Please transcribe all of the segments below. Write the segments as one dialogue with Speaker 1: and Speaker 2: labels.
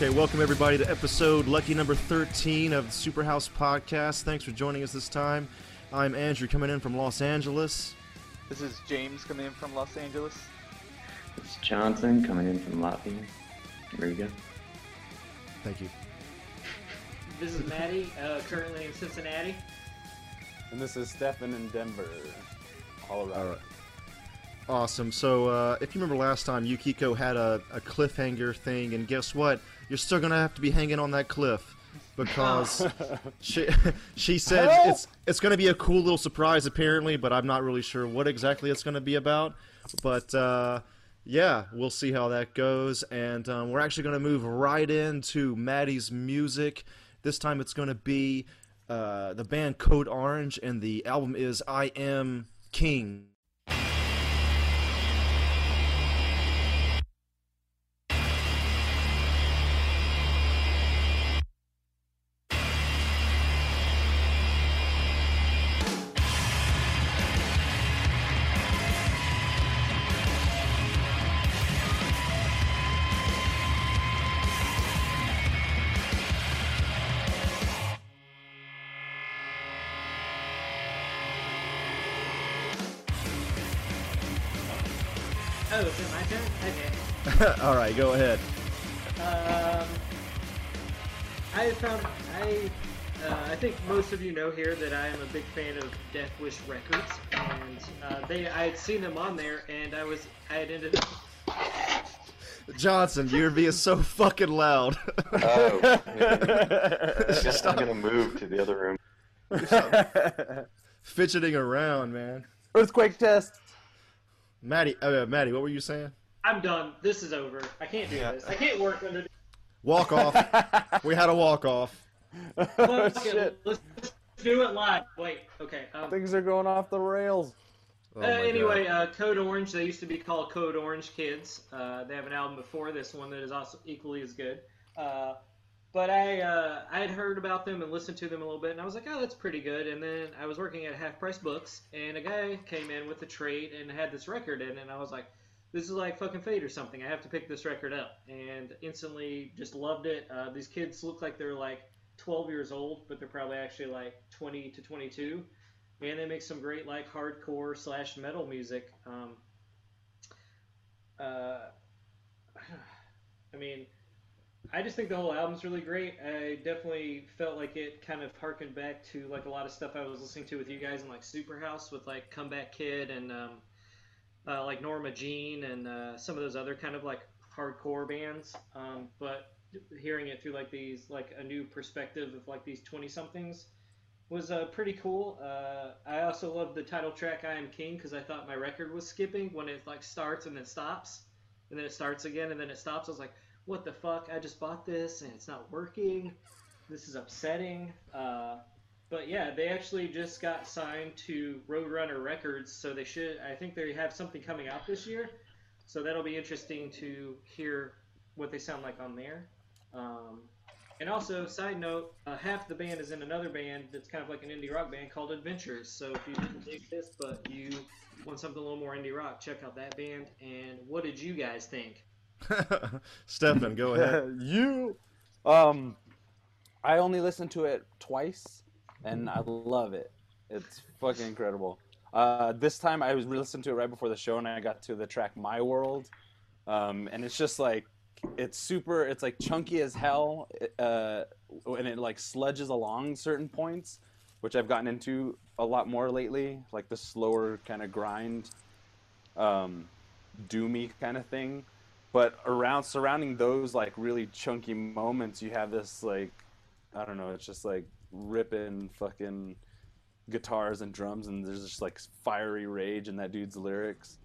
Speaker 1: Okay, welcome everybody to episode lucky number 13 of the Superhouse Podcast. Thanks for joining us this time. I'm Andrew coming in from Los Angeles.
Speaker 2: This is James coming in from Los Angeles.
Speaker 3: It's Johnson coming in from Latvia. There you go.
Speaker 1: Thank you.
Speaker 4: This is Matty, uh, currently in Cincinnati.
Speaker 5: And this is Stefan in Denver, Colorado.
Speaker 1: All right. Awesome. So, uh, if you remember last time, Yukiko had a, a cliffhanger thing, and guess what? You're still gonna have to be hanging on that cliff because she she said
Speaker 5: Help!
Speaker 1: it's it's gonna be a cool little surprise apparently, but I'm not really sure what exactly it's gonna be about. But uh, yeah, we'll see how that goes, and um, we're actually gonna move right into Matty's music. This time, it's gonna be uh, the band Code Orange, and the album is I Am King. All right, go ahead.
Speaker 4: Um, I found I uh, I think most of you know here that I am a big fan of Death Wish Records, and uh, they I had seen them on there, and I was I had ended up.
Speaker 1: Johnson, you're being so fucking loud.
Speaker 3: Oh, I guess I'm gonna move to the other room.
Speaker 1: Fidgeting around, man.
Speaker 5: Earthquake test.
Speaker 1: Matty, uh, Matty, what were you saying?
Speaker 4: I'm done. This is over. I can't do this. I can't work under.
Speaker 1: Walk off. we had a walk off.
Speaker 4: Fuck
Speaker 5: Oh, shit.
Speaker 4: Let's do it live. Wait. Okay. Um,
Speaker 5: Things are going off the rails.
Speaker 1: Oh
Speaker 4: Uh, anyway, uh, Code Orange. They used to be called Code Orange Kids. Uh, they have an album before this one that is also equally as good. Uh, but I uh, I had heard about them and listened to them a little bit, and I was like, oh, that's pretty good. And then I was working at Half Price Books, and a guy came in with a trade and had this record in, it, and I was like, this is like fucking fate or something. I have to pick this record up, and instantly just loved it. Uh, these kids look like they're like 12 years old, but they're probably actually like 20 to 22 and they make some great like hardcore slash metal music. Um, uh, I mean, I just think the whole album's really great. I definitely felt like it kind of harkened back to like a lot of stuff I was listening to with you guys in like Superhouse with like Comeback Kid and um, uh, like Norma Jean and uh, some of those other kind of like hardcore bands. Um, but hearing it through like these like a new perspective of like these 20 somethings was uh, pretty cool. Uh, I also loved the title track "I Am King" because I thought my record was skipping when it like starts and then stops, and then it starts again and then it stops. I was like, "What the fuck? I just bought this and it's not working. This is upsetting." Uh, but yeah, they actually just got signed to Roadrunner Records, so they should. I think they have something coming out this year, so that'll be interesting to hear what they sound like on there. Um, and also, side note, uh, half the band is in another band that's kind of like an indie rock band called Adventures. So if you didn't dig this, but you want something a little more indie rock, check out that band. And what did you guys think?
Speaker 1: Stefan, go ahead.
Speaker 5: you. Um, I only listened to it twice, and I love it. It's fucking incredible. Uh, this time I was listening to it right before the show, and I got to the track "My World," um, and it's just like it's super. It's like chunky as hell, uh, and it like sludges along certain points, which I've gotten into a lot more lately, like the slower kind of grind, um, doomy kind of thing. But around surrounding those like really chunky moments, you have this like I don't know, it's just like ripping fucking guitars and drums, and there's just like fiery rage in that dude's lyrics.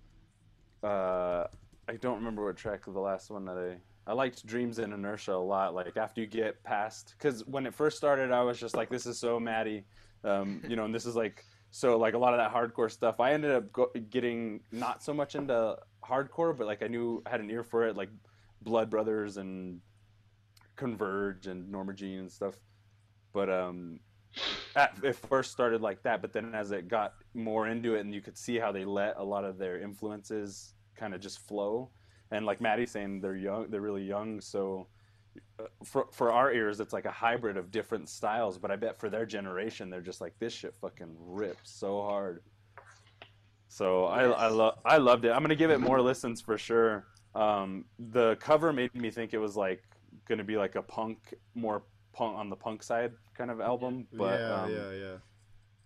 Speaker 5: Uh, I don't remember what track the last one that I I liked Dreams in Inertia a lot. Like after you get past, because when it first started, I was just like, this is so Matty, um, you know, and this is like so like a lot of that hardcore stuff. I ended up go- getting not so much into hardcore, but like I knew I had an ear for it, like Blood Brothers and Converge and Norma Jean and stuff. But um, at, it first started like that, but then as it got more into it, and you could see how they let a lot of their influences kind of just flow. And like Matty's saying, they're young, they're really young, so for for our ears, it's like a hybrid of different styles. But I bet for their generation, they're just like this shit fucking rips so hard. So I I love I loved it. I'm gonna give it more listens for sure. Um, the cover made me think it was like gonna be like a punk, more punk on the punk side kind of album. But
Speaker 1: yeah,
Speaker 5: um,
Speaker 1: yeah, yeah.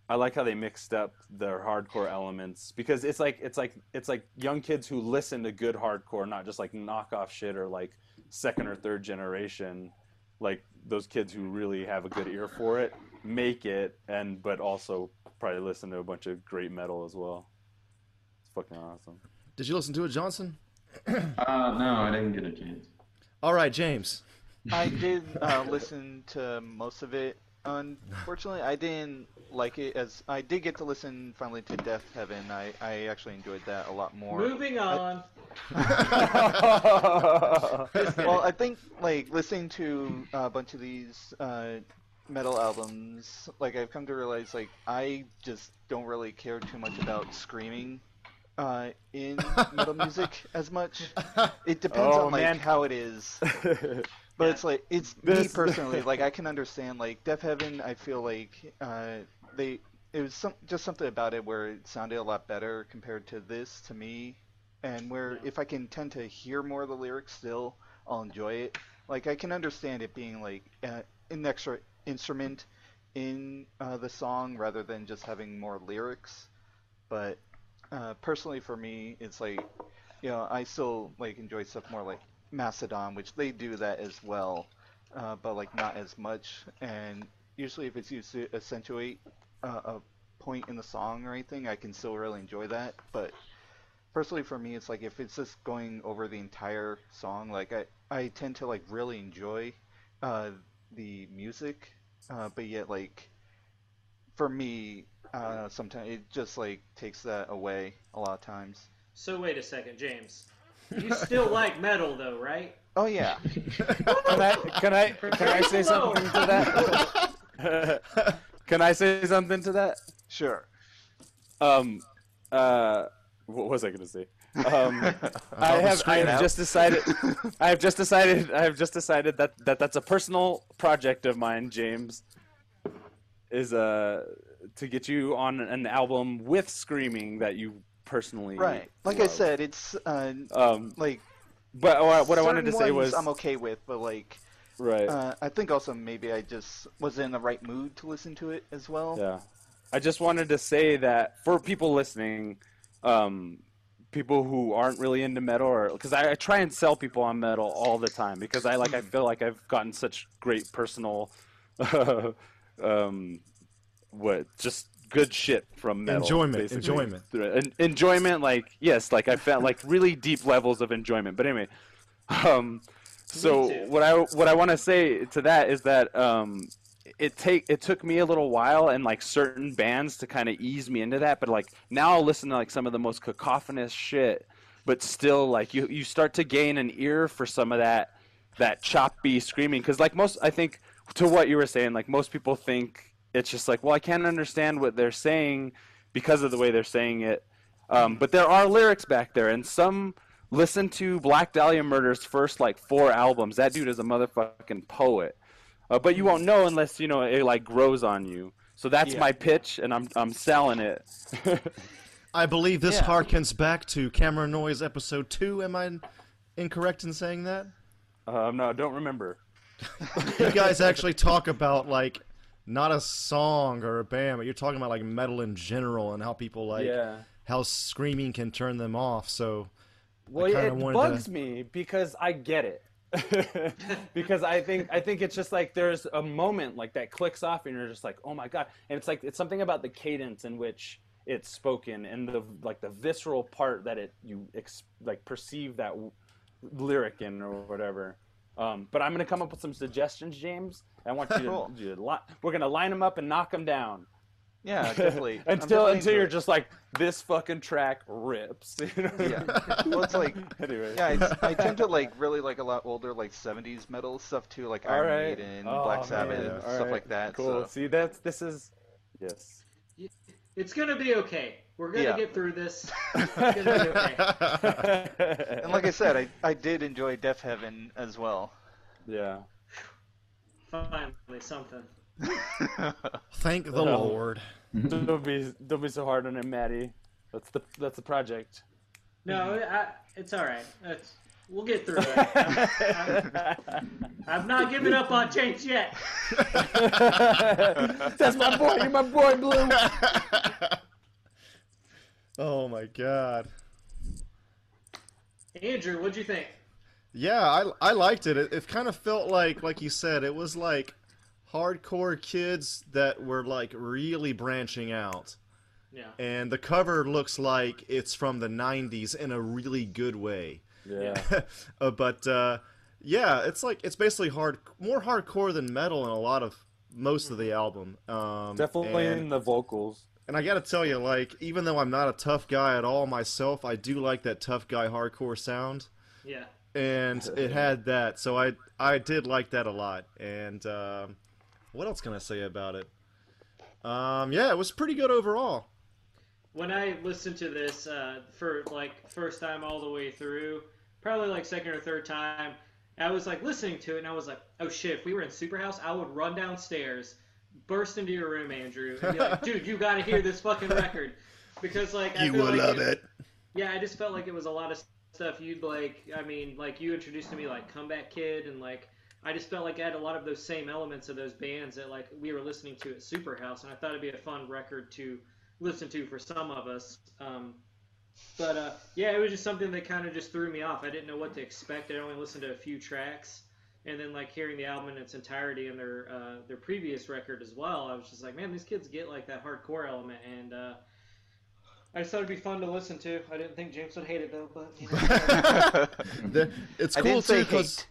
Speaker 5: I like how they mixed up their hardcore elements because it's like it's like it's like young kids who listen to good hardcore, not just like knockoff shit or like second or third generation, like those kids who really have a good ear for it, make it and but also probably listen to a bunch of great metal as well. It's fucking awesome.
Speaker 1: Did you listen to it, Johnson?
Speaker 3: Uh, no, I didn't get a chance.
Speaker 1: All right, James.
Speaker 2: I did uh, listen to most of it. Unfortunately, I didn't like it as I did get to listen finally to Death Heaven. I, I actually enjoyed that a lot more.
Speaker 4: Moving on.
Speaker 2: well, I think like listening to a bunch of these uh, metal albums, like I've come to realize like I just don't really care too much about screaming uh, in metal music as much. It depends
Speaker 5: Oh,
Speaker 2: on like
Speaker 5: man.
Speaker 2: how it is. But it's like it's me personally. Like I can understand like Deafheaven. I feel like uh, they it was some just something about it where it sounded a lot better compared to this to me, and where if I can tend to hear more of the lyrics still, I'll enjoy it. Like I can understand it being like uh, an extra instrument in uh, the song rather than just having more lyrics. But uh, personally, for me, it's like you know I still like enjoy stuff more like Mastodon, which they do that as well, uh, but like not as much. And usually, if it's used to accentuate uh, a point in the song or anything, I can still really enjoy that. But personally, for me, it's like if it's just going over the entire song, like I I tend to like really enjoy uh, the music, uh, but yet like for me, uh, sometimes it just like takes that away a lot of times.
Speaker 4: So wait a second, James. You still like metal though, right?
Speaker 2: Oh yeah.
Speaker 5: Can I can I can I say something to that? can I say something to that?
Speaker 2: Sure.
Speaker 5: Um, uh, what was I going to say? Um, I have I have
Speaker 1: out.
Speaker 5: just decided I have just decided I have just decided that, that that's a personal project of mine, James. Is uh to get you on an album with screaming that you personally
Speaker 2: Right. Like I said, it's uh,
Speaker 5: Um,
Speaker 2: like
Speaker 5: but what, what I wanted to say was
Speaker 2: I'm okay with, but like
Speaker 5: right.
Speaker 2: uh, I think also maybe I just was in the right mood to listen to it as well.
Speaker 5: Yeah. I just wanted to say that for people listening, um, people who aren't really into metal, or because I, I try and sell people on metal all the time because I like I feel like I've gotten such great personal, um, what just good shit from metal.
Speaker 1: Enjoyment,
Speaker 5: basically.
Speaker 1: enjoyment.
Speaker 5: En- enjoyment, like yes, like I felt like really deep levels of enjoyment. But anyway, um, so what I what I want to say to that is that um, it take it took me a little while and like certain bands to kind of ease me into that. But like now I'll listen to like some of the most cacophonous shit, but still like you you start to gain an ear for some of that that choppy screaming because like most I think to what you were saying like most people think it's just like well I can't understand what they're saying because of the way they're saying it. Um, but there are lyrics back there, and some listen to Black Dahlia Murder's first like four albums. That dude is a motherfucking poet. Uh, but you won't know unless you know it like grows on you. So that's
Speaker 2: Yeah.
Speaker 5: my pitch, and I'm I'm selling it.
Speaker 1: I believe this
Speaker 2: Yeah.
Speaker 1: harkens back to Camera Noise episode two. Am I incorrect in saying that?
Speaker 5: um, no, I don't remember.
Speaker 1: You guys actually talk about like not a song or a band, but you're talking about like metal in general and how people like
Speaker 5: Yeah.
Speaker 1: how screaming can turn them off. So
Speaker 5: Well, it bugs
Speaker 1: to-
Speaker 5: me because I get it. because I think I think it's just like there's a moment like that clicks off and you're just like oh my god and it's like it's something about the cadence in which it's spoken and the like the visceral part that it you ex, like perceive that w- lyric in or whatever. Um, but I'm gonna come up with some suggestions, James. I want you to,
Speaker 2: Cool.
Speaker 5: you to li- we're gonna line them up and knock them down
Speaker 2: Yeah, definitely.
Speaker 5: Until until you're
Speaker 2: it.
Speaker 5: just like this fucking track rips. You know?
Speaker 2: Yeah. Well, it's like
Speaker 5: anyway.
Speaker 2: yeah, I, I tend to like really like a lot older like '70s metal stuff too, like Iron
Speaker 5: right.
Speaker 2: Maiden,
Speaker 5: Oh,
Speaker 2: Black Sabbath. Stuff
Speaker 5: right.
Speaker 2: like that.
Speaker 5: Cool.
Speaker 2: So.
Speaker 5: See, that's this is yes.
Speaker 4: It's gonna be okay. We're gonna
Speaker 2: Yeah.
Speaker 4: get through this. It's gonna be okay.
Speaker 2: And like I said, I, I did enjoy Deafheaven as well.
Speaker 5: yeah.
Speaker 4: finally something.
Speaker 1: Thank the
Speaker 5: Oh.
Speaker 1: Lord.
Speaker 5: don't be don't be so hard on him, Matty. That's the that's the project.
Speaker 4: No, I, it's all right. It's, we'll get through it. I'm, I'm, I've not given up on change yet.
Speaker 5: That's my boy. You're my boy, Blue.
Speaker 1: oh my God.
Speaker 4: Andrew, what'd you think?
Speaker 1: Yeah, I, I liked it. it. It kind of felt like, like you said, it was like hardcore kids that were like really branching out.
Speaker 4: Yeah.
Speaker 1: And the cover looks like it's from the 90s in a really good way.
Speaker 5: Yeah.
Speaker 1: Uh, but uh, yeah, it's like it's basically hard, more hardcore than metal in a lot of most of the album. Um,
Speaker 5: Definitely
Speaker 1: and,
Speaker 5: in the vocals.
Speaker 1: and I gotta tell you, like, even though I'm not a tough guy at all myself, I do like that tough guy hardcore sound,
Speaker 4: Yeah.
Speaker 1: and it had that, so I I did like that a lot. And um, what else can I say about it? Um, yeah, it was pretty good overall.
Speaker 4: When I listened to this uh, for like first time all the way through, probably like second or third time, I was like listening to it and I was like, oh shit, if we were in Superhouse, I would run downstairs, burst into your room, Andrew, and be like, dude, you gotta hear this fucking record. Because like I
Speaker 1: you will
Speaker 4: like
Speaker 1: love it.
Speaker 4: Yeah, I just felt like it was a lot of stuff you'd like. I mean, like you introduced to me like Comeback Kid, and like I just felt like I had a lot of those same elements of those bands that like we were listening to at Superhouse, and I thought it'd be a fun record to listen to for some of us. Um, but uh, yeah, it was just something that kind of just threw me off. I didn't know what to expect. I only listened to a few tracks, and then like hearing the album in its entirety and their uh, their previous record as well, I was just like, man, these kids get like that hardcore element, and uh, I just thought it'd be fun to listen to. I didn't think James would hate it though, but you know.
Speaker 1: The- it's cool
Speaker 2: didn't
Speaker 1: too because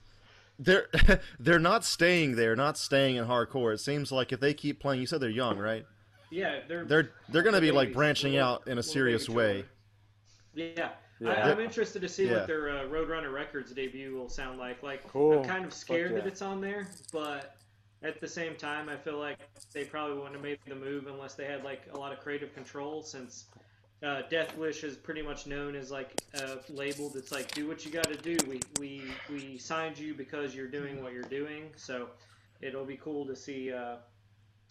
Speaker 1: they're they're not staying there, not staying in hardcore. It seems like if they keep playing, you said they're young, right?
Speaker 4: yeah, they're
Speaker 1: They're they're gonna be like branching
Speaker 4: little-
Speaker 1: out in a serious way.
Speaker 4: children. Yeah.
Speaker 5: Yeah.
Speaker 4: I, I'm interested to see
Speaker 1: Yeah.
Speaker 4: what their uh, Roadrunner Records debut will sound like. Like,
Speaker 5: Cool.
Speaker 4: I'm kind of scared
Speaker 5: Fuck
Speaker 4: that it's on there, but at the same time, I feel like they probably wouldn't have made the move unless they had like a lot of creative control. Since uh, Death Wish is pretty much known as like a label that's like, do what you got to do. We we we signed you because you're doing what you're doing. So it'll be cool to see uh,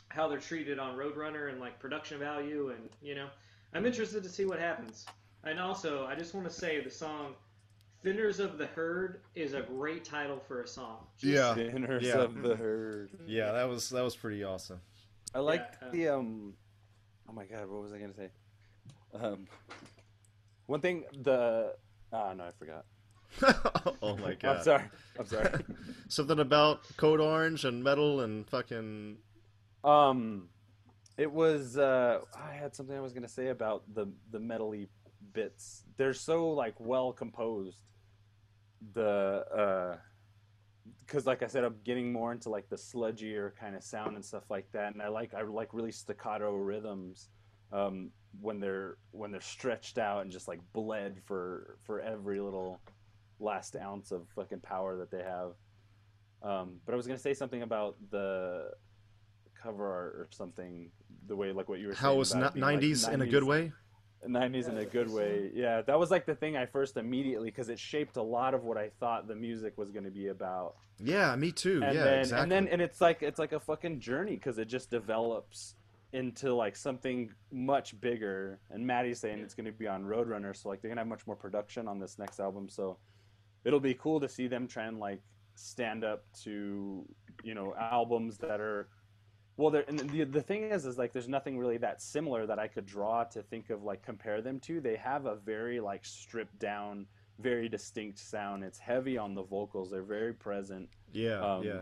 Speaker 4: how they're treated on Roadrunner and like production value, and you know, I'm interested to see what happens. And also, I just want to say the song "Thinners of the Herd" is a great title for a song. Just-
Speaker 1: Yeah,
Speaker 5: Sinners
Speaker 1: Yeah.
Speaker 5: of the herd.
Speaker 1: yeah, that was that was pretty awesome.
Speaker 5: I like
Speaker 4: Yeah, uh,
Speaker 5: the um. Oh my god, what was I gonna say? Um, one thing the ah no, I forgot.
Speaker 1: oh my god!
Speaker 5: I'm
Speaker 1: god!
Speaker 5: sorry. I'm sorry.
Speaker 1: Something about Code Orange and metal and fucking.
Speaker 5: um, it was uh, I had something I was gonna say about the the metally bits. They're so like well composed. The uh, because like I said, I'm getting more into like the sludgier kind of sound and stuff like that, and I like I like really staccato rhythms um, when they're when they're stretched out and just like bled for for every little last ounce of fucking power that they have. Um, but I was gonna say something about the cover art or something, the way like what you were
Speaker 1: How was
Speaker 5: about it being, like,
Speaker 1: '90s in a good way?
Speaker 5: 90s in a good way. Yeah, that was like the thing I first immediately because it shaped a lot of what I thought the music was going to be about.
Speaker 1: Yeah, me too.
Speaker 5: And
Speaker 1: yeah,
Speaker 5: then
Speaker 1: exactly.
Speaker 5: and then and it's like it's like a fucking journey because it just develops into like something much bigger. And Matty's saying it's going to be on Roadrunner, so like they're going to have much more production on this next album. So it'll be cool to see them try and like stand up to you know albums that are well, there and the the thing is, is like there's nothing really that similar that I could draw to think of like compare them to. They have a very like stripped down, very distinct sound. It's heavy on the vocals. They're very present,
Speaker 1: yeah,
Speaker 5: um,
Speaker 1: yeah.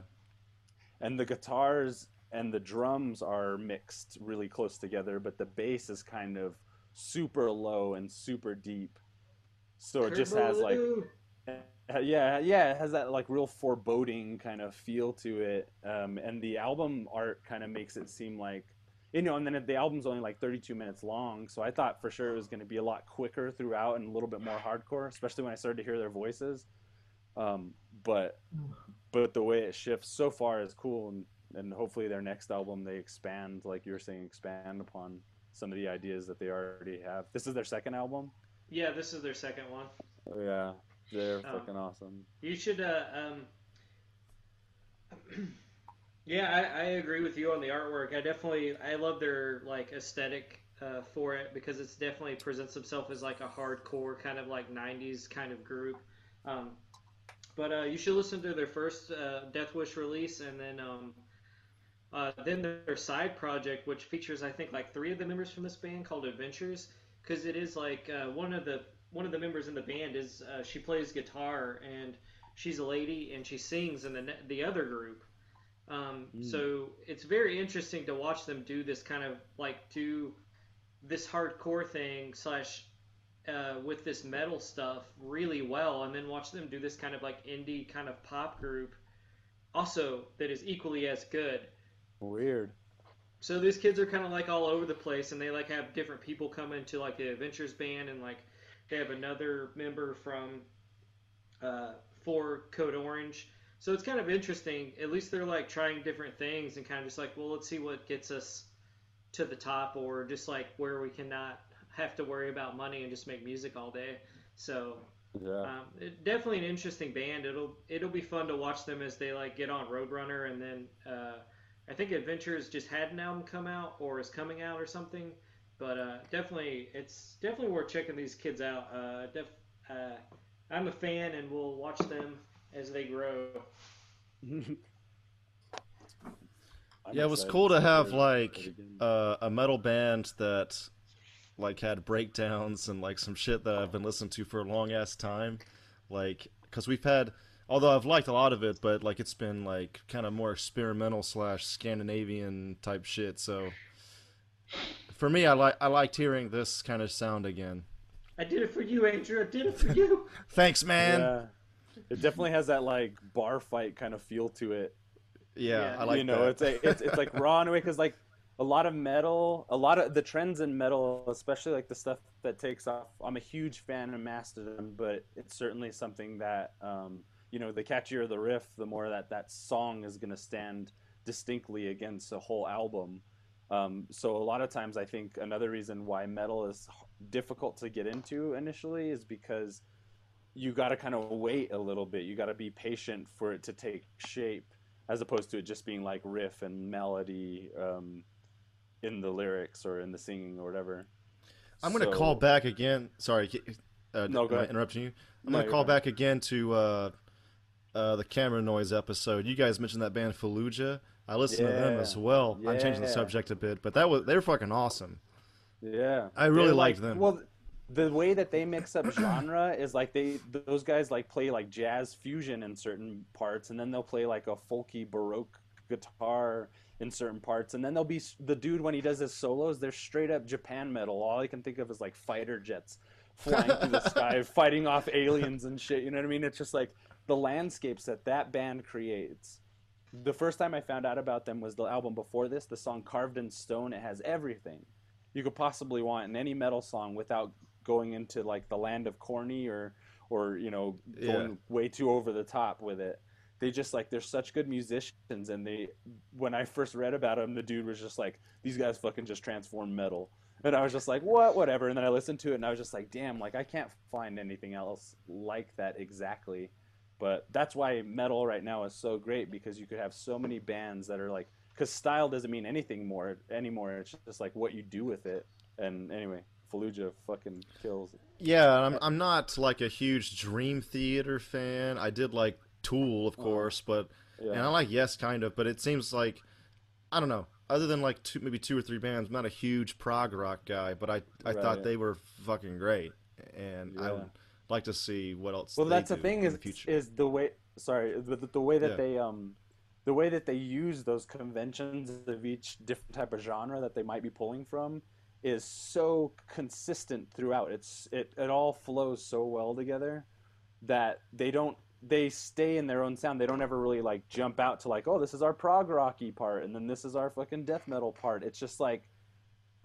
Speaker 5: and the guitars and the drums are mixed really close together. But the bass is kind of super low and super deep. So it just has like
Speaker 4: Kerbaloo.
Speaker 5: Yeah, yeah, it has that like real foreboding kind of feel to it, um, and the album art kind of makes it seem like, you know, and then the album's only like 32 minutes long, so I thought for sure it was going to be a lot quicker throughout and a little bit more hardcore, especially when I started to hear their voices. Um, but but the way it shifts so far is cool, and and hopefully their next album they expand, like you were saying, expand upon some of the ideas that they already have. This is their second album.
Speaker 4: Yeah, this is their second one.
Speaker 5: Oh, yeah, they're
Speaker 4: Oh.
Speaker 5: fucking awesome.
Speaker 4: You should uh, um, Yeah, I, I agree with you on the artwork. I definitely I love their like aesthetic uh, for it because it's definitely presents itself as like a hardcore kind of like '90s kind of group. Um, but uh, you should listen to their first uh, Death Wish release and then um, uh, then their side project, which features I think like three of the members from this band called Adventures, because it is like uh, one of the one of the members in the band is uh, she plays guitar and she's a lady and she sings in the the other group. Um, mm. So it's very interesting to watch them do this kind of like do this hardcore thing slash uh, with this metal stuff really well, and then watch them do this kind of like indie kind of pop group also that is equally as good.
Speaker 5: Weird.
Speaker 4: So these kids are kind of like all over the place, and they like have different people come into like the Adventures band, and like they have another member from uh, for Code Orange. So it's kind of interesting. At least they're like trying different things and kind of just like, well, let's see what gets us to the top, or just like where we cannot have to worry about money and just make music all day. So yeah. Um, it, definitely an interesting band. It'll it'll be fun to watch them as they like get on Roadrunner and then uh, I think Adventures just had an album come out or is coming out or something. But uh, definitely, it's definitely worth checking these kids out. Uh, def, uh, I'm a fan, and we'll watch them as they grow.
Speaker 1: yeah, it was cool to have like uh, a metal band that like had breakdowns and like some shit that I've been listening to for a long ass time. Like, because we've had, although I've liked a lot of it, but like it's been like kind of more experimental slash Scandinavian type shit. So for me, I like I liked hearing this kind of sound again.
Speaker 4: I did it for you, Andrew. I did it for you.
Speaker 1: Thanks, man.
Speaker 5: Yeah. It definitely has that like bar fight kind of feel to it.
Speaker 1: Yeah, yeah. I like
Speaker 5: you know
Speaker 1: that.
Speaker 5: it's a, it's it's like raw in a way because like a lot of metal, a lot of the trends in metal, especially like the stuff that takes off. I'm a huge fan of Mastodon, but it's certainly something that um, you know, the catchier the riff, the more that that song is going to stand distinctly against a whole album. Um, so a lot of times, I think another reason why metal is difficult to get into initially is because you got to kind of wait a little bit. You got to be patient for it to take shape, as opposed to it just being like riff and melody. Um, in the lyrics or in the singing or whatever.
Speaker 1: I'm going to call back again. Sorry, uh,
Speaker 5: no, go ahead.
Speaker 1: interrupting you. I'm no, going to call back again to uh, uh, the camera noise episode. You guys mentioned that band Fallujah. I listened yeah. to them as well. Yeah. I'm changing the subject a bit, but that was they're fucking awesome.
Speaker 5: Yeah,
Speaker 1: I really
Speaker 5: they're
Speaker 1: liked
Speaker 5: like,
Speaker 1: them.
Speaker 5: Well, the way that they mix up genre is like they those guys like play like jazz fusion in certain parts, and then they'll play like a folky baroque guitar in certain parts, and then they'll be the dude when he does his solos. They're straight up Japan metal. All I can think of is like fighter jets flying through the sky, fighting off aliens and shit. You know what I mean? It's just like the landscapes that that band creates. The first time I found out about them was the album before this, the song "Carved in Stone." It has everything you could possibly want in any metal song without going into like the land of corny or or you know going yeah. way too over the top with it. They just like they're such good musicians and they when i first read about them the dude was just like these guys fucking just transform metal. And i was just like what? Whatever. And then i listened to it and i was just like damn like i can't find anything else like that exactly but that's why metal right now is so great because you could have so many bands that are like because style doesn't mean anything more anymore it's just like what you do with it and anyway Fallujah fucking kills.
Speaker 1: Yeah, I'm I'm not like a huge Dream Theater fan. I did like Tool, of uh-huh. course, but yeah. and I like Yes, kind of, but it seems like I don't know. Other than like two, maybe two or three bands, I'm not a huge prog rock guy, but I I right. thought they were fucking great, and yeah. I like to see what else.
Speaker 5: Well, that's the thing is the is the way. Sorry, the, the way that yeah. they um the way that they use those conventions of each different type of genre that they might be pulling from is so consistent throughout. It's it, it all flows so well together that they don't they stay in their own sound. They don't ever really like jump out to like, oh, this is our prog rocky part, and then this is our fucking death metal part. It's just like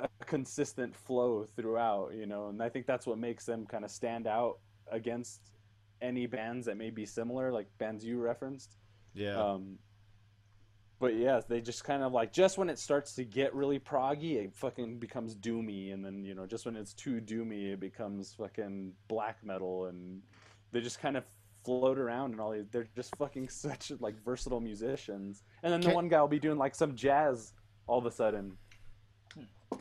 Speaker 5: a consistent flow throughout, you know. And I think that's what makes them kind of stand out against any bands that may be similar, like bands you referenced.
Speaker 1: Yeah.
Speaker 5: Um, but yeah, they just kind of like just when it starts to get really proggy, it fucking becomes doomy, and then you know, just when it's too doomy, it becomes fucking black metal, and they just kind of float around and all these. They're just fucking such like versatile musicians. And then the one guy will be doing like some jazz all of a sudden.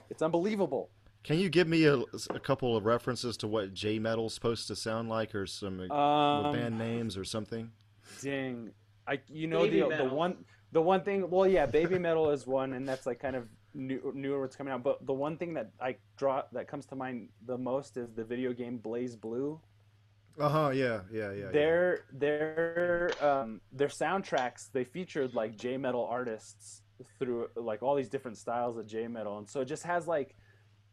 Speaker 5: It's unbelievable.
Speaker 1: Can you give me a, a couple of references to what J metal's supposed to sound like, or some uh,
Speaker 5: Um,
Speaker 1: band names or something?
Speaker 5: Dang, I you know
Speaker 4: Baby
Speaker 5: the the one the one thing. Well, yeah, Babymetal is one, and that's like kind of new newer what's coming out. But the one thing that I draw that comes to mind the most is the video game BlazBlue.
Speaker 1: Uh huh. Yeah. Yeah. Yeah.
Speaker 5: their their um their soundtracks they featured like J metal artists through like all these different styles of J metal, and so it just has like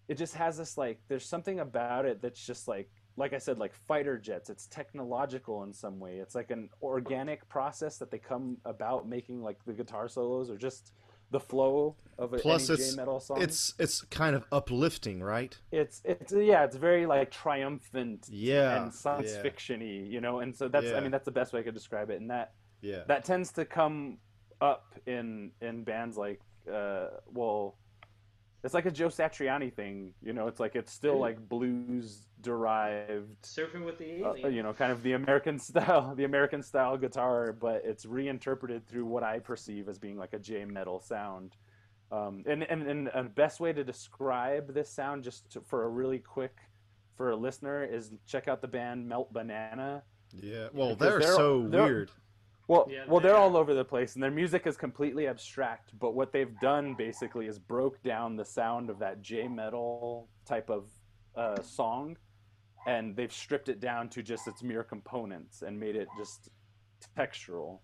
Speaker 5: it just has this like there's something about it that's just like like I said like fighter jets. It's technological in some way. It's like an organic process that they come about making like the guitar solos or just the flow of a
Speaker 1: Plus,
Speaker 5: any
Speaker 1: it's
Speaker 5: metal song.
Speaker 1: it's it's kind of uplifting, right?
Speaker 5: it's it's yeah, it's very like triumphant
Speaker 1: Yeah.
Speaker 5: and science
Speaker 1: yeah,
Speaker 5: fiction-y, you know. And so that's
Speaker 1: Yeah.
Speaker 5: I mean that's the best way I could describe it. And that
Speaker 1: Yeah.
Speaker 5: that tends to come up in in bands like uh well it's like a Joe Satriani thing, you know. It's like it's still like blues derived,
Speaker 4: Surfing with the
Speaker 5: uh,
Speaker 4: alien.
Speaker 5: you know, kind of the American style, the American style guitar, but it's reinterpreted through what I perceive as being like a J metal sound. Um, and, and and a best way to describe this sound, just to, for a really quick, for a listener, is check out the band Melt Banana.
Speaker 1: Yeah. Well, they're,
Speaker 5: they're-
Speaker 1: so
Speaker 5: they're-
Speaker 1: weird.
Speaker 5: Well,
Speaker 4: Yeah,
Speaker 5: well,
Speaker 4: they
Speaker 5: they're all over the place, and their music is completely abstract. But what they've done basically is broke down the sound of that J metal type of uh, song, and they've stripped it down to just its mere components and made it just textural.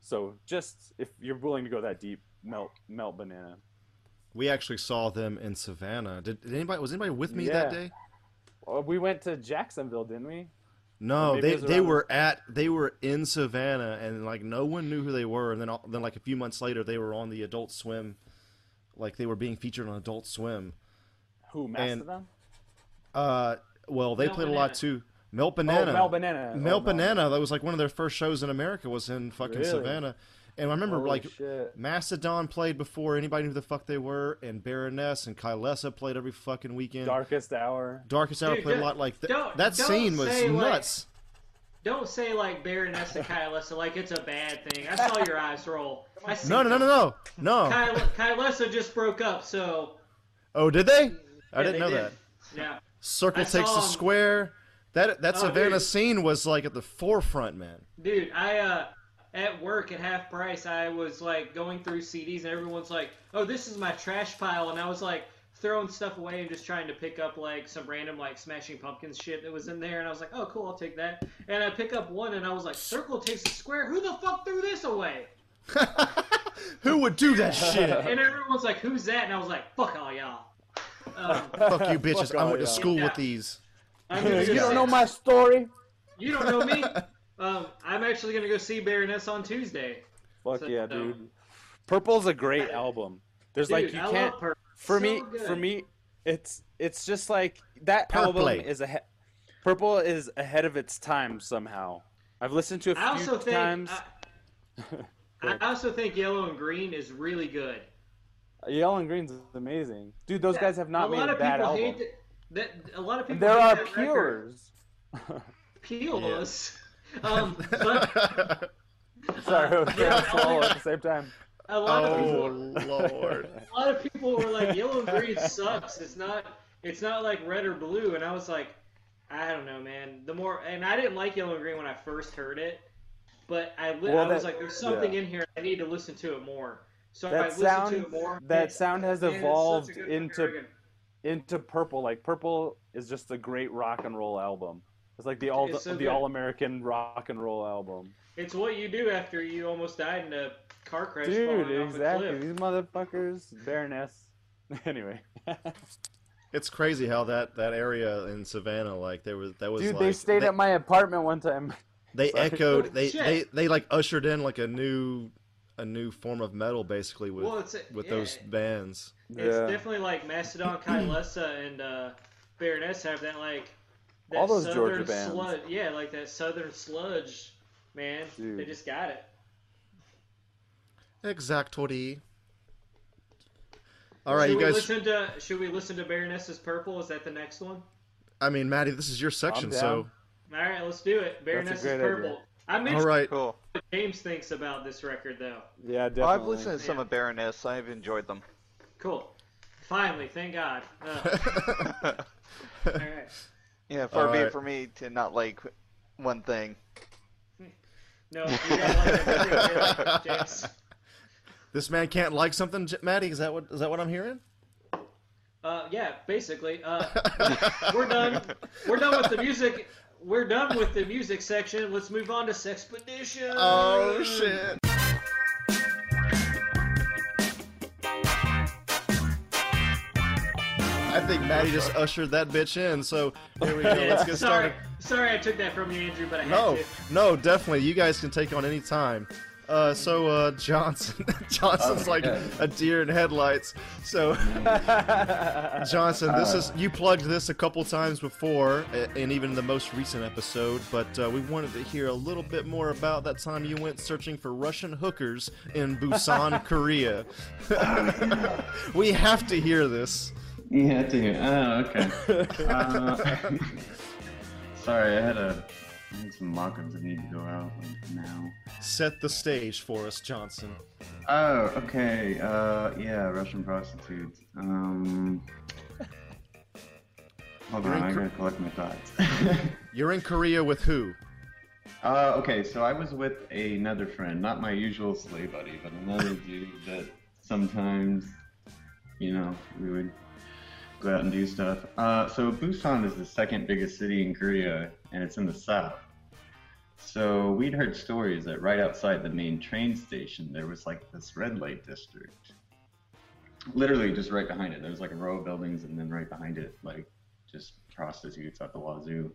Speaker 5: So, just if you're willing to go that deep, melt melt banana.
Speaker 1: We actually saw them in Savannah. Did, did anybody was anybody with me that day?
Speaker 5: Well, we went to Jacksonville, didn't we?
Speaker 1: No, they they were at they were in Savannah and like no one knew who they were and then all- then like a few months later they were on the Adult Swim, like they were being featured on Adult Swim.
Speaker 5: Who Mastodon?
Speaker 1: Uh, well they
Speaker 4: Melt
Speaker 1: played a lot too. Mel Banana.
Speaker 5: Oh, Mel Banana.
Speaker 1: Mel
Speaker 5: oh.
Speaker 1: Banana. That was like one of their first shows in America. Was in fucking
Speaker 5: Really?
Speaker 1: Savannah, and I remember
Speaker 5: Holy
Speaker 1: like
Speaker 5: shit.
Speaker 1: Mastodon played before anybody knew who the fuck they were, and Baroness and Kylesa played every fucking weekend.
Speaker 5: Darkest Hour.
Speaker 1: Darkest Hour
Speaker 4: Dude,
Speaker 1: played a lot. Like th-
Speaker 4: don't-
Speaker 1: that
Speaker 4: don't
Speaker 1: scene was
Speaker 4: like-
Speaker 1: nuts.
Speaker 4: Don't say like Baroness and Kylesa like it's a bad thing. I saw your eyes roll.
Speaker 1: No, no, no, no, no, no.
Speaker 4: Kyla, Kylesa just broke up, so
Speaker 1: Oh, did they? I
Speaker 4: yeah,
Speaker 1: didn't
Speaker 4: they
Speaker 1: know
Speaker 4: did.
Speaker 1: that.
Speaker 4: Yeah.
Speaker 1: Circle
Speaker 4: I
Speaker 1: takes the
Speaker 4: saw 'em.
Speaker 1: square. That that
Speaker 4: Oh,
Speaker 1: Savannah
Speaker 4: dude.
Speaker 1: scene was like at the forefront, man.
Speaker 4: Dude, I uh at work at half price I was like going through CDs and everyone's like, "Oh, this is my trash pile." And I was like throwing stuff away and just trying to pick up like some random like Smashing Pumpkins shit that was in there and I was like, "Oh, cool, I'll take that." And I pick up one and I was like, "Circle takes a square. Who the fuck threw this away?"
Speaker 1: Who would do that shit?
Speaker 4: And everyone's like, "Who's that?" And I was like, "Fuck all y'all." Um,
Speaker 1: Fuck you, bitches.
Speaker 5: Fuck
Speaker 1: I went to
Speaker 5: y'all.
Speaker 1: school
Speaker 4: Yeah.
Speaker 1: with these.
Speaker 4: I'm
Speaker 5: You don't know my story.
Speaker 4: You don't know me. Um, I'm actually gonna go see Baroness on Tuesday.
Speaker 5: Fuck
Speaker 4: So-
Speaker 5: yeah, dude. Purple's a great album. There's like you
Speaker 4: I
Speaker 5: can't
Speaker 4: love
Speaker 5: for
Speaker 4: So
Speaker 5: me
Speaker 4: good.
Speaker 5: for me it's it's just like that album is a Purple is ahead of its time somehow. I've listened to it a
Speaker 4: I
Speaker 5: few
Speaker 4: also think
Speaker 5: times.
Speaker 4: I, I also think Yellow and Green is really good.
Speaker 5: Yellow and Green's amazing. Dude, those guys have not
Speaker 4: a
Speaker 5: made
Speaker 4: lot
Speaker 5: a
Speaker 4: of
Speaker 5: bad
Speaker 4: people
Speaker 5: album.
Speaker 4: hate that, that. A lot of people.
Speaker 5: there
Speaker 4: hate
Speaker 5: are
Speaker 4: that record.
Speaker 5: pures.
Speaker 4: Peelers. Um, but
Speaker 5: Sorry, I was trying
Speaker 4: Yeah.
Speaker 5: to at the same time.
Speaker 4: a lot of
Speaker 1: oh
Speaker 4: people.
Speaker 1: lord.
Speaker 4: A lot of people were like, "Yellow and Green sucks. It's not. It's not like red or blue." And I was like, I don't know, man. The more, and I didn't like Yellow and Green when I first heard it, but I, li-
Speaker 5: Well,
Speaker 4: I was
Speaker 5: that-
Speaker 4: like, "There's something
Speaker 5: yeah.
Speaker 4: in here. I need to listen to it more." So I
Speaker 5: That
Speaker 4: listened
Speaker 5: sound,
Speaker 4: to it more.
Speaker 5: that
Speaker 4: It's-
Speaker 5: sound has
Speaker 4: man, it's such a
Speaker 5: evolved into into Purple. Like Purple is just a great rock and roll album. It's like the all
Speaker 4: It's so
Speaker 5: the
Speaker 4: good.
Speaker 5: all American rock and roll album.
Speaker 4: It's what you do after you almost died in a car crash.
Speaker 5: Dude,
Speaker 4: falling off a
Speaker 5: exactly.
Speaker 4: cliff.
Speaker 5: These motherfuckers, Baroness. anyway,
Speaker 1: It's crazy how that that area in Savannah, like there was that was
Speaker 5: dude,
Speaker 1: like
Speaker 5: they stayed at my apartment one time.
Speaker 1: they
Speaker 5: Sorry.
Speaker 1: echoed they,
Speaker 4: Shit.
Speaker 1: they they like ushered in like a new a new form of metal basically with
Speaker 4: Well, it's
Speaker 1: with
Speaker 4: yeah,
Speaker 1: those bands.
Speaker 4: It's definitely like Mastodon, Kylesa, and uh, Baroness have that like that
Speaker 5: All those
Speaker 4: southern
Speaker 5: Georgia bands.
Speaker 4: sludge. Yeah, like that southern sludge, man. They just got it.
Speaker 1: Exactly. All right,
Speaker 4: should
Speaker 1: you
Speaker 4: we
Speaker 1: guys.
Speaker 4: listen to should we listen to Baroness's Purple? Is that the next one?
Speaker 1: I mean, Matty, this is your section, so
Speaker 4: All right, let's do it. Baroness is purple.
Speaker 5: idea.
Speaker 4: I'm
Speaker 1: All right.
Speaker 2: Cool.
Speaker 4: what James thinks about this record, though.
Speaker 5: Yeah, definitely.
Speaker 2: Well, I've listened to some
Speaker 4: Yeah.
Speaker 2: of Baroness. I've enjoyed them.
Speaker 4: Cool. Finally, thank God. Uh, all right.
Speaker 2: Yeah, far be
Speaker 1: Alright.
Speaker 2: it for me to not like one thing.
Speaker 4: No, you gotta like everything, James.
Speaker 1: This man can't like something, J- Matty. Is that what is that what I'm hearing?
Speaker 4: Uh, yeah, basically. Uh, we're done. We're done with the music. We're done with the music section. Let's move on to Sexpedition.
Speaker 1: Oh shit. Think Matty just ushered that bitch in. So here we go. Let's get
Speaker 4: sorry,
Speaker 1: started.
Speaker 4: sorry, I took that from you, Andrew, but I had
Speaker 1: No,
Speaker 4: to.
Speaker 1: no, definitely. You guys can take on any time. Uh, so uh, Johnson, Johnson's like
Speaker 6: Okay.
Speaker 1: a deer in headlights. So Johnson, this is you plugged this a couple times before, a- and even in the most recent episode. But uh, we wanted to hear a little bit more about that time you went searching for Russian hookers in Busan, Korea. we have to hear this.
Speaker 6: You had to hear. Oh, okay. Uh, sorry, I had a I had some mock-ups that need to go out like, now.
Speaker 1: Set the stage for us, Johnson.
Speaker 6: Oh, okay. Uh, yeah, Russian prostitutes. Um, hold
Speaker 1: You're
Speaker 6: on,
Speaker 1: in
Speaker 6: I
Speaker 1: Kor-
Speaker 6: gotta collect my thoughts.
Speaker 1: You're in Korea with who?
Speaker 6: uh, okay, so I was with another friend, not my usual sleigh buddy, but another dude that sometimes, you know, we would go out and do stuff. Uh, so Busan is the second biggest city in Korea, and it's in the south. So we'd heard stories that right outside the main train station, there was like this red light district. Literally just right behind it. There was like a row of buildings, and then right behind it, like just prostitutes at the wazoo.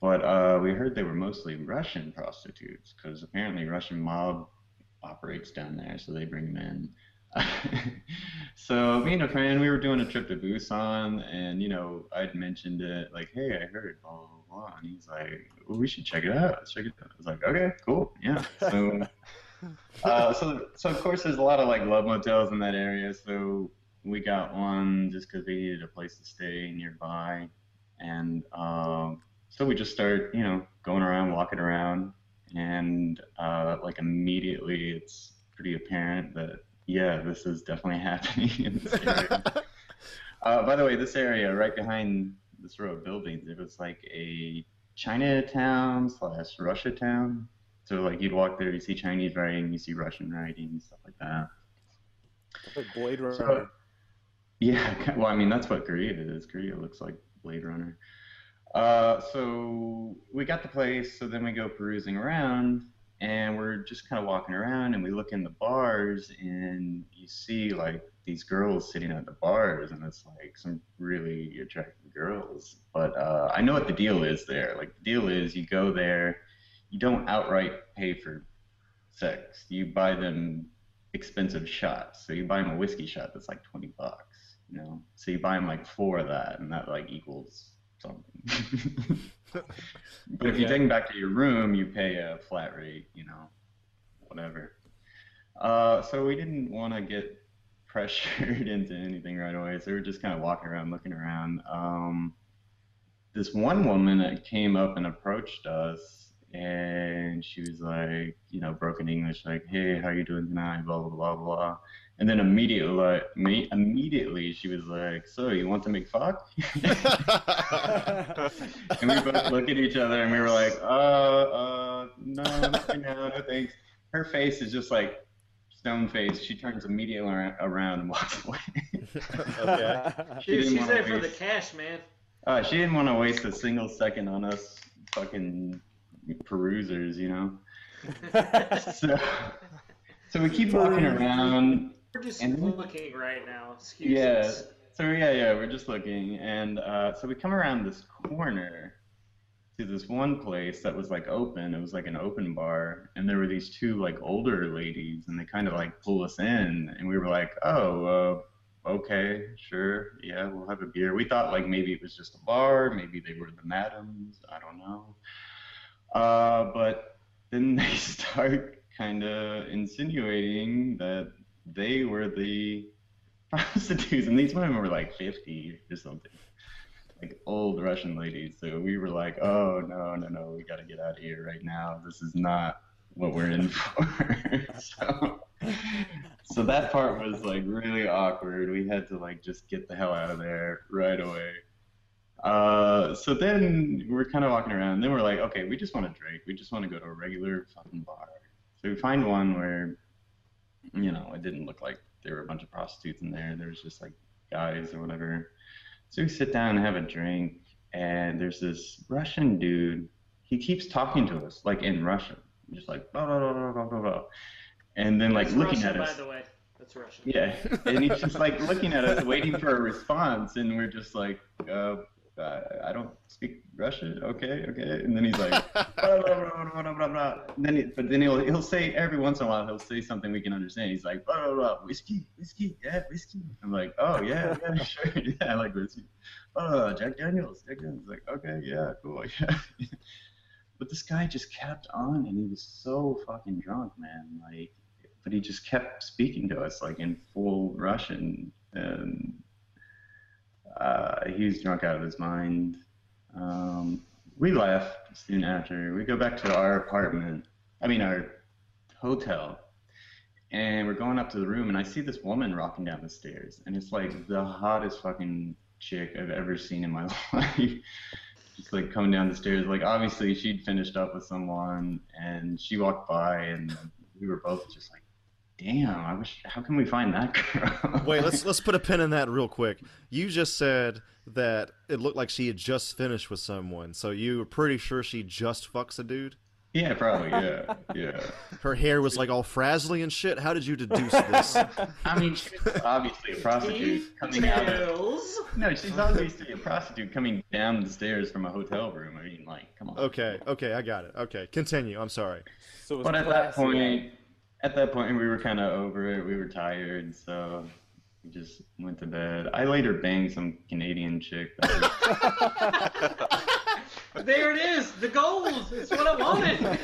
Speaker 6: But uh, we heard they were mostly Russian prostitutes, because apparently Russian mob operates down there, so they bring them in. so me and a friend, we were doing a trip to Busan, and you know, I'd mentioned it, like, hey, I heard blah blah blah, and he's like, well, we should check it out. Let's check it out. I was like, okay, cool, yeah. So, uh, so, so of course, there's a lot of like love motels in that area. So we got one just because we needed a place to stay nearby, and um, so we just started, you know, going around, walking around, and uh, like immediately, it's pretty apparent that yeah, this is definitely happening in this area. uh, by the way, this area right behind this row of buildings, it was like a Chinatown slash Russia town. So like you'd walk there, you see Chinese writing, you see Russian writing, stuff like that.
Speaker 5: Like Blade Runner.
Speaker 6: So, yeah, well, I mean that's what Korea is. Korea looks like Blade Runner. Uh, so we got the place. So then we go perusing around, and we're just kind of walking around, and we look in the bars, and you see like these girls sitting at the bars, and it's like some really attractive girls. But uh, I know what the deal is there. Like the deal is, you go there, you don't outright pay for sex. You buy them expensive shots. So you buy them a whiskey shot that's like 20 bucks, you know? So you buy them like four of that and that like equals something. but if you take them back to your room, you pay a flat rate, you know, whatever. Uh, so we didn't want to get pressured into anything right away. So we were just kind of walking around, looking around. Um, this one woman that came up and approached us and she was like, you know, broken English, like, "Hey, how are you doing tonight?" Blah blah blah blah. And then immediately, like, me, immediately, she was like, "So you want to make fuck?" and we both look at each other and we were like, "Uh, uh, no, not right now, no thanks." Her face is just like stone face. She turns immediately around and walks away.
Speaker 1: okay.
Speaker 6: She
Speaker 4: Dude, she's
Speaker 6: wanna
Speaker 4: there for the cash, man.
Speaker 6: uh, she didn't want to waste a single second on us fucking perusers, you know. So, so we keep walking around.
Speaker 4: We're just
Speaker 6: And-
Speaker 4: looking right now. Excuse
Speaker 6: Yeah.
Speaker 4: us.
Speaker 6: So yeah, yeah, we're just looking, and uh, so we come around this corner to this one place that was like open. It was like an open bar, and there were these two like older ladies, and they kind of like pull us in, and we were like, oh, uh, okay, sure, yeah, we'll have a beer. We thought like maybe it was just a bar, maybe they were the madams, I don't know. Uh, but then they start kind of insinuating that they were the prostitutes, and these women were like 50 or something. like old Russian ladies. So we were like, oh no, no, no, we got to get out of here right now. This is not what we're in for. so, so that part was like really awkward. We had to like just get the hell out of there right away. Uh, so then we're kind of walking around. Then we're like, okay, we just want to drink. We just want to go to a regular fucking bar. So we find one where, you know, it didn't look like there were a bunch of prostitutes in there. There was just like guys or whatever. So we sit down and have a drink, and there's this Russian dude. He keeps talking to us like in Russian, just like blah blah blah blah blah blah, and then like
Speaker 4: That's
Speaker 6: looking
Speaker 4: Russian,
Speaker 6: at us.
Speaker 4: by the way. That's Russian.
Speaker 6: Yeah, and he's just like looking at us, waiting for a response, and we're just like, uh, uh, I don't speak Russian. Okay, okay. And then he's like, blah, blah, blah. And then he, but then he'll he'll say every once in a while he'll say something we can understand. He's like, blah, blah, blah, whiskey, whiskey, yeah, whiskey. I'm like, oh yeah, yeah, sure, yeah, I like whiskey. Oh, Jack Daniels, Jack Daniels. Like, okay, yeah, cool, yeah. But this guy just kept on, and he was so fucking drunk, man. Like, but he just kept speaking to us like in full Russian, and uh, he was drunk out of his mind. Um, we left soon after. We go back to our apartment. I mean, our hotel. And we're going up to the room, and I see this woman rocking down the stairs, and it's like the hottest fucking chick I've ever seen in my life. Just like coming down the stairs. Like obviously she'd finished up with someone, and she walked by, and we were both just like, "Damn, I wish. How can we find that girl?"
Speaker 1: Wait, let's let's put a pin in that real quick. You just said that it looked like she had just finished with someone, so you were pretty sure she just fucks a dude.
Speaker 6: Yeah, probably. Yeah, yeah.
Speaker 1: Her hair was like all frazzly and shit. How did you deduce this?
Speaker 6: I mean, she's obviously a prostitute coming out of. No, she's obviously a prostitute coming down the stairs from a hotel room. I mean, like, come on.
Speaker 1: Okay, okay, I got it. Okay, continue. I'm sorry.
Speaker 5: So it was
Speaker 6: But at that point, at that point, we were kind of over it. We were tired, so we just went to bed. I later banged some Canadian chick. Was-
Speaker 4: There it is, the gold. It's what I wanted.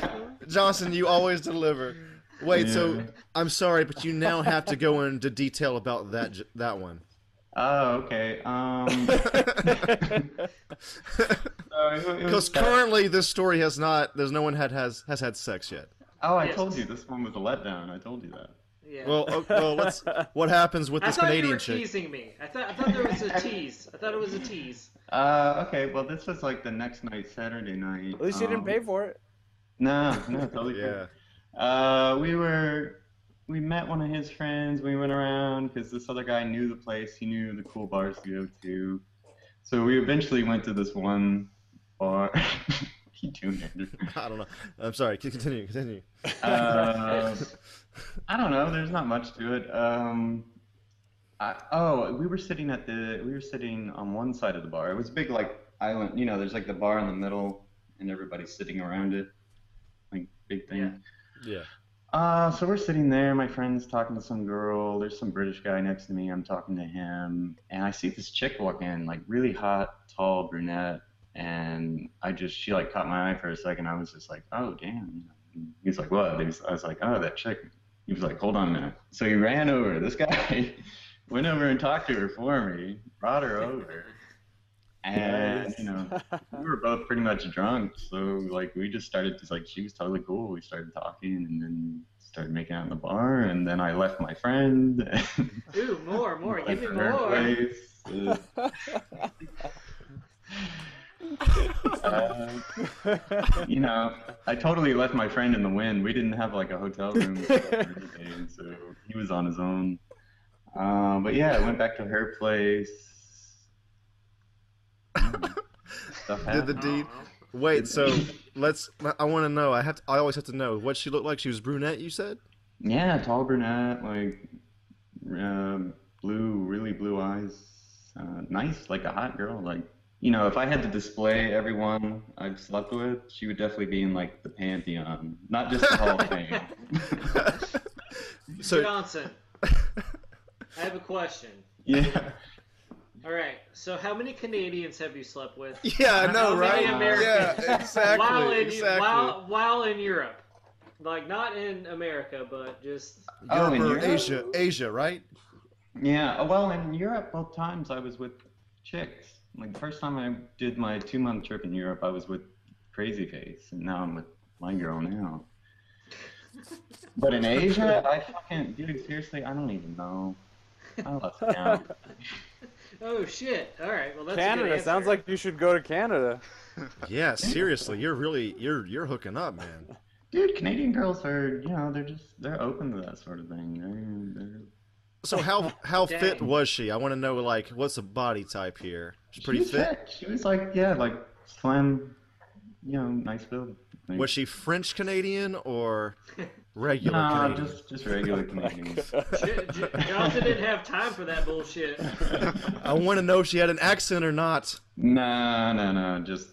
Speaker 1: Johnson, you always deliver. Wait, so I'm sorry, but you now have to go into detail about that j- that one.
Speaker 6: oh, okay. Um.
Speaker 1: Because currently this story has not. There's no one had has has had sex yet.
Speaker 6: Oh, I
Speaker 4: Yes.
Speaker 6: told you this one was a letdown. I told you that.
Speaker 4: Yeah.
Speaker 1: Well, o- well, let's. What happens with
Speaker 4: I
Speaker 1: this
Speaker 4: thought you
Speaker 1: Canadian
Speaker 4: were
Speaker 1: chick?
Speaker 4: teasing me. I thought I thought there was a tease. I thought it was a tease.
Speaker 6: Uh, okay. Well, this was like the next night, Saturday night.
Speaker 5: At least you didn't
Speaker 6: Um,
Speaker 5: pay for it.
Speaker 6: No, no, totally. free.
Speaker 1: Yeah.
Speaker 6: Uh, we were, we met one of his friends. We went around because this other guy knew the place. He knew the cool bars to go to. So we eventually went to this one bar. what are you doing, Andrew?
Speaker 1: I don't know. I'm sorry. Continue. Continue.
Speaker 6: Uh, I don't know. There's not much to it. Um, I, oh, we were sitting at the. We were sitting on one side of the bar. It was a big like island. You know, there's like the bar in the middle, and everybody's sitting around it. Like big thing.
Speaker 4: Yeah.
Speaker 1: Yeah.
Speaker 6: Uh, so we're sitting there. My friend's talking to some girl. There's some British guy next to me. I'm talking to him, and I see this chick walk in, like really hot, tall brunette, and I just she like caught my eye for a second. I was just like, oh damn. He's like, what? He was, I was like, oh that chick. He was like, hold on a minute. So he ran over. This guy went over and talked to her for me, brought her over. And you know, we were both pretty much drunk, so like we just started to like she was totally cool. We started talking and then started making out in the bar, and then I left my friend.
Speaker 4: Ooh, more, more. Give me more.
Speaker 6: Place. Uh, you know, I totally left my friend in the wind. We didn't have like a hotel room anything, so he was on his own. Um, but yeah, I went back to her place.
Speaker 1: Did the
Speaker 6: happened.
Speaker 1: deed. Wait. So let's. I want to know. I have. To, I always have to know what she looked like. She was brunette. You said.
Speaker 6: Yeah, tall brunette, like uh, blue, really blue eyes. Uh, nice, like a hot girl. Like you know, if I had to display everyone I've slept with, she would definitely be in like the pantheon, not just the Hall of Fame.
Speaker 1: So.
Speaker 4: Johnson, I have a question.
Speaker 6: yeah.
Speaker 4: All right. So, how many Canadians have you slept with?
Speaker 1: Yeah, I
Speaker 4: How
Speaker 1: know,
Speaker 4: many
Speaker 1: right?
Speaker 4: Americans?
Speaker 1: Yeah, exactly.
Speaker 4: while in
Speaker 1: exactly.
Speaker 4: while while in Europe, like not in America, but just
Speaker 6: Oh, in
Speaker 1: Europe? Asia, Asia, right?
Speaker 6: Yeah. Well, in Europe, both times I was with chicks. Like the first time I did my two month trip in Europe, I was with Crazy Face, and now I'm with my girl now. But in Asia, I fucking dude, seriously, I don't even know. I lost count.
Speaker 4: Oh shit! All right, well that's a good
Speaker 5: Canada sounds like you should go to Canada.
Speaker 1: Yeah, seriously, you're really you're you're hooking up, man.
Speaker 6: Dude, Canadian girls are, you know, they're just they're open to that sort of thing. They're, they're
Speaker 1: So how how fit was she? I want to know like what's the body type here? She's pretty
Speaker 6: she was
Speaker 1: fit.
Speaker 6: She was like, yeah, like slim, you know, nice build. Like,
Speaker 1: Was she French Canadian or regular
Speaker 6: No,
Speaker 1: Canadian?
Speaker 6: just just regular Canadian.
Speaker 4: J- J- Johnson didn't have time for that bullshit.
Speaker 1: I want to know if she had an accent or not.
Speaker 6: no, no, no, just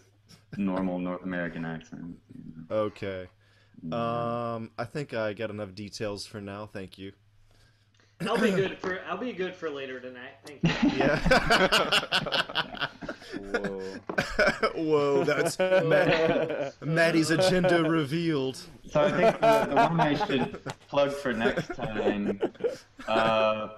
Speaker 6: normal North American accent.
Speaker 1: Okay. Um, I think I got enough details for now. Thank you.
Speaker 4: I'll be good for I'll be good for later tonight. Thank you.
Speaker 1: Yeah.
Speaker 5: Whoa.
Speaker 1: Whoa, that's Matt, Matty's agenda revealed.
Speaker 6: So I think the, the one I should plug for next time, uh,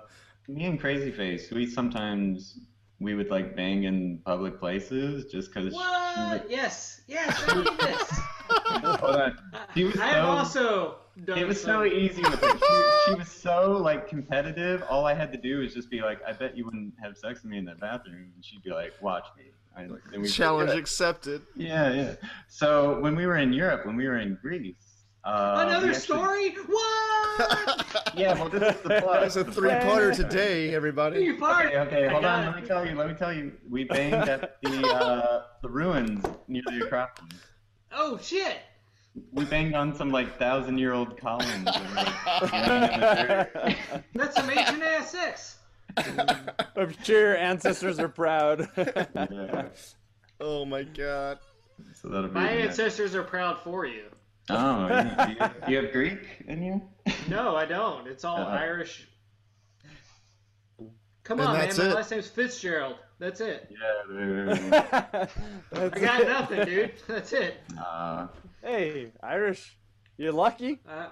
Speaker 6: me and Crazy Face, we sometimes we would like bang in public places just because.
Speaker 4: What? Yes, yes, I need this.
Speaker 6: Hold on. She was
Speaker 4: I have
Speaker 6: so-
Speaker 4: also done
Speaker 6: It was so
Speaker 4: some-
Speaker 6: easy with her. She, she was so like competitive. All I had to do was just be like, "I bet you wouldn't have sex with me in that bathroom," and she'd be like, "Watch me." I, and we
Speaker 1: Challenge accepted.
Speaker 6: Yeah, yeah. So when we were in Europe, when we were in Greece, uh, we
Speaker 4: Another
Speaker 6: actually-
Speaker 4: story? What?
Speaker 6: Yeah, well, this is the plot.
Speaker 1: That's a three-parter today, everybody.
Speaker 4: Three part.
Speaker 6: Okay, okay, hold on.
Speaker 4: it.
Speaker 6: Let me tell you. Let me tell you. We banged at the uh, the ruins near the Acropolis.
Speaker 4: Oh shit!
Speaker 6: We banged on some like thousand year old columns. that were, like, in the dirt.
Speaker 4: That's some ancient ass sex.
Speaker 5: I'm sure your ancestors are proud.
Speaker 6: Yeah.
Speaker 1: Oh my god.
Speaker 6: So that'll be
Speaker 4: My ancestors are proud for you.
Speaker 6: Oh, yeah. do, you, do you have Greek in you?
Speaker 4: No, I don't. It's all
Speaker 6: Uh-uh.
Speaker 4: Irish. Come on, man.
Speaker 1: that's
Speaker 4: My last name's Fitzgerald. That's it.
Speaker 6: Yeah. dude.
Speaker 4: I got nothing, dude. That's it.
Speaker 6: Uh,
Speaker 5: Hey, Irish, you're lucky?
Speaker 4: Uh,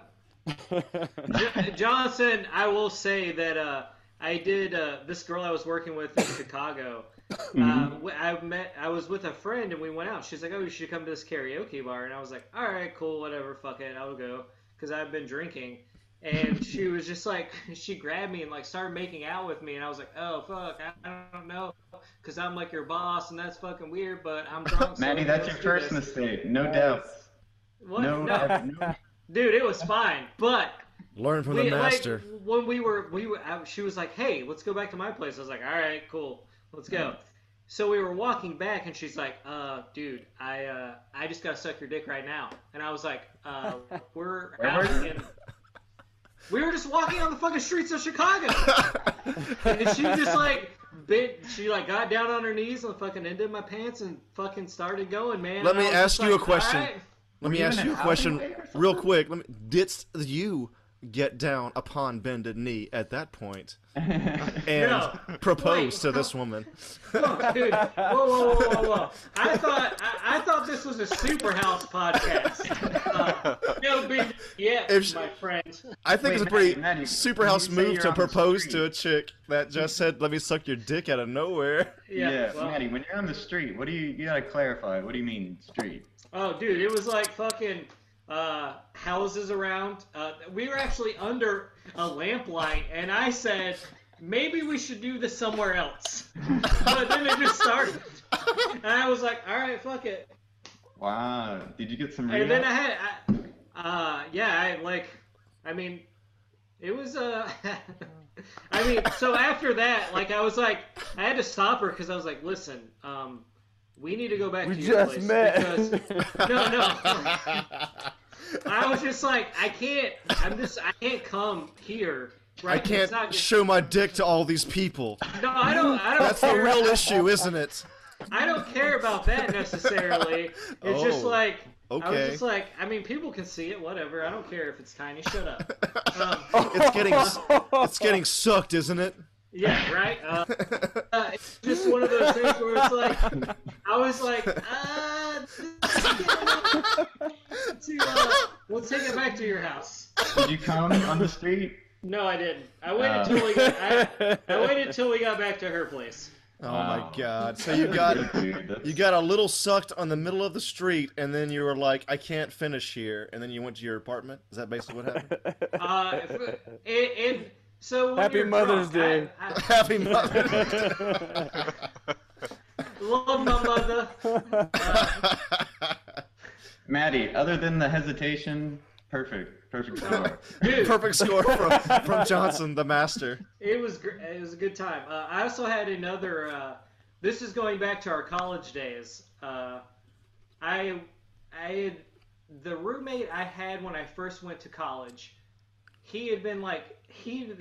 Speaker 4: Johnson, I will say that uh, I did. Uh, this girl I was working with in Chicago. Uh, w- I met. I was with a friend and we went out. She's like, "Oh, you should come to this karaoke bar." And I was like, "All right, cool, whatever, fuck it, I'll go," because I've been drinking. And she was just like, she grabbed me and like started making out with me, and I was like, "Oh fuck, I, I don't know," because I'm like your boss, and that's fucking weird. But I'm drunk. so
Speaker 6: Matty, that's your first
Speaker 4: this.
Speaker 6: mistake. No doubt.
Speaker 4: What?
Speaker 6: No,
Speaker 4: no, dude, it was fine, but
Speaker 1: Learn from
Speaker 4: we,
Speaker 1: the
Speaker 4: like,
Speaker 1: master.
Speaker 4: when we were, we were, I, she was like, "Hey, let's go back to my place." I was like, "All right, cool, let's go." So we were walking back, and she's like, "Uh, dude, I, uh, I just gotta suck your dick right now." And I was like, "Uh, we're out
Speaker 6: were
Speaker 4: in." We were just walking on the fucking streets of Chicago, and she just like bit. She like got down on her knees and fucking ended my pants and fucking started going, man.
Speaker 1: Let
Speaker 4: And
Speaker 1: me ask
Speaker 4: just
Speaker 1: you a question.
Speaker 4: "All right."
Speaker 1: Let me ask you a question real quick. Let me did you get down upon bended knee at that point and
Speaker 4: No.
Speaker 1: propose
Speaker 4: Wait,
Speaker 1: to this woman?
Speaker 4: Look, dude. Whoa, whoa, whoa, whoa, whoa! I thought I, I thought this was a super house podcast. Uh, no big yet,
Speaker 1: If she-
Speaker 4: my friend.
Speaker 1: I think
Speaker 6: Wait,
Speaker 1: it's a pretty
Speaker 6: Matty,
Speaker 1: super house move to propose to a chick that just said, "Let me suck your dick" out of nowhere.
Speaker 4: Yeah.
Speaker 6: Yeah,
Speaker 4: well,
Speaker 6: Matty, when you're on the street, what do you you gotta clarify? What do you mean street?
Speaker 4: oh, dude, it was like fucking uh, houses around. Uh, we were actually under a lamplight, and I said. Maybe we should do this somewhere else. but then it just started. And I was like, all right, fuck it.
Speaker 6: Wow. Did you get some
Speaker 4: And then? I had, I, uh, yeah, I like, I mean, it was, uh, I mean, so after that, like, I was like, I had to stop her because I was like, listen, um, we need to go back
Speaker 5: We
Speaker 4: to your
Speaker 5: just
Speaker 4: place
Speaker 5: met.
Speaker 4: because no, no. I was just like, I can't, I'm just, I can't come here. Right?
Speaker 1: I can't
Speaker 4: not
Speaker 1: show my dick to all these people.
Speaker 4: no, I don't, I don't
Speaker 1: That's the real issue, isn't it?
Speaker 4: I don't care about that necessarily. It's just
Speaker 1: Oh,
Speaker 4: like I was just like, I mean, people can see it, whatever. I don't care if it's tiny. Shut up. Um,
Speaker 1: It's getting it's getting sucked, isn't it?
Speaker 4: Yeah, right. Uh, uh, it's just one of those things where it's like, I was like, uh, to, uh, we'll take it back to your house.
Speaker 6: Did you come on the street?
Speaker 4: No, I didn't. I waited
Speaker 6: Uh.
Speaker 4: until we got. I, I waited until we got back to her place.
Speaker 1: Oh
Speaker 6: Wow.
Speaker 1: my god! So you got you got a little sucked on the middle of the street, and then you were like, "I can't finish here," and then you went to your apartment. Is that basically what happened?
Speaker 4: Uh, if- and, and so
Speaker 5: Happy Mother's
Speaker 4: drunk,
Speaker 5: Day.
Speaker 4: I, I
Speaker 1: Happy Mother's
Speaker 4: love my mother. Uh,
Speaker 6: Matty, other than the hesitation, perfect, perfect score.
Speaker 4: dude,
Speaker 1: Perfect score from from Johnson, the master.
Speaker 4: It was gr- it was a good time. Uh, I also had another. Uh, this is going back to our college days. Uh, I I had the roommate I had when I first went to college. He had been like he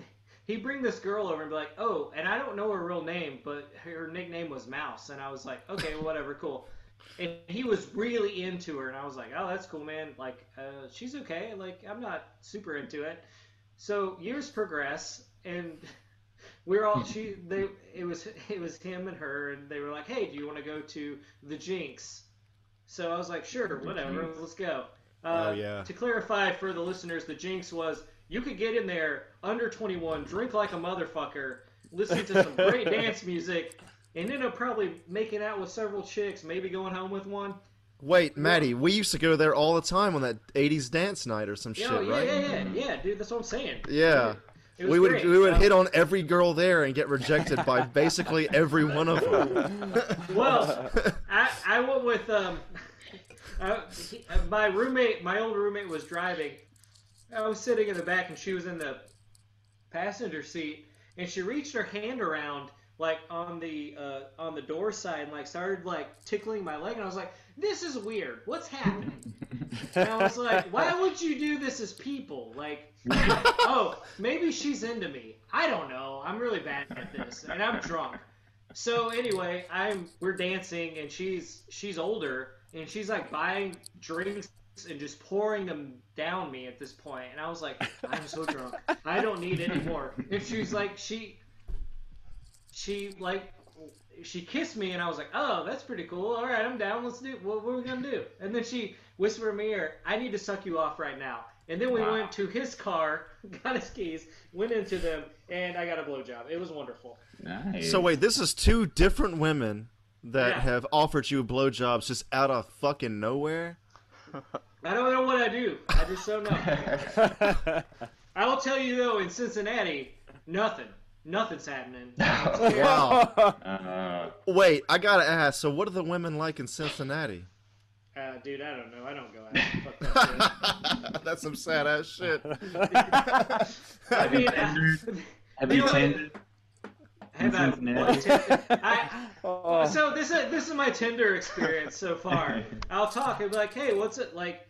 Speaker 4: he'd bring this girl over and be like, oh, and I don't know her real name, but her nickname was Mouse, and I was like, okay, whatever, cool. And he was really into her, and I was like, oh, that's cool, man. Like, uh, she's okay. Like, I'm not super into it. So years progress, and we're all she they it was it was him and her, and they were like, hey, do you want to go to the Jinx? So I was like, sure, whatever, let's go. Uh,
Speaker 1: Oh, yeah.
Speaker 4: To clarify for the listeners, the Jinx was you could get in there under 21, drink like a motherfucker, listen to some great dance music, and end up probably making out with several chicks, maybe going home with one.
Speaker 1: Wait, Matty, we used to go there all the time on that '80s dance night or some shit,
Speaker 4: Yeah, yeah,
Speaker 1: right?
Speaker 4: yeah, yeah, yeah, dude. That's what I'm saying.
Speaker 1: Yeah.
Speaker 4: It was
Speaker 1: We would
Speaker 4: great.
Speaker 1: we would
Speaker 4: Um,
Speaker 1: hit on every girl there and get rejected by basically every one of them.
Speaker 4: Well, I, I went with um, I, he, uh, my roommate. My old roommate was driving. I was sitting in the back, and she was in the passenger seat, and she reached her hand around like on the uh, on the door side, and like started like tickling my leg, and I was like, "This is weird. What's happening?" And I was like, "Why would you do this as people? Like, oh, maybe she's into me. I don't know. I'm really bad at this, and I'm drunk." So anyway, I'm we're dancing and she's she's older and she's like buying drinks and just pouring them down me at this point and I was like I'm so drunk I don't need any more and she's like she she like she kissed me and I was like oh that's pretty cool all right I'm down let's do what, what are we gonna do and then she whispered in my ear I need to suck you off right now and then we
Speaker 6: Wow.
Speaker 4: went to his car got his keys went into them and I got a blowjob it was wonderful.
Speaker 6: Nice.
Speaker 1: So wait, this is two different women that
Speaker 4: Yeah.
Speaker 1: have offered you blowjobs just out of fucking nowhere.
Speaker 4: I don't know what I do. I just don't know. I will tell you though, in Cincinnati, nothing, nothing's happening.
Speaker 1: Wow.
Speaker 6: Uh,
Speaker 1: Wait, I gotta ask. So, what are the women like in Cincinnati?
Speaker 4: Uh, dude, I don't know. I don't go out. Fuck that
Speaker 1: That's some sad ass shit.
Speaker 4: shit. I mean,
Speaker 6: have
Speaker 4: You
Speaker 6: you
Speaker 4: know,
Speaker 6: tended?
Speaker 4: have I,
Speaker 6: Cincinnati.
Speaker 4: what, I,
Speaker 5: Oh.
Speaker 4: so this is this is my Tinder experience so far. I'll talk and be like, hey, what's it like?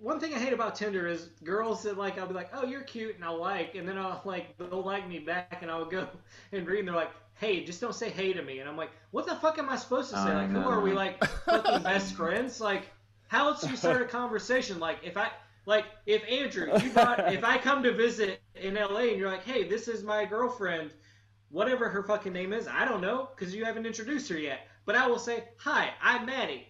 Speaker 4: One thing I hate about Tinder is girls that like I'll be like, oh, you're cute, and I'll like, and then I'll like they'll like me back, and I'll go and read, and they're like, hey, just don't say hey to me, and I'm like, what the fuck am I supposed to say?
Speaker 6: Oh,
Speaker 4: like, who are we like fucking best friends? Like, how else do you start a conversation? Like, if I like if Andrew, you brought, if I come to visit in LA and you're like, hey, this is my girlfriend whatever her fucking name is. I don't know because you haven't introduced her yet. But I will say, "Hi, I'm Matty."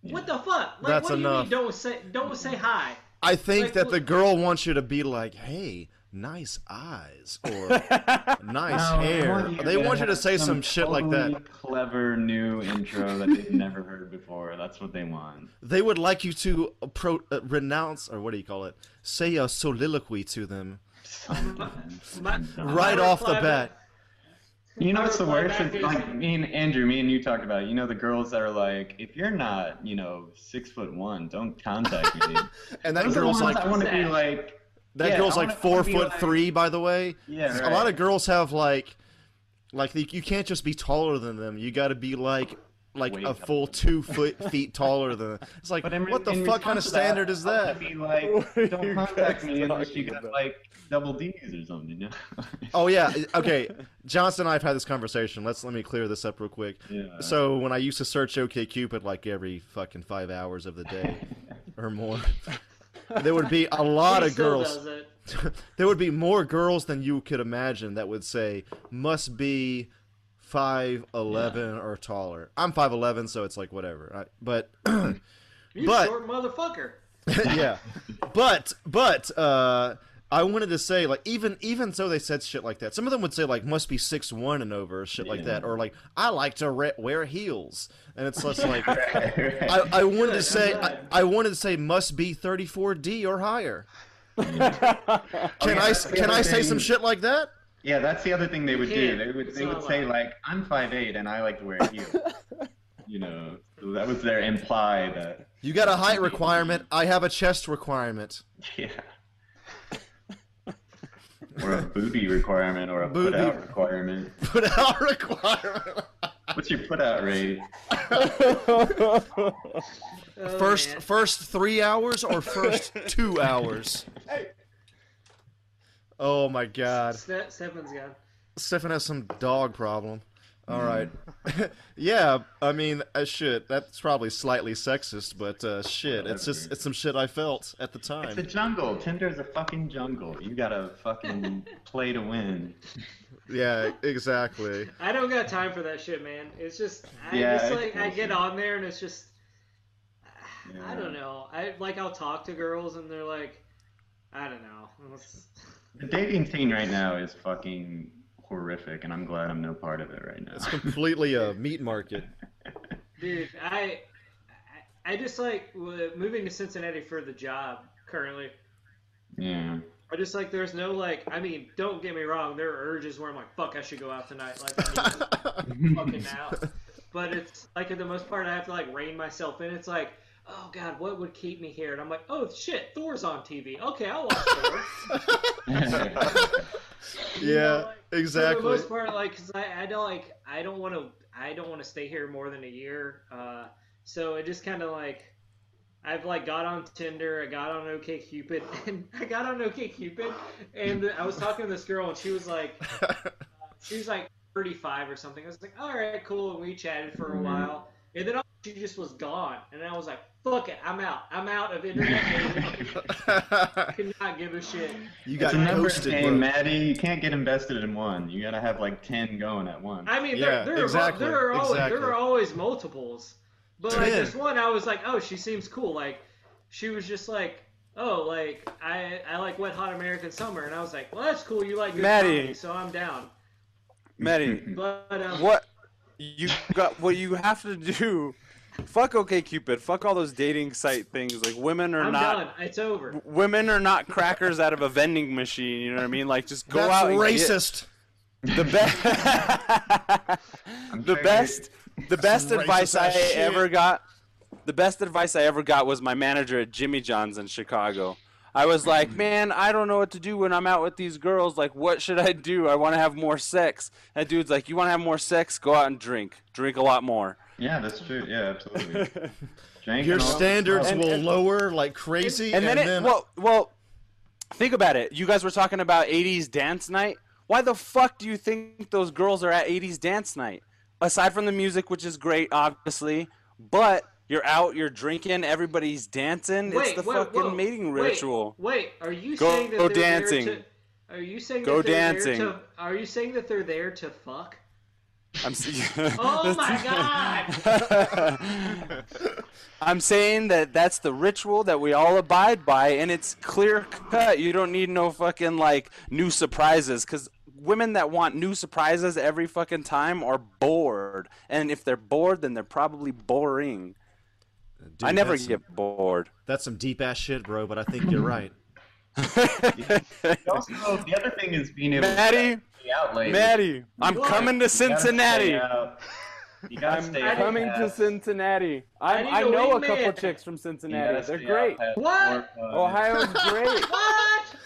Speaker 4: What the fuck? Like,
Speaker 1: That's
Speaker 4: what do you mean? Don't say, don't say hi.
Speaker 1: I think
Speaker 4: Like,
Speaker 1: that the girl wants you to be like, "Hey, nice eyes," or "Nice
Speaker 6: No,
Speaker 1: hair."
Speaker 6: want
Speaker 1: They want you to say some shit like that.
Speaker 6: Clever new intro that they've never heard before. That's what they want.
Speaker 1: They would like you to pro- uh, renounce, or what do you call it? Say a soliloquy to them
Speaker 4: My,
Speaker 1: right
Speaker 4: my
Speaker 1: off the
Speaker 4: reply
Speaker 1: bat.
Speaker 6: You know
Speaker 4: My
Speaker 6: what's the worst? It's like me and Andrew, me and you talked about. it. You know the girls that are like, if you're not, you know, six foot one, don't contact me.
Speaker 1: And that
Speaker 6: Those
Speaker 1: girl's like,
Speaker 6: I want to be like.
Speaker 1: that
Speaker 6: yeah,
Speaker 1: girl's like
Speaker 6: wanna- I
Speaker 1: four foot
Speaker 6: like-
Speaker 1: three, by the way.
Speaker 6: Yeah,
Speaker 1: A lot of girls have like, like you you can't just be taller than them. You got to be like, like
Speaker 6: Way
Speaker 1: a
Speaker 6: taller.
Speaker 1: full two foot feet taller than. Them. It's like,
Speaker 6: in,
Speaker 1: what the
Speaker 6: in
Speaker 1: fuck kind of
Speaker 6: response to that,
Speaker 1: standard is
Speaker 6: I wanna
Speaker 1: that?
Speaker 6: Be like, don't contact me unless you got like double D's or something. You know?
Speaker 1: Oh yeah, okay. Johnson and I have had this conversation. Let's let me clear this up real quick.
Speaker 6: Yeah.
Speaker 1: So when I used to search OkCupid like every fucking five hours of the day or more, there would be a lot
Speaker 4: He
Speaker 1: of
Speaker 4: still
Speaker 1: girls.
Speaker 4: does it.
Speaker 1: there would be more girls than you could imagine that would say must be five eleven or taller. I'm five eleven, so it's like whatever. I, but
Speaker 4: You
Speaker 1: But-
Speaker 4: short motherfucker.
Speaker 1: yeah, but but uh, I wanted to say like even even so they said shit like that. Some of them would say like must be six one and over or shit like that, or like I like to re- wear heels, and it's just like
Speaker 6: Right, right.
Speaker 1: I, I wanted to say
Speaker 4: I'm
Speaker 1: I, wanted to say must be thirty four D or higher. Can
Speaker 6: yeah,
Speaker 1: I can I say some shit like that?
Speaker 6: Yeah, that's the other thing they would do.
Speaker 4: can't.
Speaker 6: They would
Speaker 4: It's
Speaker 6: they would say
Speaker 4: allowed.
Speaker 6: like, "I'm 5'8 and I like to wear heels." you know, so that was their imply that.
Speaker 1: You got a height requirement. I have a chest requirement.
Speaker 6: Yeah. or a booty requirement or a
Speaker 1: Booty.
Speaker 6: put out requirement.
Speaker 1: Put out requirement.
Speaker 6: What's your put out rate?
Speaker 4: Oh,
Speaker 1: First
Speaker 4: man.
Speaker 1: first three hours or first two hours? Oh my god.
Speaker 4: Ste- Stefan's gone.
Speaker 1: Stefan has some dog problem. All right. yeah, I mean, uh, shit. That's probably slightly sexist, but uh, shit, it's just it's some shit I felt at the time.
Speaker 6: It's a
Speaker 1: time.
Speaker 6: jungle. Tinder's a fucking jungle. You gotta fucking play to win.
Speaker 1: Yeah, exactly.
Speaker 4: I don't got time for that shit, man. It's just I
Speaker 6: Yeah,
Speaker 4: just
Speaker 6: it's
Speaker 4: like I get on there and it's just I don't know. I like I'll talk to girls and they're like I don't know. It's-
Speaker 6: The dating scene right now is fucking horrific, and I'm glad I'm no part of it right now.
Speaker 1: It's completely a meat market.
Speaker 4: Dude, I I I just like moving to Cincinnati for the job currently.
Speaker 6: yeah.
Speaker 4: I just like there's no like I mean don't get me wrong there are urges where I'm like fuck I should go out tonight like I need fucking out but it's like for the most part I have to like rein myself in it's like oh god what would keep me here and I'm like oh shit Thor's on TV okay I'll watch Thor You know,
Speaker 1: yeah,
Speaker 4: exactly. For the most part, like, 'cause I, I don't like, I don't want to, I don't want to stay here more than a year. Uh, so it just kind of like, I've like got on Tinder, I got on OkCupid, and I got on OkCupid, and I was talking to this girl, and she was like, she was like 35 or something. I was like, all right, cool, and we chatted for a
Speaker 6: Mhm.
Speaker 4: while, and then she just was gone, and I was like, fuck it, I'm out, I'm out of internet. dating. Could not give a shit.
Speaker 1: you got
Speaker 6: a numbers
Speaker 1: ghosted,
Speaker 6: game. Matty. You can't get invested in one. You gotta have like ten going at once.
Speaker 4: I mean,
Speaker 1: Yeah,
Speaker 4: there, there,
Speaker 1: exactly,
Speaker 4: are, there are always
Speaker 1: exactly.
Speaker 4: there are always multiples, but like
Speaker 1: Ten.
Speaker 4: this one, I was like, oh, she seems cool. Like, she was just like, oh, like I I like Wet Hot American Summer, and I was like, well, that's cool. You like good
Speaker 5: Matty.
Speaker 4: comedy, so I'm down.
Speaker 5: Matty,
Speaker 4: But um,
Speaker 5: what you got? What you have to do? Fuck OK Cupid. Fuck all those dating site things. Like women are
Speaker 4: I'm
Speaker 5: not.
Speaker 4: done. It's over.
Speaker 5: Women are not crackers out of a vending machine. You know what I mean? Like just go
Speaker 1: That's
Speaker 5: out. and get-
Speaker 1: racist.
Speaker 5: The best. the best. The best
Speaker 1: Some
Speaker 5: advice
Speaker 1: racist
Speaker 5: I
Speaker 1: ass shit.
Speaker 5: ever got. The best advice I ever got was my manager at Jimmy John's in Chicago. I was like, man, I don't know what to do when I'm out with these girls. Like, what should I do? I want to have more sex. That dude's like, you want to have more sex? Go out and drink. Drink a lot more.
Speaker 6: Yeah, that's true. Yeah, absolutely.
Speaker 1: Your standards
Speaker 5: And-
Speaker 1: will
Speaker 5: and-
Speaker 1: lower like crazy,
Speaker 5: and then it well well think about it you guys were talking about 80s dance night why the fuck do you think those girls are at 80s dance night aside from the music which is great obviously but you're out you're drinking everybody's dancing
Speaker 4: Wait,
Speaker 5: it's the
Speaker 4: wait,
Speaker 5: fucking
Speaker 4: whoa,
Speaker 5: mating
Speaker 4: wait,
Speaker 5: ritual
Speaker 4: Wait, are you
Speaker 5: Go-
Speaker 4: saying that
Speaker 5: go
Speaker 4: they're
Speaker 5: dancing.
Speaker 4: There to, are you saying
Speaker 5: Go
Speaker 4: that they're
Speaker 5: dancing.
Speaker 4: There to, are you saying that they're there to fuck?
Speaker 5: I'm
Speaker 4: Oh my god!
Speaker 5: I'm saying that that's the ritual that we all abide by, and it's clear cut. You don't need no fucking like new surprises, because women that want new surprises every fucking time are bored, and if they're bored, then they're probably boring. I never
Speaker 1: that's
Speaker 5: get bored.
Speaker 1: That's some deep ass shit, bro. But I think you're right.
Speaker 6: Also, the other thing is being able
Speaker 5: Matty,
Speaker 6: to stay out late.
Speaker 5: Matty, I'm
Speaker 4: What?
Speaker 5: coming to
Speaker 6: gotta
Speaker 5: Cincinnati.
Speaker 6: You gotta
Speaker 5: I'm
Speaker 6: stay
Speaker 4: I
Speaker 6: out
Speaker 5: coming to Cincinnati.
Speaker 4: I
Speaker 5: I,
Speaker 4: need
Speaker 5: know a
Speaker 4: wingman.
Speaker 5: couple chicks from Cincinnati. They're great.
Speaker 6: out past
Speaker 4: What?
Speaker 5: Ohio's great.
Speaker 4: what?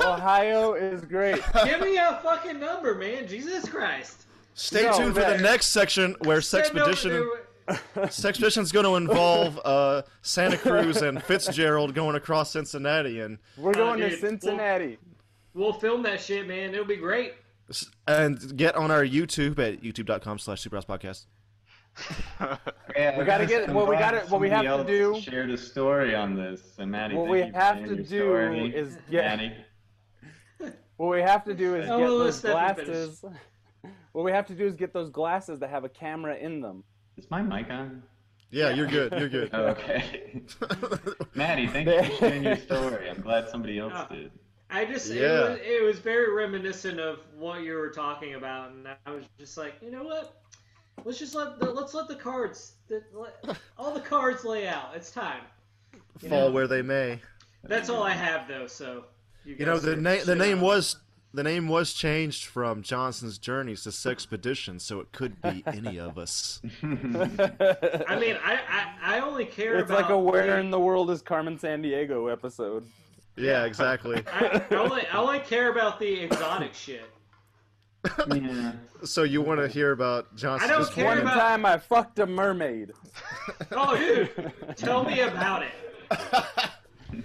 Speaker 5: Ohio is great.
Speaker 4: Give me a fucking number, man. Jesus Christ.
Speaker 1: Stay
Speaker 5: No,
Speaker 1: tuned for the next section where
Speaker 4: Send over
Speaker 1: Sexpedition
Speaker 4: there-
Speaker 1: Sexpedition's going to involve uh, Santa Cruz and Fitzgerald going across Cincinnati and
Speaker 5: We're going to
Speaker 4: dude.
Speaker 5: Cincinnati.
Speaker 4: We'll film that shit, man. It'll be great.
Speaker 1: And get on our YouTube at youtube.com slash superhouse podcast.
Speaker 6: Yeah,
Speaker 5: We gotta
Speaker 6: I'm
Speaker 5: get- what we gotta- what we have to do-
Speaker 6: Shared a story on this, and Matty.
Speaker 5: What we have to do
Speaker 6: story.
Speaker 5: is get
Speaker 6: Matty.
Speaker 5: what we have to do is
Speaker 4: Oh,
Speaker 5: get
Speaker 4: well, let
Speaker 5: those glasses. What we have to do is get those glasses that have a camera in them.
Speaker 6: Is my mic on?
Speaker 1: Yeah, you're good. You're good.
Speaker 6: Oh, okay. Matty, thank you for sharing your story. I'm glad somebody else
Speaker 4: Ah.
Speaker 6: did.
Speaker 4: I just
Speaker 1: Yeah.
Speaker 4: it, was, it was very reminiscent of what you were talking about, and I was just like, you know what? Let's just let the, let's let the cards the, let, all the cards lay out. It's time. You
Speaker 1: Fall
Speaker 4: know?
Speaker 1: where they may.
Speaker 4: That's all I have though. So you,
Speaker 1: You know the name. The name was the name was changed from Johnson's Journeys to Sexpedition, so it could be any of us.
Speaker 4: I mean, I I, I only care
Speaker 5: it's
Speaker 4: about
Speaker 5: like a Where
Speaker 4: the-
Speaker 5: in the World is Carmen Sandiego episode.
Speaker 1: Yeah, exactly.
Speaker 4: I, I only I only care about the exotic shit.
Speaker 6: yeah.
Speaker 1: So you want to hear about Johnson?
Speaker 4: I don't
Speaker 1: just
Speaker 4: care
Speaker 5: One
Speaker 4: about-
Speaker 5: time I fucked a mermaid.
Speaker 4: Oh, dude, tell me about it.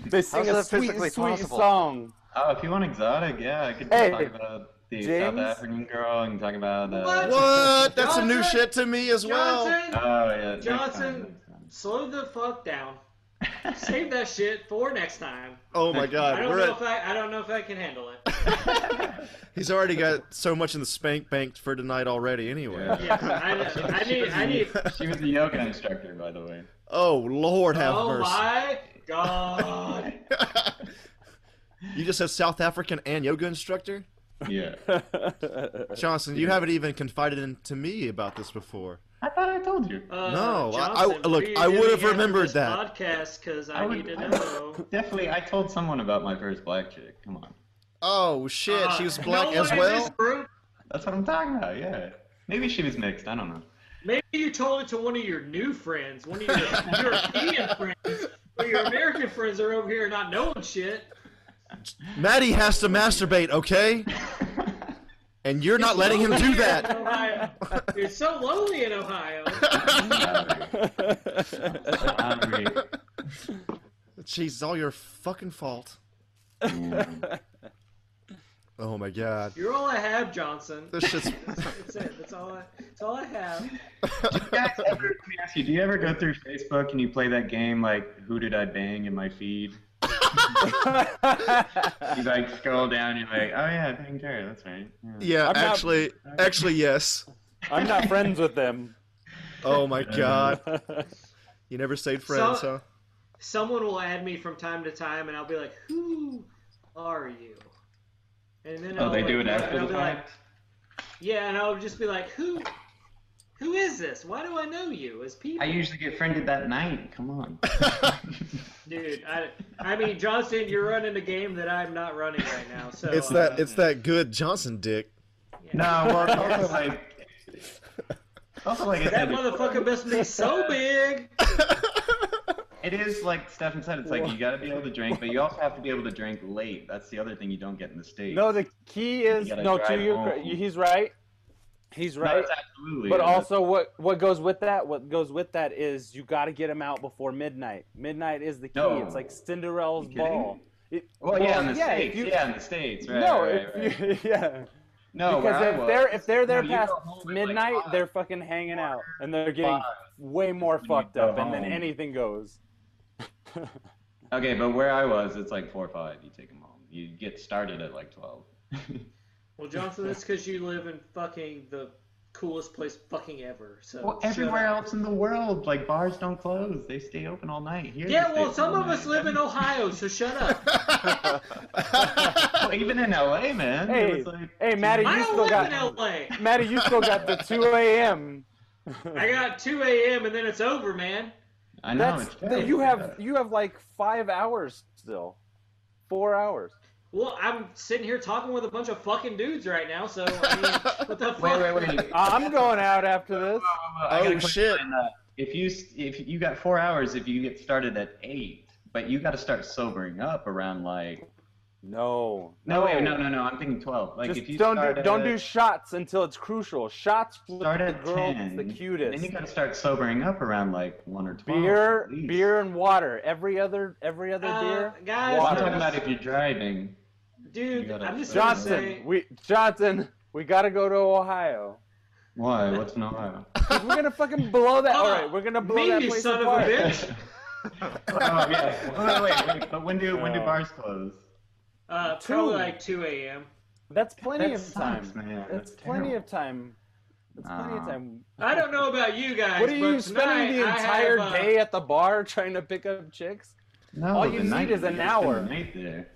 Speaker 5: They sing a
Speaker 3: that
Speaker 5: sweet, sweet
Speaker 3: possible?
Speaker 5: song.
Speaker 6: Oh, if you want exotic, yeah, I could
Speaker 5: Hey,
Speaker 6: talk about the
Speaker 5: James?
Speaker 6: South African girl and talk about. Uh,
Speaker 4: What?
Speaker 1: What? That's some new shit to me as well.
Speaker 4: Johnson,
Speaker 6: Oh yeah.
Speaker 4: Johnson, slow the fuck down. Save that shit for next time.
Speaker 1: Oh my
Speaker 4: I
Speaker 1: God,
Speaker 4: don't
Speaker 1: we're
Speaker 4: know
Speaker 1: at,
Speaker 4: if I I don't know if I can handle it.
Speaker 1: he's already got so much in the spank bank for tonight already. Anyway.
Speaker 4: Yeah, I, I need I need.
Speaker 6: She was a yoga instructor, by the way.
Speaker 1: Oh Lord, have
Speaker 4: Oh
Speaker 1: mercy.
Speaker 4: my god.
Speaker 1: you just said South African and yoga instructor.
Speaker 6: Yeah.
Speaker 1: Johnson, you haven't even confided in to me about this before.
Speaker 6: I thought I told you.
Speaker 4: Uh,
Speaker 1: No, I- I- look,
Speaker 4: what are you
Speaker 1: I would have remembered
Speaker 4: this
Speaker 1: that.
Speaker 4: podcast because I,
Speaker 6: I would-
Speaker 4: need to know.
Speaker 6: Definitely, I told someone about my first black chick. Come on.
Speaker 1: Oh shit,
Speaker 4: Uh,
Speaker 1: she was black
Speaker 4: one
Speaker 1: as well.
Speaker 6: That's what I'm talking about. Yeah. Maybe she was mixed. I don't know.
Speaker 4: Maybe you told it to one of your new friends, one of your European friends, but your American friends are over here not knowing shit.
Speaker 1: Matty has to masturbate, okay? And you're not letting him do that.
Speaker 4: Ohio. It's so lonely in Ohio.
Speaker 6: Hungry.
Speaker 1: Jeez, it's all your fucking fault. Oh my god.
Speaker 4: You're all I have, Johnson.
Speaker 1: This shit's.
Speaker 4: That's it. That's all I. That's all I have.
Speaker 6: Guys, ever, let me ask you, do you ever go through Facebook and you play that game like Who Did I Bang in my feed? You like scroll down, you're like, oh yeah, Bang Terry, that's right. Yeah.
Speaker 1: Yeah,
Speaker 5: I'm not-
Speaker 1: actually, actually, yes.
Speaker 5: I'm not friends with them.
Speaker 1: Oh my god. You never stayed friends, huh?
Speaker 4: Someone will add me from time to time, and I'll be like, "Who are you?" And then
Speaker 6: Oh,
Speaker 4: I'll
Speaker 6: they
Speaker 4: like,
Speaker 6: do it after the
Speaker 4: be like,
Speaker 6: fact?
Speaker 4: Yeah, and I'll just be like, "Who? Who is this? Why do I know you as people?"
Speaker 6: I usually get friended that night. Come on.
Speaker 4: Dude, I, I mean, Johnson, you're running a game that I'm not running right now. So
Speaker 1: It's
Speaker 4: uh,
Speaker 1: that. It's that good Johnson dick.
Speaker 4: yeah.
Speaker 6: No, well, it's also like, it's also like
Speaker 4: That
Speaker 6: said,
Speaker 4: motherfucker must be so big.
Speaker 6: it is like Stefan said. It's like you got to be able to drink, but you also have to be able to drink late. That's the other thing you don't get in the states.
Speaker 5: No, the key is no. To
Speaker 6: drive
Speaker 5: you,
Speaker 6: home.
Speaker 5: he's right. He's right.
Speaker 6: absolutely.
Speaker 5: But also, what what goes with that? What goes with that is you got to get him out before midnight. Midnight is the key.
Speaker 6: No.
Speaker 5: It's like Cinderella's ball. It,
Speaker 6: Well, yeah, in the
Speaker 5: yeah,
Speaker 6: states.
Speaker 5: you-
Speaker 6: yeah, in the states. Right,
Speaker 5: no,
Speaker 6: right,
Speaker 5: if
Speaker 6: right.
Speaker 5: you, yeah.
Speaker 6: No,
Speaker 5: because if
Speaker 6: was-
Speaker 5: they're if they're there
Speaker 6: No,
Speaker 5: past
Speaker 6: home at, like,
Speaker 5: midnight,
Speaker 6: five.
Speaker 5: they're fucking hanging out and they're getting
Speaker 6: Five.
Speaker 5: way more fucked up, and then anything goes.
Speaker 6: Okay, but where I was, it's like four or five. You take them home. You get started at like twelve.
Speaker 4: Well, Johnson, that's because you live in fucking the coolest place fucking ever. So
Speaker 6: well, everywhere
Speaker 4: up.
Speaker 6: else in the world, like bars don't close. They stay open all night. Here,
Speaker 4: Yeah, well, some
Speaker 6: all
Speaker 4: of us live in Ohio, so shut up.
Speaker 6: Well, even in LA, man. it
Speaker 5: Hey,
Speaker 6: was like-
Speaker 5: hey, Matty,
Speaker 4: I
Speaker 5: you
Speaker 4: don't
Speaker 5: still
Speaker 4: live
Speaker 5: got
Speaker 4: in LA.
Speaker 5: Matty, you still got the two a.m.
Speaker 4: I got 2 a.m. and then it's over, man.
Speaker 6: I know
Speaker 5: That's
Speaker 6: it's
Speaker 5: you have you have like five hours still, four hours.
Speaker 4: Well, I'm sitting here talking with a bunch of fucking dudes right now, so I mean, what the fuck?
Speaker 6: Wait, wait, wait.
Speaker 5: I'm going out after this.
Speaker 6: I
Speaker 1: Oh, shit.
Speaker 6: clarify that. If you if you got four hours, if you get started at eight, but you got to start sobering up around like.
Speaker 5: No,
Speaker 6: No, wait, no, no, no. I'm thinking twelve. Like
Speaker 5: Just
Speaker 6: if you
Speaker 5: don't do, don't
Speaker 6: at-
Speaker 5: do shots until it's crucial. Shots flip
Speaker 6: start
Speaker 5: the
Speaker 6: at
Speaker 5: girl
Speaker 6: ten.
Speaker 5: the cutest.
Speaker 6: Then you got to start sobering up around like one or twelve.
Speaker 5: beer, beer and water. Every other every other
Speaker 4: Uh,
Speaker 5: beer.
Speaker 4: guys,
Speaker 6: I'm talking about if you're driving.
Speaker 4: Dude,
Speaker 6: gotta-
Speaker 4: I'm just
Speaker 5: Johnson,
Speaker 4: say,
Speaker 5: we Johnson, we gotta go to Ohio.
Speaker 6: Why? What's in Ohio?
Speaker 5: we're gonna fucking blow that.
Speaker 4: Oh,
Speaker 5: All right, we're gonna blow
Speaker 4: me,
Speaker 5: that
Speaker 4: you
Speaker 5: place
Speaker 4: son
Speaker 5: apart.
Speaker 4: of a bitch.
Speaker 6: oh yeah. Wait, wait, wait. But when do when do bars close?
Speaker 4: Uh,
Speaker 5: Two.
Speaker 4: probably like 2 a.m.
Speaker 5: That's plenty
Speaker 6: That
Speaker 5: of time.
Speaker 6: man.
Speaker 5: That's,
Speaker 6: That's
Speaker 5: plenty of time. That's plenty of time.
Speaker 4: I don't know about you guys.
Speaker 5: What are you
Speaker 4: but
Speaker 5: spending the entire
Speaker 4: have, uh,
Speaker 5: day at the bar trying to pick up chicks?
Speaker 6: No,
Speaker 5: All you need is an hour.
Speaker 6: the Night there.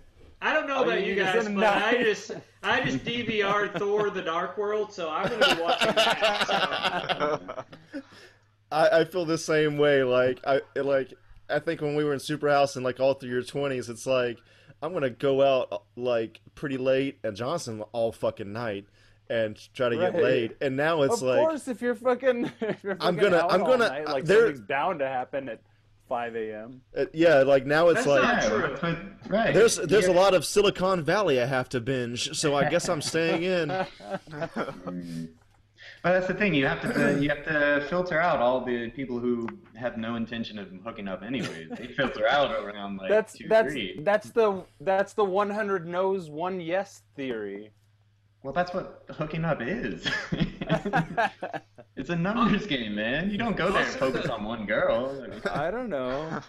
Speaker 4: I don't know
Speaker 5: Oh,
Speaker 4: about
Speaker 5: you
Speaker 4: you guys, but
Speaker 5: know.
Speaker 4: I just I just DVR'd Thor: The Dark World, so I'm gonna be watching that. So.
Speaker 1: I, I feel the same way. Like I like I think when we were in Superhouse and like all through your twenties, it's like I'm gonna go out like pretty late and Johnson all fucking night and try to get laid. And now it's
Speaker 5: of
Speaker 1: like
Speaker 5: course, if you're fucking, if you're
Speaker 1: I'm gonna-
Speaker 5: out
Speaker 1: I'm gonna-
Speaker 5: night, like
Speaker 1: there-
Speaker 5: something's bound to happen at 5 a.m.
Speaker 1: uh, yeah, like now it's
Speaker 4: That's
Speaker 1: like
Speaker 4: not true.
Speaker 6: right.
Speaker 1: there's there's a lot of Silicon Valley I have to binge, so I guess I'm staying in.
Speaker 6: But that's the thing. You have to you have to filter out all the people who have no intention of hooking up anyways. They filter out around like
Speaker 5: that's
Speaker 6: two,
Speaker 5: that's
Speaker 6: three.
Speaker 5: that's the that's the 100 no's, one yes theory.
Speaker 6: Well, that's what hooking up is. it's a numbers game, man. You don't go there and focus on one girl.
Speaker 5: I don't know.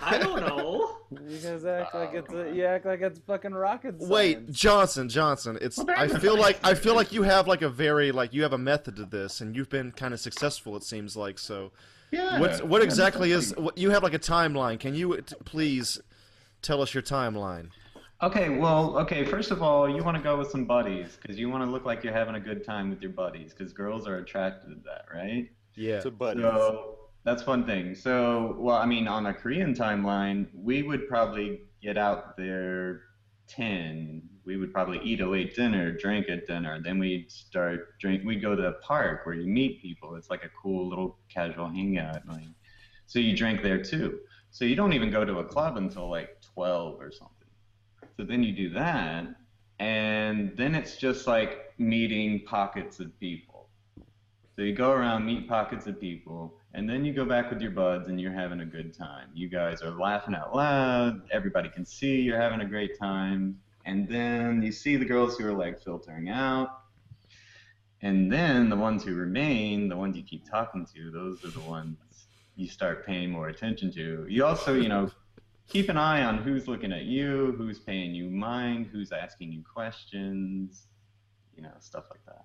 Speaker 4: I don't know.
Speaker 5: You guys act like oh, it's a, you act like it's fucking rocket science.
Speaker 1: Wait, Johnson, Johnson. It's
Speaker 6: Well,
Speaker 1: I feel like I feel like you have like a very like you have a method to this, and you've been kind of successful. It seems like so.
Speaker 6: Yeah.
Speaker 1: What's what
Speaker 6: yeah,
Speaker 1: exactly is what you have like a timeline? Can you t- please tell us your timeline?
Speaker 6: Okay, well, okay. First of all, you want to go with some buddies because you want to look like you're having a good time with your buddies because girls are attracted to that, right?
Speaker 1: Yeah.
Speaker 5: to buddies.
Speaker 6: So that's one thing. So, well, I mean, on a Korean timeline, we would probably get out there 10. We would probably eat a late dinner, drink at dinner. Then we'd start drink. We'd go to the park where you meet people. It's like a cool little casual hangout. Like, so you drink there too. So you don't even go to a club until like 12 or something. So then you do that, and then it's just like meeting pockets of people. So you go around, meet pockets of people, and then you go back with your buds and you're having a good time. You guys are laughing out loud. Everybody can see you're having a great time. And then you see the girls who are like filtering out. And then the ones who remain, the ones you keep talking to, those are the ones you start paying more attention to. You also, you know, keep an eye on who's looking at you, who's paying you mind, who's asking you questions, you know, stuff like that.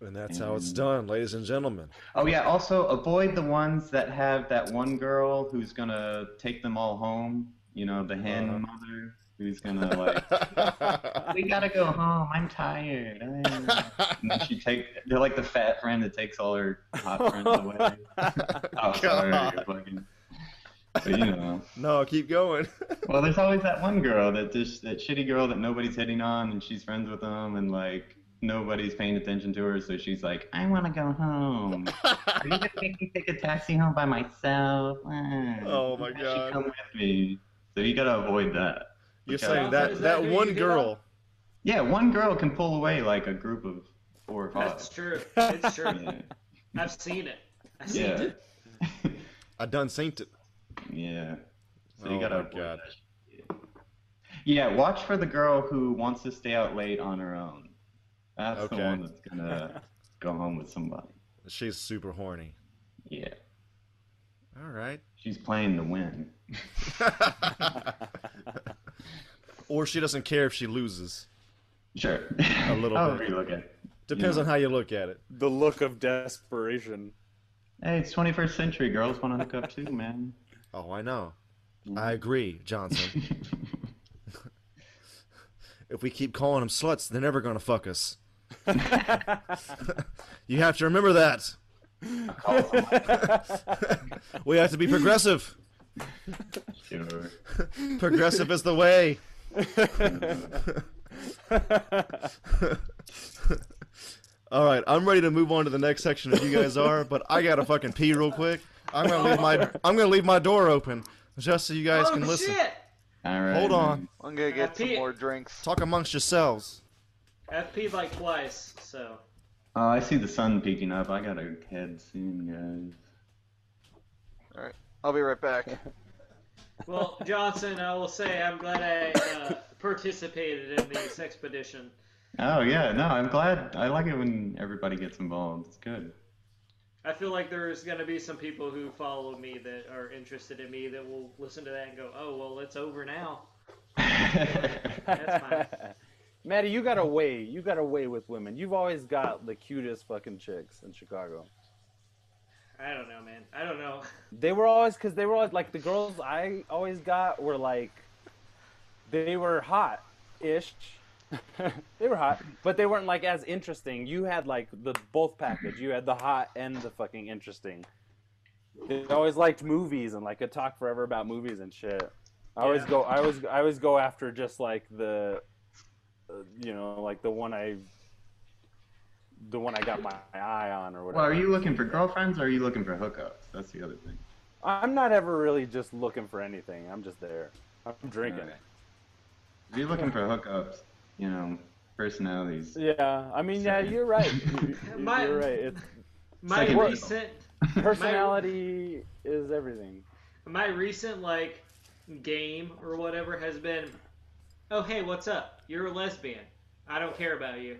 Speaker 1: And that's how it's done, ladies and gentlemen.
Speaker 6: Oh yeah. Also, avoid the ones that have that one girl who's gonna take them all home. You know, the hen
Speaker 1: Uh-huh.
Speaker 6: mother who's gonna like, we gotta go home. I'm tired. and then she take. They're like the fat friend that takes all her hot friends away. oh, sorry.
Speaker 1: God.
Speaker 6: Fucking, but you know.
Speaker 1: no, keep going.
Speaker 6: Well, there's always that one girl that just that shitty girl that nobody's hitting on, and she's friends with them, and like nobody's paying attention to her, so she's like, I want to go home. Are you gonna make me take a taxi home by myself? Ah,
Speaker 1: Oh, my
Speaker 6: why
Speaker 1: God.
Speaker 6: You come with me. So you gotta avoid that.
Speaker 1: You're saying that
Speaker 4: that
Speaker 1: that one
Speaker 4: give
Speaker 1: girl.
Speaker 6: Yeah, one girl can pull away like a group of four or five.
Speaker 4: That's true. It's true.
Speaker 6: Yeah.
Speaker 4: I've seen it. I've seen
Speaker 6: Yeah.
Speaker 4: it.
Speaker 1: I done synced it.
Speaker 6: Yeah. So you
Speaker 1: Oh
Speaker 6: gotta
Speaker 1: my
Speaker 6: avoid
Speaker 1: God.
Speaker 6: that shit. Yeah, watch for the girl who wants to stay out late on her own. That's
Speaker 1: Okay.
Speaker 6: the one that's gonna go home with somebody.
Speaker 1: She's super horny.
Speaker 6: Yeah.
Speaker 1: All right.
Speaker 6: She's playing to win.
Speaker 1: or she doesn't care if she loses.
Speaker 6: Sure.
Speaker 1: A little
Speaker 6: However
Speaker 1: bit.
Speaker 6: you look at it.
Speaker 1: Depends
Speaker 6: Yeah.
Speaker 1: on how you look at it.
Speaker 5: the look of desperation.
Speaker 6: Hey, it's 21st century. Girls want to hook up too, man.
Speaker 1: Oh, I know. I mm-hmm. agree, Johnson. if we keep calling them sluts, they're never gonna fuck us. you have to remember that. we have to be progressive.
Speaker 6: sure.
Speaker 1: Progressive is the way. All right, I'm ready to move on to the next section if you guys are, but I gotta fucking pee real quick. I'm gonna leave my I'm gonna leave my door open just so you guys
Speaker 4: oh
Speaker 1: can listen.
Speaker 4: shit!
Speaker 6: All right.
Speaker 1: Hold on.
Speaker 2: I'm gonna get some more drinks.
Speaker 1: Talk amongst yourselves.
Speaker 4: I've like twice, so.
Speaker 6: Oh, I see the sun peeking up. I gotta head soon, guys.
Speaker 2: All right, I'll be right back.
Speaker 4: Well, Johnson, I will say I'm glad I uh, participated in this expedition.
Speaker 6: Oh yeah, no, I'm glad. I like it when everybody gets involved. It's good.
Speaker 4: I feel like there's going to be some people who follow me that are interested in me that will listen to that and go, oh, well, it's over now. That's fine.
Speaker 5: Matty, you got a way. You got a way with women. You've always got the cutest fucking chicks in Chicago.
Speaker 4: I don't know, man. I don't know.
Speaker 5: They were always because they were always like the girls I always got were like they were hot ish. they were hot, but they weren't like as interesting. You had like the both package. You had the hot and the fucking interesting. They always liked movies and like could talk forever about movies and shit. I always
Speaker 4: Yeah.
Speaker 5: go. I always. I always go after just like the, uh, you know, like the one I, the one I got my eye on or whatever.
Speaker 6: Well, are you looking for girlfriends or are you looking for hookups? That's the other thing.
Speaker 5: I'm not ever really just looking for anything. I'm just there. I'm drinking.
Speaker 6: Alright. If you're looking for hookups, you know, personalities.
Speaker 5: Yeah, I mean, yeah, you're right. You-
Speaker 4: My-
Speaker 5: You're right. It's,
Speaker 4: My
Speaker 6: Second
Speaker 4: recent
Speaker 5: personality is everything.
Speaker 4: my recent like game or whatever has been oh hey what's up you're a lesbian i don't care about you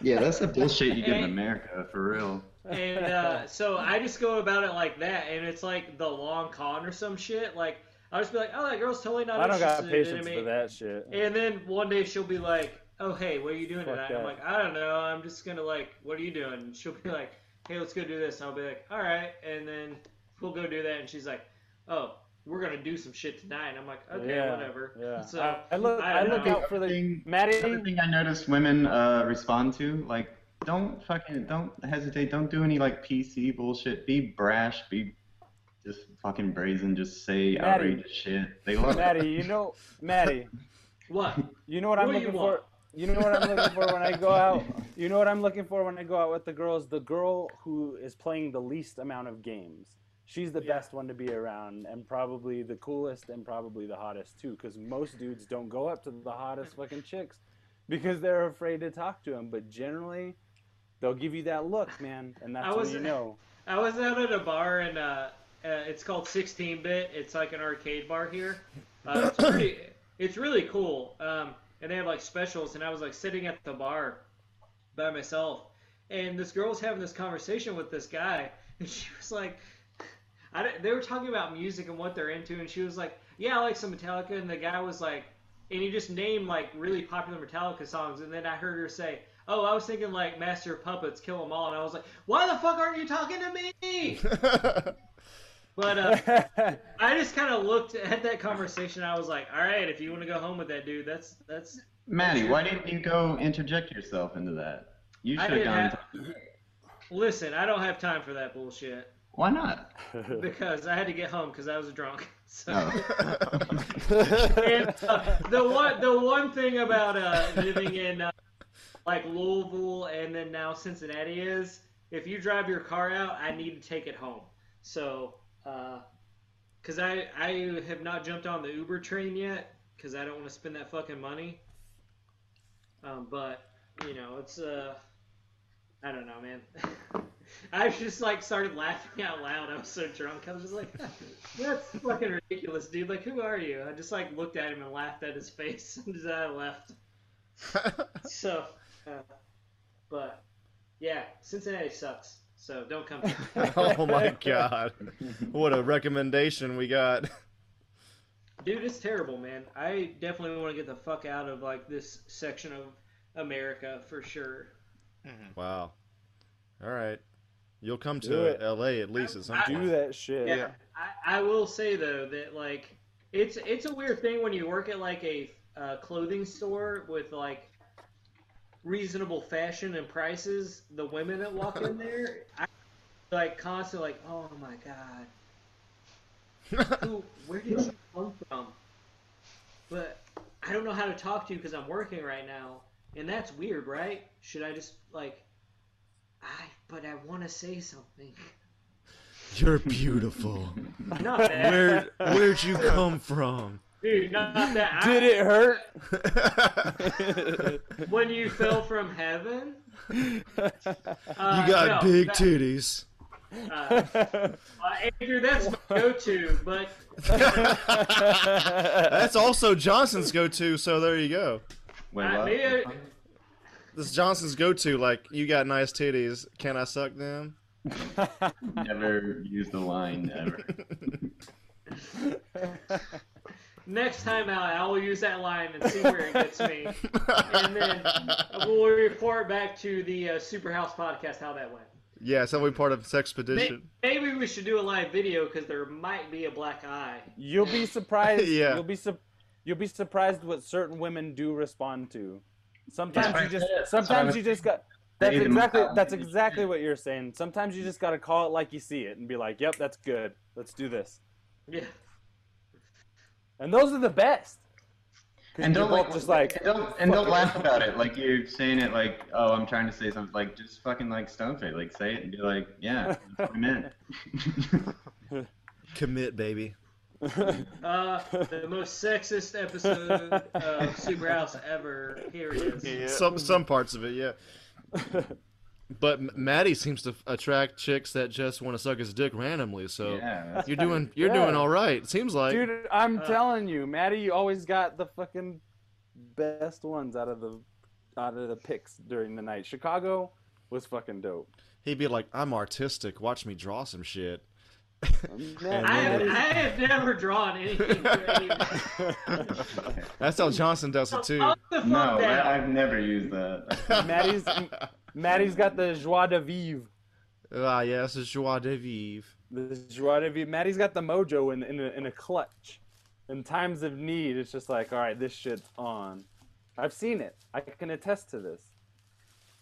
Speaker 6: Yeah, that's the bullshit you get in America, for real.
Speaker 4: and uh, so i just go about it like that and it's like the long con or some shit like i'll just be like oh that girl's totally not
Speaker 5: I don't got
Speaker 4: interested in
Speaker 5: patience for that shit.
Speaker 4: and then one day she'll be like oh hey what are you doing
Speaker 5: Fuck
Speaker 4: tonight
Speaker 5: that.
Speaker 4: i'm like i don't know i'm just gonna like what are you doing and she'll be like hey let's go do this and i'll be like all right and then we'll go do that and she's like oh we're gonna do some shit tonight and i'm like okay
Speaker 5: yeah,
Speaker 4: whatever
Speaker 5: Yeah.
Speaker 4: so
Speaker 5: I, I look.
Speaker 4: I
Speaker 5: I, look
Speaker 4: know.
Speaker 5: out for the
Speaker 6: Thing-
Speaker 5: Matty.
Speaker 6: Another thing I noticed women uh, respond to, like, don't fucking, don't hesitate, don't do any like PC bullshit. Be brash, be just fucking brazen, just say
Speaker 5: Matty.
Speaker 6: outrageous shit. They love
Speaker 5: Matty, you know, Matty,
Speaker 4: what
Speaker 5: you know what I'm
Speaker 4: What do you
Speaker 5: looking
Speaker 4: want?
Speaker 5: for. You know what I'm looking for when I go out. You know what I'm looking for when I go out with the girls. The girl who is playing the least amount of games. She's the
Speaker 4: Yeah.
Speaker 5: best one to be around, and probably the coolest, and probably the hottest too. Because most dudes don't go up to the hottest fucking chicks because they're afraid to talk to them. But generally, they'll give you that look, man, and that's
Speaker 4: I
Speaker 5: when you know.
Speaker 4: I was out at a bar and uh, uh, it's called 16 Bit. It's like an arcade bar here. Uh, it's pretty. It's really cool. Um, and they have like specials. And I was like sitting at the bar by myself, and this girl was having this conversation with this guy, and she was like, I don't- they were talking about music and what they're into, and she was like, "Yeah, I like some Metallica," and the guy was like, and he just named like really popular Metallica songs, and then I heard her say. Oh, I was thinking like Master of Puppets, Kill 'Em All, and I was like, "Why the fuck aren't you talking to me?" But uh, I just kind of looked at that conversation. I was like, "All right, if you want to go home with that dude, that's that's."
Speaker 6: Matty, why didn't you go interject yourself into that? You should have gone.
Speaker 4: have- Listen, I don't have time for that bullshit
Speaker 6: Why not?
Speaker 4: because I had to get home because I was drunk. So.
Speaker 6: Oh.
Speaker 4: and uh, the one the one thing about uh, living in uh, like Louisville and then now Cincinnati is if you drive your car out, I need to take it home. So, because I I have not jumped on the Uber train yet because I don't want to spend that fucking money. Um, but you know, it's uh, I don't know, man. I just like started laughing out loud. I was so drunk. I was just like, "That's fucking ridiculous, dude. Like, who are you?" I just like looked at him and laughed at his face, and I left. So, uh, but yeah, Cincinnati sucks. So don't come.
Speaker 1: Oh my god. What a recommendation we got.
Speaker 4: Dude, it's terrible, man. I definitely want to get the fuck out of like this section of America for sure.
Speaker 1: Wow. All right. You'll come
Speaker 5: Do
Speaker 1: to
Speaker 5: it.
Speaker 1: LA at least at some
Speaker 4: I-
Speaker 5: Do that shit.
Speaker 4: Yeah, I, I will say though that like it's it's a weird thing when you work at like a uh, clothing store with like reasonable fashion and prices. The women that walk in there, I like constantly like, oh my god, who, where did you come from? But I don't know how to talk to you because I'm working right now, and that's weird, right? Should I just like, I but I want to say something.
Speaker 1: You're beautiful. Where where'd you come from?
Speaker 4: Dude. Not that.
Speaker 5: Did it hurt?
Speaker 4: when you fell from heaven.
Speaker 1: You
Speaker 4: Uh,
Speaker 1: got
Speaker 4: no,
Speaker 1: big
Speaker 4: that-
Speaker 1: titties.
Speaker 4: Uh, uh, Andrew, that's my go-to, but
Speaker 1: That's also Johnson's go-to, so there you go.
Speaker 6: Wait,
Speaker 4: I-
Speaker 6: what?
Speaker 4: maybe I-
Speaker 1: This is Johnson's go-to, like, you got nice titties. Can I suck them?
Speaker 6: Never use the line ever.
Speaker 4: Next time out, I will use that line and see where it gets me, and then we'll report back to the uh, Superhouse podcast how that went.
Speaker 1: yeah, so we part of
Speaker 4: May-
Speaker 1: Sexpedition.
Speaker 4: Maybe we should do a live video because there might be a black eye.
Speaker 5: You'll be surprised.
Speaker 1: Yeah.
Speaker 5: You'll be su- you'll be surprised what certain women do respond to. Sometimes
Speaker 6: That's
Speaker 5: you just sometimes you just got that's exactly that's exactly what you're saying. Sometimes you just gotta call it like you see it and be like, Yep, that's good. Let's do this.
Speaker 4: Yeah.
Speaker 5: And those are the best.
Speaker 6: And
Speaker 5: you're
Speaker 6: don't like,
Speaker 5: both just like
Speaker 6: and don't, and don't laugh about it. Like you're saying it like, oh, I'm trying to say something. Like just fucking like stone face. Like say it and be like, yeah, that's what I meant.
Speaker 1: Commit, baby.
Speaker 4: Uh, the most sexist episode of Super House ever. Here it is.
Speaker 3: Yeah.
Speaker 1: Some some parts of it, yeah. But Matty seems to f- attract chicks that just want to suck his dick randomly. So
Speaker 6: yeah,
Speaker 1: you're doing you're
Speaker 5: Yeah.
Speaker 1: doing all right. Seems like.
Speaker 5: Dude, I'm
Speaker 4: Uh,
Speaker 5: telling you, Matty, you always got the fucking best ones out of the out of the picks during the night. Chicago was fucking dope.
Speaker 1: He'd be like, "I'm artistic. Watch me draw some shit."
Speaker 5: Man,
Speaker 4: I have, I have never drawn anything for.
Speaker 1: That's how Johnson does it too.
Speaker 4: Calm the fuck
Speaker 6: no. I, I've never used that.
Speaker 5: Matty's Matty's got the joie de vivre.
Speaker 1: ah, yes, it's joie de vivre.
Speaker 5: The joie de vivre. Matty's got the mojo in in a, in a clutch. In times of need, it's just like, all right, this shit's on. I've seen it. I can attest to this.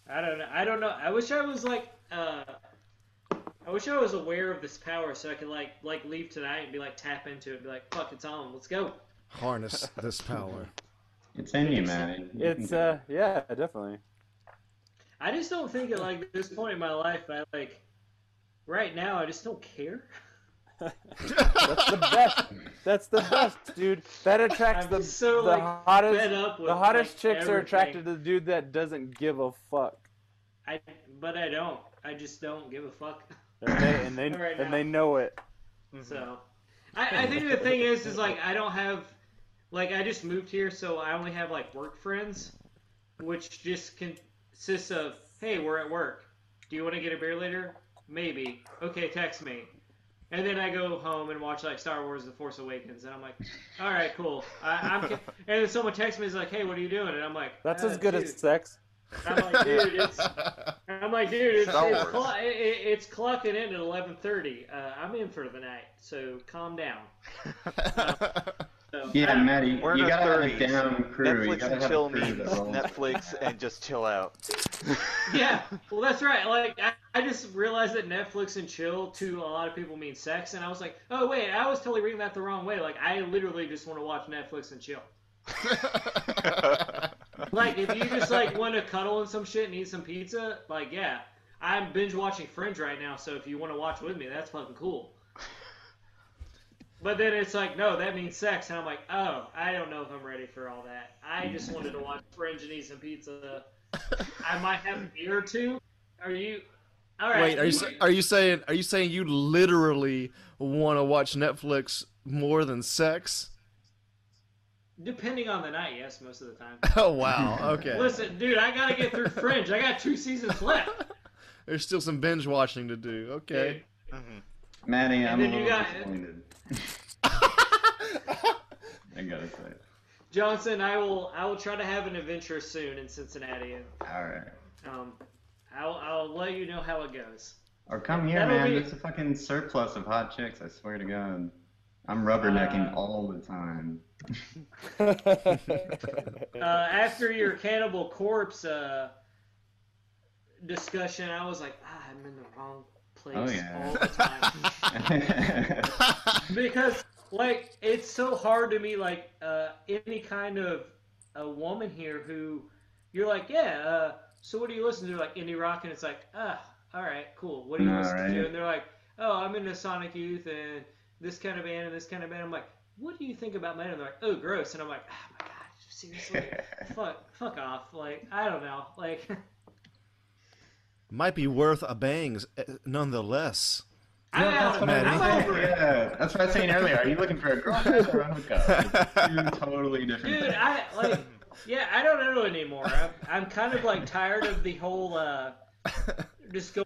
Speaker 4: I don't know. I don't know. I wish I was like. Uh, I wish I was aware of this power so I could like like leave tonight and be like tap into it and be like fuck it's on let's go.
Speaker 1: Harness this power.
Speaker 6: It's in you, man.
Speaker 5: It's uh, yeah, definitely.
Speaker 4: I just don't think at like this point in my life I like. Right now I just don't care.
Speaker 5: That's the best. That's the best, dude. That attracts
Speaker 4: I'm
Speaker 5: the
Speaker 4: so
Speaker 5: the
Speaker 4: like
Speaker 5: hottest.
Speaker 4: fed up with
Speaker 5: The hottest
Speaker 4: like,
Speaker 5: chicks are attracted to the dude that doesn't give a fuck.
Speaker 4: I but I don't. I just don't give a fuck.
Speaker 5: And they and they,
Speaker 4: Right
Speaker 5: and they know it. Mm-hmm.
Speaker 4: So, I, I think the thing is, is like I don't have, like I just moved here, so I only have like work friends, which just consists of, hey, we're at work. Do you want to get a beer later? Maybe. Okay, text me. And then I go home and watch like Star Wars: The Force Awakens, and I'm like, all right, cool. I, I'm. And then someone texts me, is like, hey, what are you doing? And I'm like,
Speaker 5: That's
Speaker 4: "Uh,
Speaker 5: as good
Speaker 4: dude."
Speaker 5: as sex.
Speaker 4: I'm like, dude, it's. I'm like, dude, it's,
Speaker 3: Star
Speaker 4: it's,
Speaker 3: Wars.
Speaker 4: cl- it, it- it's clocking in at 11:30. Uh, I'm in for the night, so calm down. So,
Speaker 6: Yeah,
Speaker 4: I-
Speaker 6: Matty,
Speaker 3: We're
Speaker 6: you gotta have a
Speaker 3: 30s.
Speaker 6: down crew.
Speaker 3: Netflix
Speaker 6: gotta
Speaker 3: and
Speaker 6: have
Speaker 3: chill
Speaker 6: a
Speaker 3: means. Netflix and just chill out.
Speaker 4: yeah, well, that's right. Like, I, I just realized that Netflix and chill to a lot of people mean sex, and I was like, oh wait, I was totally reading that the wrong way. Like, I literally just want to watch Netflix and chill. Like, if you just like want to cuddle and some shit and eat some pizza, like, yeah, I'm binge watching Fringe right now. So if you want to watch with me, that's fucking cool. But then it's like, no, that means sex, and I'm like, oh, I don't know if I'm ready for all that. I just wanted to watch Fringe and eat some pizza. I might have a beer or two. Are you? All right.
Speaker 1: Wait, are you are you saying are you saying you literally want to watch Netflix more than sex?
Speaker 4: Depending on the night, yes, most of the time.
Speaker 1: Oh wow, okay.
Speaker 4: Listen, dude, I gotta get through Fringe. I got two seasons left.
Speaker 1: There's still some binge watching to do. Okay.
Speaker 6: Mm-hmm. Matty, I'm a
Speaker 4: then you
Speaker 6: little
Speaker 4: got-
Speaker 6: disappointed. I gotta say.
Speaker 4: Johnson, I will I will try to have an adventure soon in Cincinnati,
Speaker 6: All right.
Speaker 4: um, I'll I'll let you know how it goes.
Speaker 6: Or come here,
Speaker 4: That'll
Speaker 6: man.
Speaker 4: be-
Speaker 6: There's a fucking surplus of hot chicks. I swear to God. I'm rubbernecking
Speaker 4: Uh,
Speaker 6: all the time.
Speaker 4: Uh, after your Cannibal Corpse uh, discussion, I was like, ah, I'm in the wrong place
Speaker 6: Oh, yeah.
Speaker 4: all the time. because like it's so hard to me like uh, any kind of a woman here who you're like yeah uh, so what do you listen to? Like indie rock and it's like ah all right cool. What do you
Speaker 6: All
Speaker 4: listen
Speaker 6: right.
Speaker 4: to and they're like oh i'm into sonic youth and this kind of band and this kind of band. I'm like what do you think about men and they're like oh gross. And i'm like oh my god seriously? Fuck fuck off. Like i don't know. Like
Speaker 1: Might be worth a bangs, eh, nonetheless.
Speaker 4: i'm
Speaker 6: that's what
Speaker 1: Matty.
Speaker 4: i'm over it
Speaker 6: Yeah, that's what I was saying earlier. Are you looking for a girlfriend or a hookup? It's two totally different
Speaker 4: Dude,
Speaker 6: things.
Speaker 4: I like. Yeah, I don't know anymore. I'm, I'm kind of like tired of the whole uh, just go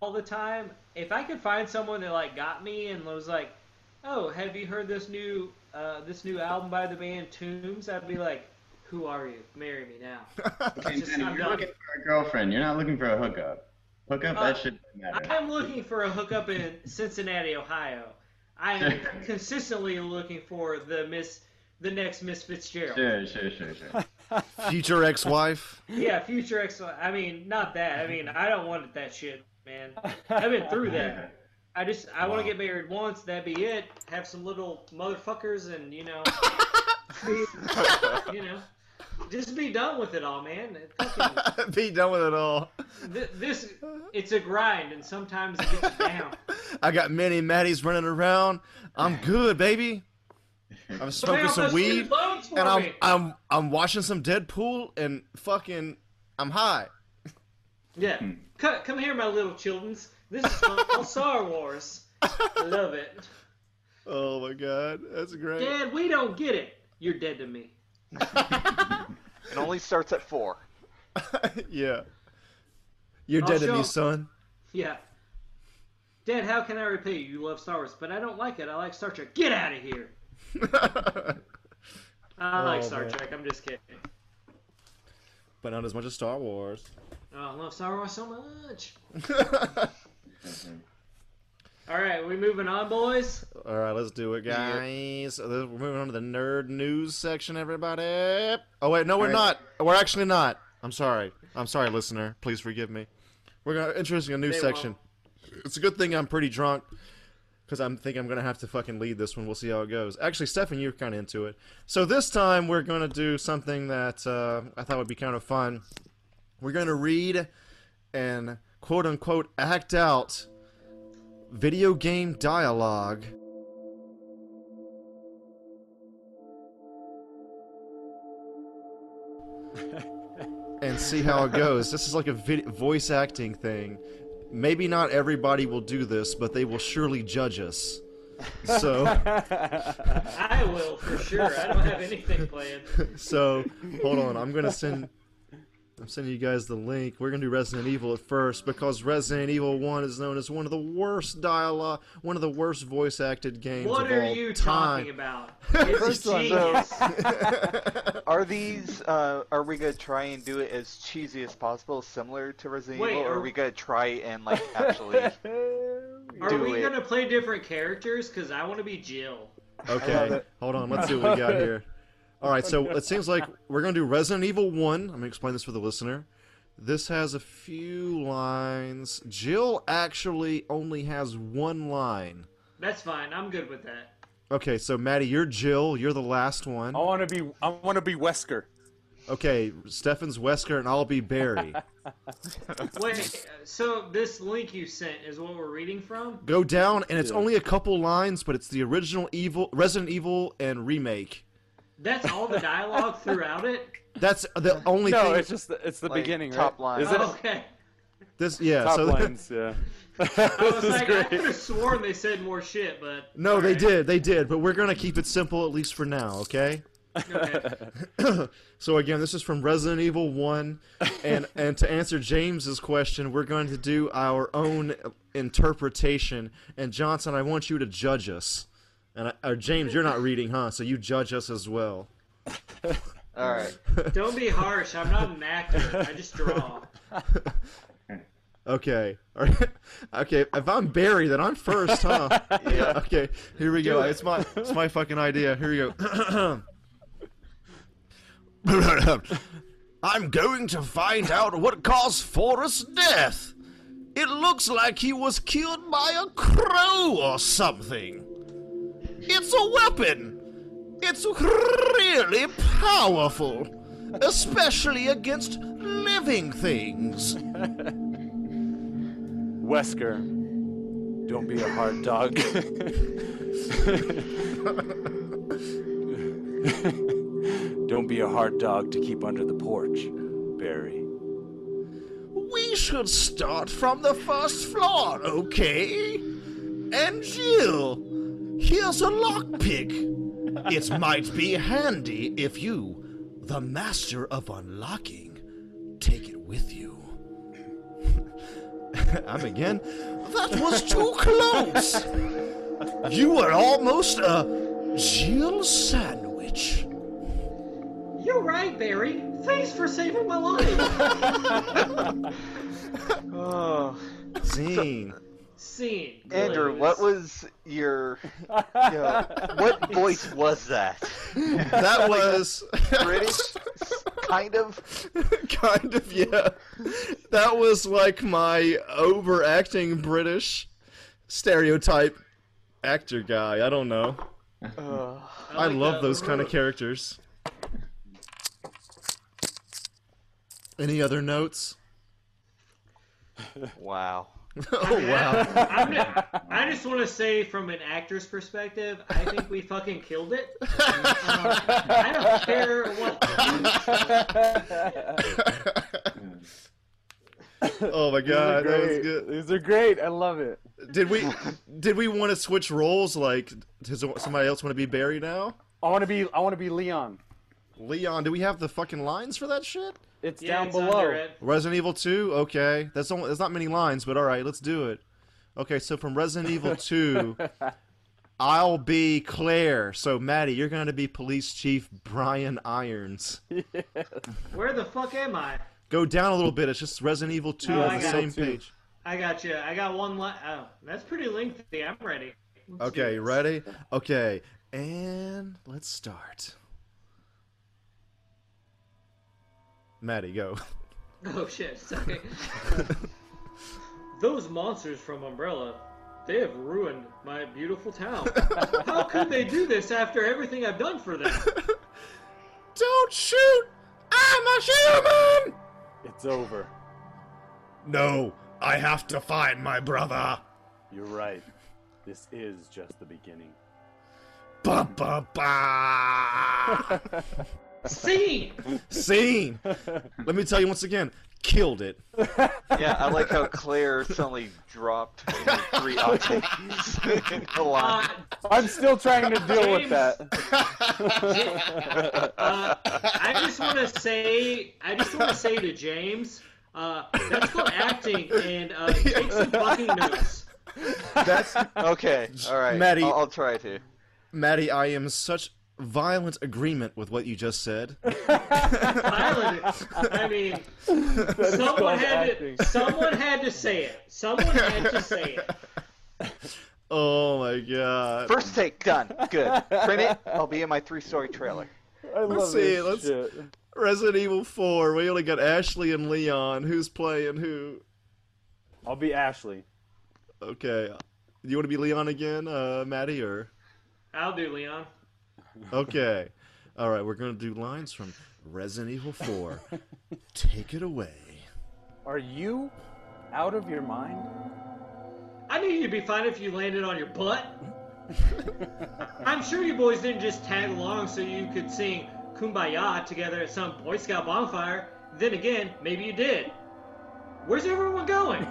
Speaker 4: all the time. If I could find someone that like got me and was like, "Oh, have you heard this new uh, this new album by the band Tombs?" I'd be like, "Who are you? Marry me now."
Speaker 6: Okay,
Speaker 4: just-
Speaker 6: Danny,
Speaker 4: I'm
Speaker 6: you're
Speaker 4: done.
Speaker 6: looking for a girlfriend. You're not looking for a hookup. Hookup,
Speaker 4: Uh,
Speaker 6: that shit doesn't matter.
Speaker 4: I'm looking for a hookup in Cincinnati, Ohio. I am
Speaker 6: Sure.
Speaker 4: consistently looking for the Miss the next Miss Fitzgerald.
Speaker 6: Sure, sure, sure, sure.
Speaker 1: Future ex-wife.
Speaker 4: Yeah, future ex. Wife. I mean, not that. I mean, I don't want that shit, man. I've been through that. I just I want to get married once. That'd be it. Have some little motherfuckers, and you know, be, you know, just be done with it all, man. Fucking-
Speaker 1: Be done with it all.
Speaker 4: Th- this it's a grind and sometimes it gets you down
Speaker 1: I got many Mattys running around. I'm good, baby. I'm smoking some weed,
Speaker 4: did loads for
Speaker 1: and I'm
Speaker 4: me.
Speaker 1: I'm I'm watching some Deadpool, and fucking I'm high.
Speaker 4: yeah hmm. come, come here my little childrens this is called Star Wars I love it
Speaker 1: Oh my god, that's great.
Speaker 4: Dad we don't get it you're dead to me
Speaker 2: It only starts at four.
Speaker 1: yeah. You're
Speaker 4: I'll
Speaker 1: dead to
Speaker 4: show
Speaker 1: me,
Speaker 4: 'em.
Speaker 1: son.
Speaker 4: yeah Dad how can I repay you you love Star Wars but I don't like it I like Star Trek get out of here I like
Speaker 1: Oh,
Speaker 4: Star
Speaker 1: man.
Speaker 4: Trek I'm just kidding
Speaker 1: but not as much as Star Wars.
Speaker 4: oh, I love Star Wars so much mm-hmm. All right we moving on boys
Speaker 1: All right, let's do it, guys. So this- We're moving on to the nerd news section, everybody. Oh wait, no, we're
Speaker 6: All
Speaker 1: not. We're actually not. I'm sorry. I'm sorry, listener. Please forgive me. We're gonna introducing a new
Speaker 4: They
Speaker 1: section. It's a good thing I'm pretty drunk, because I'm think I'm gonna have to fucking lead this one. We'll see how it goes. Actually, Stefan, you're kind of into it. So this time we're gonna do something that uh, I thought would be kind of fun. We're gonna read and quote unquote act out video game dialogue. and see how it goes. This is like a vid- voice acting thing. Maybe not everybody will do this, but they will surely judge us. So,
Speaker 4: I will for sure I don't have anything planned
Speaker 1: so hold on. I'm gonna send. I'm sending you guys the link. We're gonna do Resident Evil at first because Resident Evil One is known as one of the worst dialogue, one of the worst voice acted games
Speaker 4: What
Speaker 1: of
Speaker 4: are you
Speaker 1: time.
Speaker 4: talking about? It's
Speaker 5: First one,
Speaker 4: genius.
Speaker 2: Are these? Uh, are we gonna try and do it as cheesy as possible, similar to Resident
Speaker 4: Wait,
Speaker 2: Evil, or
Speaker 4: are-
Speaker 2: are we gonna try and like actually?
Speaker 4: Are we
Speaker 2: it.
Speaker 4: gonna play different characters? Cause I want to be Jill.
Speaker 1: Okay, hold on. Let's see what we got here. All right, so it seems like we're gonna do Resident Evil One. I'm gonna explain this for the listener. This has a few lines. Jill actually only has one line.
Speaker 4: That's fine. I'm good with that.
Speaker 1: Okay, so Matty, you're Jill. You're the last one.
Speaker 5: I want to be. I want to be Wesker.
Speaker 1: Okay, Stefan's Wesker, and I'll be Barry.
Speaker 4: Wait. So this link you sent is what we're reading from?
Speaker 1: Go down, and it's only a couple lines, but it's the original Evil, Resident Evil, and remake.
Speaker 4: That's all the dialogue throughout it.
Speaker 1: That's the only
Speaker 5: No,
Speaker 1: thing.
Speaker 5: it's just the, it's the
Speaker 2: Like,
Speaker 5: beginning, right?
Speaker 2: top line.
Speaker 5: Is it
Speaker 4: Oh, okay.
Speaker 1: this, yeah.
Speaker 5: top
Speaker 1: so
Speaker 5: lines? Yeah.
Speaker 4: I was
Speaker 5: this is
Speaker 4: like, I could have sworn they said more shit, but
Speaker 1: no, they
Speaker 4: alright.
Speaker 1: did, they did, but we're gonna keep it simple at least for now, okay?
Speaker 4: Okay.
Speaker 1: So again, this is from Resident Evil One, and and to answer James's question, we're going to do our own interpretation. And Johnson, I want you to judge us. And I, or James, you're not reading, huh? So you judge us as well.
Speaker 2: All right.
Speaker 4: Don't be harsh. I'm not an actor. I just draw.
Speaker 1: Okay. All right. Okay. If I'm Barry, then I'm first, huh?
Speaker 2: Yeah.
Speaker 1: Okay. Here we go.
Speaker 4: It.
Speaker 1: It's my it's my fucking idea. Here we go. I'm going to find out what caused Forest's death. It looks like he was killed by a crow or something. It's a weapon. It's really powerful, especially against living things.
Speaker 5: Wesker, don't be a hard dog. don't be a hard dog to keep under the porch, Barry.
Speaker 1: We should start from the first floor, okay? And Jill, here's a lockpick. It might be handy if you, the master of unlocking, take it with you. I'm again. That was too close. You were almost a Jill sandwich.
Speaker 4: You're right, Barry. Thanks for saving my life.
Speaker 2: Oh.
Speaker 1: Scene.
Speaker 4: Scene.
Speaker 2: Andrew,
Speaker 4: Close.
Speaker 2: what was your, you know, what voice was that?
Speaker 1: That was
Speaker 2: British, kind of.
Speaker 1: kind of yeah. That was like my overacting British stereotype actor guy. I don't know.
Speaker 2: Uh,
Speaker 1: I,
Speaker 4: like
Speaker 1: love
Speaker 4: that.
Speaker 1: those kind of characters. Any other notes?
Speaker 2: wow.
Speaker 1: oh wow.
Speaker 4: I'm just, I just want to say, from an actor's perspective, I think we fucking killed it. Um, I don't care what.
Speaker 1: oh my god, that was
Speaker 5: great.
Speaker 1: good.
Speaker 5: These are great. I love it.
Speaker 1: Did we did we want to switch roles? Like, does somebody else want to be Barry now?
Speaker 5: I want to be. I want to be Leon.
Speaker 1: Leon, do we have the fucking lines for that shit?
Speaker 5: It's
Speaker 4: Yeah,
Speaker 5: down
Speaker 4: it's
Speaker 5: below.
Speaker 4: it.
Speaker 1: Resident Evil 2? Okay. That's only, there's not many lines, but alright, let's do it. Okay, so from Resident Evil 2, I'll be Claire. So, Matty, you're going to be Police Chief Brian Irons.
Speaker 4: Where the fuck am I?
Speaker 1: Go down a little bit. It's just Resident Evil 2
Speaker 4: Oh,
Speaker 1: on
Speaker 4: I
Speaker 1: the
Speaker 4: got
Speaker 1: same
Speaker 5: it too.
Speaker 1: page.
Speaker 4: I got you. I got one line. Oh, that's pretty lengthy. I'm ready. Let's
Speaker 1: Okay, ready? Okay, and let's start. Matty, go.
Speaker 4: Oh shit. Sorry. Those monsters from Umbrella, they have ruined my beautiful town. How could they do this after everything I've done for them?
Speaker 1: Don't shoot! I'm a human!
Speaker 5: It's over.
Speaker 1: No, I have to find my brother.
Speaker 5: You're right. This is just the beginning.
Speaker 1: Ba ba ba.
Speaker 4: Scene.
Speaker 1: Scene. Let me tell you once again, killed it.
Speaker 2: Yeah, I like how Claire suddenly dropped three octaves in the
Speaker 4: Uh.
Speaker 5: I'm still trying to deal with that.
Speaker 4: uh, I just want to say, I just want to say to James, uh, that's called acting, and uh, take some fucking notes.
Speaker 1: That's
Speaker 2: Okay, all right.
Speaker 1: Matty-
Speaker 2: I'll, I'll try to.
Speaker 1: Matty. I am such violent agreement with what you just said.
Speaker 4: Violent. I mean, someone had
Speaker 5: acting.
Speaker 4: to. Someone had to say it. Someone had to say it.
Speaker 1: Oh my god.
Speaker 2: First take done. Good. Print it. I'll be in my three-story trailer.
Speaker 5: I love
Speaker 1: Let's see,
Speaker 5: this
Speaker 1: let's-
Speaker 5: shit.
Speaker 1: Resident Evil 4. We only got Ashley and Leon. Who's playing who?
Speaker 5: I'll be Ashley.
Speaker 1: Okay. You want to be Leon again, uh, Matty, or?
Speaker 4: I'll do Leon.
Speaker 1: Okay. All right, we're going to do lines from Resident Evil 4. Take it away.
Speaker 5: Are you out of your mind?
Speaker 4: I knew you'd be fine if you landed on your butt. I'm sure you boys didn't just tag along so you could sing Kumbaya together at some Boy Scout bonfire. Then again, maybe you did. Where's everyone going?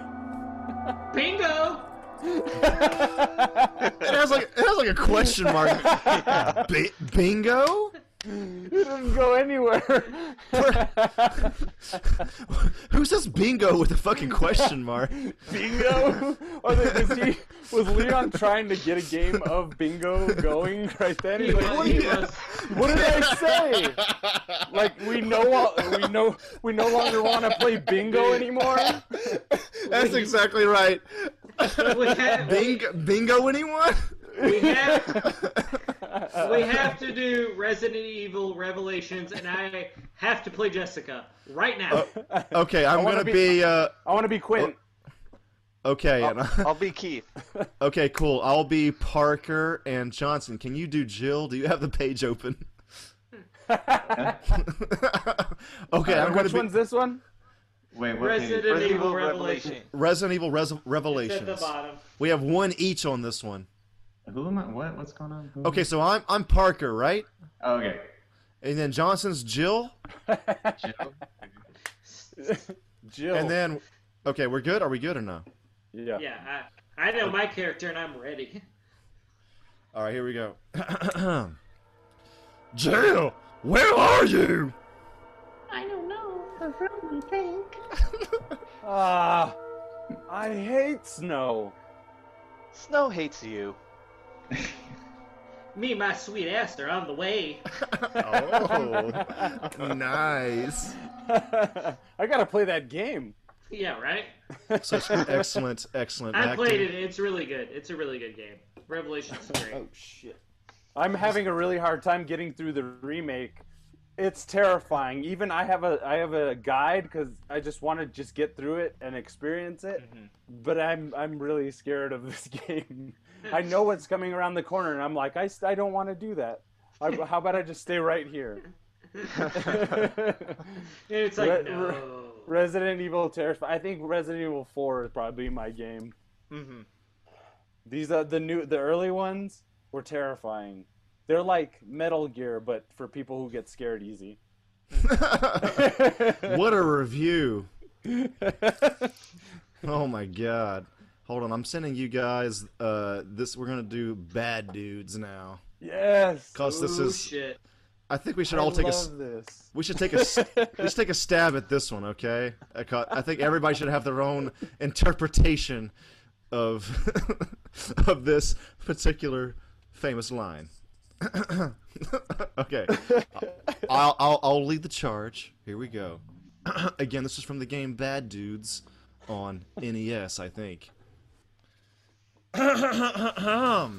Speaker 4: Bingo!
Speaker 1: It has like it has like a question mark. Bi- bingo?
Speaker 5: You didn't go anywhere.
Speaker 1: Who says bingo with a fucking question mark?
Speaker 5: bingo? Or was, he, was Leon trying to get a game of bingo going right then?
Speaker 4: He
Speaker 5: He's like,
Speaker 4: was,
Speaker 5: what,
Speaker 4: he
Speaker 5: did
Speaker 4: was.
Speaker 5: what did I say? Like we no we no we no longer want to play bingo anymore.
Speaker 1: That's exactly right.
Speaker 4: We
Speaker 1: Bingo, bingo anyone?
Speaker 4: we have, we have to do Resident Evil Revelations, and I have to play Jessica right now.
Speaker 1: Okay, I'm
Speaker 5: wanna
Speaker 1: gonna
Speaker 5: be-
Speaker 1: be, uh,
Speaker 5: I want to be Quinn.
Speaker 1: okay, and,
Speaker 2: I'll be Keith.
Speaker 1: okay, cool. I'll be Parker and Johnson. Can you do Jill? Do you have the page open? okay, I'm gonna
Speaker 5: Which
Speaker 1: be
Speaker 5: one's this one?
Speaker 6: Wait, what
Speaker 4: Resident
Speaker 6: page?
Speaker 2: Resident
Speaker 4: Evil
Speaker 2: Evil
Speaker 4: Revelation.
Speaker 2: Revelation.
Speaker 1: Resident Evil Res-
Speaker 4: It's at the
Speaker 1: Revelations.
Speaker 4: bottom.
Speaker 1: We have one each on this one.
Speaker 6: Who am I? What? What's going on? Who-
Speaker 1: Okay, so I'm I'm Parker, right?
Speaker 6: Oh, okay.
Speaker 1: And then Johnson's Jill,
Speaker 6: Jill?
Speaker 5: Jill.
Speaker 1: and then okay, we're good. Are we good or no?
Speaker 5: yeah.
Speaker 4: Yeah, I, I know my character, and I'm ready.
Speaker 1: All right, here we go. Jill, where are you? I don't know. The room, I think.
Speaker 5: Ah, I hate snow.
Speaker 2: Snow hates you.
Speaker 4: Me and my sweet ass are on the way.
Speaker 1: Oh, nice.
Speaker 5: I gotta play that game.
Speaker 4: Yeah, right.
Speaker 1: Such excellent, excellent
Speaker 4: I
Speaker 1: acting.
Speaker 4: played it. It's really good. It's a really good game. Revelation's great.
Speaker 5: Oh shit. I'm having a really hard time getting through the remake. It's terrifying. Even I have a I have a guide because I just want to just get through it and experience it. Mm-hmm. But I'm I'm really scared of this game. I know what's coming around the corner, and I'm like, I, I don't want to do that. I, how about I just stay right here?
Speaker 4: it's like
Speaker 5: Re-
Speaker 4: no.
Speaker 5: Resident Evil terrifying. I think Resident Evil Four is probably my game.
Speaker 1: hmm
Speaker 5: These are the new, the early ones were terrifying. They're like Metal Gear, but for people who get scared easy.
Speaker 1: what a review! Oh my god. Hold on, I'm sending you guys uh this we're gonna do bad dudes now.
Speaker 5: yes.
Speaker 1: Cause this
Speaker 4: Ooh,
Speaker 1: is
Speaker 4: shit.
Speaker 1: I think we should
Speaker 5: I
Speaker 1: all take a
Speaker 5: this.
Speaker 1: we should take a let's take a stab at this one, okay? I I think everybody should have their own interpretation of of this particular famous line. okay. I'll, I'll I'll lead the charge. Here we go. Again, this is from the game Bad Dudes on NES, I think.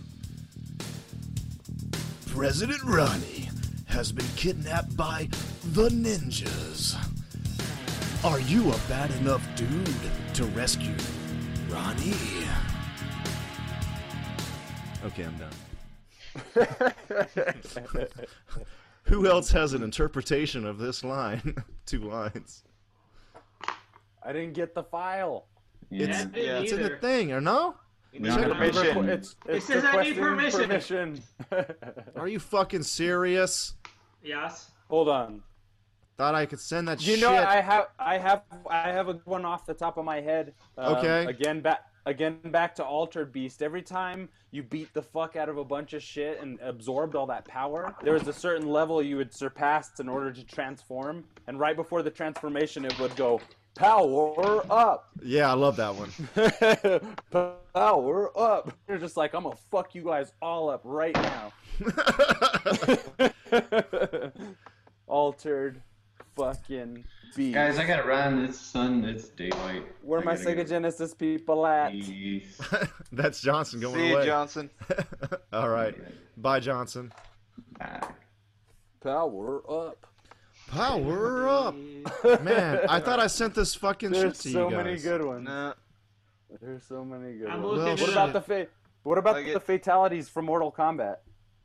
Speaker 1: President Ronnie has been kidnapped by the ninjas. Are you a bad enough dude to rescue Ronnie? Okay, I'm done. Who else has an interpretation of this line? Two lines.
Speaker 5: I didn't get the file.
Speaker 1: It's,
Speaker 4: Yeah, I
Speaker 1: it's in the thing, or no?
Speaker 3: Need
Speaker 1: Check it.
Speaker 3: permission.
Speaker 5: It's, it's
Speaker 4: says I need permission.
Speaker 5: permission.
Speaker 1: Are you fucking serious?
Speaker 4: Yes.
Speaker 5: Hold on.
Speaker 1: Thought I could send that
Speaker 5: You
Speaker 1: shit.
Speaker 5: know, I have, I have, I have a one off the top of my head. Um,
Speaker 1: Okay.
Speaker 5: Again, back, again, back to Altered Beast. Every time you beat the fuck out of a bunch of shit and absorbed all that power, there was a certain level you would surpass in order to transform. And right before the transformation, it would go power up,
Speaker 1: yeah, I love that one.
Speaker 5: power up. You're just like, I'm gonna fuck you guys all up right now. Altered fucking beast.
Speaker 6: Guys, I gotta run. It's sun. It's daylight.
Speaker 5: Where
Speaker 6: I
Speaker 5: my Sega
Speaker 6: go.
Speaker 5: Genesis people at?
Speaker 1: That's Johnson going
Speaker 2: See you,
Speaker 1: away.
Speaker 2: Johnson.
Speaker 1: All right. Bye, Johnson.
Speaker 6: Bye.
Speaker 5: Power up.
Speaker 1: Power up. Man, I thought I sent this fucking shit to
Speaker 5: so
Speaker 1: you guys.
Speaker 5: many good ones.
Speaker 2: Nah.
Speaker 5: There's so many good
Speaker 4: I'm
Speaker 5: ones.
Speaker 1: Well,
Speaker 5: What
Speaker 4: it
Speaker 5: about the fa- What about
Speaker 2: Like
Speaker 5: the fatalities from Mortal Kombat?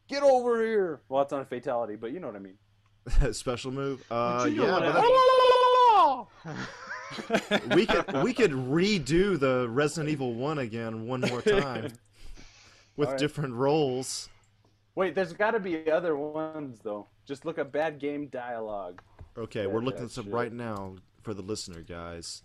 Speaker 5: Get over here. Well, it's not a fatality, but you know what I mean.
Speaker 1: Special move. Uh,
Speaker 4: you know
Speaker 1: yeah, but
Speaker 4: I
Speaker 1: that- we could we could redo the Resident Evil One again one more time with
Speaker 5: All right.
Speaker 1: different roles.
Speaker 5: Wait, there's got to be other ones though. Just look at bad game dialogue.
Speaker 1: Okay, we're looking this up
Speaker 5: shit.
Speaker 1: right now for the listener, guys.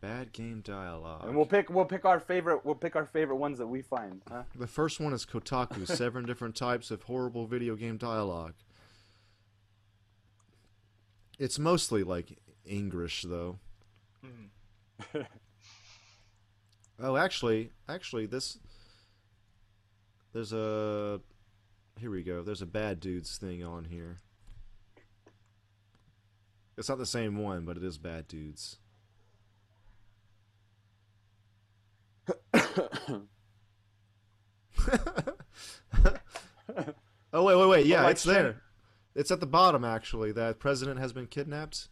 Speaker 1: Bad game dialogue.
Speaker 5: And we'll pick we'll pick our favorite we'll pick our favorite ones that we find. Huh?
Speaker 1: The first one is Kotaku, seven different types of horrible video game dialogue. It's mostly like English though. Hmm. oh, actually, actually this there's a here we go. There's a bad dudes thing on here. It's not the same one, but it is bad dudes. oh wait, wait, wait! Yeah, it's there. It's at the bottom actually. That president has been kidnapped.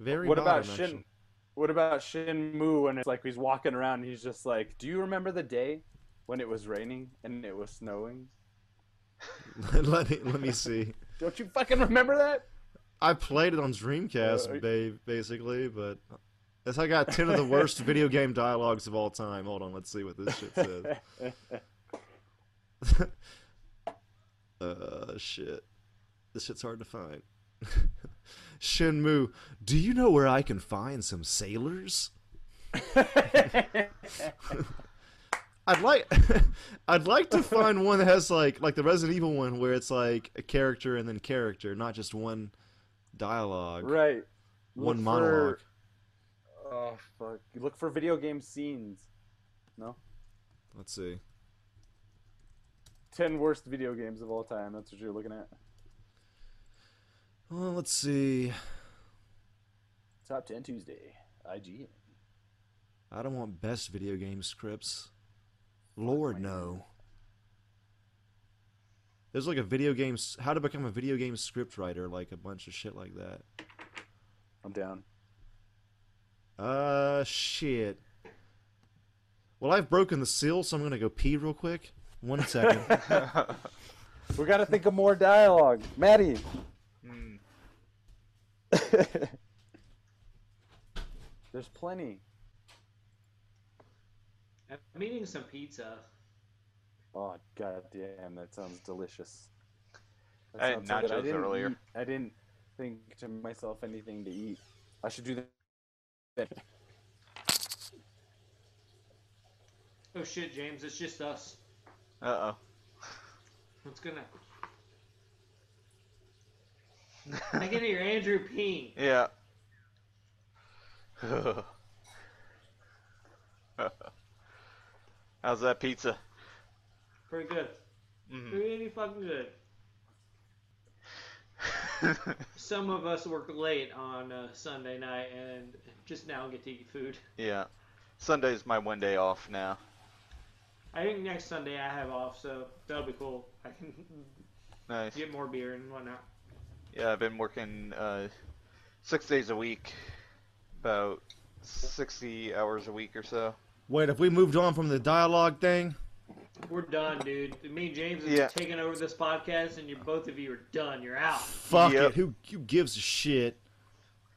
Speaker 1: Very.
Speaker 5: what about Shin?
Speaker 1: actually.
Speaker 5: What about Shenmue? And it's like he's walking around. And he's just like, "Do you remember the day when it was raining and it was snowing?
Speaker 1: let me let me see.
Speaker 5: Don't you fucking remember that?"
Speaker 1: I played it on Dreamcast,
Speaker 5: Uh,
Speaker 1: ba- basically, but that's I got ten of the worst video game dialogues of all time. Hold on, let's see what this shit says. uh, shit. This shit's hard to find. Shenmue, do you know where I can find some sailors? I'd like, I'd like to find one that has like, like the Resident Evil one, where it's like a character and then character, not just one dialogue,
Speaker 5: right.
Speaker 1: one
Speaker 5: Look
Speaker 1: monologue.
Speaker 5: For, oh fuck! Look for video game scenes. No.
Speaker 1: Let's see.
Speaker 5: Ten worst video games of all time. That's what you're looking at.
Speaker 1: Well, let's see.
Speaker 5: Top 10 Tuesday. IGN.
Speaker 1: I don't want best video game scripts. Lord no. There's like a video game how to become a video game script writer, like a bunch of shit like that.
Speaker 5: I'm down.
Speaker 1: Uh shit. Well, I've broken the seal, so I'm gonna go pee real quick. One second.
Speaker 5: We got to think of more dialogue. Matty.
Speaker 2: Hmm.
Speaker 5: There's plenty.
Speaker 4: I'm eating some pizza.
Speaker 5: Oh god damn, that sounds delicious. That
Speaker 3: I had
Speaker 5: sounds so good. didn't
Speaker 3: earlier.
Speaker 5: eat- I didn't think to myself anything to eat. I should do that.
Speaker 4: Oh shit, James, it's just us.
Speaker 2: Uh oh.
Speaker 4: What's gonna? I can hear Andrew peeing.
Speaker 2: Yeah. How's that pizza?
Speaker 4: Pretty good.
Speaker 2: Mhm.
Speaker 4: Pretty fucking good. Some of us work late on uh, Sunday night and just now get to eat food.
Speaker 2: yeah. Sunday's my one day off now.
Speaker 4: I think next Sunday I have off, so that'll be cool. I can
Speaker 2: Nice.
Speaker 4: get more beer and whatnot.
Speaker 2: Yeah, I've been working uh, six days a week, about 60 hours a week or so.
Speaker 1: Wait, have we moved on from the dialogue thing?
Speaker 4: We're done, dude. Me and James are
Speaker 2: Yeah.
Speaker 4: taking over this podcast, and you both of you are done. You're out.
Speaker 1: Fuck
Speaker 2: Yep.
Speaker 1: it. Who who gives a shit?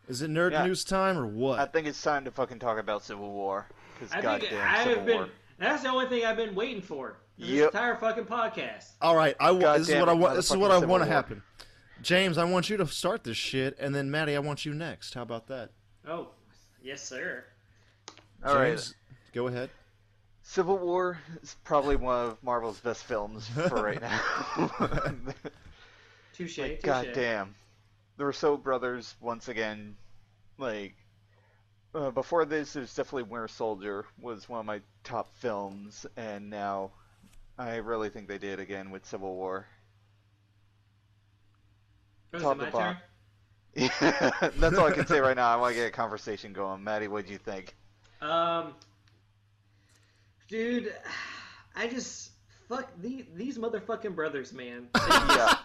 Speaker 1: Is it nerd
Speaker 2: Yeah.
Speaker 1: news time or what?
Speaker 2: I think it's time to fucking talk about Civil War. Because
Speaker 4: I think
Speaker 2: goddamn
Speaker 4: I
Speaker 2: Civil
Speaker 4: been.
Speaker 2: War.
Speaker 4: That's the only thing I've been waiting for. This
Speaker 2: Yep.
Speaker 4: entire fucking podcast.
Speaker 1: All right, I wa- this is what I want. This is what I want to happen. James, I want you to start this shit, and then Matty, I want you next. How about that?
Speaker 4: Oh, yes, sir.
Speaker 2: All right.
Speaker 1: James, go ahead.
Speaker 2: Civil War is probably one of Marvel's best films for right now.
Speaker 4: Touche.
Speaker 2: like,
Speaker 4: touche.
Speaker 2: goddamn. The Russo brothers, once again, like, uh, before this, it was definitely Winter Soldier was one of my top films, and now I really think they did again with Civil War.
Speaker 4: Oh, is
Speaker 2: top
Speaker 4: it my
Speaker 2: to
Speaker 4: turn?
Speaker 2: bottom. That's all I can say right now. I want to get a conversation going. Matty, what do you think?
Speaker 4: Um, dude, I just fuck these these motherfucking brothers, man.
Speaker 2: Yeah,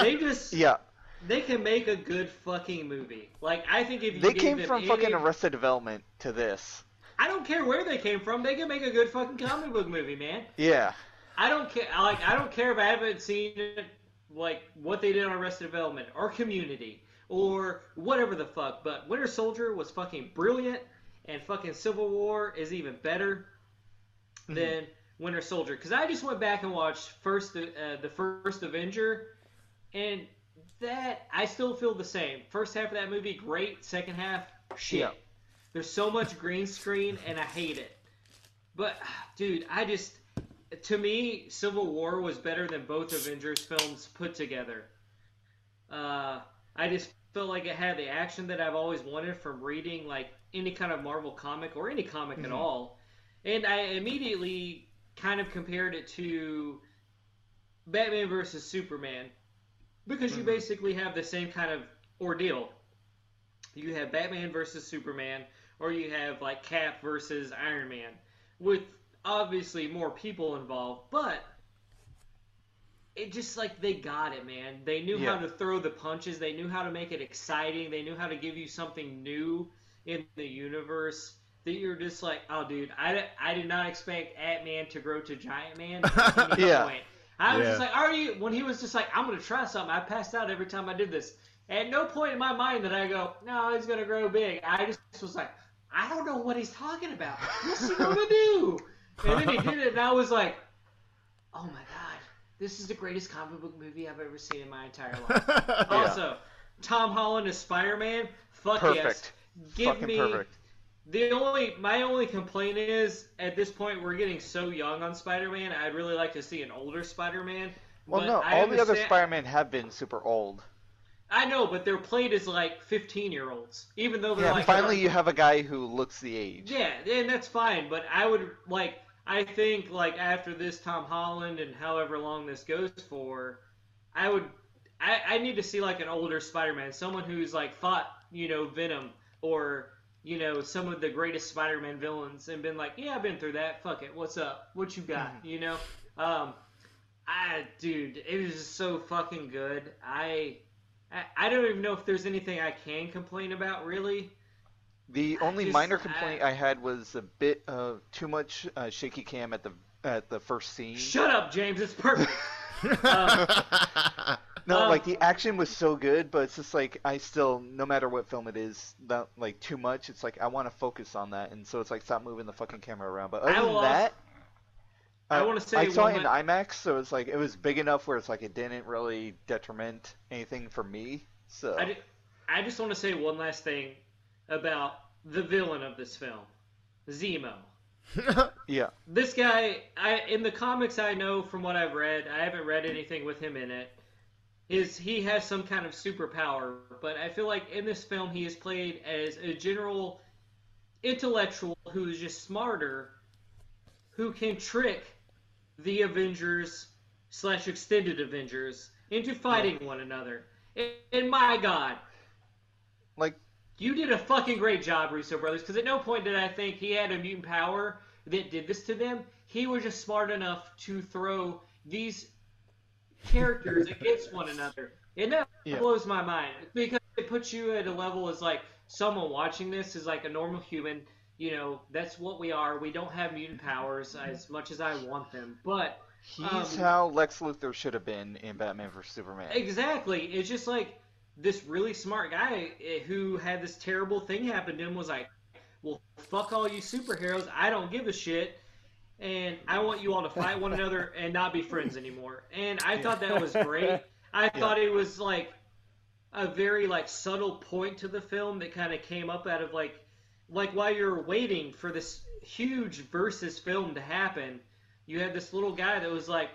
Speaker 4: They just
Speaker 2: yeah.
Speaker 4: they can make a good fucking movie. Like I think if you
Speaker 2: They came from
Speaker 4: any-
Speaker 2: fucking Arrested Development to this.
Speaker 4: I don't care where they came from. They can make a good fucking comic book movie, man.
Speaker 2: Yeah,
Speaker 4: I don't care. Like I don't care if I haven't seen it, like what they did on Arrested Development or Community or whatever the fuck. But Winter Soldier was fucking brilliant, and fucking Civil War is even better than Winter Soldier. Because I just went back and watched first uh, the first Avenger, and that I still feel the same. First half of that movie, great. Second half, shit.
Speaker 2: Yeah.
Speaker 4: There's so much green screen, and I hate it. But, dude, I just to me, Civil War was better than both Avengers films put together. Uh, I just felt like it had the action that I've always wanted from reading like any kind of Marvel comic or any comic at
Speaker 2: Mhm.
Speaker 4: all, and I immediately kind of compared it to Batman versus Superman because you
Speaker 2: Mhm.
Speaker 4: basically have the same kind of ordeal. You have Batman versus Superman, or you have like Cap versus Iron Man, with obviously more people involved, but it just like they got it, man. They knew
Speaker 2: Yeah.
Speaker 4: how to throw the punches. They knew how to make it exciting. They knew how to give you something new in the universe that you're just like, oh, dude, I, I did not expect Ant Man to grow to Giant Man.
Speaker 2: Yeah.
Speaker 4: point. I was
Speaker 1: Yeah.
Speaker 4: just like, are you? When he was just like, I'm gonna try something. I passed out every time I did this. At no point in my mind that I go, no, he's gonna grow big. I just was like, I don't know what he's talking about. What's he gonna do? And then he did it, and I was like, oh my god, this is the greatest comic book movie I've ever seen in my entire life.
Speaker 2: Yeah.
Speaker 4: Also, Tom Holland as Spider-Man, fuck yes.
Speaker 2: perfect.
Speaker 4: Give
Speaker 2: Fucking
Speaker 4: me
Speaker 2: perfect.
Speaker 4: The only my only complaint is at this point we're getting so young on Spider-Man. I'd really like to see an older Spider-Man.
Speaker 2: Well,
Speaker 4: but
Speaker 2: no, all the other Spider-Man have been super old.
Speaker 4: I know, but they're played as like 15 year olds, even though they're
Speaker 2: Yeah,
Speaker 4: like
Speaker 2: finally you have a guy who looks the age.
Speaker 4: Yeah, and that's fine. But I would like. I think like after this Tom Holland and however long this goes for, I would. I, I need to see like an older Spider-Man, someone who's like fought you know Venom or you know some of the greatest Spider-Man villains and been like, yeah, I've been through that. Fuck it. What's up? What you got? You know. Um, I dude, it was just so fucking good. I, I I don't even know if there's anything I can complain about really.
Speaker 2: The only
Speaker 4: just-
Speaker 2: minor
Speaker 4: I-
Speaker 2: complaint I, had was a bit of too much uh, shaky cam at the at the first scene.
Speaker 4: Shut up, James. It's perfect. Um,
Speaker 2: No,
Speaker 4: Um,
Speaker 2: like the action was so good, but it's just like I still, no matter what film it is, not, like too much. It's like I want to focus on that, and so it's like stop moving the fucking camera around. But other than that,
Speaker 4: I
Speaker 2: uh,
Speaker 4: wanna say
Speaker 2: I saw it in
Speaker 4: la-
Speaker 2: IMAX, so it's like it was big enough where it's like it didn't really detriment anything for me. So
Speaker 4: I, ju- I just want to say one last thing about the villain of this film, Zemo.
Speaker 2: yeah,
Speaker 4: This guy, I in the comics I know from what I've read, I haven't read anything with him in it. Is he has some kind of superpower, but I feel like in this film he is played as a general intellectual who is just smarter, who can trick the Avengers slash extended Avengers into fighting one another. And, and my God,
Speaker 2: like
Speaker 4: you did a fucking great job, Russo brothers. Because at no point did I think he had a mutant power that did this to them. He was just smart enough to throw these characters against one another, and that
Speaker 2: Yeah.
Speaker 4: blows my mind because it puts you at a level as like someone watching this is like a normal human. You know, that's what we are. We don't have mutant powers as much as I want them, but
Speaker 2: he's
Speaker 4: Um,
Speaker 2: how Lex Luthor should have been in Batman vs Superman.
Speaker 4: Exactly. It's just like this really smart guy eh, who had this terrible thing happen to him was like, well, fuck all you superheroes. I don't give a shit. And I want you all to fight one another and not be friends anymore. And I thought that was great. I thought it was like a very like subtle point to the film that kind of came up out of like like while you're waiting for this huge versus film to happen, you had this little guy that was like,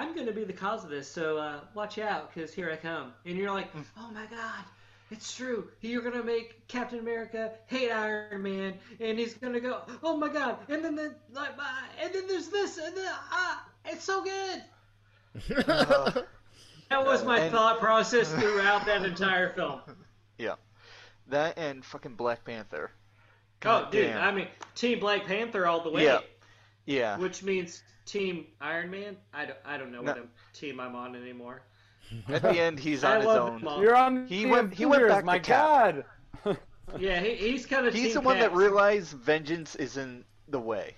Speaker 4: I'm going to be the cause of this, so uh, watch out, because here I come. And you're like, oh my god, it's true. You're going to make Captain America hate Iron Man, and he's going to go, oh my god, and then the, like, uh, and then there's this, and then, ah, it's so good. That was my
Speaker 2: And-
Speaker 4: thought process throughout that entire film.
Speaker 2: Yeah, that and fucking Black Panther.
Speaker 4: Oh, dude,
Speaker 2: damn.
Speaker 4: I mean, Team Black Panther all the way.
Speaker 2: Yeah. Yeah.
Speaker 4: Which means Team Iron Man? I don't, I don't know
Speaker 2: No.
Speaker 4: what team I'm on anymore.
Speaker 2: At the end, he's
Speaker 4: I
Speaker 2: on his
Speaker 4: love
Speaker 2: own.
Speaker 4: them.
Speaker 5: You're on.
Speaker 2: He
Speaker 5: the
Speaker 2: went- he went
Speaker 5: Avengers,
Speaker 2: back to
Speaker 5: My
Speaker 2: Cap.
Speaker 5: God.
Speaker 4: Yeah, he, he's kind of
Speaker 2: He's the one that realized vengeance is in the way.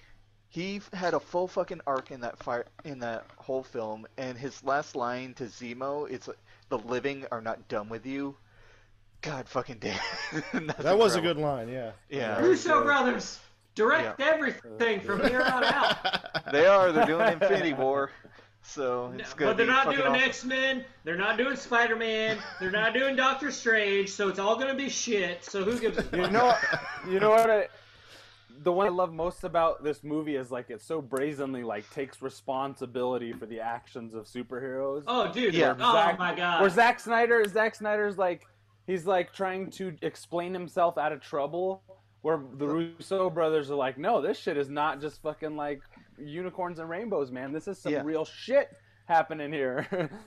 Speaker 2: He had a full fucking arc in that fire in that whole film, and his last line to Zemo, "It's the living are not done with you." God fucking damn. That's
Speaker 1: that was a good line, yeah.
Speaker 2: Yeah.
Speaker 4: Russo brothers direct everything from here on out.
Speaker 2: They are. They're doing Infinity War, so it's gonna
Speaker 4: but they're not doing
Speaker 2: awesome.
Speaker 4: X Men. They're not doing Spider Man. They're not doing Doctor Strange. So it's all gonna be shit. So who gives a fuck?
Speaker 5: You know, you know what? I, the one I love most about this movie is like it so brazenly like takes responsibility for the actions of superheroes.
Speaker 4: Oh, dude.
Speaker 2: Yeah.
Speaker 4: Oh
Speaker 5: Zack-
Speaker 4: my god.
Speaker 5: Where Zack Snyder, Zack Snyder's like, he's like trying to explain himself out of trouble. Where the Russo brothers are like, no, this shit is not just fucking like unicorns and rainbows, man. This is some
Speaker 2: Yeah.
Speaker 5: real shit happening here.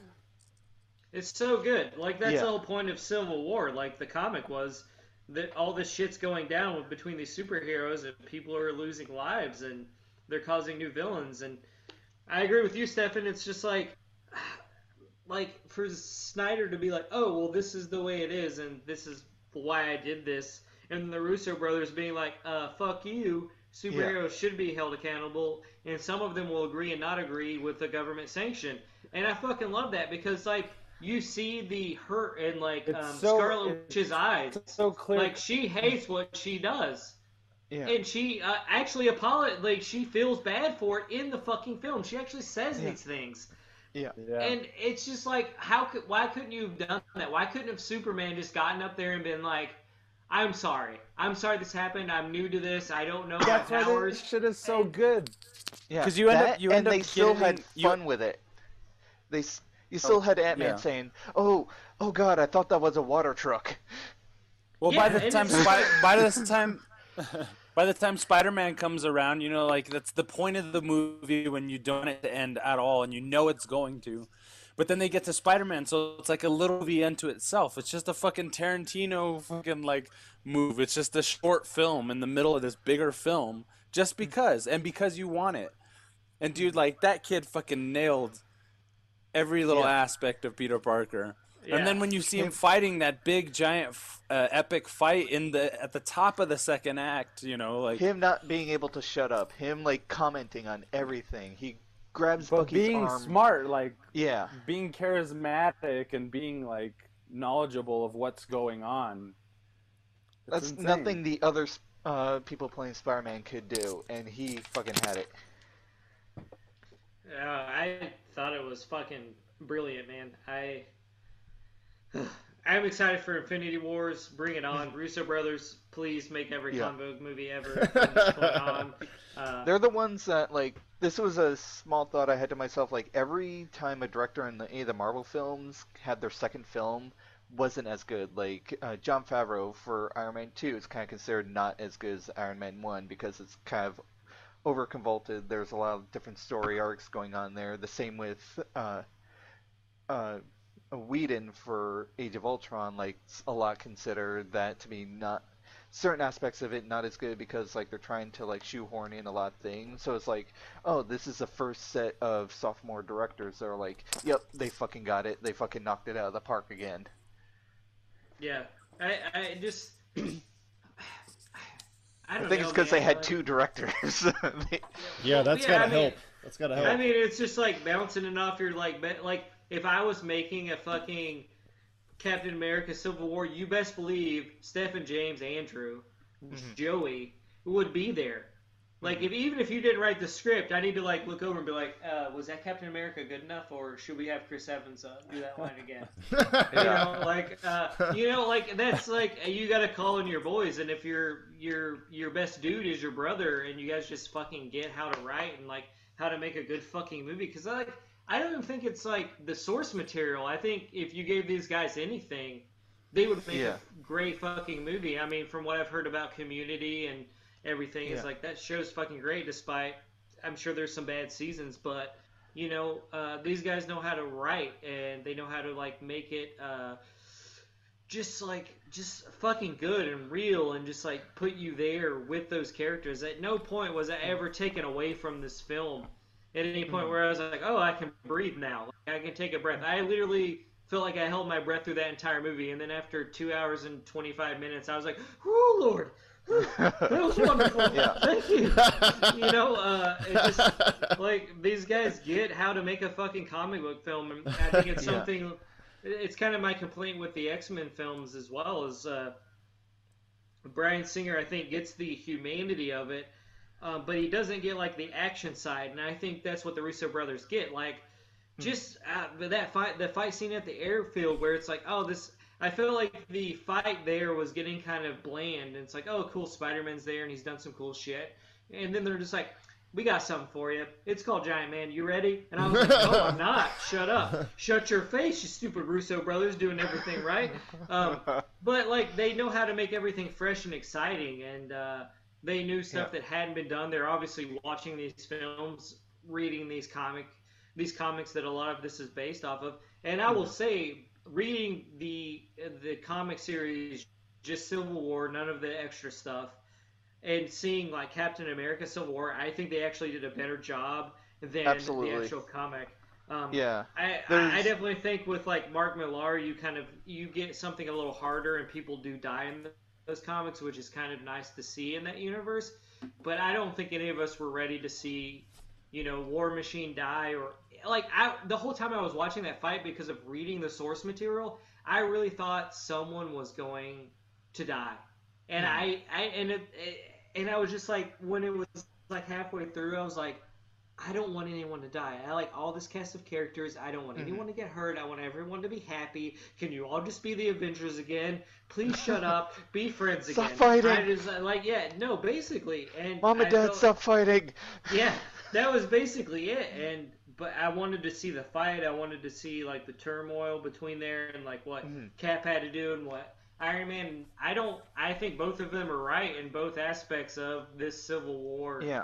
Speaker 4: It's so good. Like that's
Speaker 2: Yeah.
Speaker 4: the whole point of Civil War. Like the comic was that all this shit's going down between these superheroes and people are losing lives and they're causing new villains. And I agree with you, Stefan. It's just like, like for Snyder to be like, oh well, this is the way it is, and this is why I did this, and the Russo brothers being like, uh, fuck you. Superheroes should be held accountable, and some of them will agree and not agree with the government sanction. And I fucking love that because like you see the hurt in like
Speaker 5: It's
Speaker 4: um,
Speaker 5: so-
Speaker 4: Scarlet Witch's eyes.
Speaker 5: It's so clear.
Speaker 4: Like she hates what she does,
Speaker 2: Yeah.
Speaker 4: and she uh, actually apologizes. Like she feels bad for it in the fucking film. She actually says
Speaker 2: Yeah.
Speaker 4: these things,
Speaker 2: yeah.
Speaker 5: yeah.
Speaker 4: and it's just like, how could? Why couldn't you have done that? Why couldn't have Superman just gotten up there and been like, "I'm sorry. I'm sorry this happened. I'm new to this. I don't know my
Speaker 5: That's why
Speaker 4: powers."
Speaker 5: this shit is so good.
Speaker 2: Yeah,
Speaker 5: because you end up-
Speaker 2: that,
Speaker 5: you
Speaker 2: and
Speaker 5: end up
Speaker 2: they still had
Speaker 5: getting- you-
Speaker 2: fun with it. They, you oh, still had Ant Man
Speaker 5: yeah.
Speaker 2: saying, "Oh, oh God, I thought that was a water truck."
Speaker 5: Well,
Speaker 4: Yeah,
Speaker 5: by the
Speaker 4: and
Speaker 5: time
Speaker 4: it's-
Speaker 5: Spi- by this time by the time Spider-Man comes around, you know, like that's the point of the movie when you don't want it to end at all, and you know it's going to. But then they get to Spider Man, so it's like a little movie unto itself. It's just a fucking Tarantino fucking like move. It's just a short film in the middle of this bigger film, just because, and because you want it. And dude, like that kid fucking nailed every little
Speaker 2: Yeah.
Speaker 5: aspect of Peter Parker.
Speaker 4: Yeah.
Speaker 5: And then when you see him
Speaker 2: Him-
Speaker 5: fighting that big giant f- uh, epic fight in the at the top of the second act, you know, like
Speaker 2: Him not being able to shut up, him like commenting on everything. He grabs
Speaker 5: but
Speaker 2: Bucky's
Speaker 5: being
Speaker 2: arm.
Speaker 5: smart, like
Speaker 2: Yeah,
Speaker 5: being charismatic and being like knowledgeable of what's going on.
Speaker 2: That's
Speaker 5: insane.
Speaker 2: nothing the other uh, people playing Spider-Man could do, and he fucking had it.
Speaker 4: Uh, I thought it was fucking brilliant, man. I I'm excited for Infinity Wars. Bring it on, Russo brothers. Please make every
Speaker 2: Yeah.
Speaker 4: comic book movie ever. Uh,
Speaker 2: They're the ones that like. This was a small thought I had to myself. Like every time a director in the, any of the Marvel films had their second film wasn't as good. Like uh, Jon Favreau for Iron Man Two is kind of considered not as good as Iron Man One because it's kind of over convoluted. There's a lot of different story arcs going on there. The same with uh, uh, Whedon for Age of Ultron. Like a lot consider that to be not certain aspects of it not as good because like they're trying to like shoehorn in a lot of things. So it's like, oh, this is the first set of sophomore directors that are like, yep, they fucking got it. They fucking knocked it out of the park again.
Speaker 4: yeah, I I just I
Speaker 2: I,
Speaker 4: don't
Speaker 2: think
Speaker 4: know,
Speaker 2: it's because they had two directors. They-
Speaker 1: Yeah, that's
Speaker 4: Yeah,
Speaker 1: gotta
Speaker 4: I mean-
Speaker 1: help. That's gotta help.
Speaker 4: I mean, it's just like bouncing it off your like, be- like if I was making a fucking Captain America Civil War, you best believe Stephen James, Andrew,
Speaker 2: Mhm.
Speaker 4: Joey would be there. Like if even if you didn't write the script, I need to like look over and be like, uh, was that Captain America good enough, or should we have Chris Evans uh, do that line again? You know, like uh, you know, like that's like you got to call in your boys, and if your your your best dude is your brother, and you guys just fucking get how to write and like how to make a good fucking movie, because like I don't even think it's like the source material. I think if you gave these guys anything, they would make
Speaker 2: Yeah.
Speaker 4: a great fucking movie. I mean, from what I've heard about Community and everything,
Speaker 2: Yeah.
Speaker 4: it's like that show's fucking great. Despite I'm sure there's some bad seasons, but you know, uh, these guys know how to write and they know how to like make it uh, just like just fucking good and real and just like put you there with those characters. At no point was I ever taken away from this film. At any point where I was like, oh, I can breathe now. Like, I can take a breath. I literally felt like I held my breath through that entire movie, and then after two hours and twenty five minutes, I was like, oh, Lord, that was wonderful.
Speaker 2: Yeah.
Speaker 4: Thank you." You know, uh, just like these guys get how to make a fucking comic book film, and I think it's
Speaker 2: Yeah.
Speaker 4: something. It's kind of my complaint with the X Men films as well as uh, Bryan Singer. I think gets the humanity of it, um, but he doesn't get like the action side, and I think that's what the Russo brothers get. Like just uh, that fight, the fight scene at the airfield where it's like, oh, this. I feel like the fight there was getting kind of bland. And it's like, oh, cool, Spider Man's there and he's done some cool shit. And then they're just like, we got something for you. It's called Giant Man. You ready? And I was like, no, I'm not. Shut up. Shut your face, you stupid Russo brothers doing everything right. Um, but like they know how to make everything fresh and exciting, and uh, they knew stuff that hadn't been done. They're obviously watching these films, reading these comic, these comics that a lot of this is based off of. And I will say, reading the the comic series, just Civil War, none of the extra stuff, and seeing like Captain America Civil War, I think they actually did a better job than
Speaker 2: Absolutely.
Speaker 4: the actual comic. Um,
Speaker 2: yeah.
Speaker 4: I, I, I definitely think with like Mark Millar, you kind of you get something a little harder, and people do die in those comics, which is kind of nice to see in that universe. But I don't think any of us were ready to see, you know, War Machine die or like I, the whole time I was watching that fight because of reading the source material, I really thought someone was going to die, and hmm. I, I and it, and I was just like when it was like halfway through, I was like. I don't want anyone to die. I like all this cast of characters. I don't want
Speaker 2: Mhm.
Speaker 4: anyone to get hurt. I want everyone to be happy. Can you all just be the Avengers again? Please shut up. Be friends again.
Speaker 2: Stop fighting.
Speaker 4: I just like yeah, no, basically. And
Speaker 2: Mom and
Speaker 4: I
Speaker 2: Dad, stop fighting.
Speaker 4: yeah, that was basically it. And but I wanted to see the fight. I wanted to see like the turmoil between there and like what
Speaker 2: Mhm.
Speaker 4: Cap had to do and what Iron Man. I don't. I think both of them are right in both aspects of this Civil War
Speaker 2: Yeah.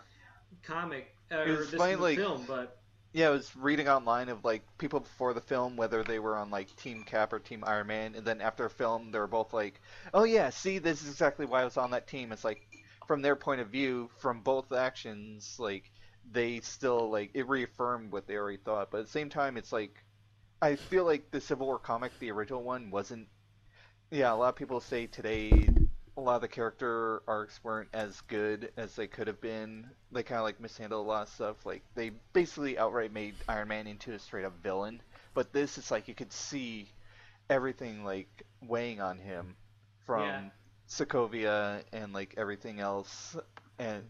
Speaker 4: comic uh, or this
Speaker 2: funny, like-
Speaker 4: film. But
Speaker 2: yeah, I was reading online of like people before the film whether they were on like Team Cap or Team Iron Man, and then after the film they were both like, "Oh yeah, see, this is exactly why I was on that team." It's like from their point of view, from both actions, like they still like it reaffirmed what they already thought. But at the same time, it's like I feel like the Civil War comic, the original one, wasn't. Yeah, a lot of people say today a lot of the character arcs weren't as good as they could have been. They kind of like mishandled a lot of stuff. Like they basically outright made Iron Man into a straight up villain. But this is like you could see everything like weighing on him from
Speaker 4: Yeah.
Speaker 2: Sokovia and like everything else. And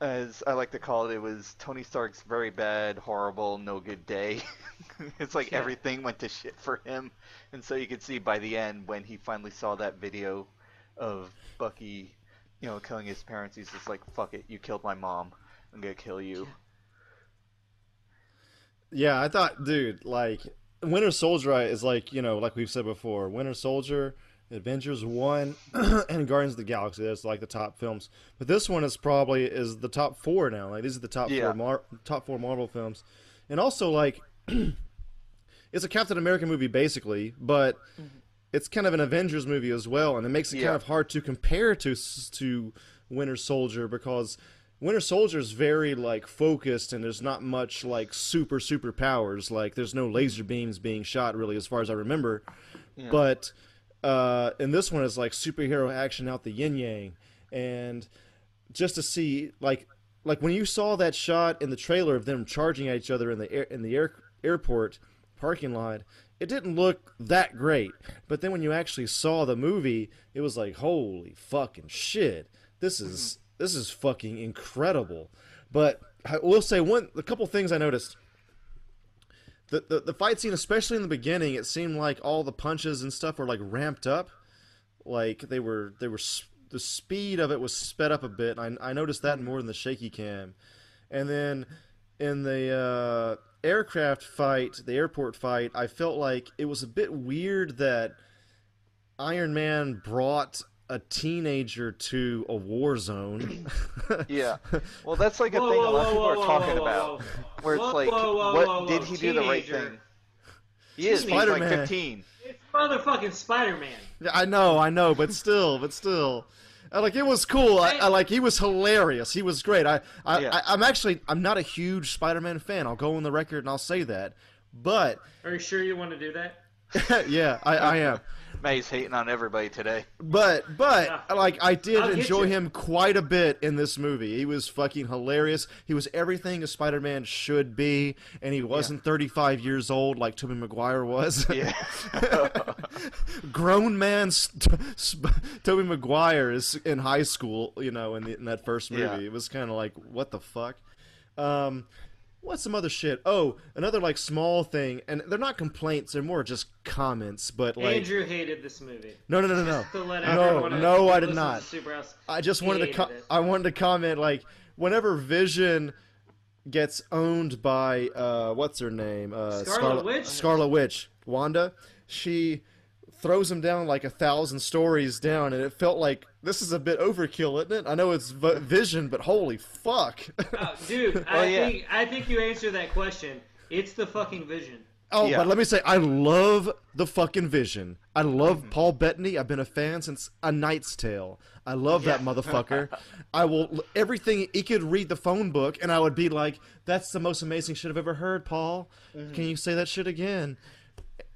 Speaker 2: as I like to call it, it was Tony Stark's very bad, horrible, no good day. it's like
Speaker 4: Yeah.
Speaker 2: everything went to shit for him. And so you could see by the end when he finally saw that video of Bucky, you know, killing his parents, he's just like, "Fuck it, you killed my mom. I'm gonna kill you."
Speaker 1: Yeah, I thought, dude, like Winter Soldier is like you know, like we've said before, Winter Soldier, Avengers One, and Guardians of the Galaxy. That's like the top films. But this one is probably is the top four now. Like these are the top
Speaker 2: Yeah.
Speaker 1: four Mar- top four Marvel films, and also like it's a Captain America movie basically, but mm-hmm. It's kind of an Avengers movie as well, and it makes it
Speaker 2: Yeah.
Speaker 1: kind of hard to compare to to Winter Soldier because Winter Soldier is very like focused, and there's not much like super super powers. Like there's no laser beams being shot really, as far as I remember.
Speaker 2: Yeah.
Speaker 1: But uh, and this one is like superhero action out the yin yang, and just to see like like when you saw that shot in the trailer of them charging at each other in the air, in the air, airport parking lot, it didn't look that great. But then when you actually saw the movie, it was like holy fucking shit. This is this is fucking incredible. But I will say one a couple things I noticed. The, the the fight scene, especially in the beginning, it seemed like all the punches and stuff were like ramped up, like they were they were the speed of it was sped up a bit. I I noticed that more than the shaky cam, and then in the uh, aircraft fight, the airport fight, I felt like it was a bit weird that Iron Man brought a teenager to a war zone.
Speaker 2: Yeah. Well, that's like a
Speaker 4: Whoa,
Speaker 2: thing
Speaker 4: whoa,
Speaker 2: a lot of people
Speaker 4: whoa,
Speaker 2: are talking
Speaker 4: whoa,
Speaker 2: about,
Speaker 4: whoa.
Speaker 2: where it's
Speaker 4: Whoa,
Speaker 2: like,
Speaker 4: whoa, whoa,
Speaker 2: what
Speaker 4: whoa,
Speaker 2: did
Speaker 4: whoa,
Speaker 2: he do the right thing? He is. Spider He's like 15.
Speaker 4: It's motherfucking Spider-Man.
Speaker 1: Yeah, I know, I know, but still, but still, I, like it was cool. I, I like he was hilarious. He was great. I, I,
Speaker 2: Yeah.
Speaker 1: I I'm actually I'm not a huge Spider-Man fan. I'll go on the record and I'll say that. But
Speaker 4: Are you sure you want to do that?
Speaker 1: yeah, I, I am.
Speaker 2: May's hating on everybody today.
Speaker 1: But but like I did
Speaker 4: I'll
Speaker 1: enjoy him quite a bit in this movie. He was fucking hilarious. He was everything a Spider-Man should be, and he wasn't 35 years old like Tobey Maguire was.
Speaker 2: Yeah.
Speaker 1: grown man St- Sp- Tobey Maguire is in high school, you know, in, the, in that first movie.
Speaker 2: Yeah.
Speaker 1: It was kind of like, what the fuck? Um, what's some other shit? Oh, another like small thing, and they're not complaints; they're more just comments. But like,
Speaker 4: Andrew hated this movie.
Speaker 1: no, no, no, no, no. No, no, I did not. I just wanted to. I wanted to comment like whenever Vision gets owned by uh, what's her name? Uh,
Speaker 4: Scarlet Witch?
Speaker 1: Scarlet Witch. Wanda. She throws him down like a thousand stories down, and it felt like this is a bit overkill, isn't it? I know it's v- Vision, but holy fuck!
Speaker 4: Oh, dude,
Speaker 2: Oh,
Speaker 4: I
Speaker 2: yeah.
Speaker 4: think I think you answered that question. It's the fucking Vision.
Speaker 1: Oh,
Speaker 2: Yeah.
Speaker 1: but let me say, I love the fucking Vision. I love
Speaker 2: Mm-hmm.
Speaker 1: Paul Bettany. I've been a fan since A Knight's Tale. I love that motherfucker. I will everything. He could read the phone book, and I would be like, "That's the most amazing shit I've ever heard, Paul.
Speaker 2: Mm-hmm.
Speaker 1: Can you say that shit again?"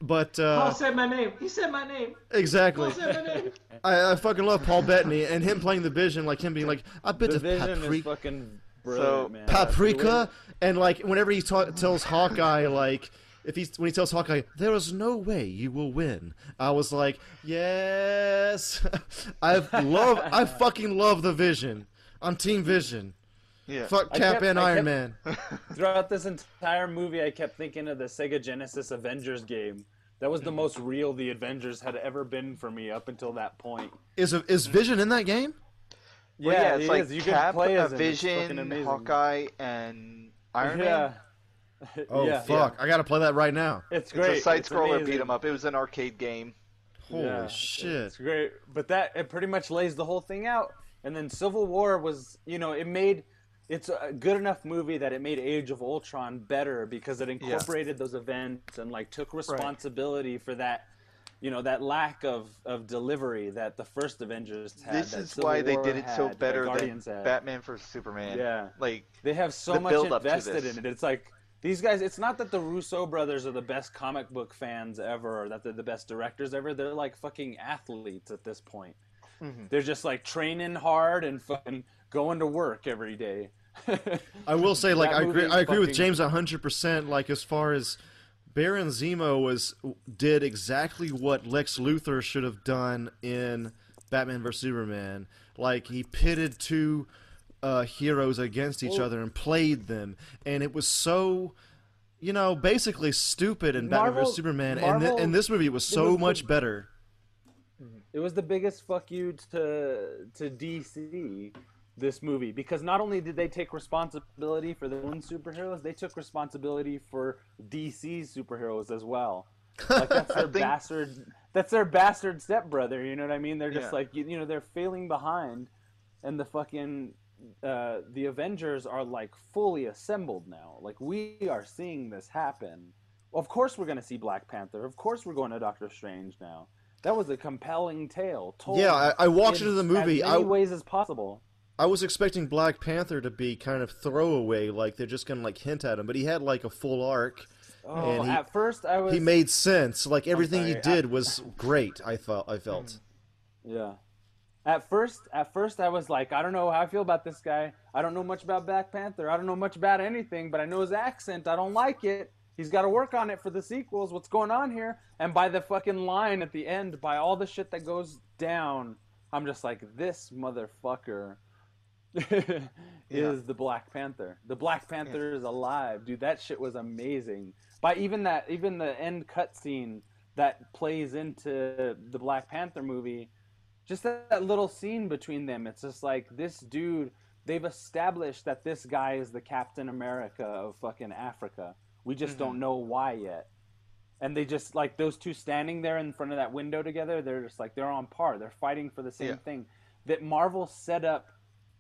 Speaker 1: But uh, Paul
Speaker 4: said my name. He said my name.
Speaker 1: exactly,
Speaker 4: Paul said my name.
Speaker 1: I, I fucking love Paul Bettany and him playing the Vision, like him being like, "A bit
Speaker 5: The
Speaker 1: of
Speaker 5: vision is
Speaker 1: paprika."
Speaker 5: fucking brilliant,
Speaker 2: So,
Speaker 5: man.
Speaker 1: paprika and like whenever he ta- tells hawkeye like if he's when he tells hawkeye there is no way you will win i was like yes i love i fucking love the vision i'm team vision
Speaker 2: Yeah.
Speaker 1: fuck cap
Speaker 5: kept-
Speaker 1: and
Speaker 5: I
Speaker 1: iron
Speaker 5: kept-
Speaker 1: man
Speaker 5: Throughout this entire movie, I kept thinking of the Sega Genesis Avengers game. That was the
Speaker 1: Mm.
Speaker 5: most real the Avengers had ever been for me up until that point.
Speaker 1: is is vision in that game
Speaker 2: Well, yeah, it's
Speaker 5: he
Speaker 2: like
Speaker 5: is. You can
Speaker 2: Cap,
Speaker 5: play
Speaker 2: uh,
Speaker 5: as him. It's fucking
Speaker 2: Vision,
Speaker 5: amazing.
Speaker 2: Hawkeye, and Iron Man.
Speaker 5: yeah.
Speaker 1: oh
Speaker 5: yeah,
Speaker 1: fuck i gotta play that right now
Speaker 5: It's great.
Speaker 2: It's
Speaker 5: great.
Speaker 2: a side
Speaker 5: It's
Speaker 2: scroller
Speaker 5: amazing.
Speaker 2: beat 'em up. It was an arcade game.
Speaker 1: holy
Speaker 5: Yeah,
Speaker 1: shit
Speaker 5: It's great, but that it pretty much lays the whole thing out. And then Civil War was, you know, it made it's a good enough movie that it made Age of Ultron better because it incorporated those events and like took responsibility for that, you know, that lack of, of delivery that the first Avengers had.
Speaker 2: this
Speaker 5: that
Speaker 2: is
Speaker 5: Civil
Speaker 2: why they
Speaker 5: War
Speaker 2: did it so
Speaker 5: had, that
Speaker 2: better than
Speaker 5: had.
Speaker 2: Batman vs Superman.
Speaker 5: Yeah.
Speaker 2: Like
Speaker 5: They have so
Speaker 2: the
Speaker 5: much invested in it. It's like these guys. It's not that the Russo brothers are the best comic book fans ever, or that they're the best directors ever. They're like fucking athletes at this point.
Speaker 2: Mhm.
Speaker 5: They're just like training hard and fucking going to work every day.
Speaker 1: I will say, like, I agree. I agree with James hundred percent. Like, as far as Baron Zemo was did exactly what Lex Luthor should have done in Batman vs Superman. Like, he pitted two uh, heroes against each
Speaker 5: Well-
Speaker 1: other and played them, and it was so. You know, basically stupid in Batman vs Superman, and th- in this movie it was so
Speaker 5: was the-
Speaker 1: much better.
Speaker 5: It was the biggest fuck you to to DC this movie because not only did they take responsibility for their own superheroes, they took responsibility for DC's superheroes as well. Like that's their
Speaker 2: think-
Speaker 5: bastard. That's their bastard stepbrother. You know what I mean? They're just
Speaker 2: Yeah.
Speaker 5: like you, you know they're failing behind, and the fucking uh, the Avengers are like fully assembled now. Like we are seeing this happen. Of course we're gonna see Black Panther. Of course we're going to Doctor Strange now. That was a compelling tale. Told
Speaker 1: Yeah, I, I walked
Speaker 5: in
Speaker 1: into the movie.
Speaker 5: as many
Speaker 1: I,
Speaker 5: ways as possible.
Speaker 1: I was expecting Black Panther to be kind of throwaway, like they're just gonna like hint at him, but he had like a full arc.
Speaker 5: Oh,
Speaker 1: And he-
Speaker 5: at first I was
Speaker 1: He made sense. Like everything he did was great. I felt. I felt. Hmm.
Speaker 5: Yeah. At first, at first, I was like, I don't know how I feel about this guy. I don't know much about Black Panther. I don't know much about anything, but I know his accent. I don't like it. He's got to work on it for the sequels. What's going on here? And by the fucking line at the end, by all the shit that goes down, I'm just like, this motherfucker is the Black Panther. The Black Panther is alive, dude. That shit was amazing. By even that, even the end cutscene that plays into the Black Panther movie, just that, that little scene between them. It's just like this dude. They've established that this guy is the Captain America of fucking Africa. We just don't mm-hmm. know why yet. And they just like those two standing there in front of that window together. They're just like they're on par. They're fighting for the same
Speaker 2: Yeah.
Speaker 5: thing. That Marvel set up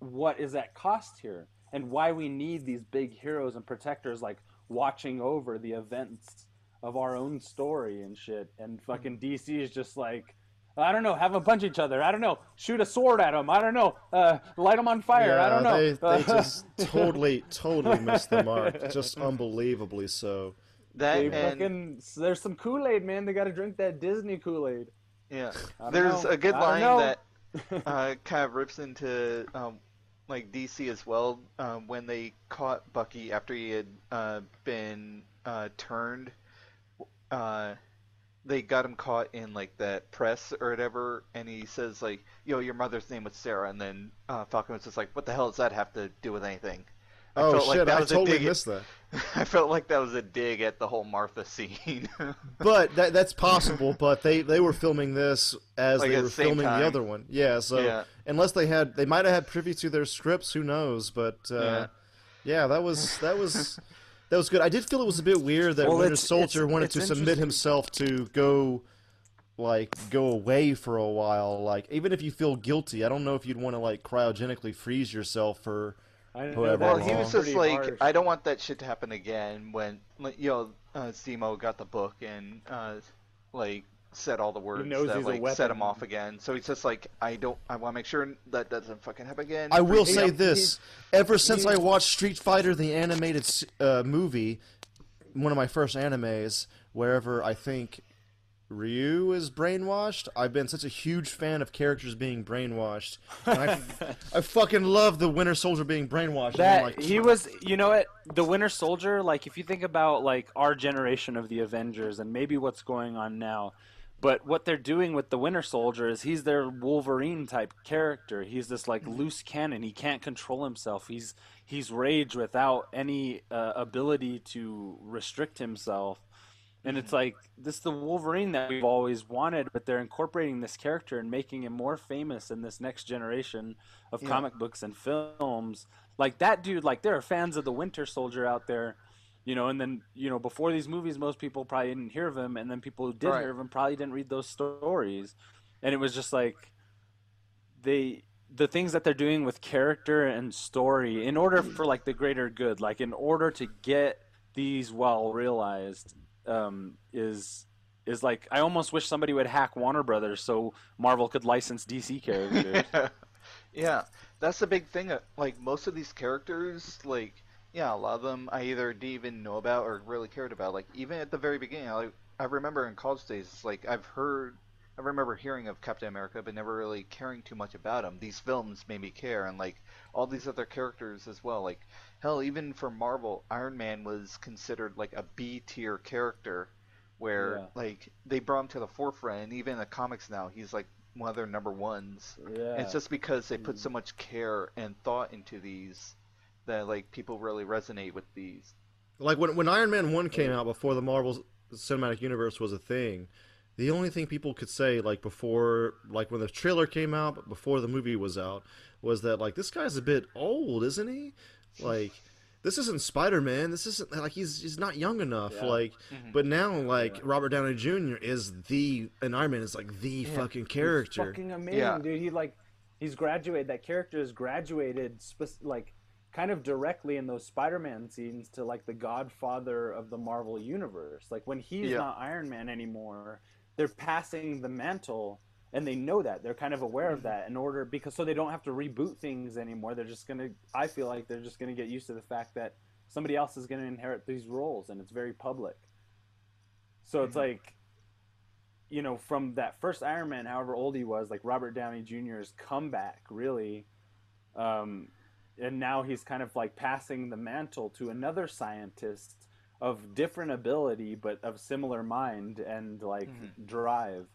Speaker 5: what is at cost here and why we need these big heroes and protectors like watching over the events of our own story and shit. And fucking DC is just like, I don't know, have them punch each other. I don't know, shoot a sword at them. I don't know, uh, light them on fire. I don't know.
Speaker 1: They, they just totally, totally missed the mark. Just unbelievably so.
Speaker 2: that
Speaker 5: They
Speaker 2: and
Speaker 5: fucking, there's some Kool Aid, man. They got to drink that Disney Kool Aid.
Speaker 2: yeah, there's
Speaker 5: know.
Speaker 2: a good line that uh, kind of rips into um, like DC as well um, when they caught Bucky after he had uh, been uh, turned. Uh, they got him caught in like that press or whatever, and he says like, "Yo, your mother's name was Sarah," and then uh, Falcon was just like, "What the hell does that have to do with anything?" I
Speaker 1: Oh
Speaker 2: felt like
Speaker 1: shit!
Speaker 2: that
Speaker 1: I
Speaker 2: was a
Speaker 1: totally
Speaker 2: dig at-
Speaker 1: missed that.
Speaker 2: I felt like that was a dig at the whole Martha scene.
Speaker 1: But that, that's possible. But they, they were filming this as
Speaker 2: Like
Speaker 1: they were
Speaker 2: the
Speaker 1: filming
Speaker 2: time.
Speaker 1: the other one. Yeah. So
Speaker 2: Yeah.
Speaker 1: unless they had, they might have had privy to their scripts. Who knows? But uh,
Speaker 2: Yeah.
Speaker 1: yeah. that was that was that was good. I did feel it was a bit weird that
Speaker 5: Well,
Speaker 1: Winter
Speaker 5: it's-
Speaker 1: Soldier
Speaker 5: it's-
Speaker 1: wanted
Speaker 5: it's
Speaker 1: to submit himself to go like go away for a while. Like even if you feel guilty, I don't know if you'd want to like cryogenically freeze yourself for.
Speaker 5: I know
Speaker 1: Whoever
Speaker 5: that
Speaker 2: well,
Speaker 1: Well,
Speaker 2: he was just
Speaker 5: pretty
Speaker 2: like,
Speaker 5: harsh.
Speaker 2: I don't want that shit to happen again. When like, you know, uh, Zemo got the book and uh, like said all the words
Speaker 5: knows
Speaker 2: that like set him off again. So he's just like, I don't, I want to make sure that doesn't fucking happen again.
Speaker 1: I will
Speaker 2: Freeze
Speaker 1: say
Speaker 2: him.
Speaker 1: this: ever since I watched Street Fighter, the animated uh, movie, one of my first animes, wherever I think Ryu is brainwashed, I've been such a huge fan of characters being brainwashed. I, I fucking love the Winter Soldier being brainwashed.
Speaker 5: That
Speaker 1: like,
Speaker 5: he was, you know what? The Winter Soldier, like if you think about like our generation of the Avengers and maybe what's going on now, but what they're doing with the Winter Soldier is he's their Wolverine type character. He's this like loose cannon. He can't control himself. He's he's rage without any uh, ability to restrict himself. And it's like this is the Wolverine that we've always wanted, but they're incorporating this character and making him more famous in this next generation of
Speaker 2: Yeah.
Speaker 5: comic books and films. Like that dude, like there are fans of the Winter Soldier out there, you know, and then you know before these movies, most people probably didn't hear of him, and then people who did
Speaker 2: Right.
Speaker 5: hear of him probably didn't read those stories, and it was just like they the things that they're doing with character and story in order for like the greater good, like in order to get these well realized, um, is is like I almost wish somebody would hack Warner Brothers so Marvel could license DC characters.
Speaker 2: yeah, that's the big thing. uh, Like most of these characters, like yeah, a lot of them I either didn't even know about or really cared about. Like even at the very beginning, like I remember in college days, like I've heard, I remember hearing of Captain America, but never really caring too much about him. These films made me care, and like all these other characters as well. Like hell, even for Marvel, Iron Man was considered like a B tier character, where
Speaker 5: Yeah.
Speaker 2: like they brought him to the forefront, and even in the comics now, he's like one of their number ones.
Speaker 5: yeah.
Speaker 2: It's just because they put so mm-hmm. much care and thought into these that like people really resonate with these.
Speaker 1: Like when when Iron Man one came out before the Marvel Cinematic Universe was a thing, the only thing people could say like before like when the trailer came out, but before the movie was out, was that like this guy's a bit old, isn't he? Like this isn't Spider Man. This isn't like he's he's not young enough.
Speaker 5: Yeah.
Speaker 1: Like,
Speaker 2: Mhm.
Speaker 1: but now like
Speaker 5: Yeah.
Speaker 1: Robert Downey Jr. is the and Iron Man is like the
Speaker 5: Yeah,
Speaker 1: fucking
Speaker 5: He's
Speaker 1: character.
Speaker 5: fucking amazing,
Speaker 2: Yeah.
Speaker 5: dude. He like he's graduated. That character has graduated, spec- like kind of directly in those Spider-Man scenes to like the Godfather of the Marvel universe. Like when he's
Speaker 2: Yeah.
Speaker 5: not Iron Man anymore, they're passing the mantle. And they know that they're kind of aware of that in order because so they don't have to reboot things anymore. They're just gonna. I feel like they're just gonna get used to the fact that somebody else is gonna inherit these roles, and it's very public. So it's
Speaker 2: Mhm.
Speaker 5: like you know, from that first Iron Man, however old he was, like Robert Downey Jr.'s comeback, really, um, and now he's kind of like passing the mantle to another scientist of different ability but of similar mind and like
Speaker 2: Mhm.
Speaker 5: drive.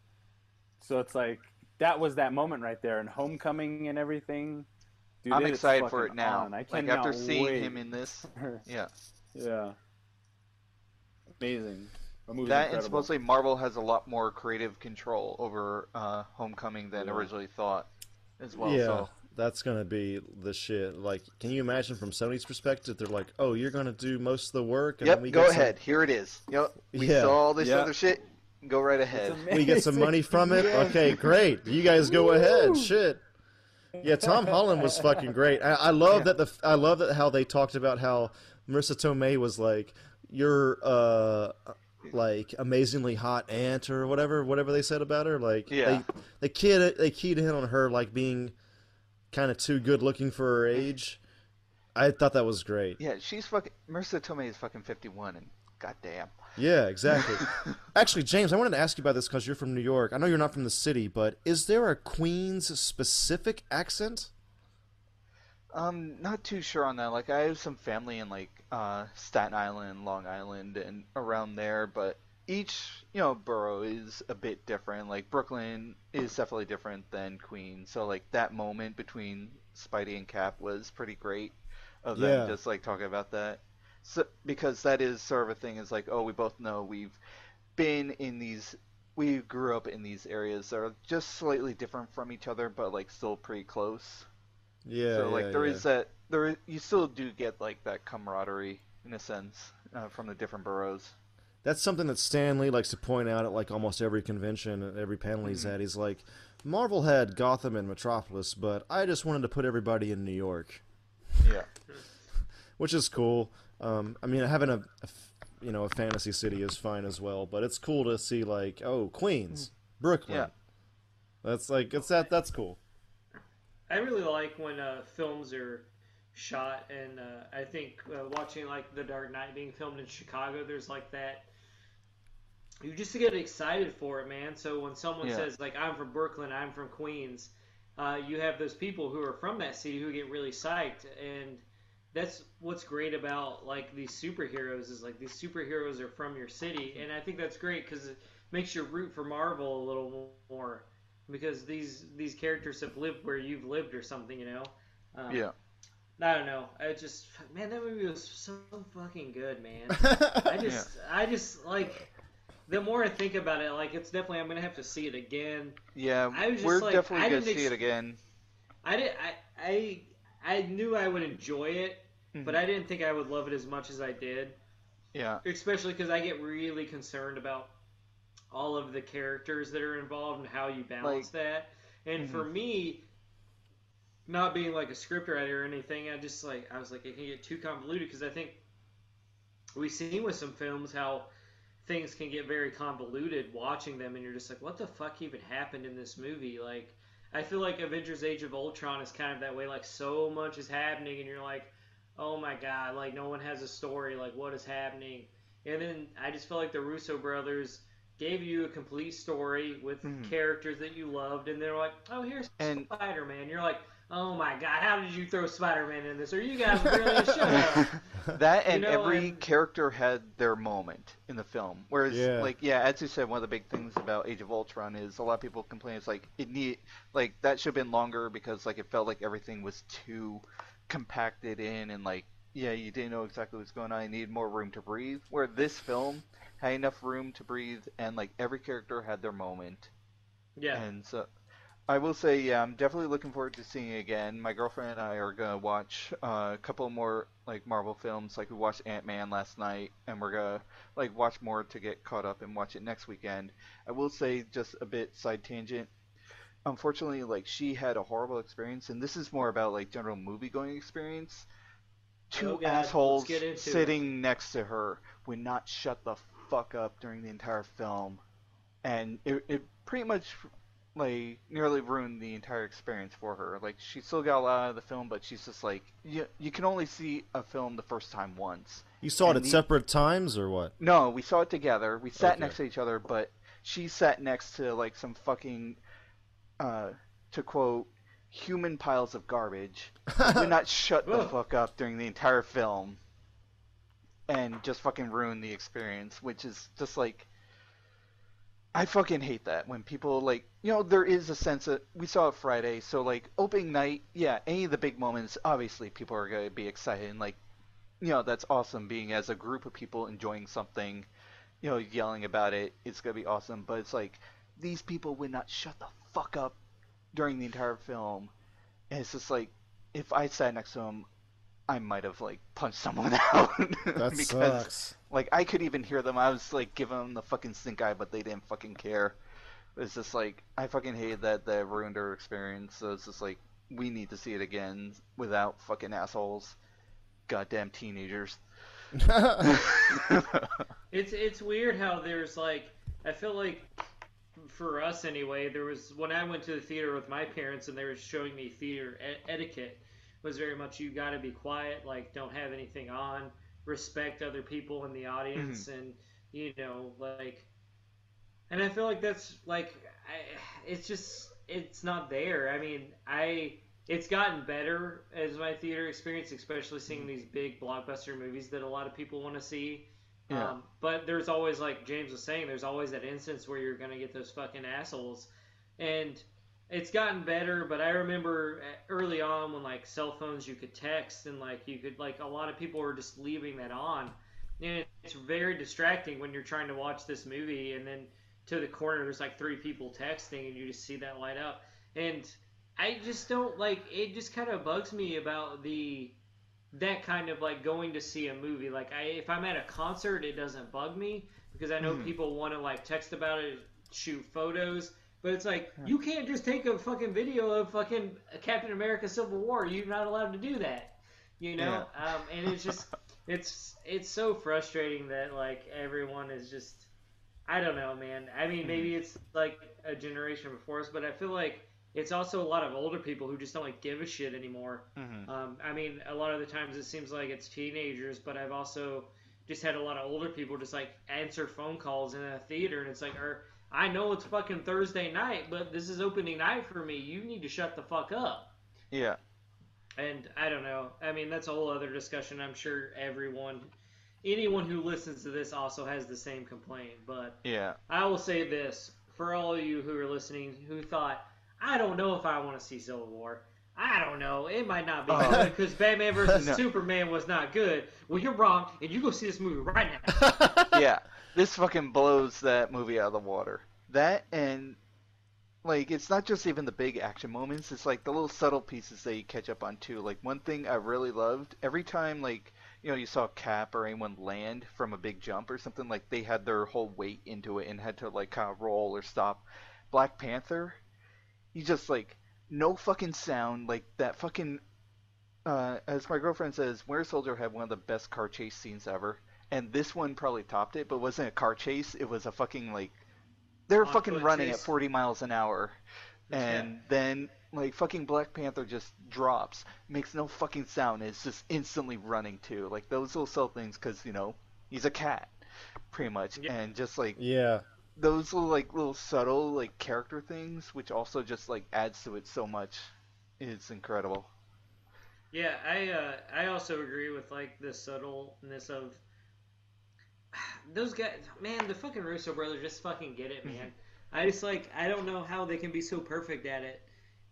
Speaker 5: So it's like that was that moment right there, and Homecoming and everything. Dude,
Speaker 2: I'm excited for it now.
Speaker 5: on. I
Speaker 2: like
Speaker 5: cannot
Speaker 2: after seeing
Speaker 5: wait.
Speaker 2: him in this, yeah.
Speaker 5: yeah, amazing. The movie's
Speaker 2: That and supposedly Marvel has a lot more creative control over uh, Homecoming than
Speaker 5: Yeah.
Speaker 2: originally thought, as well.
Speaker 1: yeah,
Speaker 2: So
Speaker 1: that's gonna be the shit. Like, can you imagine from Sony's perspective? They're like, "Oh, you're gonna do most of the work, and
Speaker 2: yep,
Speaker 1: then we
Speaker 2: go
Speaker 1: get some-
Speaker 2: ahead. Here it is. Yep, we
Speaker 1: Yeah.
Speaker 2: saw all this
Speaker 5: Yeah.
Speaker 2: other shit. Go right ahead.
Speaker 1: we get some money from it.
Speaker 5: Yes.
Speaker 1: Okay, great. You guys go ahead. Shit. Yeah, Tom Holland was fucking great. I, I love
Speaker 2: Yeah.
Speaker 1: that the I love that how they talked about how Marisa Tomei was like your uh like amazingly hot aunt or whatever whatever they said about her. Like
Speaker 2: Yeah.
Speaker 1: they they keyed they keyed in on her like being kind of too good looking for her age. I thought that was great.
Speaker 2: Yeah, she's fucking. Marisa Tomei is fucking 51, and goddamn.
Speaker 1: Yeah, exactly. Actually, James, I wanted to ask you about this because you're from New York. I know you're not from the city, but is there a Queens specific accent?
Speaker 2: Um, not too sure on that. Like, I have some family in like uh, Staten Island, Long Island, and around there, but each you know borough is a bit different. Like Brooklyn is definitely different than Queens. So like that moment between Spidey and Cap was pretty great of them
Speaker 1: Yeah.
Speaker 2: just like talking about that. So because that is sort of a thing. Is like, oh, we both know we've been in these. We grew up in these areas that are just slightly different from each other, but like still pretty close
Speaker 1: Yeah,
Speaker 2: so like
Speaker 1: yeah,
Speaker 2: there
Speaker 1: yeah.
Speaker 2: is that there is, you still do get like that camaraderie in a sense uh, from the different boroughs.
Speaker 1: That's something that Stan Lee likes to point out at like almost every convention, at every panel he's
Speaker 2: Mhm.
Speaker 1: at. He's like, Marvel had Gotham and Metropolis, but I just wanted to put everybody in New York,
Speaker 2: Yeah.
Speaker 1: which is cool. Um, I mean, having a, a f- you know a fantasy city is fine as well, but it's cool to see like oh Queens, Brooklyn.
Speaker 2: Yeah.
Speaker 1: That's like it's that that's cool.
Speaker 4: I really like when uh, films are shot, and uh, I think uh, watching like The Dark Knight being filmed in Chicago, there's like that. You just get excited for it, man. So when someone
Speaker 2: Yeah.
Speaker 4: says like I'm from Brooklyn, I'm from Queens, uh, you have those people who are from that city who get really psyched, and that's what's great about like these superheroes is like these superheroes are from your city, and I think that's great because it makes you root for Marvel a little more because these these characters have lived where you've lived or something, you know. Um,
Speaker 2: Yeah.
Speaker 4: I don't know. I just man, that movie was so fucking good, man. I just I just like the more I think about it, like it's definitely I'm gonna have to see it again.
Speaker 2: Yeah.
Speaker 4: I was just
Speaker 2: We're
Speaker 4: like,
Speaker 2: definitely
Speaker 4: I
Speaker 2: gonna see
Speaker 4: ex-
Speaker 2: it again.
Speaker 4: I did I I I knew I would enjoy it, but
Speaker 2: Mhm.
Speaker 4: I didn't think I would love it as much as I did.
Speaker 2: Yeah.
Speaker 4: Especially because I get really concerned about all of the characters that are involved and how you balance that. And for me, not being like a script writer or anything, I just like I was like it can get too convoluted because I think we've seen with some films how things can get very convoluted watching them, and you're just like, what the fuck even happened in this movie? Like, I feel like Avengers: Age of Ultron is kind of that way. Like, so much is happening, and you're like, oh my god, like no one has a story. Like, what is happening? And then I just feel like the Russo brothers gave you a complete story with
Speaker 2: Mhm.
Speaker 4: characters that you loved, and they're like, oh, here's
Speaker 2: And-
Speaker 4: Spider Man. You're like, oh my god, how did you throw Spider Man in this? Are you guys really shut up?
Speaker 2: That and
Speaker 4: know,
Speaker 2: every
Speaker 4: and-
Speaker 2: character had their moment in the film. Whereas,
Speaker 1: Yeah.
Speaker 2: like, yeah, as you said, one of the big things about Age of Ultron is a lot of people complain it's like it need like that should have been longer because like it felt like everything was too compacted in and like yeah, you didn't know exactly what's going on. You needed more room to breathe. Where this film had enough room to breathe and like every character had their moment.
Speaker 4: Yeah.
Speaker 2: And so, I will say, yeah, I'm definitely looking forward to seeing it again. My girlfriend and I are gonna watch uh, a couple more like Marvel films. Like we watched Ant Man last night, and we're gonna like watch more to get caught up and watch it next weekend. I will say, just a bit side tangent. Unfortunately, like she had a horrible experience, and this is more about like general movie going experience. Two
Speaker 4: Oh, God,
Speaker 2: assholes
Speaker 4: into it.
Speaker 2: sitting next to her would not shut the fuck up during the entire film, and it, it pretty much like nearly ruined the entire experience for her. Like she still got a lot out of the film, but she's just like you. You can only see a film the first time once.
Speaker 1: You saw it at
Speaker 2: the-
Speaker 1: separate times or what?
Speaker 2: No, we saw it together. We sat
Speaker 1: Okay.
Speaker 2: next to each other, but she sat next to like some fucking, uh, to quote, human piles of garbage. Would not shut the fuck up during the entire film, and just fucking ruin the experience, which is just like. I fucking hate that when people like you know there is a sense that we saw it Friday so like opening night yeah any of the big moments obviously people are gonna be excited and like you know that's awesome being as a group of people enjoying something you know yelling about it it's gonna be awesome but it's like these people would not shut the fuck up during the entire film. And it's just like if I sat next to them I might have like punched someone out
Speaker 1: That
Speaker 2: because
Speaker 1: sucks.
Speaker 2: like I could even hear them. I was like giving them the fucking stink eye, but they didn't fucking care. It's just like I fucking hated that that ruined our experience. So it's just like we need to see it again without fucking assholes, goddamn teenagers.
Speaker 4: It's it's weird how there's like I feel like for us anyway there was when I went to the theater with my parents and they were showing me theater e- etiquette was very much you got to be quiet like don't have anything on respect other people in the audience and you know like and I feel like that's like I, it's just it's not there. I mean I it's gotten better as my theater experience especially seeing these big blockbuster movies that a lot of people want to see.
Speaker 2: Yeah.
Speaker 4: um, but there's always, like James was saying, there's always that instance where you're gonna get those fucking assholes, and it's gotten better. But I remember uh, early on when like cell phones, you could text and like you could like a lot of people were just leaving that on, and it's very distracting when you're trying to watch this movie and then to the corner there's like three people texting and you just see that light up, and I just don't like it. Just kind of bugs me about the that kind of like going to see a movie. Like I, if I'm at a concert, it doesn't bug me because I know
Speaker 2: Mhm.
Speaker 4: people want to like text about it, shoot photos. But it's like you can't just take a fucking video of fucking Captain America: Civil War. You're not allowed to do that. You know, um, and it's just it's it's so frustrating that like everyone is just I don't know, man. I mean, maybe it's like a generation before us, but I feel like it's also a lot of older people who just don't like give a shit anymore.
Speaker 2: Mhm.
Speaker 4: Um, I mean, a lot of the times it seems like it's teenagers, but I've also just had a lot of older people just like answer phone calls in a theater, and it's like, or I know it's fucking Thursday night, but this is opening night for me. You need to shut the fuck up.
Speaker 2: Yeah.
Speaker 4: And I don't know. I mean, that's a whole other discussion. I'm sure everyone, anyone who listens to this also has the same complaint. But
Speaker 2: Yeah.
Speaker 4: I will say this for all of you who are listening who thought, I don't know if I want to see Civil War. I don't know. It might not be
Speaker 2: Oh.
Speaker 4: good because Batman versus
Speaker 2: No.
Speaker 4: Superman was not good. Well, you're wrong, and you go see this movie right now.
Speaker 2: yeah, this fucking blows that movie out of the water. That and like it's not just even the big action moments, it's like the little subtle pieces that you catch up on too. Like one thing I really loved, every time like you know, you saw Cap or anyone land from a big jump or something, like they had their whole weight into it and had to like kind of roll or stop. Black Panther, you just like no fucking sound, like that fucking. Uh, as my girlfriend says, Winter Soldier had one of the best car chase scenes ever, and this one probably topped it. But it wasn't a car chase; it was a fucking like they were
Speaker 4: On
Speaker 2: fucking running
Speaker 4: chase.
Speaker 2: at 40 miles an hour, and then like fucking Black Panther just drops, makes no fucking sound, and it's just instantly running too. Like those little subtle things, because you know he's a cat, pretty much,
Speaker 4: Yeah.
Speaker 2: and just like
Speaker 1: Yeah.
Speaker 2: those little like little subtle like character things, which also just like adds to it so much, it's incredible.
Speaker 4: Yeah, I uh, I also agree with like the subtleness of those guys. Man, the fucking Russo brothers just fucking get it, man. I just like I don't know how they can be so perfect at it.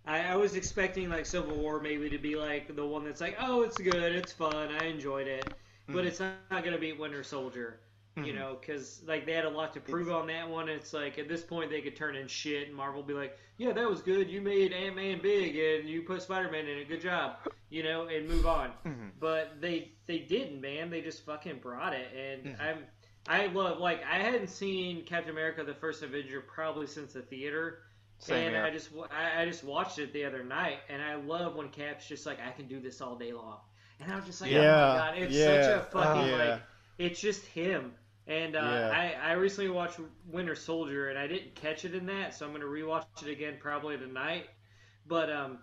Speaker 4: I, I was expecting like Civil War maybe to be like the one that's like, oh, it's good, it's fun, I enjoyed it, but it's not, not gonna be Winter Soldier. You
Speaker 2: Mhm.
Speaker 4: know, because like they had a lot to prove on that one. It's like at this point they could turn in shit, and Marvel be like, "Yeah, that was good. You made Ant Man big, and you put Spider Man in it. Good job." You know, and move on.
Speaker 2: Mhm.
Speaker 4: But they they didn't, man. They just fucking brought it, and
Speaker 2: Mhm.
Speaker 4: I'm I love like I hadn't seen Captain America: The First Avenger probably since the theater.
Speaker 2: Same
Speaker 4: and
Speaker 2: here.
Speaker 4: I just I, I just watched it the other night, and I love when Cap's just like I can do this all day long, and I'm just like, oh
Speaker 1: Yeah,
Speaker 4: my god, it's such a fucking
Speaker 1: yeah.
Speaker 4: like it's just him. And uh,
Speaker 1: Yeah.
Speaker 4: I, I recently watched Winter Soldier, and I didn't catch it in that, so I'm gonna rewatch it again probably tonight. But um,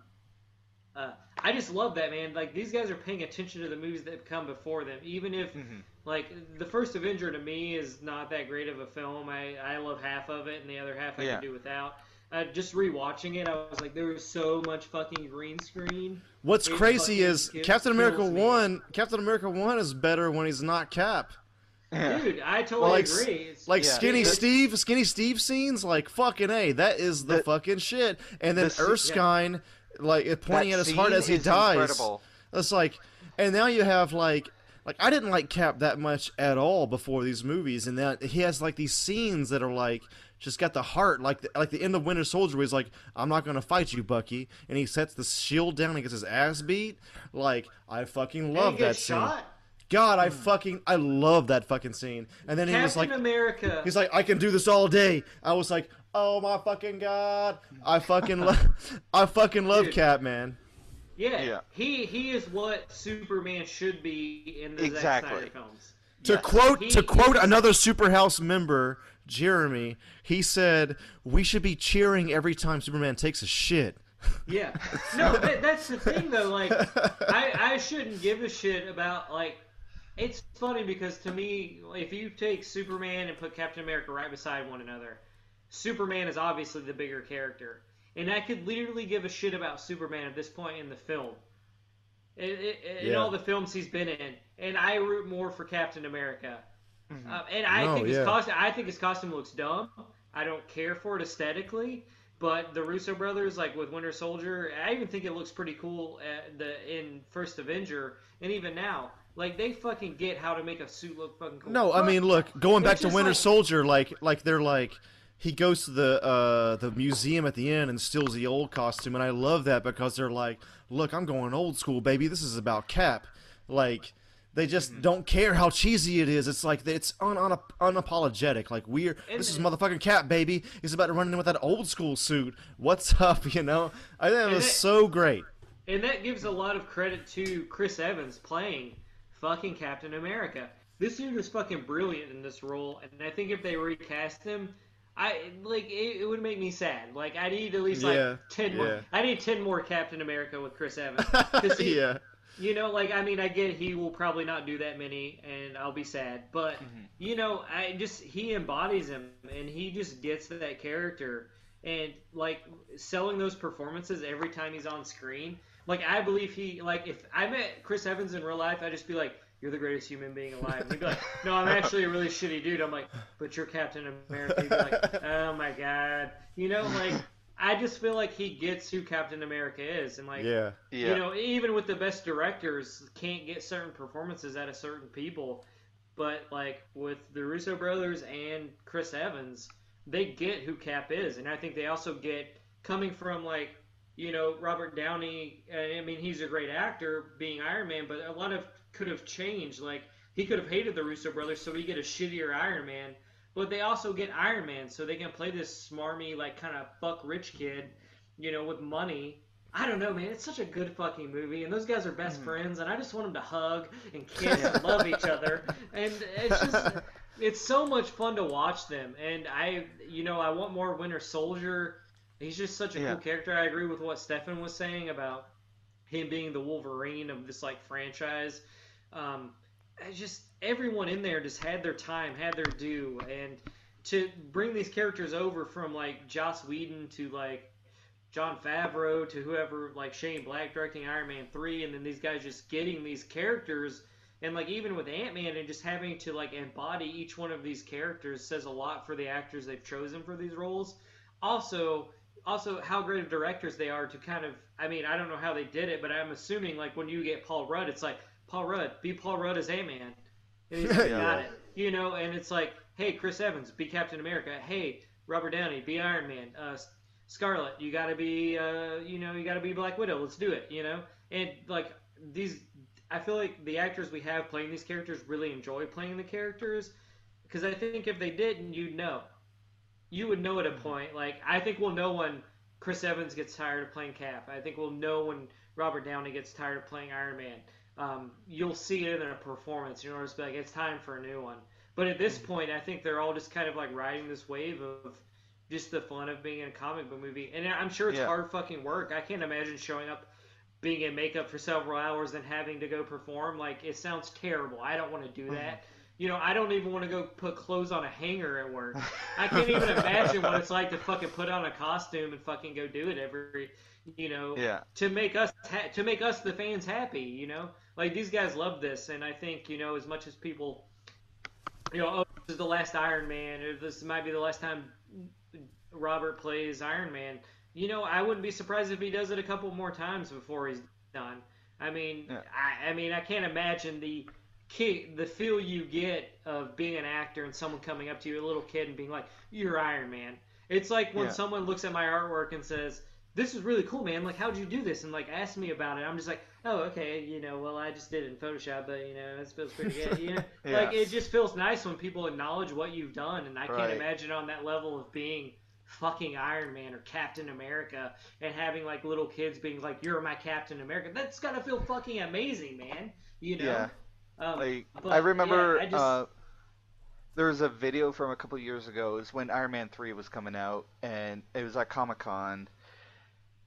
Speaker 4: uh, I just love that man. Like these guys are paying attention to the movies that have come before them, even if
Speaker 2: Mhm.
Speaker 4: Like the first Avenger to me is not that great of a film. I I love half of it, and the other half I
Speaker 2: Yeah.
Speaker 4: can do without. Uh, just rewatching it, I was like, there was so much fucking green screen.
Speaker 1: What's
Speaker 4: It
Speaker 1: crazy is
Speaker 4: kills-
Speaker 1: Captain America
Speaker 4: kills me.
Speaker 1: One. Captain America One is better when he's not Cap.
Speaker 4: Dude, I totally
Speaker 1: Like,
Speaker 4: agree. It's,
Speaker 1: Like
Speaker 2: Yeah.
Speaker 1: Skinny
Speaker 2: The-
Speaker 1: Steve, Skinny Steve scenes, like fucking a, that is the,
Speaker 2: The-
Speaker 1: fucking shit. And then
Speaker 2: the se-
Speaker 1: Erskine, like pointing
Speaker 2: That
Speaker 1: at his heart as he
Speaker 2: is
Speaker 1: dies.
Speaker 2: Incredible.
Speaker 1: It's like, and now you have like, like I didn't like Cap that much at all before these movies, and that he has like these scenes that are like just got the heart, like the, like the end of Winter Soldier, where he's like, "I'm not gonna fight you, Bucky," and he sets the shield down and gets his ass beat. Like I fucking love that
Speaker 4: gets
Speaker 1: scene. God, I hmm. fucking I love that fucking scene. And then he was
Speaker 4: Captain
Speaker 1: like,
Speaker 4: America.
Speaker 1: He's like, I can do this all day. I was like, oh my fucking god, I fucking love, I fucking love
Speaker 4: Dude.
Speaker 1: Cap, man.
Speaker 4: Yeah,
Speaker 2: Yeah.
Speaker 4: he he is what Superman should be in the Zack
Speaker 2: Exactly.
Speaker 4: Snyder films.
Speaker 1: To
Speaker 2: Yes.
Speaker 1: quote
Speaker 4: He-
Speaker 1: to quote
Speaker 4: he's-
Speaker 1: another Superhouse member, Jeremy, he said, "We should be cheering every time Superman takes a shit."
Speaker 4: Yeah, no, that, that's the thing though. Like, I I shouldn't give a shit about like. It's funny because to me, if you take Superman and put Captain America right beside one another, Superman is obviously the bigger character, and I could literally give a shit about Superman at this point in the film. In, in, in
Speaker 1: Yeah.
Speaker 4: all the films he's been in, and I root more for Captain America.
Speaker 2: Mm-hmm.
Speaker 4: Uh, and I
Speaker 1: No,
Speaker 4: think his
Speaker 1: yeah.
Speaker 4: costume. I think his costume looks dumb. I don't care for it aesthetically. But the Russo brothers, like with Winter Soldier, I even think it looks pretty cool at the in First Avenger, and even now, like they fucking get how to make a suit look fucking cool.
Speaker 1: No, I mean, look, going back to Winter
Speaker 4: like-
Speaker 1: Soldier, like, like they're like, he goes to the uh, the museum at the end and steals the old costume, and I love that because they're like, look, I'm going old school, baby. This is about Cap. Like, they just
Speaker 4: Mm-hmm.
Speaker 1: don't care how cheesy it is. It's like it's un, un, unapologetic. Like we're
Speaker 4: And-
Speaker 1: this is motherfucking Cap, baby. He's about to run in with that old school suit. What's up? You know, I think it was
Speaker 4: that-
Speaker 1: so great.
Speaker 4: And that gives a lot of credit to Chris Evans playing fucking Captain America. This dude is fucking brilliant in this role, and I think if they recast him, I like it, it would make me sad. Like I need at least
Speaker 1: Yeah,
Speaker 4: like ten
Speaker 1: yeah.
Speaker 4: more. I need ten more Captain America with Chris Evans. 'Cause he-
Speaker 1: yeah,
Speaker 4: You know, like I mean, I get he will probably not do that many, and I'll be sad. But mm-hmm. you know, I just he embodies him, and he just gets that character, and like selling those performances every time he's on screen. Like I believe he like if I met Chris Evans in real life, I'd just be like, "You're the greatest human being alive." And he'd be like, "No, I'm actually a really shitty dude." I'm like, "But you're Captain America." He'd be like, "Oh my god," you know, like. I just feel like he gets who Captain America is, and like
Speaker 1: yeah.
Speaker 2: Yeah.
Speaker 4: you know, even with the best directors, can't get certain performances out of certain people. But like with the Russo brothers and Chris Evans, they get who Cap is, and I think they also get coming from like you know Robert Downey. uh, I mean, he's a great actor, being Iron Man, but a lot of could have changed. Like he could have hated the Russo brothers, so we get a shittier Iron Man. But they also get Iron Man, so they can play this smarmy, like kind of fuck rich kid you know, with money. I don't know, man. It's such a good fucking movie, and those guys are best
Speaker 2: Mhm.
Speaker 4: friends, and I just want them to hug and kiss and love each other, and it's just, it's so much fun to watch them. And I, you know, I want more Winter Soldier. He's just such a
Speaker 2: Yeah.
Speaker 4: cool character. I agree with what Stefan was saying about him being the Wolverine of this like franchise. Um, just everyone in there just had their time, had their due, and to bring these characters over from like Joss Whedon to like Jon Favreau to whoever like Shane Black directing Iron Man three, and then these guys just getting these characters, and like even with Ant Man and just having to like embody each one of these characters says a lot for the actors they've chosen for these roles. Also, also how great of directors they are to kind of I mean I don't know how they did it, but I'm assuming like when you get Paul Rudd, it's like Paul Rudd be Paul Rudd as Ant Man, and he's like,
Speaker 2: Yeah.
Speaker 4: got it, you know, and it's like hey Chris Evans be Captain America, hey Robert Downey be Iron Man, uh, Scarlett you got to be uh, you know you got to be Black Widow, let's do it, you know, and like these. I feel like the actors we have playing these characters really enjoy playing the characters because I think if they didn't, you'd know you would know at a point. Like I think we'll know when Chris Evans gets tired of playing Cap. I think we'll know when Robert Downey gets tired of playing Iron Man. Um, you'll see it in a performance. You know, it's like it's time for a new one. But at this point, I think they're all just kind of like riding this wave of just the fun of being in a comic book movie. And I'm sure it's
Speaker 2: Yeah.
Speaker 4: hard fucking work. I can't imagine showing up being in makeup for several hours and having to go perform. Like it sounds terrible. I don't want to do that. You know, I don't even want to go put clothes on a hanger at work. I can't even imagine what it's like to fucking put on a costume and fucking go do it every, you know,
Speaker 2: Yeah.
Speaker 4: to make us ha- to make us the fans happy. You know, like these guys love this, and I think you know as much as people, you know, oh, this is the last Iron Man, or this might be the last time Robert plays Iron Man. You know, I wouldn't be surprised if he does it a couple more times before he's done. I mean,
Speaker 2: Yeah.
Speaker 4: I, I mean, I can't imagine the kick, the feel you get of being an actor and someone coming up to you, a little kid, and being like, "You're Iron Man." It's like when
Speaker 2: Yeah.
Speaker 4: someone looks at my artwork and says, "This is really cool, man. Like, how'd you do this?" and like ask me about it. I'm just like, "Oh, okay. You know, well, I just did it in Photoshop, but you know, it feels pretty good." You know,
Speaker 2: Yeah.
Speaker 4: like it just feels nice when people acknowledge what you've done, and I can't imagine on that level of being fucking Iron Man or Captain America and having like little kids being like, "You're my Captain America." That's gotta feel fucking amazing, man. You know.
Speaker 2: Yeah.
Speaker 4: Um,
Speaker 2: Like
Speaker 4: but,
Speaker 2: I remember
Speaker 4: yeah, I just-
Speaker 2: uh, there was a video from a couple years ago. It was when Iron Man three was coming out, and it was at Comic Con,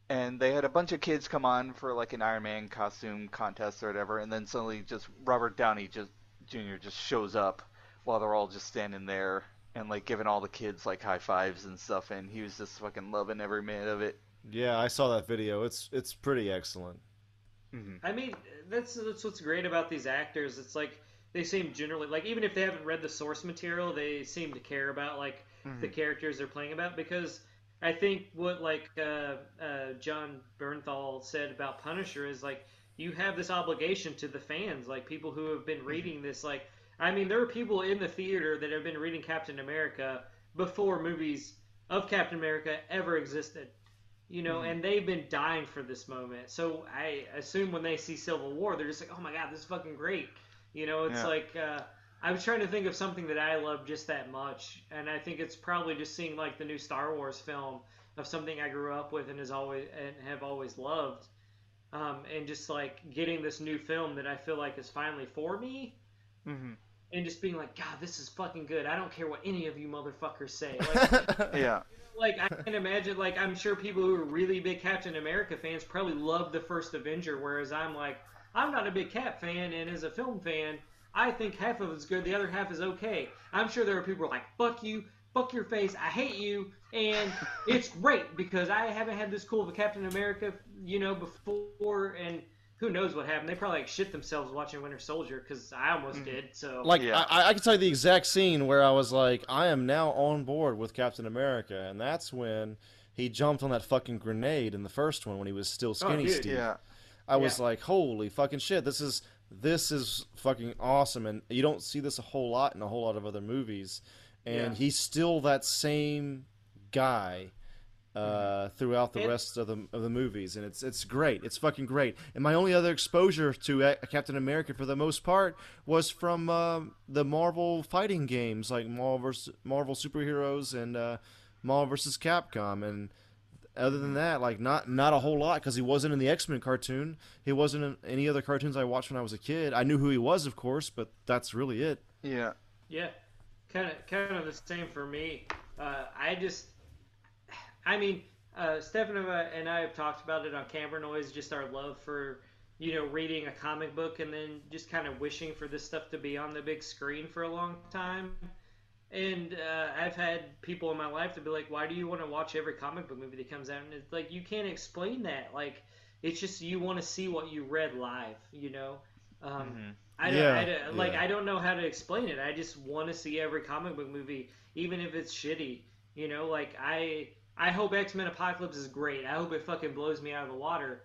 Speaker 2: and they had a bunch of kids come on for like an Iron Man costume contest or whatever, and then suddenly just Robert Downey just Jr. just shows up while they're all just standing there and like giving all the kids like high fives and stuff, and he was just fucking loving every minute of it.
Speaker 1: Yeah, I saw that video. It's it's pretty excellent.
Speaker 2: hmm
Speaker 4: I mean, that's that's what's great about these actors. It's like they seem generally like even if they haven't read the source material, they seem to care about like the characters they're playing about because I think what like uh, uh, Jon Bernthal said about Punisher is like you have this obligation to the fans, like people who have been reading this. Like, I mean, there are people in the theater that have been reading Captain America before movies of Captain America ever existed. You know, and they've been dying for this moment. So I assume when they see Civil War, they're just like, "Oh my god, this is fucking great." You know, it's
Speaker 2: Yeah.
Speaker 4: like uh, I was trying to think of something that I love just that much, and I think it's probably just seeing like the new Star Wars film of something I grew up with and has always and have always loved, um, and just like getting this new film that I feel like is finally for me,
Speaker 2: hmm
Speaker 4: and just being like, God, this is fucking good. I don't care what any of you motherfuckers say. Like,
Speaker 2: Yeah.
Speaker 4: like I can imagine like I'm sure people who are really big Captain America fans probably love the first Avenger, whereas I'm like I'm not a big Cap fan, and as a film fan, I think half of it's good, the other half is okay. I'm sure there are people who are like fuck you, fuck your face, I hate you, and it's great because I haven't had this cool of a Captain America, you know, before, and who knows what happened? They probably like shit themselves watching Winter Soldier because I almost mm-hmm. did. So
Speaker 1: Like
Speaker 2: Yeah.
Speaker 1: I, I can tell you the exact scene where I was like, I am now on board with Captain America, and that's when he jumped on that fucking grenade in the first one when he was still oh, skinny
Speaker 4: dude,
Speaker 1: Steve.
Speaker 2: Yeah.
Speaker 1: I was
Speaker 4: Yeah.
Speaker 1: like, holy fucking shit, this is this is fucking awesome, and you don't see this a whole lot in a whole lot of other movies, and
Speaker 4: Yeah.
Speaker 1: he's still that same guy. Uh, throughout the
Speaker 4: And-
Speaker 1: rest of the of the movies, and it's it's great. It's fucking great. And my only other exposure to uh, Captain America, for the most part, was from um the Marvel fighting games, like Marvel versus, Marvel superheroes and uh, Marvel versus Capcom, and other than that, like not not a whole lot because he wasn't in the X Men cartoon. He wasn't in any other cartoons I watched when I was a kid. I knew who he was, of course, but that's really it.
Speaker 2: Yeah.
Speaker 4: Yeah, kind of kind of the same for me. Uh, I just, I mean, uh, Stefan and I have talked about it on Camera Noise, just our love for you know reading a comic book and then just kind of wishing for this stuff to be on the big screen for a long time. And uh, I've had people in my life to be like, "Why do you want to watch every comic book movie that comes out?" And it's like you can't explain that. Like it's just you want to see what you read live, you know. Um,
Speaker 2: Mm-hmm.
Speaker 4: I don't,
Speaker 1: Yeah,
Speaker 4: I don't like. I don't know how to explain it. I just want to see every comic book movie, even if it's shitty. You know, like I I hope X Men Apocalypse is great. I hope it fucking blows me out of the water,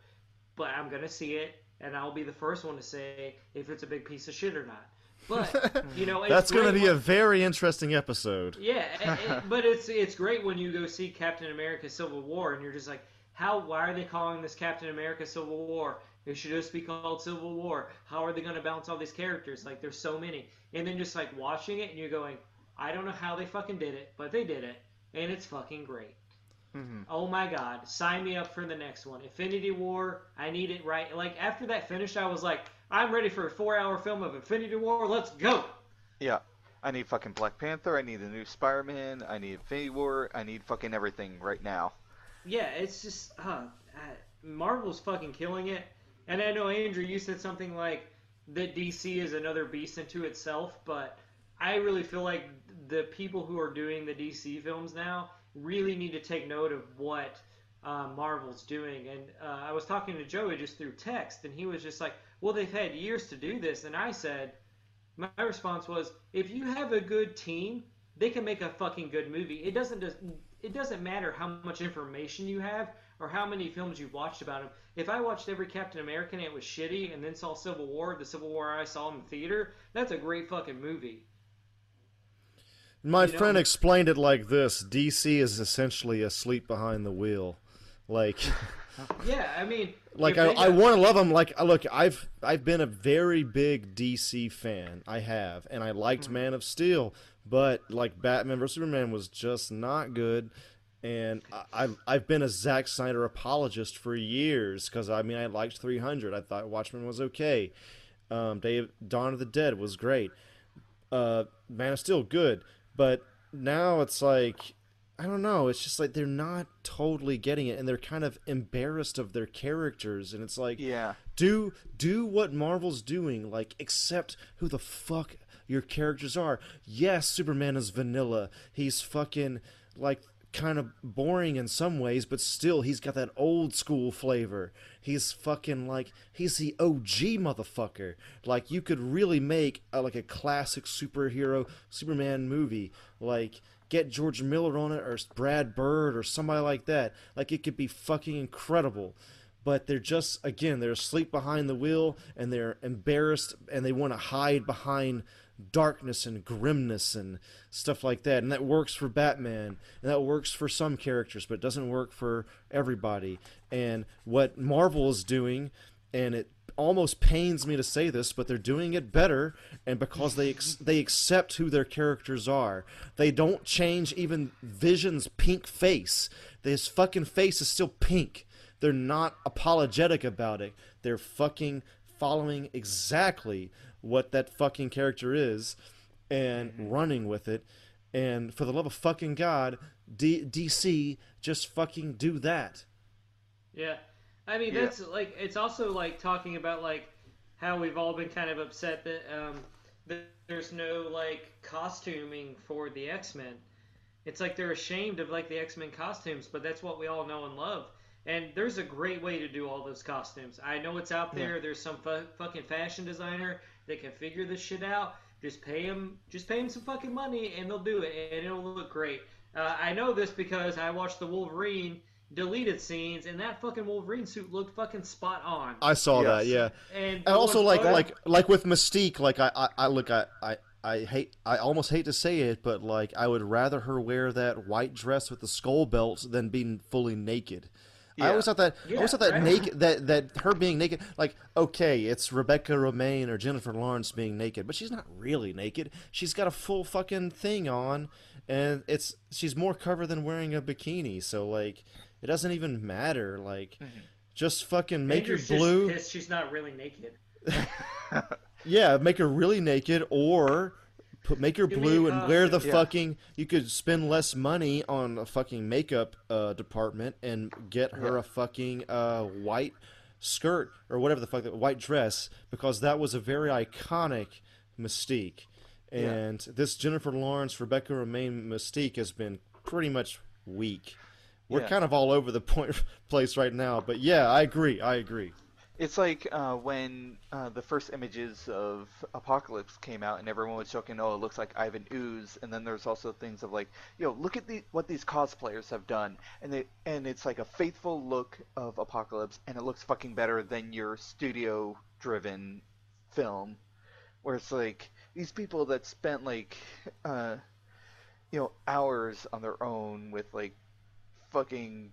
Speaker 4: but I'm gonna see it, and I'll be the first one to say if it's a big piece of shit or not. But you know,
Speaker 1: That's going to
Speaker 4: great
Speaker 1: be a very interesting episode.
Speaker 4: yeah, it- it- but it's it's great when you go see Captain America: Civil War, and you're just like, how? Why are they calling this Captain America: Civil War? It should just be called Civil War. How are they going to balance all these characters? Like, there's so many, and then just like watching it, and you're going, I don't know how they fucking did it, but they did it, and it's fucking great.
Speaker 2: Mhm.
Speaker 4: Oh my god, sign me up for the next one. Infinity War, I need it right. Like after that finish, I was like, I'm ready for a four-hour film of Infinity War. Let's go.
Speaker 2: Yeah. I need fucking Black Panther. I need a new Spider-Man. I need Infinity War. I need fucking everything right now.
Speaker 4: Yeah, it's just uh, uh, Marvel's fucking killing it. And I know Andrew, you said something like that DC is another beast into itself, but I really feel like the people who are doing the DC films now really need to take note of what uh, Marvel's doing. And uh, I was talking to Joey just through text, and he was just like, "Well, they've had years to do this," and I said, my response was, "If you have a good team, they can make a fucking good movie. It doesn't just it doesn't matter how much information you have or how many films you've watched about him. If I watched every Captain America and it was shitty, and then saw Civil War, the Civil War I saw in the theater, that's a great fucking movie.
Speaker 1: My
Speaker 4: You know-
Speaker 1: friend explained it like this: DC is essentially asleep behind the wheel. Like,
Speaker 4: Yeah, I mean,
Speaker 1: like I, I want to love them. Like, uh, look, I've I've been a very big DC fan. I have, and I liked
Speaker 4: Hmm.
Speaker 1: Man of Steel, but like Batman vs Superman was just not good. And I, I've I've been a Zack Snyder apologist for years because I mean I liked 300. I thought Watchmen was okay. Um, Day of, Dawn of the Dead was great. Uh, Man of Steel good, but now it's like I don't know. It's just like they're not totally getting it, and they're kind of embarrassed of their characters, and it's like
Speaker 2: Yeah.
Speaker 1: do do what Marvel's doing, like accept who the fuck your characters are. Yes, Superman is vanilla. He's fucking like kind of boring in some ways, but still he's got that old school flavor. He's fucking like he's the OG motherfucker. Like you could really make a, like a classic superhero Superman movie. Like get George Miller on it or Brad Bird or somebody like that. Like it could be fucking incredible but they're just again they're asleep behind the wheel and they're embarrassed and they want to hide behind darkness and grimness and stuff like that and that works for batman and that works for some characters but it doesn't work for everybody and what marvel is doing and it almost pains me to say this but they're doing it better and because they ex- they accept who their characters are they don't change even vision's pink face his fucking face is still pink they're not apologetic about it. They're fucking following exactly what that fucking character is and mm-hmm. running with it. And for the love of fucking God, D- DC just fucking do that.
Speaker 4: Yeah, I mean
Speaker 2: Yeah.
Speaker 4: that's like it's also like talking about like how we've all been kind of upset that um that there's no like costuming for the X Men. It's like they're ashamed of like the X Men costumes, but that's what we all know and love. And there's a great way to do all those costumes. I know it's out there. There's some fu- fucking fashion designer that can figure this shit out. Just pay him, just pay him some fucking money, and they'll do it, and it'll look great. Uh, I know this because I watched the Wolverine deleted scenes, and that fucking Wolverine suit looked fucking spot on.
Speaker 1: I saw that, yeah.
Speaker 4: And,
Speaker 1: And also
Speaker 4: what-
Speaker 1: like like like with Mystique, like I I, I look I, I I hate I almost hate to say it, but like I would rather her wear that white dress with the skull belt than being fully naked. I always thought that I always thought that
Speaker 4: right.
Speaker 1: naked that that her being naked like okay, it's Rebecca Romijn or Jennifer Lawrence being naked, but she's not really naked. She's got a full fucking thing on and it's she's more covered than wearing a bikini. So like It doesn't even matter. Like,
Speaker 2: Mhm.
Speaker 1: just fucking make
Speaker 4: Andrew's
Speaker 1: her blue.
Speaker 4: pissed she's not really naked.
Speaker 1: Yeah, make her really naked, or put make her
Speaker 4: Give
Speaker 1: blue
Speaker 4: a
Speaker 1: and wear the.
Speaker 2: Yeah.
Speaker 1: fucking. You could spend less money on a fucking makeup uh, department and get her
Speaker 2: Yeah.
Speaker 1: a fucking uh, white skirt or whatever the fuck that white dress because that was a very iconic Mystique.
Speaker 2: Yeah.
Speaker 1: And this Jennifer Lawrence, Rebecca Romijn Mystique has been pretty much weak. We're
Speaker 2: Yeah.
Speaker 1: kind of all over the point place right now, but yeah, I agree. I agree.
Speaker 2: It's like uh, when uh, the first images of Apocalypse came out, and everyone was joking, "Oh, it looks like Ivan Ooze." And then there's also things of like, "You know, look at the, what these cosplayers have done," and they and it's like a faithful look of Apocalypse, and it looks fucking better than your studio-driven film, where it's like these people that spent like, uh, you know, hours on their own with like, fucking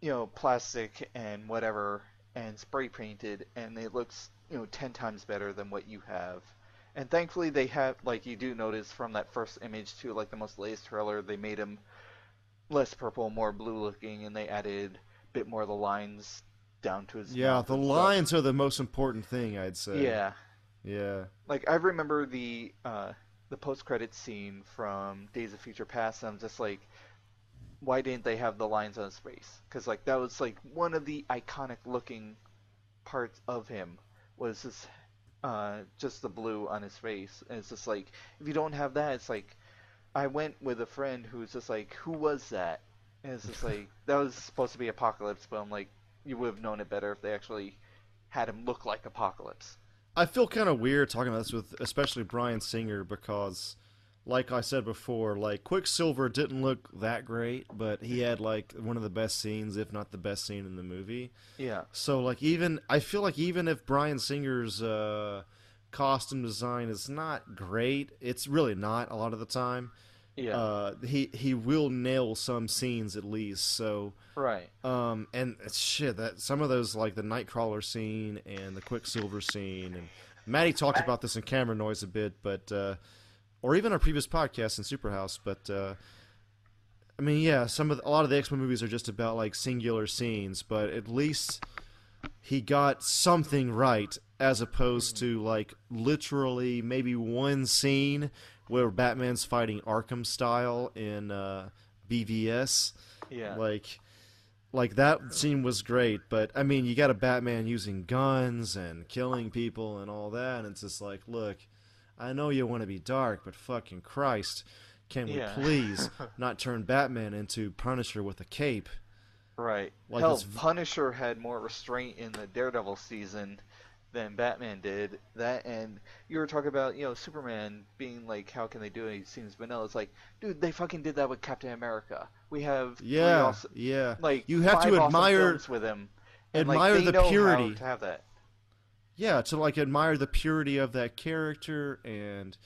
Speaker 2: you know, plastic and whatever and spray painted and it looks, you know, 10 times better than what you have. And thankfully they have like you do notice from that first image to like the most latest trailer they made him less purple, more blue looking and they added a bit more of the lines down to his
Speaker 1: Yeah, the
Speaker 2: and stuff.
Speaker 1: lines are the most important thing, I'd say.
Speaker 2: Yeah.
Speaker 1: Yeah.
Speaker 2: Like I remember the uh, the post credit scene from Days of Future Past. And I'm just like, why didn't they have the lines on his face? Because like that was like one of the iconic looking parts of him was this uh, just the blue on his face. And it's just like if you don't have that, it's like I went with a friend who's just like, who was that? And it's just like that was supposed to be Apocalypse, but I'm like, you would have known it better if they actually had him look like Apocalypse.
Speaker 1: I feel kind of weird talking about this with especially Bryan Singer because, like I said before, like Quicksilver didn't look that great, but he had like one of the best scenes, if not the best scene in the movie.
Speaker 2: Yeah.
Speaker 1: So like even I feel like even if Bryan Singer's uh, costume design is not great, it's really not a lot of the time.
Speaker 2: Yeah.
Speaker 1: Uh, he he will nail some scenes at least. So
Speaker 2: right.
Speaker 1: um, and shit, that some of those like the Nightcrawler scene and the Quicksilver scene, and Matty talked about this in Camera Noise a bit, but uh, or even our previous podcast in Superhouse. But uh, I mean, yeah, some of the, a lot of the X Men movies are just about like singular scenes, but at least he got something right as opposed to like literally maybe one scene where Batman's fighting Arkham style in uh, BVS.
Speaker 2: Yeah.
Speaker 1: Like, like that scene was great, but I mean, you got a Batman using guns and killing people and all that, and it's just like, look, I know you want to be dark, but fucking Christ, can we
Speaker 2: Yeah.
Speaker 1: please not turn Batman into Punisher with a cape?
Speaker 2: Right.
Speaker 1: Like
Speaker 2: Hell,
Speaker 1: v-
Speaker 2: Punisher had more restraint in the Daredevil season than Batman did. That and you were talking about, you know, Superman being like, how can they do it? He seems vanilla. It's like, dude, they fucking did that with Captain America. We have
Speaker 1: Yeah,
Speaker 2: awesome-
Speaker 1: yeah.
Speaker 2: like
Speaker 1: you have to admire
Speaker 2: films with him. And, like,
Speaker 1: admire
Speaker 2: they
Speaker 1: the purity.
Speaker 2: to have that.
Speaker 1: Yeah to like admire the purity of that character and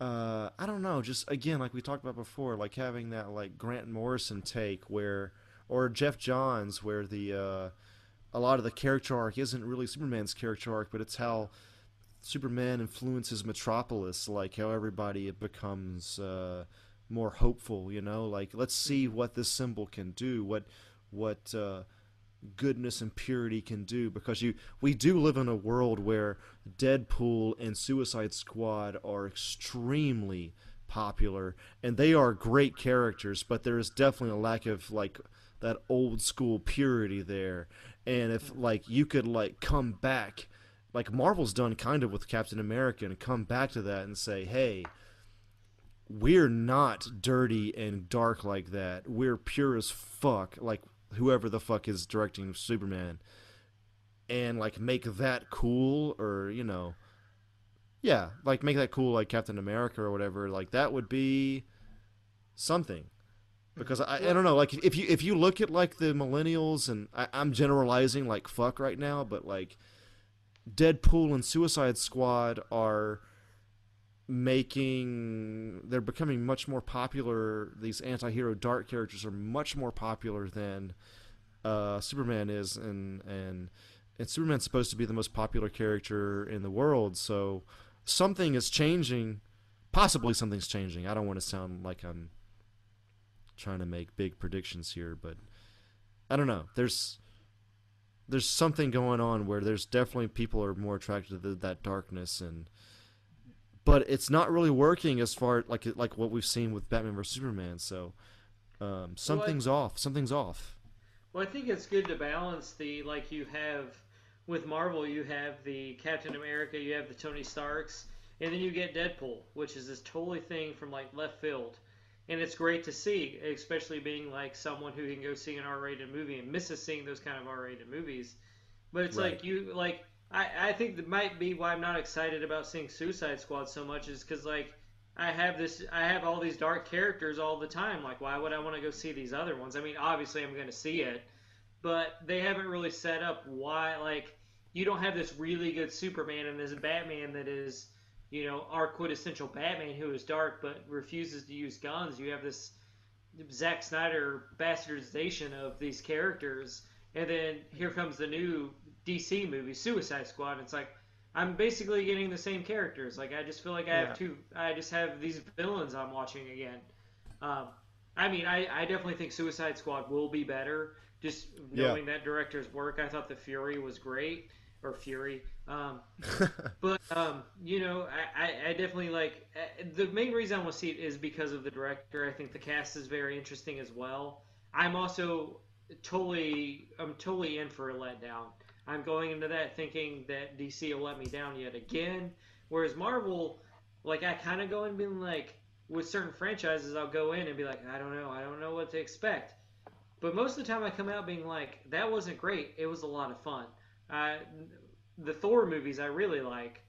Speaker 1: uh i don't know just again like we talked about before like having that like grant morrison take where or Geoff Johns where the uh a lot of the character arc isn't really superman's character arc but it's how superman influences metropolis like how everybody becomes uh more hopeful you know? Like let's see what this symbol can do what what uh goodness and purity can do because you we do live in a world where Deadpool and Suicide Squad are extremely popular and they are great characters but there is definitely a lack of like that old school purity there and if like you could like come back like Marvel's done kind of with Captain America and come back to that and say hey we're not dirty and dark like that. We're pure as fuck, like whoever the fuck is directing Superman, and like make that cool, or you know, yeah, like make that cool, like Captain America or whatever. Like that would be something. Because I, I don't know, like if you if you look at like the millennials, and I, I'm generalizing like fuck right now, but like Deadpool and Suicide Squad are making they're becoming much more popular. These anti-hero dark characters are much more popular than uh, superman is and and and superman's supposed to be the most popular character in the world. So something is changing. Possibly something's changing. I don't want to sound like i'm trying to make big predictions here but I don't know. There's there's something going on where there's definitely people are more attracted to that darkness and but it's not really working as far like like what we've seen with Batman vs Superman. So um, something's well, I, off. Something's off.
Speaker 4: Well, I think it's good to balance the like you have with Marvel. You have the Captain America. You have the Tony Starks, and then you get Deadpool, which is this totally thing from like left field. And it's great to see, especially being like someone who can go see an R-rated movie and misses seeing those kind of R-rated movies. But it's right. like you like I, I think that might be why I'm not excited about seeing Suicide Squad so much is because like I have this I have all these dark characters all the time. Like why would I want to go see these other ones? I mean, obviously I'm going to see it, but they haven't really set up why like you don't have this really good Superman and this Batman that is you know our quintessential Batman who is dark but refuses to use guns. You have this Zack Snyder bastardization of these characters, and then here comes the new DC movie, Suicide Squad. It's like I'm basically getting the same characters. Like I just feel like I have two. I just have these villains I'm watching again. Um, I mean, I, I definitely think Suicide Squad will be better. Just knowing yeah. that director's work, I thought the Fury was great or Fury. Um, but um, you know, I, I, I, definitely like uh, the main reason I want to see it is because of the director. I think the cast is very interesting as well. I'm also totally I'm totally in for a letdown. I'm going into that thinking that DC will let me down yet again. Whereas Marvel, like I kind of go in being like, with certain franchises, I'll go in and be like, I don't know, I don't know what to expect. But most of the time, I come out being like, that wasn't great. It was a lot of fun. Uh, the Thor movies I really like,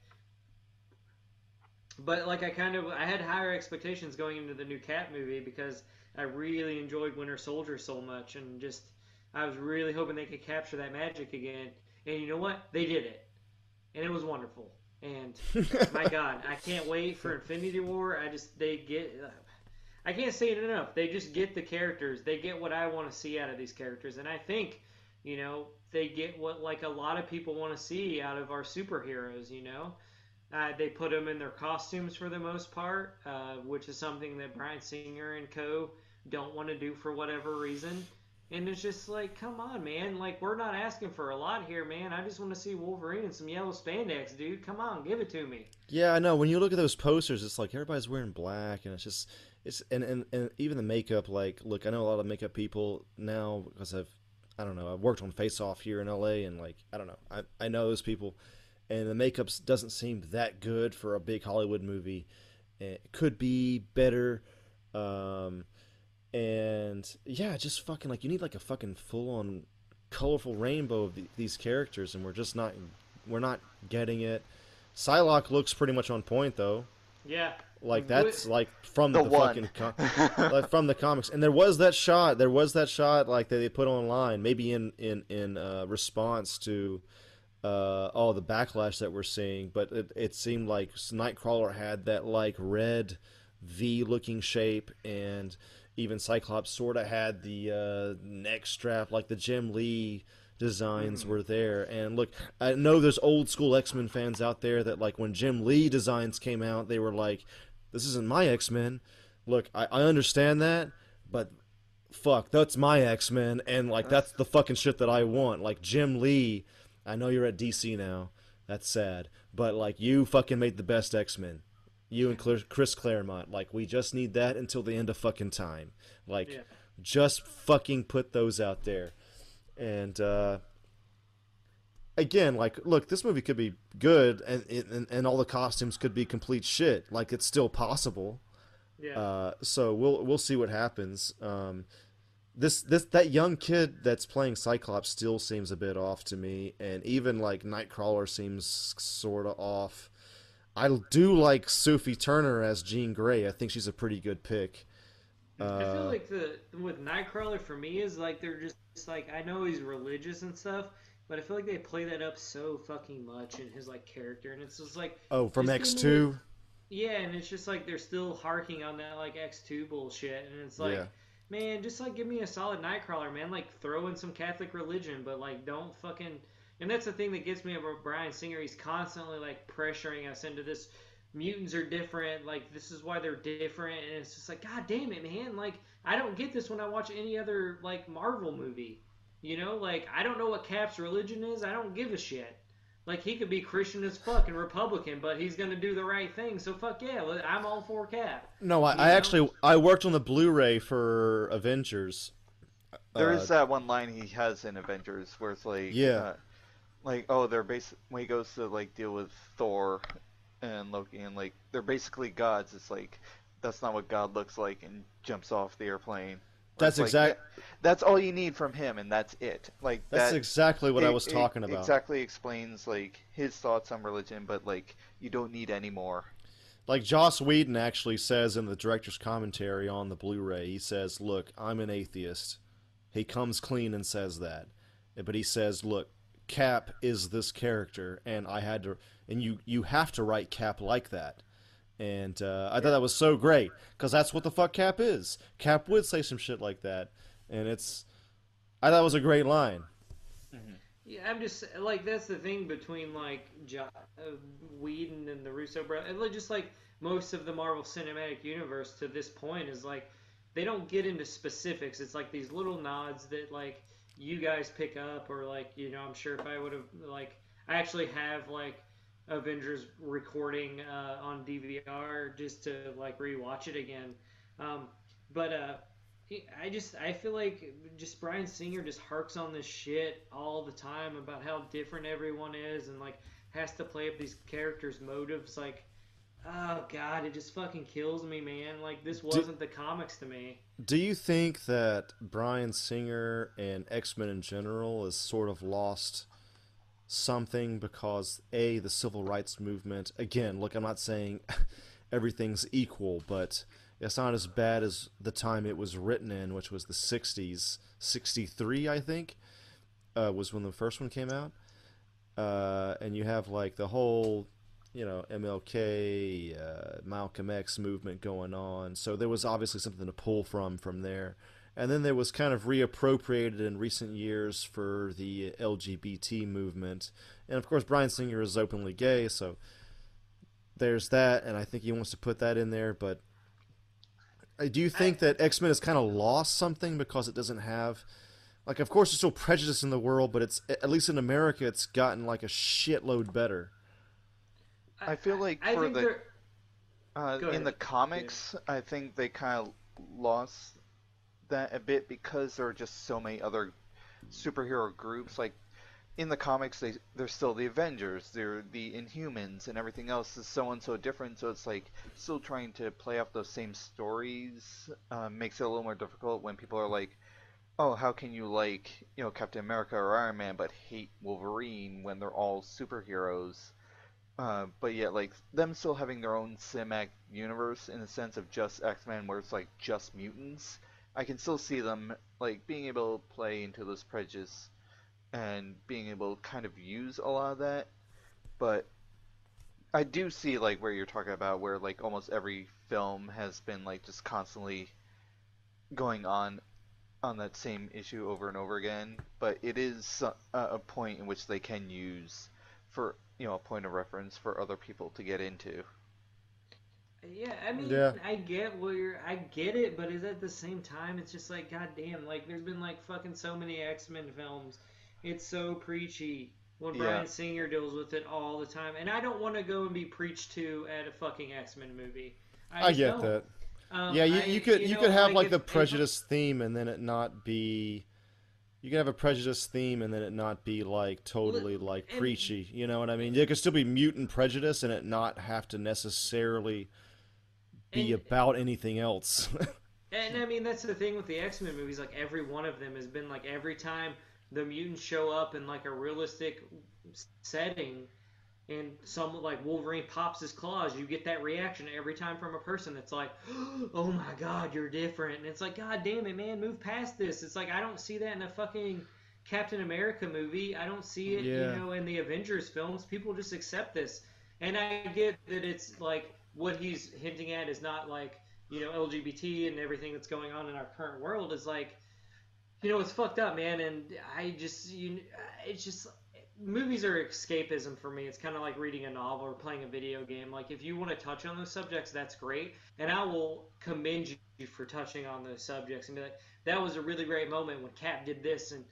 Speaker 4: but like I kind of I had higher expectations going into the new Cap movie because I really enjoyed Winter Soldier so much, and just I was really hoping they could capture that magic again. And you know what? They did it, and it was wonderful. And my God, I can't wait for Infinity War. I just they get. I can't say it enough. They just get the characters. They get what I want to see out of these characters, and I think, you know, they get what like a lot of people want to see out of our superheroes. You know, uh, they put them in their costumes for the most part, uh, which is something that Bryan Singer and co. don't want to do for whatever reason. And it's just like, come on, man. Like, we're not asking for a lot here, man. I just want to see Wolverine and some yellow spandex, dude. Come on, give it to me.
Speaker 1: Yeah, I know. When you look at those posters, it's like everybody's wearing black, and it's just, it's, and, and, and even the makeup, like, look, I know a lot of makeup people now because I've, I don't know, I've worked on Face Off here in LA, and, like, I don't know, I, I know those people, and the makeup doesn't seem that good for a big Hollywood movie. It could be better. Um, and yeah, just fucking like you need like a fucking full on colorful rainbow of the, these characters, and we're just not we're not getting it. Psylocke looks pretty much on point though.
Speaker 4: Yeah.
Speaker 1: Like that's like from the, the fucking com- like from the comics, and there was that shot. There was that shot like that they put online, maybe in in in uh, response to uh, all the backlash that we're seeing. But it, it seemed like Nightcrawler had that like red V looking shape, and even Cyclops sort of had the uh, neck strap, like the Jim Lee designs mm-hmm. were there. And look, I know there's old school X Men fans out there that like when Jim Lee designs came out, they were like, "This isn't my X Men." Look, I, I understand that, but fuck, that's my X Men, and like that's the fucking shit that I want. Like Jim Lee, I know you're at DC now. That's sad, but like you fucking made the best X Men you and Chris Claremont. Like, we just need that until the end of fucking time. Like, yeah. just fucking put those out there. And uh, again, like, look, this movie could be good, and, and and all the costumes could be complete shit. Like, it's still possible. Yeah. Uh, so we'll we'll see what happens. Um, this this that young kid that's playing Cyclops still seems a bit off to me, and even like Nightcrawler seems sort of off. I do like Sophie Turner as Jean Grey. I think she's a pretty good pick.
Speaker 4: Uh, I feel uh, like the with Nightcrawler for me is like they're just like I know he's religious and stuff, but I feel like they play that up so fucking much in his like character, and it's just like
Speaker 1: oh from X two.
Speaker 4: Yeah, and it's just like they're still harking on that like X two bullshit, and it's like. Yeah. Man, just like give me a solid Nightcrawler, man. Like throw in some Catholic religion, but like don't fucking and that's the thing that gets me about Bryan Singer. He's constantly like pressuring us into this. Mutants are different. Like this is why they're different, and it's just like, God damn it, man! Like I don't get this when I watch any other like Marvel movie. You know, like I don't know what Cap's religion is. I don't give a shit. Like he could be Christian as fuck and Republican, but he's gonna do the right thing. So fuck yeah, I'm all for Cap.
Speaker 1: No, I, I actually I worked on the Blu-ray for Avengers.
Speaker 2: There uh, is that one line he has in Avengers where it's like,
Speaker 1: yeah, uh,
Speaker 2: like oh, they're basic when he goes to like deal with Thor and Loki, and like they're basically gods. It's like that's not what God looks like, and jumps off the airplane.
Speaker 1: That's like, exactly.
Speaker 2: That's all you need from him, and that's it. Like
Speaker 1: that's
Speaker 2: that,
Speaker 1: exactly what
Speaker 2: it,
Speaker 1: I was talking about.
Speaker 2: Exactly explains like his thoughts on religion, but like you don't need any more.
Speaker 1: Like Joss Whedon actually says in the director's commentary on the Blu-ray, he says, "Look, I'm an atheist." He comes clean and says that, but he says, "Look, Cap is this character, and I had to, and you you have to write Cap like that." And uh, I thought that was so great because that's what the fuck Cap is. Cap would say some shit like that, and it's. I thought it was a great line.
Speaker 4: Mm-hmm. Yeah, I'm just like that's the thing between like jo- uh, Whedon and the Russo brothers. Just like most of the Marvel Cinematic Universe to this point is like they don't get into specifics. It's like these little nods that like you guys pick up, or like you know, I'm sure if I would have like I actually have like Avengers recording uh, on DVR just to like rewatch it again. Um, but uh, I just I feel like just Bryan Singer just harks on this shit all the time about how different everyone is and like has to play up these characters' motives. Like, oh god, it just fucking kills me, man. Like this wasn't do, the comics to me.
Speaker 1: Do you think that Bryan Singer and X Men in general is sort of lost? something because a the civil rights movement again look i'm not saying everything's equal but it's not as bad as the time it was written in which was the 60s 63 i think uh, was when the first one came out uh, and you have like the whole you know mlk uh, malcolm x movement going on so there was obviously something to pull from from there and then there was kind of reappropriated in recent years for the LGBT movement. And of course, Bryan Singer is openly gay, so there's that, and I think he wants to put that in there. But do you think that X Men has kind of lost something because it doesn't have, like, of course, there's still prejudice in the world, but it's at least in America, it's gotten like a shitload better.
Speaker 2: I feel like I, for the uh, in the comics, yeah. I think they kind of lost that a bit because there are just so many other superhero groups. Like in the comics, they they're still the Avengers, they're the Inhumans, and everything else is so and so different. So it's like still trying to play off those same stories uh, makes it a little more difficult when people are like, "Oh, how can you like you know Captain America or Iron Man but hate Wolverine when they're all superheroes?" Uh, but yet, like them still having their own cinematic universe in the sense of just X Men, where it's like just mutants I can still see them like being able to play into this prejudice and being able to kind of use a lot of that. But I do see like where you're talking about where like almost every film has been like just constantly going on on that same issue over and over again, but it is a, a point in which they can use for you know a point of reference for other people to get into.
Speaker 4: Yeah, I mean, yeah. I get what you're, I get it, but is at the same time, it's just like, goddamn, like there's been like fucking so many X Men films. It's so preachy when Bryan yeah. Singer deals with it all the time, and I don't want to go and be preached to at a fucking X Men movie.
Speaker 1: I, I get don't. that. Um, yeah, you, you could you, you know, could have like, like the prejudice if, theme, and then it not be. You can have a prejudice theme and then it not be like totally like preachy. You know what I mean? There could still be mutant prejudice and it not have to necessarily be and, about anything else.
Speaker 4: and I mean, that's the thing with the X Men movies. Like every one of them has been like every time the mutants show up in like a realistic setting, and some like Wolverine pops his claws, you get that reaction every time from a person. that's like, oh my god, you're different. And it's like, god damn it, man, move past this. It's like I don't see that in a fucking Captain America movie. I don't see it, yeah. you know, in the Avengers films. People just accept this. And I get that it's like what he's hinting at is not like you know LGBT and everything that's going on in our current world is like you know it's fucked up man and I just you it's just movies are escapism for me. It's kind of like reading a novel or playing a video game. Like if you want to touch on those subjects that's great. And I will commend you for touching on those subjects and be like that was a really great moment when Cap did this and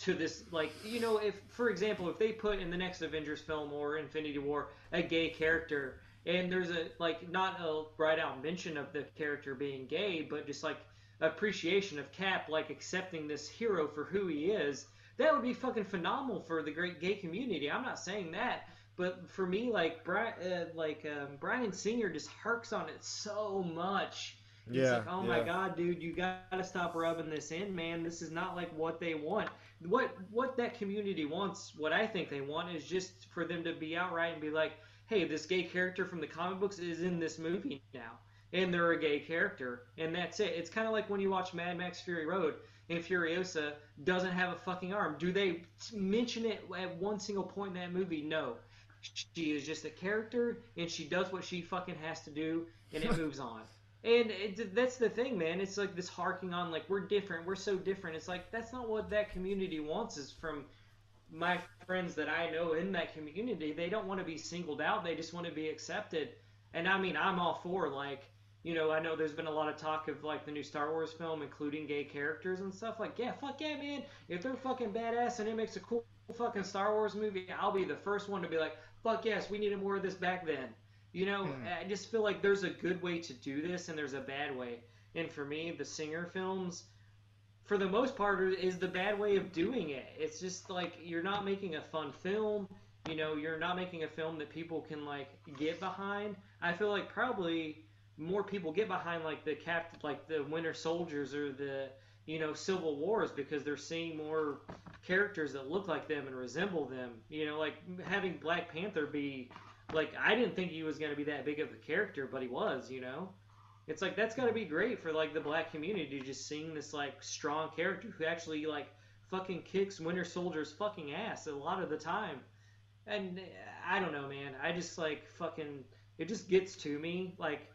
Speaker 4: to this like you know if for example if they put in the next Avengers film or Infinity War a gay character and there's a like not a right out mention of the character being gay but just like appreciation of Cap like accepting this hero for who he is that would be fucking phenomenal for the great gay community I'm not saying that but for me like Bryan uh, like um, Bryan Singer just harks on it so much He's
Speaker 1: Yeah,
Speaker 4: like, oh my god, dude, you gotta stop rubbing this in, man. This is not like what they want. What what that community wants, what I think they want, is just for them to be outright and be like, hey, this gay character from the comic books is in this movie now, and they're a gay character, and that's it. It's kind of like when you watch Mad Max Fury Road, and Furiosa doesn't have a fucking arm. Do they mention it at one single point in that movie? No. She is just a character, and she does what she fucking has to do, and it moves on. And it, that's the thing, man. It's like this harking on, like we're different, we're so different. It's like that's not what that community wants. Is from my friends that I know in that community. They don't want to be singled out. They just want to be accepted. And I mean, I'm all for like, you know, I know there's been a lot of talk of like the new Star Wars film including gay characters and stuff. Like, yeah, fuck yeah, man. If they're fucking badass and it makes a cool fucking Star Wars movie, I'll be the first one to be like, fuck yes, we needed more of this back then. You know, hmm. I just feel like there's a good way to do this and there's a bad way. And for me, the Singer films, for the most part, is the bad way of doing it. It's just like you're not making a fun film. You know, you're not making a film that people can like get behind. I feel like probably more people get behind like the cap, like the Winter Soldiers or the you know Civil Wars because they're seeing more characters that look like them and resemble them. You know, like having Black Panther be like I didn't think he was going to be that big of a character, but he was. You know, it's like that's got to be great for like the black community to just seeing this like strong character who actually like fucking kicks Winter Soldier's fucking ass a lot of the time. And uh, I don't know, man. I just like fucking it just gets to me. Like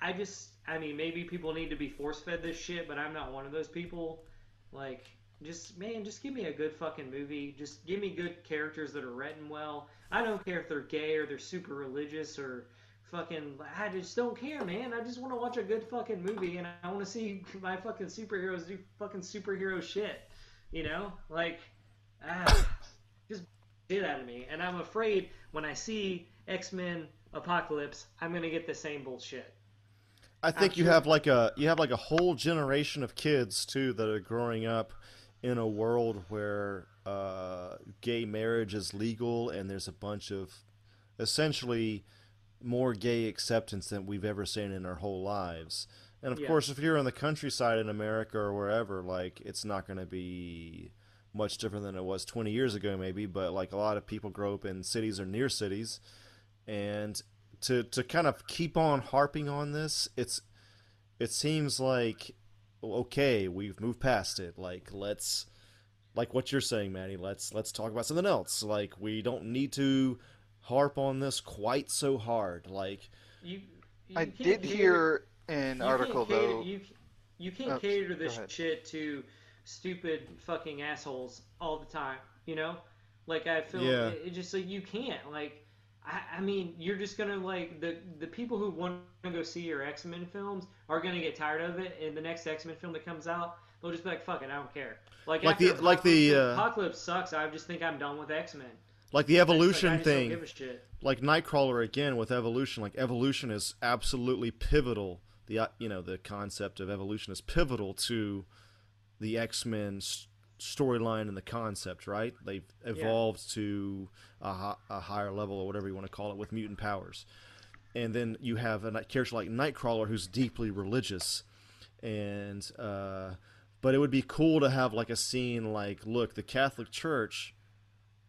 Speaker 4: I just I mean maybe people need to be force fed this shit, but I'm not one of those people. Like just man, just give me a good fucking movie. Just give me good characters that are written well. I don't care if they're gay or they're super religious or fucking I just don't care, man. I just want to watch a good fucking movie and I want to see my fucking superheroes do fucking superhero shit. You know? Like ah, just shit out of me. And I'm afraid when I see X-Men Apocalypse, I'm to get the same bullshit.
Speaker 1: I think you have like a you have like a whole generation of kids too that are growing up in a world where uh, gay marriage is legal and there's a bunch of essentially more gay acceptance than we've ever seen in our whole lives. And of
Speaker 4: Yeah.
Speaker 1: course, if you're on the countryside in America or wherever, like it's not going to be much different than it was 20 years ago, maybe. But like a lot of people grow up in cities or near cities, and to to kind of keep on harping on this, it's it seems like okay, we've moved past it. Like let's like what you're saying, Matty. Let's let's talk about something else. Like we don't need to harp on this quite so hard. Like
Speaker 4: You, you
Speaker 2: I did
Speaker 4: cater-
Speaker 2: hear an article
Speaker 4: cater-
Speaker 2: though.
Speaker 4: You, you can't
Speaker 2: Oh,
Speaker 4: cater this shit to stupid fucking assholes all the time. You know, like I feel
Speaker 1: Yeah.
Speaker 4: it, it just like you can't like. I, I mean, you're just gonna like the the people who want to go see your X Men films are gonna get tired of it, and the next X Men film that comes out, they'll just be like, "Fuck it, I don't care." Like,
Speaker 1: Like the- like the,
Speaker 4: Apocalypse-
Speaker 1: uh,
Speaker 4: Apocalypse sucks. I just think I'm done with X Men.
Speaker 1: like the evolution
Speaker 4: like, I just don't
Speaker 1: thing.
Speaker 4: give a shit.
Speaker 1: like Nightcrawler again with evolution. Like evolution is absolutely pivotal. The uh, you know the concept of evolution is pivotal to the X Men s- storyline and the concept. Right? They've evolved to a, a higher level or whatever you want to call it with mutant powers. And then you have a character like Nightcrawler who's deeply religious, and uh, but it would be cool to have like a scene like, look, the Catholic Church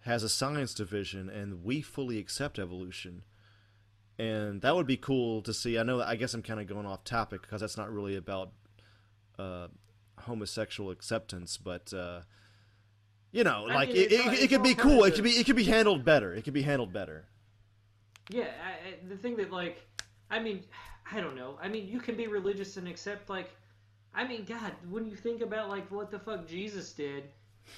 Speaker 1: has a science division and we fully accept evolution and that would be cool to see i know i guess i'm kind of going off topic because that's not really about uh, homosexual acceptance but uh, you know
Speaker 4: I
Speaker 1: like
Speaker 4: mean,
Speaker 1: it, it, it could be cool it could be it could be handled better it could be handled better
Speaker 4: Yeah, I, I- the thing that like, I mean, I don't know. I mean, you can be religious and accept like, I mean, God, when you think about like what the fuck Jesus did,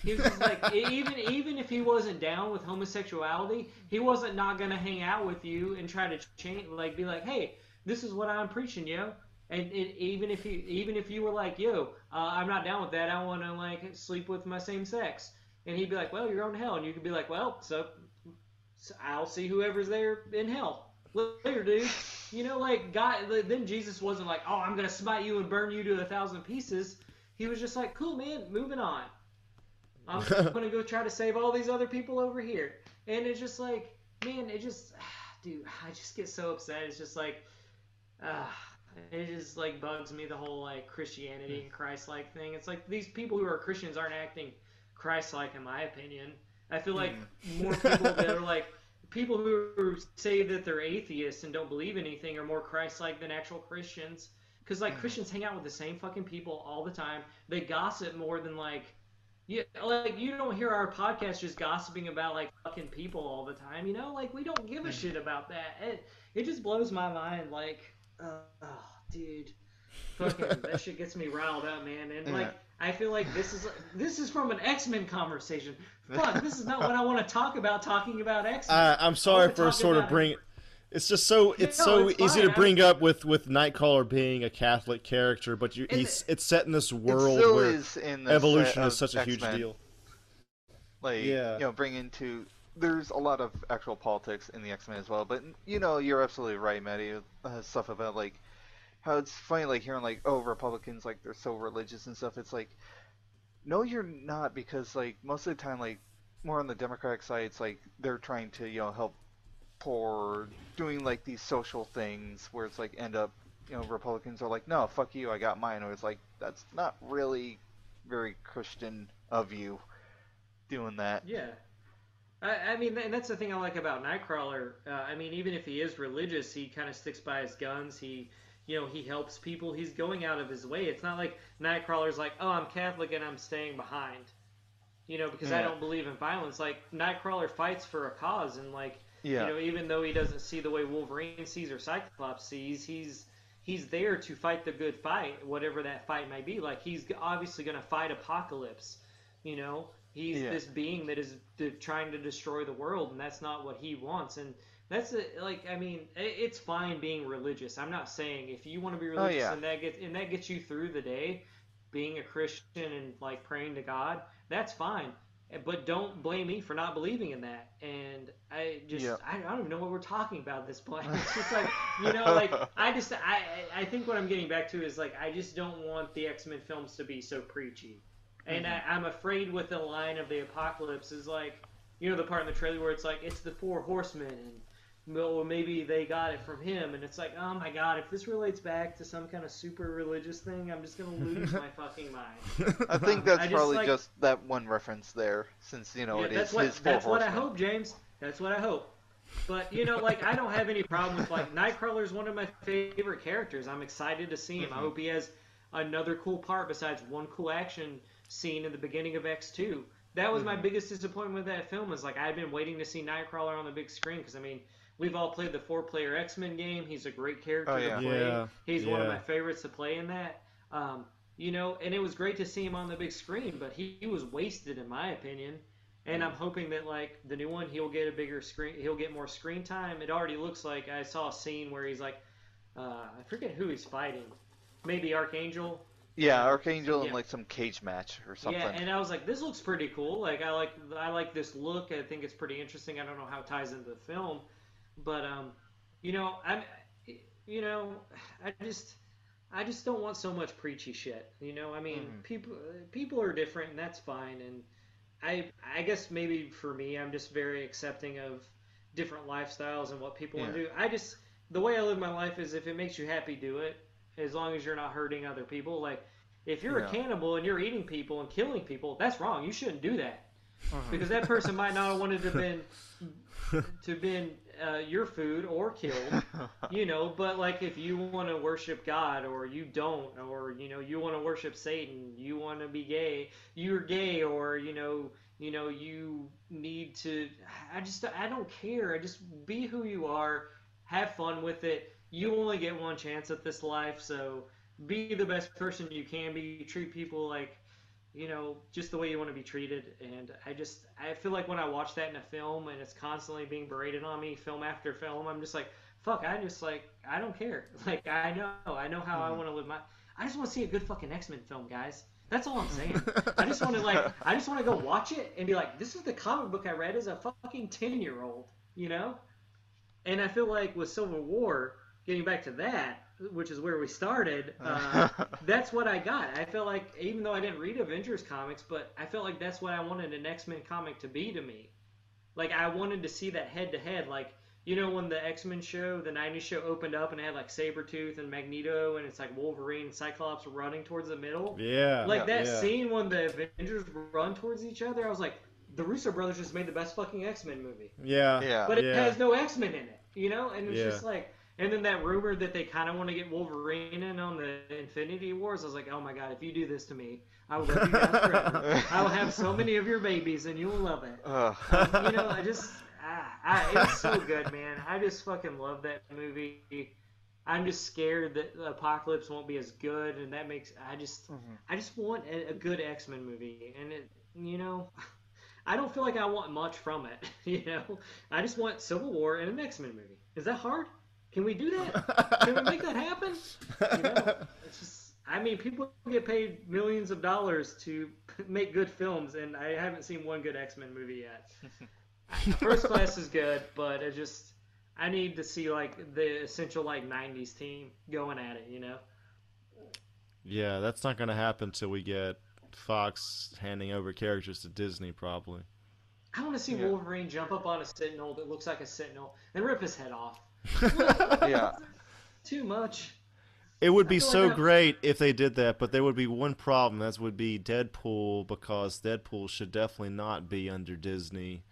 Speaker 4: he was just like even even if he wasn't down with homosexuality, he wasn't not gonna hang out with you and try to change like be like, hey, this is what I'm preaching, yo. And it, even if you even if you were like, yo, uh, I'm not down with that, I want to like sleep with my same sex. and he'd be like, "Well, you're on hell," and you could be like, "Well, so, so I'll see whoever's there in hell later, dude." You know, like God. Then Jesus wasn't like, "Oh, I'm gonna smite you and burn you to a thousand pieces." He was just like, "Cool, man, moving on. I'm gonna go try to save all these other people over here." And it's just like, man, it just, dude, I just get so upset. It's just like, ah. Mm. It just like bugs me the whole like Christianity and Christ-like thing. It's like these people who are Christians aren't acting Christ-like, in my opinion. I feel like hmm. more people that are like people who say that they're atheists and don't believe anything are more Christ-like than actual Christians. Because like hmm. Christians hang out with the same fucking people all the time. They gossip more than like yeah, like you don't hear our podcast just gossiping about like fucking people all the time. You know, like we don't give a hmm. shit about that. It it just blows my mind. Like, oh, dude, fucking that shit gets me riled up, man. And like, I feel like this is this is from an X Men conversation. Fuck, this is not what I want to talk about. Talking about X Men.
Speaker 1: Uh, I'm sorry for sort of bring. It's just so it's no, so it's easy fine. to bring up with with Nightcrawler being a Catholic character, but you, he's it's set in this world where evolution is such a X-Men. huge deal.
Speaker 2: Like yeah. you know, bring into there's a lot of actual politics in the X Men as well, but you know, you're absolutely right, Matty. Uh, stuff about like how it's funny, like hearing like oh Republicans like they're so religious and stuff. It's like no, you're not because like most of the time, like more on the Democratic side, it's like they're trying to you know help poor, doing like these social things where it's like end up, you know, Republicans are like, no, fuck you, I got mine. Or it's like that's not really very Christian of you doing that.
Speaker 4: Yeah. I, I mean, and that's the thing I like about Nightcrawler. Uh, I mean, even if he is religious, he kind of sticks by his guns. He, you know, he helps people. He's going out of his way. It's not like Nightcrawler's like, oh, I'm Catholic and I'm staying behind. You know, because yeah. I don't believe in violence. Like Nightcrawler fights for a cause, and like yeah. You know, even though he doesn't see the way Wolverine sees or Cyclops sees, he's he's there to fight the good fight, whatever that fight may be. Like he's obviously going to fight Apocalypse. You know, he's yeah. this being that is trying to destroy the world, and that's not what he wants. And that's a, like, I mean, it's fine being religious. I'm not saying if you want to be oh, religious oh, yeah. and that gets and that gets you through the day, being a Christian and like praying to God, that's fine eh, but don't blame me for not believing in that. And I just yeah. I, I, don't even know what we're talking about at this point. It's just like you know, like I just I I think what I'm getting back to is like I just don't want the X Men films to be so preachy, and mm-hmm. I, I'm afraid with the line of the apocalypse is like you know the part in the trailer where it's like it's the four horsemen and well, maybe they got it from him, and it's like, oh my god, if this relates back to some kind of super religious thing, I'm just gonna lose my fucking mind.
Speaker 2: I think that's I probably just, like, just, that one reference there, since you know yeah, it is
Speaker 4: what,
Speaker 2: his
Speaker 4: That's what I hope, James. That's what I hope. But you know, like I don't have any problem with like Nightcrawler is one of my favorite characters. I'm excited to see him. Mm-hmm. I hope he has another cool part besides one cool action scene in the beginning of X2. That was mm-hmm. my biggest disappointment with that film. Is like I had been waiting to see Nightcrawler on the big screen because I mean We've all played the four-player X-Men game. He's a great character oh, yeah. to play. Yeah. He's yeah. one of my favorites to play in that. Um, you know, and it was great to see him on the big screen, but he, he was wasted in my opinion. And I'm hoping that like the new one, he'll get a bigger screen. He'll get more screen time. It already looks like I saw a scene where he's like, uh, I forget who he's fighting. Maybe Archangel.
Speaker 2: Yeah, Archangel yeah. in like some cage match or something.
Speaker 4: Yeah, and I was like, this looks pretty cool. Like I like I like this look. I think it's pretty interesting. I don't know how it ties into the film, but um, you know, I'm, you know, I just, I just don't want so much preachy shit. You know, I mean, mm-hmm. people, people are different, and that's fine. And I, I guess maybe for me, I'm just very accepting of different lifestyles and what people yeah. want to do. I just, the way I live my life is if it makes you happy, do it. As long as you're not hurting other people. Like, if you're yeah. a cannibal and you're eating people and killing people, that's wrong. You shouldn't do that. Uh-huh. Because that person might not have wanted to been to been uh, your food or killed, you know. But like, if you want to worship God or you don't, or you know, you want to worship Satan, you want to be gay, you're gay, or you know, you know, you need to. I just, I don't care. I just be who you are, have fun with it. You only get one chance at this life, so be the best person you can be. Treat people like you know, just the way you want to be treated. And I just, I feel like when I watch that in a film and it's constantly being berated on me, film after film, I'm just like, fuck, I just like, I don't care. Like, I know, I know how mm-hmm. I want to live my, I just want to see a good fucking X Men film, guys. That's all I'm saying. I just want to like, I just want to go watch it and be like, this is the comic book I read as a fucking ten year old, you know. And I feel like with Civil War, getting back to that, which is where we started, uh, that's what I got. I felt like even though I didn't read Avengers comics, but I felt like that's what I wanted an X Men comic to be to me. Like I wanted to see that head to head, like you know when the X Men show, the '90s show opened up and it had like Sabretooth and Magneto, and it's like Wolverine and Cyclops running towards the middle.
Speaker 1: Yeah.
Speaker 4: Like that
Speaker 1: yeah.
Speaker 4: scene when the Avengers run towards each other, I was like, the Russo brothers just made the best fucking X Men movie,
Speaker 1: Yeah.
Speaker 2: Yeah.
Speaker 4: but it
Speaker 1: Yeah.
Speaker 4: has no X Men in it, you know, and it's
Speaker 1: Yeah.
Speaker 4: just like. And then that rumor that they kind of want to get Wolverine in on the Infinity Wars, I was like, oh my god, if you do this to me, I will love you guys forever. I will have so many of your babies, and you will love it.
Speaker 2: Ugh.
Speaker 4: you know, I just, ah, I, it's so good, man. I just fucking love that movie. I'm just scared that Apocalypse won't be as good, and that makes I just, I just want a, a good X Men movie, and it, you know, I don't feel like I want much from it. You know, I just want Civil War and an X Men movie. Is that hard? Can we do that? Can we make that happen? You know, it's just. I mean, people get paid millions of dollars to make good films, and I haven't seen one good X Men movie yet. First Class is good, but it just I need to see like the essential like '90s team going at it. You know?
Speaker 1: Yeah, that's not gonna happen till we get Fox handing over characters to Disney, probably.
Speaker 4: I want to see
Speaker 2: Yeah.
Speaker 4: Wolverine jump up on a Sentinel that looks like a Sentinel and rip his head off.
Speaker 2: Yeah.
Speaker 4: Too much.
Speaker 1: It would be so
Speaker 4: like
Speaker 1: great if they did that, but there would be one problem. That would be Deadpool, because Deadpool should definitely not be under Disney.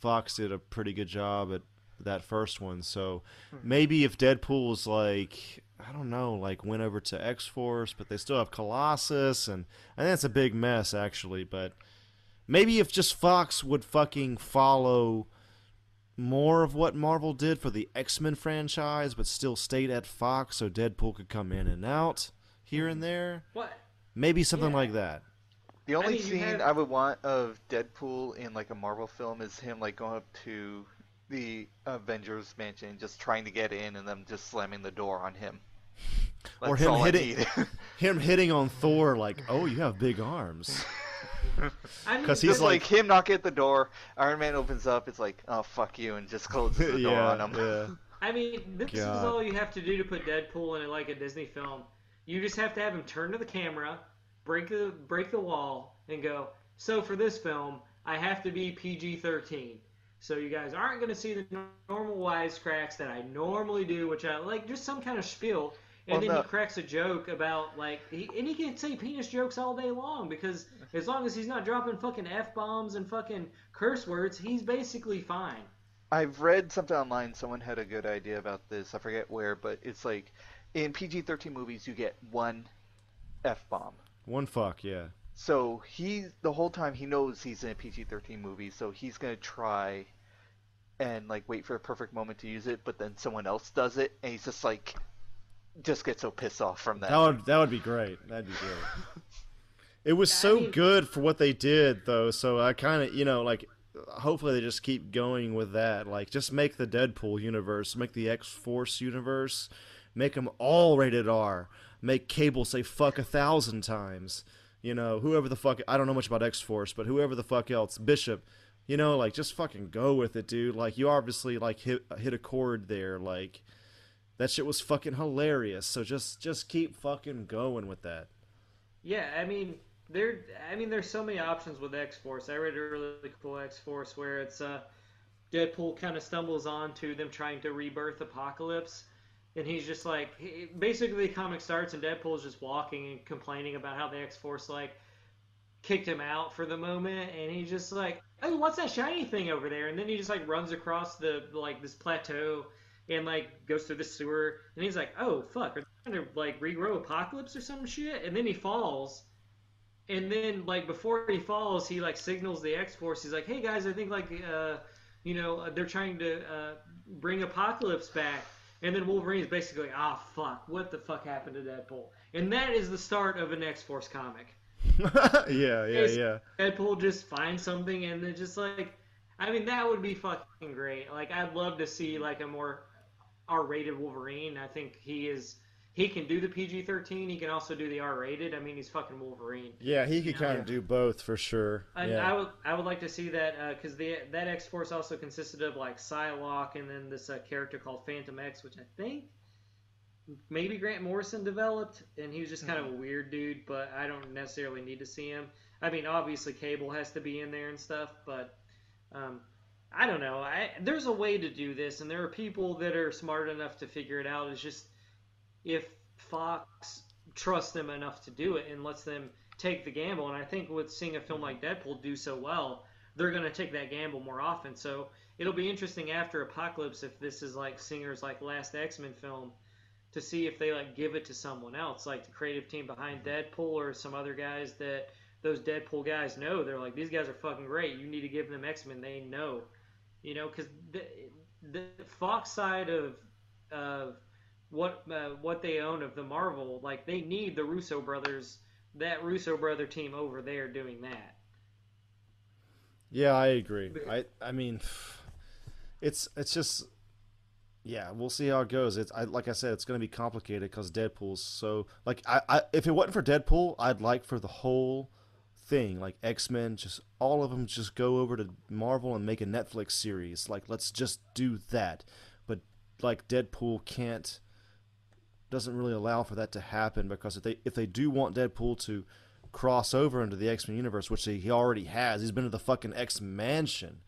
Speaker 1: Fox did a pretty good job at that first one, so hmm. maybe if Deadpool was like, I don't know, like went over to X Force, but they still have Colossus, and I think that's a big mess actually. But maybe if just Fox would fucking follow more of what Marvel did for the X Men franchise, but still stayed at Fox so Deadpool could come in and out here and there.
Speaker 4: What?
Speaker 1: Maybe something
Speaker 4: Yeah.
Speaker 1: like that.
Speaker 2: The only
Speaker 4: mean,
Speaker 2: scene
Speaker 4: have-
Speaker 2: I would want of Deadpool in like a Marvel film is him like going up to the Avengers mansion, just trying to get in, and them just slamming the door on him.
Speaker 1: Or him
Speaker 2: all I
Speaker 1: hitting-
Speaker 2: need.
Speaker 1: Him hitting on Thor like, "Oh, you have big arms."
Speaker 4: I mean,
Speaker 1: 'Cause he's
Speaker 2: Just
Speaker 4: but-
Speaker 2: like, him knock at the door, Iron Man opens up, it's like, oh fuck you, and just closes the door on him.
Speaker 1: yeah.
Speaker 4: I mean, this is all you have to do to put Deadpool in like a Disney film. You just have to have him turn to the camera, break the break the wall, and go. So for this film, I have to be PG-13. So you guys aren't going to see the normal wisecracks that I normally do, which I like just some kind of spiel. And
Speaker 2: Well,
Speaker 4: then
Speaker 2: no.
Speaker 4: he cracks a joke about like, he, and he can say penis jokes all day long because as long as he's not dropping fucking f bombs and fucking curse words, he's basically fine.
Speaker 2: I've read something online. Someone had a good idea about this. I forget where, but it's like in PG-13 movies, you get one f bomb.
Speaker 1: One fuck, yeah.
Speaker 2: So he, the whole time, he knows he's in a PG-13 movie, so he's gonna try and like wait for a perfect moment to use it, but then someone else does it, and he's just like, just get so pissed off from that.
Speaker 1: That would that would be great. That'd be great. It was so good for what they did, though. So I kind of, you know, like, hopefully they just keep going with that. Like, just make the Deadpool universe, make the X Force universe, make them all rated R. Make Cable say fuck a thousand times. You know, whoever the fuck I don't know much about X Force, but whoever the fuck else, Bishop. You know, like just fucking go with it, dude. Like you obviously like hit hit a chord there. Like that shit was fucking hilarious. So just just keep fucking going with that.
Speaker 4: Yeah, I mean, there. I mean, there's so many options with X Force. I read a really cool X Force where it's uh, Deadpool kind of stumbles onto them trying to rebirth Apocalypse, and he's just like, he, basically, the comic starts and Deadpool's just walking and complaining about how the X Force like kicked him out for the moment, and he's just like, oh, what's that shiny thing over there? And then he just like runs across the like this plateau. And like goes through the sewer, and he's like, "Oh fuck, are they trying to like regrow Apocalypse or some shit?" And then he falls, and then like before he falls, he like signals the X Force. He's like, "Hey guys, I think like uh, you know uh, they're trying to uh, bring Apocalypse back." And then Wolverine's basically, "Ah fuck, what the fuck happened to Deadpool?" And that is the start of an X Force comic.
Speaker 1: yeah, yeah,
Speaker 4: Yes.
Speaker 1: yeah.
Speaker 4: Deadpool just finds something and then just like, I mean that would be fucking great. Like I'd love to see like a more R-rated Wolverine. I think he is he can do the PG thirteen. He can also do the R rated. I mean, he's fucking Wolverine.
Speaker 1: Yeah, he could kind of do both for sure.
Speaker 4: And
Speaker 1: yeah.
Speaker 4: I would I would like to see that because the that X Force also consisted of like Psylocke and then this uh, character called Fantomex, which I think maybe Grant Morrison developed, and he was just kind of a weird dude. But I don't necessarily need to see him. I mean, obviously Cable has to be in there and stuff, but um, I don't know. I there's a way to do this, and there are people that are smart enough to figure it out. It's just if Fox trusts them enough to do it and lets them take the gamble. And I think with seeing a film like Deadpool do so well, they're going to take that gamble more often. So it'll be interesting after Apocalypse if this is like Singer's like last X Men film to see if they like give it to someone else, like the creative team behind mm-hmm. Deadpool or some other guys that those Deadpool guys know. They're like these guys are fucking great. You need to give them X Men. They know, you know, because the, the Fox side of of what uh, what they own of the Marvel, like they need the Russo brothers, that Russo brother team over there doing that.
Speaker 1: Yeah, I agree. I I mean, it's it's just yeah, we'll see how it goes. It's I, like I said, it's going to be complicated because Deadpool's so like I, I if it wasn't for Deadpool, I'd like for the whole thing like X Men, just all of them, just go over to Marvel and make a Netflix series. Like let's just do that. But like Deadpool can't doesn't really allow for that to happen because if they if they do want Deadpool to cross over into the X Men universe, which he already has, he's been to the fucking X Mansion.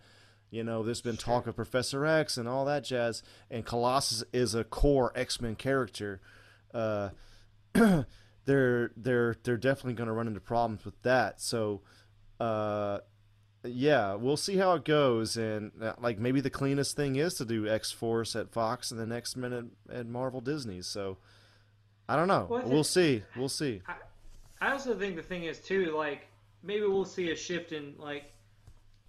Speaker 1: You know, there's been talk of Professor X and all that jazz, and Colossus is a core X Men character. Uh, they're they're they're definitely going to run into problems with that. So, uh, yeah, we'll see how it goes. And uh, like maybe the cleanest thing is to do X Force at Fox and the next Men at, Marvel Disney. So, I don't know.
Speaker 4: Well, I
Speaker 1: we'll see. We'll see.
Speaker 4: I also think the thing is too, like maybe we'll see a shift in like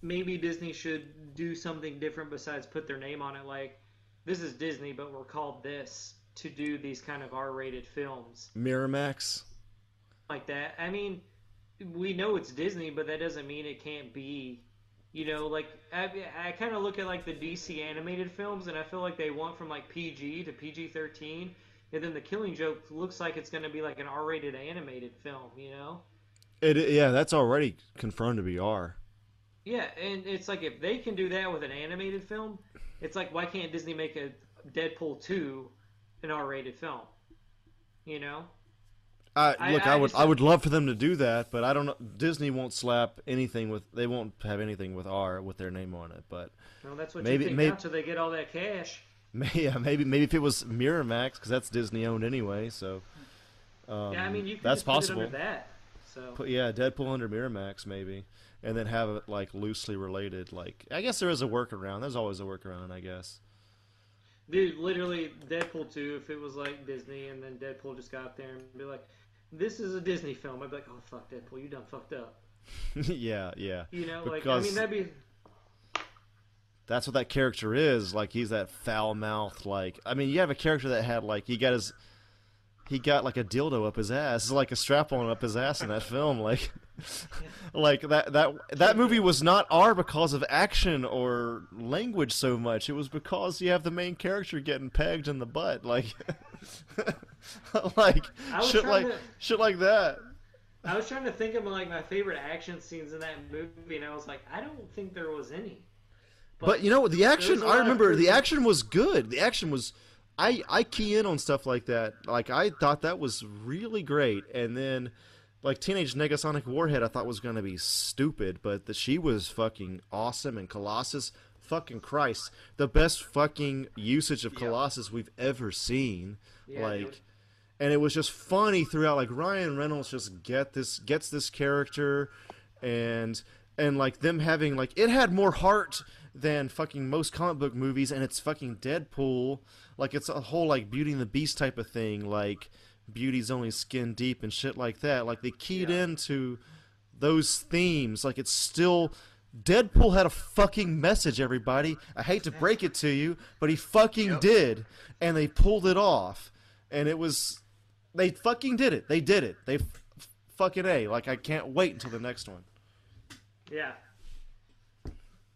Speaker 4: maybe Disney should do something different besides put their name on it. Like this is Disney, but we're called this to do these kind of R-rated films
Speaker 1: Miramax.
Speaker 4: like that. I mean, we know it's Disney, but that doesn't mean it can't be. You know, like I, I kind of look at like the DC animated films, and I feel like they went from like PG to PG thirteen, and then the Killing Joke looks like it's going to be like an R-rated animated film. You know?
Speaker 1: It yeah, that's already confirmed to be R.
Speaker 4: Yeah, and it's like if they can do that with an animated film, it's like why can't Disney make a Deadpool two an R-rated film? You know?
Speaker 1: I,
Speaker 4: I-
Speaker 1: look,
Speaker 4: I
Speaker 1: I, would I would love for them to do that, but I don't know. Disney won't slap anything with. They won't have anything with R with their name on it. But
Speaker 4: Well, that's what
Speaker 1: Maybe-
Speaker 4: you think
Speaker 1: maybe-
Speaker 4: now till they get all that cash.
Speaker 1: may, yeah, maybe maybe if it was Miramax, because that's Disney owned anyway. So um,
Speaker 4: yeah, I mean you
Speaker 1: that's possible.
Speaker 4: that. So
Speaker 1: Put, yeah, Deadpool under Miramax maybe, and then have it like loosely related. Like I guess there is a workaround. There's always a workaround, I guess.
Speaker 4: Dude, literally, Deadpool 2, if it was like Disney and then Deadpool just got there and be like, this is a Disney film, I'd be like, oh, fuck Deadpool, you done fucked up.
Speaker 1: yeah, yeah.
Speaker 4: You know, like, I mean, that'd be.
Speaker 1: that's what that character is. Like he's that foul mouth. Like I mean, you have a character that had like he got his he got like a dildo up his ass, It's like a strap on up his ass in that film. Like like that that that movie was not R because of action or language so much. It was because you have the main character getting pegged in the butt. Like like shit like
Speaker 4: to-
Speaker 1: shit like that.
Speaker 4: I was trying to think of like my favorite action scenes in that movie, and I was like, I don't think there was any.
Speaker 1: But you know? The action,
Speaker 4: there's a lot
Speaker 1: I remember the action was good. The action was, I I key in on stuff like that. Like I thought that was really great. And then, like Teenage Negasonic Warhead, I thought was gonna be stupid, but the, she was fucking awesome. And Colossus, fucking Christ, the best fucking usage of Colossus we've ever seen.
Speaker 4: Yeah,
Speaker 1: like.
Speaker 4: dude.
Speaker 1: And it was just funny throughout. Like Ryan Reynolds just get this gets this character, and and like them having like it had more heart than fucking most comic book movies, and it's fucking Deadpool. Like it's a whole like Beauty and the Beast type of thing. Like Beauty's only skin deep and shit like that. Like they keyed into those themes. Like it's still. Deadpool had a fucking message, everybody. I hate to break it to you, but he fucking did, and they pulled it off, and it was, they fucking did it. They did it. They f- f- fucking a. Like I can't wait until the next one.
Speaker 4: Yeah.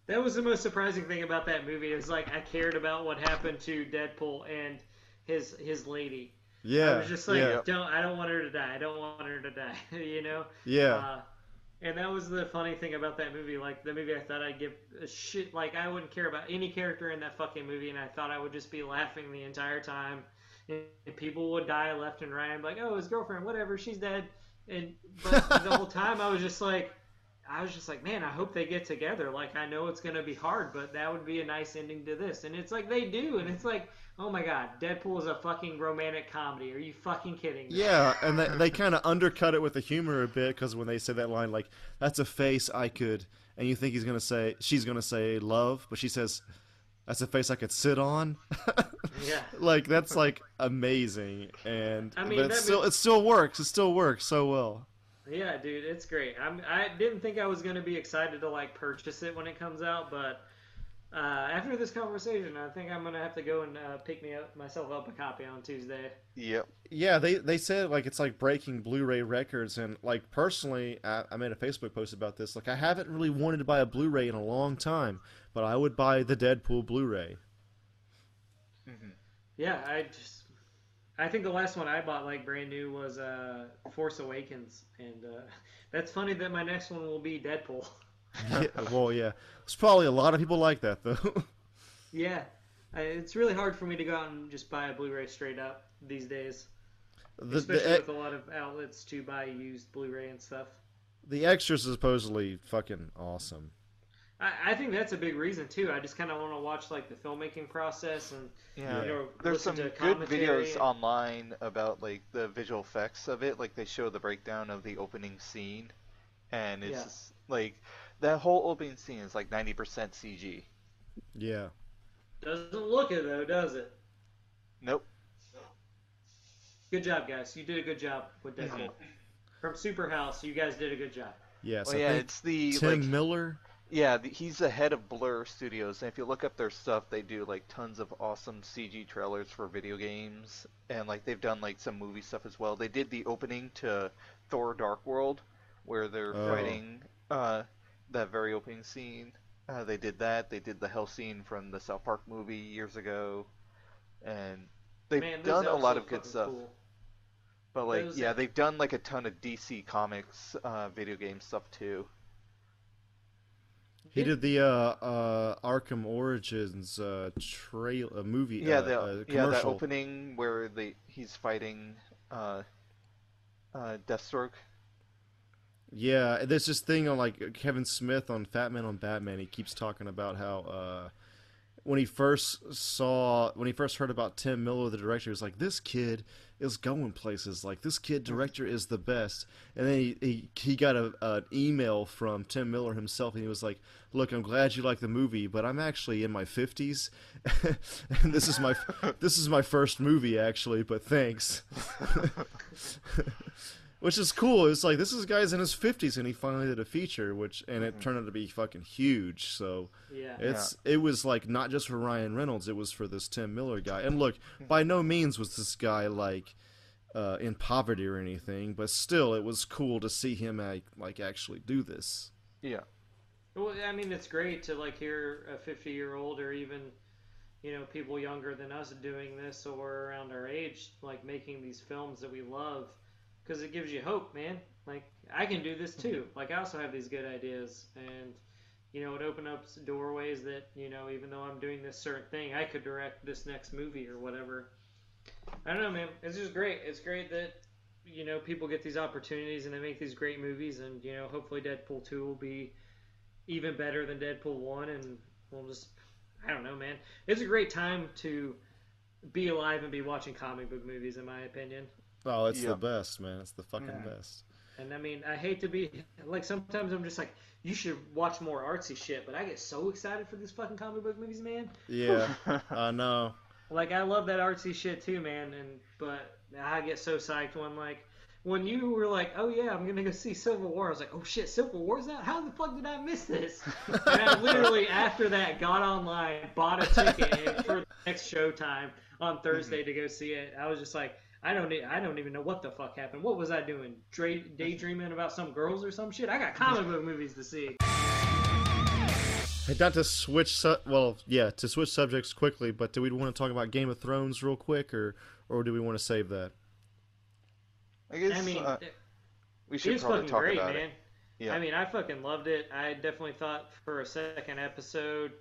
Speaker 4: That was the most surprising thing about that movie is like I cared about what happened to Deadpool and his his lady.
Speaker 1: Yeah.
Speaker 4: I was just like,
Speaker 1: yeah.
Speaker 4: don't, I don't want her to die. I don't want her to die. you know.
Speaker 1: Yeah.
Speaker 4: Uh, and that was the funny thing about that movie. Like the movie, I thought I'd give a shit. Like I wouldn't care about any character in that fucking movie, and I thought I would just be laughing the entire time. And people would die left and right. I'm like, oh, his girlfriend, whatever, she's dead. And but the whole time I was just like, I was just like, man, I hope they get together. Like I know it's gonna be hard, but that would be a nice ending to this. And it's like they do, and it's like, oh my god, Deadpool is a fucking romantic comedy. Are you fucking kidding? me?
Speaker 1: Yeah, and they, they kind of undercut it with the humor a bit because when they say that line, like, that's a face I could, and you think he's going to say, she's going to say love, but she says, that's a face I could sit on.
Speaker 4: Yeah.
Speaker 1: like, that's like amazing. And,
Speaker 4: I mean,
Speaker 1: but it still,
Speaker 4: mov-
Speaker 1: it still works. It still works so well.
Speaker 4: Yeah, dude, it's great. I'm, I didn't think I was gonna be excited to like purchase it when it comes out, but uh, after this conversation, I think I'm gonna have to go and uh, pick me up myself up a copy on Tuesday.
Speaker 2: Yep.
Speaker 1: Yeah, they they said like it's like breaking Blu-ray records, and like personally, I, I made a Facebook post about this. Like, I haven't really wanted to buy a Blu-ray in a long time, but I would buy the Deadpool Blu-ray.
Speaker 4: Yeah, I just, I think the last one I bought like brand new was uh, Force Awakens, and uh, that's funny that my next one will be Deadpool.
Speaker 1: yeah, well, yeah, there's probably a lot of people like that though.
Speaker 4: yeah, I, it's really hard for me to go out and just buy a Blu-ray straight up these days,
Speaker 1: the,
Speaker 4: especially
Speaker 1: the,
Speaker 4: with a lot of outlets to buy used Blu-ray and stuff.
Speaker 1: the extras are supposedly fucking awesome.
Speaker 4: I, I think that's a big reason too. I just kind of want to watch like the filmmaking process and
Speaker 2: Yeah.
Speaker 4: you know
Speaker 2: There's some
Speaker 4: to
Speaker 2: good videos
Speaker 4: and-
Speaker 2: online about like the visual effects of it. Like they show the breakdown of the opening scene, and it's
Speaker 4: Yeah.
Speaker 2: just, like that whole opening scene is like 90% CG.
Speaker 1: Yeah,
Speaker 4: Doesn't look it though, does it?
Speaker 2: Nope.
Speaker 4: Good job, guys. You did a good job with Deadpool. From Superhouse, you guys did a good job.
Speaker 1: yes.
Speaker 2: Well, yeah, it's the
Speaker 1: Tim
Speaker 2: like
Speaker 1: Miller.
Speaker 2: Yeah, the, he's the head of Blur Studios, and if you look up their stuff, they do like tons of awesome CG trailers for video games, and like they've done like some movie stuff as well. They did the opening to Thor: Dark World, where they're
Speaker 1: Oh.
Speaker 2: fighting uh, that very opening scene. Uh, they did that. They did the hell scene from the South Park movie years ago, and they've
Speaker 4: Man,
Speaker 2: done a lot of good stuff.
Speaker 4: cool.
Speaker 2: But like,
Speaker 4: Those-
Speaker 2: yeah, they've done like a ton of DC Comics uh, video game stuff too.
Speaker 1: He did the uh, uh, Arkham Origins uh, trail uh, movie.
Speaker 2: Yeah,
Speaker 1: uh,
Speaker 2: the
Speaker 1: uh,
Speaker 2: yeah that opening where they he's fighting uh, uh, Deathstroke.
Speaker 1: Yeah, there's this thing on like Kevin Smith on Fat Man on Batman. He keeps talking about how uh, when he first saw, when he first heard about Tim Miller, the director, he was like, "This kid is going places. Like this kid director is the best." And then he he, he got a an email from Tim Miller himself, and he was like, "Look, I'm glad you like the movie, but I'm actually in my 50s, and this is my this is my first movie actually. But thanks." which is cool. It's like this is guy's in his fifties and he finally did a feature, which and it turned out to be fucking huge. So
Speaker 4: Yeah.
Speaker 1: it's it was like not just for Ryan Reynolds, it was for this Tim Miller guy. And look, by no means was this guy like uh, in poverty or anything, but still, it was cool to see him like, like actually do this.
Speaker 2: Yeah,
Speaker 4: Well, I mean, it's great to like hear a 50 year old or even, you know, people younger than us doing this or around our age, like making these films that we love, because it gives you hope, man. Like I can do this too. Mm-hmm. Like I also have these good ideas, and you know, it opens up doorways that you know, even though I'm doing this certain thing, I could direct this next movie or whatever. I don't know, man. It's just great. It's great that you know people get these opportunities and they make these great movies, and you know, hopefully Deadpool two will be even better than Deadpool one, and we'll just I don't know, man. It's a great time to be alive and be watching comic book movies, in my opinion.
Speaker 1: Oh, it's
Speaker 2: Yeah.
Speaker 1: the best, man. It's the fucking
Speaker 2: Yeah.
Speaker 1: best.
Speaker 4: And I mean, I hate to be like sometimes I'm just like, you should watch more artsy shit, but I get so excited for these fucking comic book movies, man.
Speaker 1: Yeah, I know.
Speaker 4: Like I love that artsy shit too, man. And but I get so psyched when like when you were like, oh yeah, I'm gonna go see Civil War. I was like, oh shit, Civil War's out. How the fuck did I miss this? and I literally after that got online, bought a ticket for the next showtime on Thursday mm-hmm. to go see it. I was just like. I don't. e- I don't even know what the fuck happened. What was I doing? Dra- daydreaming about some girls or some shit? I got comic book movies to see.
Speaker 1: Hey, Not to switch, su- well, yeah, to switch subjects quickly, but do we want to talk about Game of Thrones real quick, or or do we want to save that?
Speaker 2: I guess
Speaker 4: I mean,
Speaker 2: uh,
Speaker 4: it
Speaker 2: we
Speaker 4: it
Speaker 2: should
Speaker 4: was
Speaker 2: probably
Speaker 4: fucking
Speaker 2: talk
Speaker 4: great,
Speaker 2: about
Speaker 4: man.
Speaker 2: it. Yeah.
Speaker 4: I mean, I fucking loved it. I definitely thought for a second episode,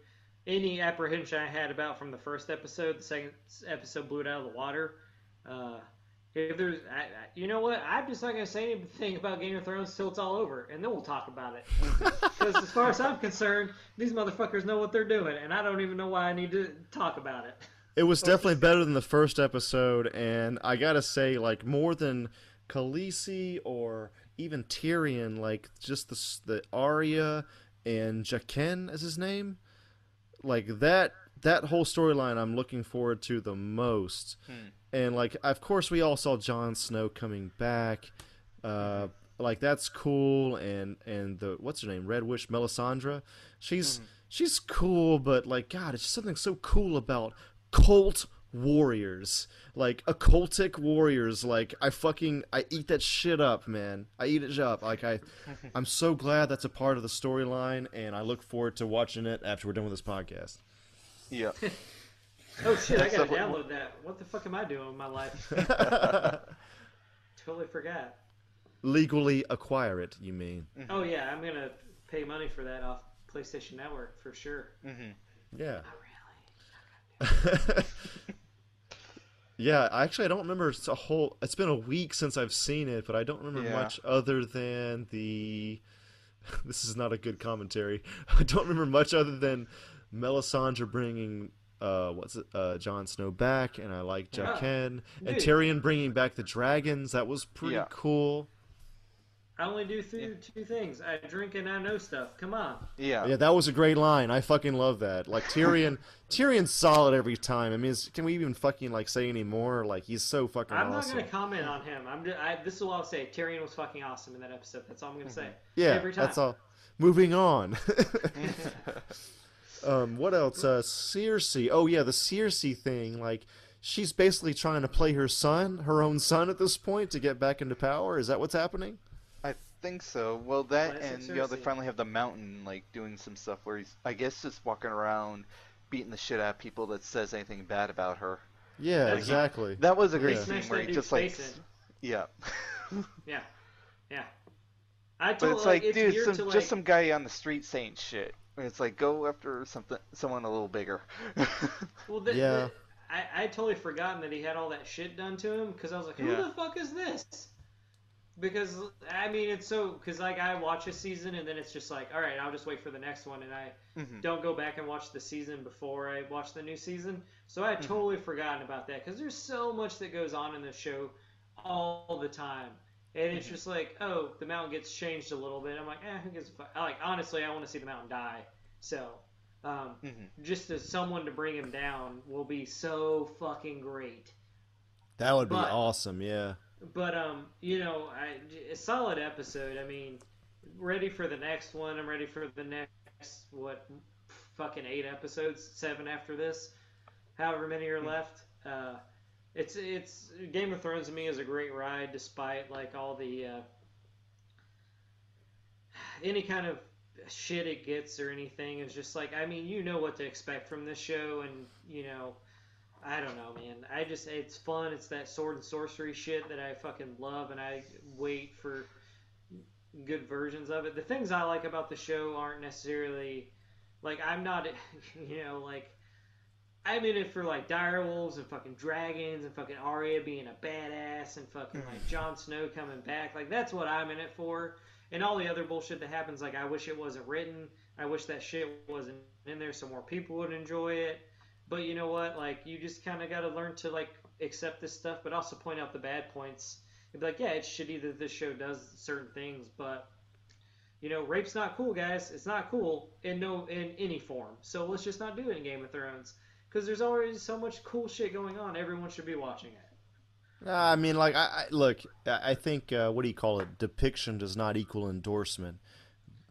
Speaker 4: any apprehension I had about from the first episode, the second episode blew it out of the water. Uh, if there's, I, I, you know what? I'm just not gonna say anything about Game of Thrones till it's all over, and then we'll talk about it. Because as far as I'm concerned, these motherfuckers know what they're doing, and I don't even know why I need to talk about it.
Speaker 1: It was definitely better than the first episode, and I gotta say, like more than Khaleesi or even Tyrion, like just the s- the Arya and Jaqen is his name, like that that whole storyline I'm looking forward to the most. And like, of course, we all saw Jon Snow coming back. Uh, like that's cool, and and the what's her name, Red Witch Melisandre, she's she's cool, but like God, it's just something so cool about cult warriors, like occultic warriors. Like I fucking I eat that shit up, man. I eat it up. Like I, I'm so glad that's a part of the storyline, and I look forward to watching it after we're done with this podcast.
Speaker 2: Yeah.
Speaker 4: Oh shit! I gotta
Speaker 2: definitely-
Speaker 4: download that. What the fuck am I doing with my life? totally forgot.
Speaker 1: Legally acquire it, you mean?
Speaker 4: Oh yeah, I'm gonna pay money for that off PlayStation Network for sure.
Speaker 1: Yeah.
Speaker 4: Not really.
Speaker 1: Yeah, actually, I don't remember it's a whole. It's been a week since I've seen it, but I don't remember
Speaker 2: Yeah.
Speaker 1: much other than the. This is not a good commentary. I don't remember much other than Melisandre bringing uh what's it uh Jon Snow back, and I like
Speaker 4: Yeah.
Speaker 1: Jaqen and
Speaker 4: Dude.
Speaker 1: Tyrion bringing back the dragons. That was pretty
Speaker 2: Yeah.
Speaker 1: cool.
Speaker 4: I only do th- two things. I drink and I know stuff. Come on.
Speaker 2: Yeah.
Speaker 1: Yeah, that was a great line. I fucking love that. Like Tyrion, Tyrion's solid every time. I mean, is, can we even fucking like say any more? Like he's so fucking awesome.
Speaker 4: I'm not
Speaker 1: awesome.
Speaker 4: gonna comment on him. I'm just, I, this is what I'll say. Tyrion was fucking awesome in that episode. That's all I'm gonna say.
Speaker 1: Yeah,
Speaker 4: Every time.
Speaker 1: that's all. Moving on. um, what else? Uh, Cersei. Oh yeah, the Cersei thing. Like, she's basically trying to play her son, her own son, at this point to get back into power. Is that what's happening?
Speaker 2: I think so. Well, that
Speaker 4: Classic
Speaker 2: and you know they finally have the mountain like doing some stuff where he's I guess just walking around beating the shit out of people that says anything bad about her.
Speaker 1: Yeah,
Speaker 4: Like,
Speaker 1: exactly.
Speaker 2: That was a great
Speaker 1: Yeah.
Speaker 2: scene
Speaker 4: Smash
Speaker 2: where he just like
Speaker 4: in.
Speaker 2: yeah.
Speaker 4: Yeah, yeah. I
Speaker 2: But it's like,
Speaker 4: it's
Speaker 2: dude, some,
Speaker 4: to, like,
Speaker 2: just some guy on the street saying shit. It's like go after something, someone a little bigger.
Speaker 4: Well, the,
Speaker 1: Yeah.
Speaker 4: the- I I totally forgotten that he had all that shit done to him because I was like, who
Speaker 2: Yeah.
Speaker 4: the fuck is this? Because I mean, it's so because like I watch a season and then it's just like, all right, I'll just wait for the next one, and I
Speaker 2: Mhm.
Speaker 4: don't go back and watch the season before I watch the new season. So I had totally forgotten about that because there's so much that goes on in this show all the time. And it's just like, oh, the mountain gets changed a little bit. I'm like, eh, who gives a fuck? Like, honestly, I want to see the mountain die. So, um,
Speaker 2: Mhm.
Speaker 4: just as someone to bring him down will be so fucking great.
Speaker 1: That would be
Speaker 4: But-
Speaker 1: awesome. Yeah.
Speaker 4: But um, you know, I, a solid episode. I mean, ready for the next one. I'm ready for the next what, fucking eight episodes, seven after this, however many are left. Uh, it's it's Game of Thrones to me is a great ride, despite like all the uh, any kind of shit it gets or anything. It's just like I mean, you know what to expect from this show, and you know. I don't know, man. I just it's fun. It's that sword and sorcery shit that I fucking love, and I wait for good versions of it. The things I like about the show aren't necessarily like I'm not, you know, like I'm in it for like dire wolves and fucking dragons and fucking Arya being a badass and fucking like hmm. Jon Snow coming back. Like that's what I'm in it for. And all the other bullshit that happens, like I wish it wasn't written. I wish that shit wasn't in there so more people would enjoy it. But you know what? Like you just kind of got to learn to like accept this stuff, but also point out the bad points. And be like, yeah, it's shitty that this show does certain things, but you know, rape's not cool, guys. It's not cool in no in any form. So let's just not do it in Game of Thrones because there's already so much cool shit going on. Everyone should be watching it.
Speaker 1: Uh, I mean, like, I, I look. I I think uh, what do you call it? Depiction does not equal endorsement.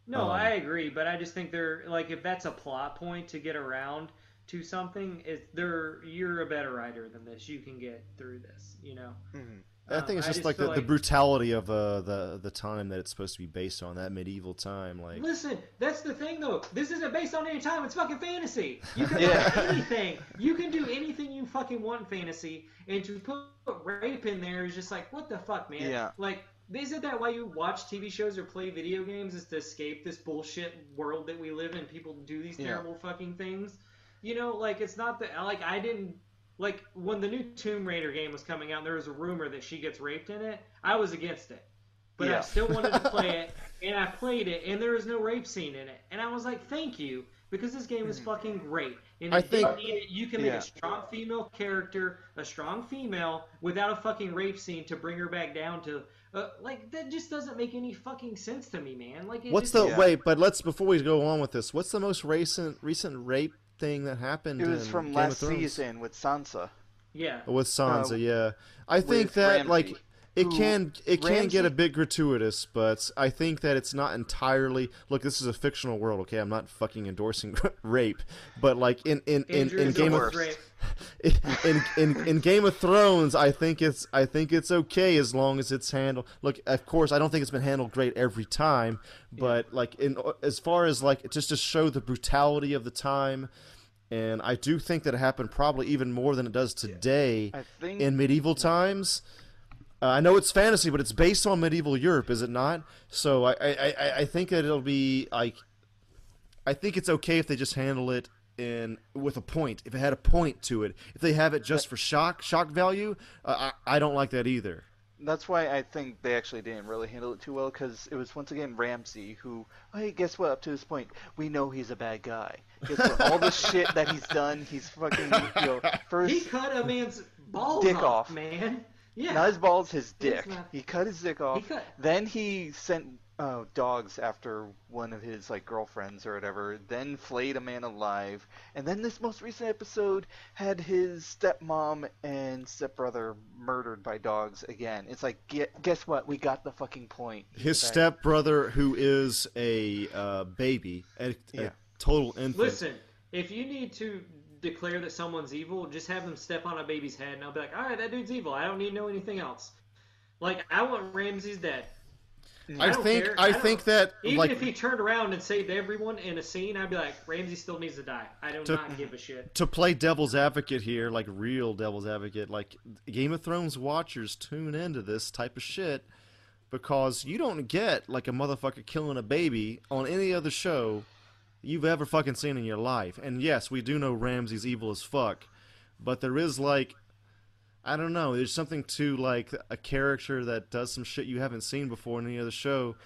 Speaker 4: No,
Speaker 1: Um,
Speaker 4: I agree, but I just think they're like if that's a plot point to get around, to something, is there you're a better writer than this. You can get through this. You know.
Speaker 2: Mhm.
Speaker 1: I
Speaker 4: Um,
Speaker 1: think it's
Speaker 4: I
Speaker 1: just, like,
Speaker 4: feel
Speaker 1: the, the brutality of uh, the the time that it's supposed to be based on, that medieval time. Like,
Speaker 4: Listen, that's the thing though. This isn't based on any time. It's fucking fantasy. You can
Speaker 2: Yeah.
Speaker 4: write anything. You can do anything you fucking want in fantasy, and to put rape in there is just like, what the fuck, man?
Speaker 2: Yeah.
Speaker 4: Like, isn't that why you watch TV shows or play video games? Is to escape this bullshit world that we live in? People do these
Speaker 2: Yeah.
Speaker 4: terrible fucking things. You know, like it's not that. Like I didn't. Like when the new Tomb Raider game was coming out, and there was a rumor that she gets raped in it. I was against it, but I still wanted to play it, and I played it, and there was no rape scene in it, and I was like, "Thank you," because this game is fucking great. And
Speaker 1: I
Speaker 4: if they
Speaker 1: think-
Speaker 4: need it, you can make
Speaker 2: Yeah.
Speaker 4: a strong female character, a strong female, without a fucking rape scene to bring her back down to. Uh, like that just doesn't make any fucking sense to me, man. Like it
Speaker 1: what's
Speaker 4: just,
Speaker 1: the
Speaker 2: Yeah.
Speaker 1: wait? But let's before we go on with this, what's the most recent recent rape thing that happened?
Speaker 2: It was
Speaker 1: in
Speaker 2: from
Speaker 1: Game
Speaker 2: last season with Sansa.
Speaker 4: yeah.
Speaker 1: With Sansa,
Speaker 2: Uh,
Speaker 1: yeah. I think
Speaker 2: with
Speaker 1: that like
Speaker 2: Ramsay,
Speaker 1: it can it can get a bit gratuitous, but I think that it's not entirely. Look, this is a fictional world, okay? I'm not fucking endorsing rape, but like in in in,
Speaker 4: Andrew
Speaker 1: in Game of in, in in Game of Thrones, I think it's I think it's okay as long as it's handled. Look, of course, I don't think it's been handled great every time, but like in as far as like just to show the brutality of the time, and I do think that it happened probably even more than it does today
Speaker 2: think
Speaker 1: in medieval times. Uh, I know it's fantasy, but it's based on medieval Europe, is it not? So I, I, I, I think that it'll be like, I think it's okay if they just handle it in with a point. If it had a point to it, if they have it just for shock shock value, uh, I, I don't like that either.
Speaker 2: That's why I think they actually didn't really handle it too well because it was once again Ramsay who, hey, guess what? Up to this point, we know he's a bad guy. Guess what? All the shit that he's done, he's fucking, you know, first,
Speaker 4: He cut a man's balls
Speaker 2: Dick
Speaker 4: off,
Speaker 2: off.
Speaker 4: man. Yeah.
Speaker 2: not his balls, his dick.
Speaker 4: not-
Speaker 2: He cut his dick off.
Speaker 4: He cut.
Speaker 2: Then he sent uh, dogs after one of his like girlfriends or whatever. Then flayed a man alive. And then this most recent episode had his stepmom and stepbrother murdered by dogs again. It's like, get, guess what? We got the fucking point.
Speaker 1: His
Speaker 2: Okay?
Speaker 1: stepbrother, who is a uh, baby, a, a
Speaker 2: Yeah.
Speaker 1: total infant.
Speaker 4: Listen, if you need to declare that someone's evil, just have them step on a baby's head, and I'll be like, all right, that dude's evil. I don't need to know anything else. Like, I want Ramses dead. Mm.
Speaker 1: I
Speaker 4: don't
Speaker 1: think
Speaker 4: care.
Speaker 1: I,
Speaker 4: don't-
Speaker 1: think that
Speaker 4: Even
Speaker 1: like
Speaker 4: if he turned around and saved everyone in a scene, I'd be like, Ramsay still needs to die. I do
Speaker 1: To-
Speaker 4: not give a shit.
Speaker 1: to play devil's advocate here, like real devil's advocate, like Game of Thrones watchers tune into this type of shit because you don't get like a motherfucker killing a baby on any other show you've ever fucking seen in your life. And yes, we do know Ramsay's evil as fuck, but there is like I don't know, there's something to like a character that does some shit you haven't seen before in any other show.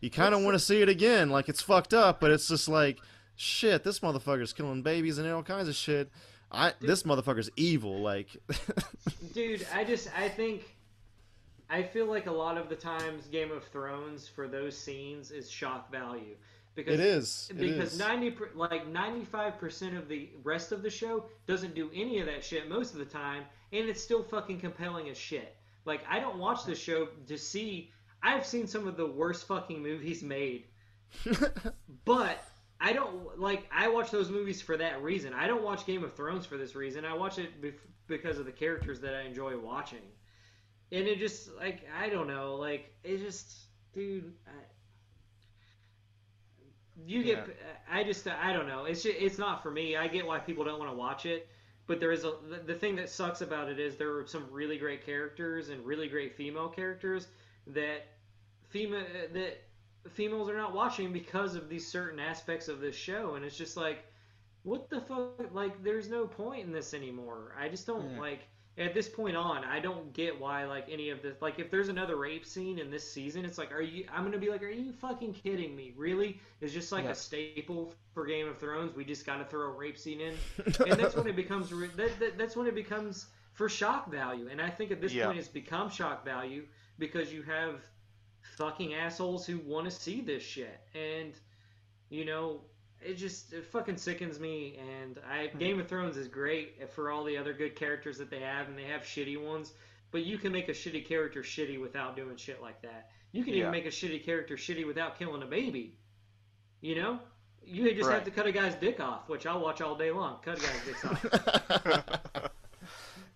Speaker 1: You kind of want to see it again, like it's fucked up, but it's just like shit, this motherfucker's killing babies and all kinds of shit. I this motherfucker's evil, like
Speaker 4: Dude, I just, I think, I feel like a lot of the times Game of Thrones for those scenes is shock value. Because
Speaker 1: it is. It
Speaker 4: because
Speaker 1: is.
Speaker 4: 90 like 95% of the rest of the show doesn't do any of that shit most of the time and it's still fucking compelling as shit. Like i don't watch the show to see i've seen some of the worst fucking movies made. But i don't like i watch those movies for that reason. I don't watch game of thrones for this reason. I watch it bef- because of the characters that i enjoy watching. And it just like i don't know like it just dude I, you get uh, i just i don't know. It's just, it's not for me. I get why people don't want to watch it but there is a the- the thing that sucks about it is there are some really great characters and really great female characters that female uh, that females are not watching because of these certain aspects of this show and it's just like what the fuck? Like there's no point in this anymore. I just don't
Speaker 2: Yeah.
Speaker 4: like at this point on i don't get why like any of this like if there's another rape scene in this season it's like are you i'm gonna be like are you fucking kidding me? Really? It's just like
Speaker 2: Yeah.
Speaker 4: a staple for game of thrones. We just gotta throw a rape scene in. And that's when it becomes re- that, that, that's when it becomes for shock value. And i think at this
Speaker 2: Yeah.
Speaker 4: point it's become shock value because you have fucking assholes who want to see this shit. And you know it just it fucking sickens me and i hmm. game of thrones is great for all the other good characters that they have and they have shitty ones but you can make a shitty character shitty without doing shit like that you can
Speaker 2: Yeah.
Speaker 4: even make a shitty character shitty without killing a baby you know You just
Speaker 2: Right.
Speaker 4: have to cut a guy's dick off, which I'll watch all day long. Cut a guy's dick off.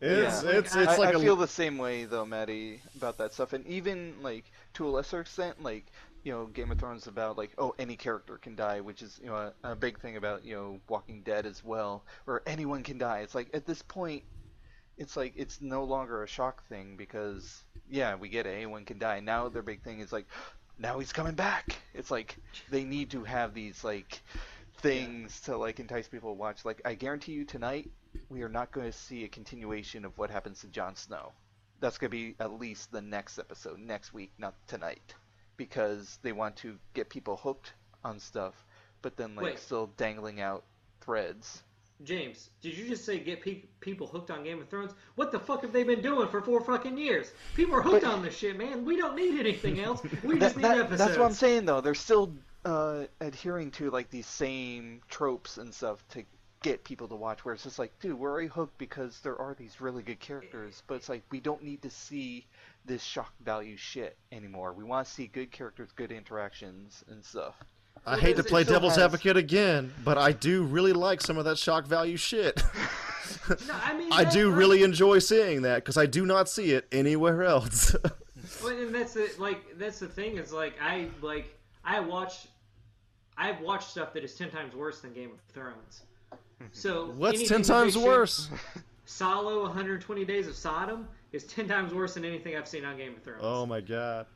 Speaker 1: it's
Speaker 2: Yeah.
Speaker 1: it's
Speaker 4: Like,
Speaker 1: it's
Speaker 2: I,
Speaker 1: like
Speaker 2: I
Speaker 1: a
Speaker 2: feel the same way though, Matty, about that stuff, and even like to a lesser extent, like you know, Game of Thrones about like oh any character can die, which is you know a, a big thing about you know Walking Dead as well, or anyone can die. It's like at this point, it's like it's no longer a shock thing because yeah, we get it, anyone can die. Now their big thing is like now he's coming back. It's like they need to have these like things to like entice people to watch. Like I guarantee you tonight we are not going to see a continuation of what happens to Jon Snow. That's going to be at least the next episode, next week, not tonight, because they want to get people hooked on stuff, but then like
Speaker 4: Wait.
Speaker 2: still dangling out threads.
Speaker 4: James, did you just say get pe- people hooked on Game of Thrones? What the fuck have they been doing for four fucking years? People are hooked
Speaker 2: But-
Speaker 4: on this shit, man. We don't need anything else. We
Speaker 2: That-
Speaker 4: just need
Speaker 2: that-
Speaker 4: episodes.
Speaker 2: that's what I'm saying though. They're still uh, adhering to like these same tropes and stuff to get people to watch. Where it's just like, dude, we're already hooked because there are these really good characters, but it's like we don't need to see this shock value shit anymore. We want to see good characters, good interactions and stuff.
Speaker 1: I hate to play devil's
Speaker 2: has-
Speaker 1: advocate again, but I do really like some of that shock value shit.
Speaker 4: No, I mean,
Speaker 1: I do
Speaker 4: like-
Speaker 1: really enjoy seeing that because I do not see it anywhere else.
Speaker 4: Well, and that's the like that's the thing is like I like I watch I've watched stuff that is ten times worse than Game of Thrones. So
Speaker 1: What's ten times
Speaker 4: shoot-
Speaker 1: worse?
Speaker 4: Salò 120 Days of Sodom is ten times worse than anything I've seen on Game of Thrones.
Speaker 1: Oh my god.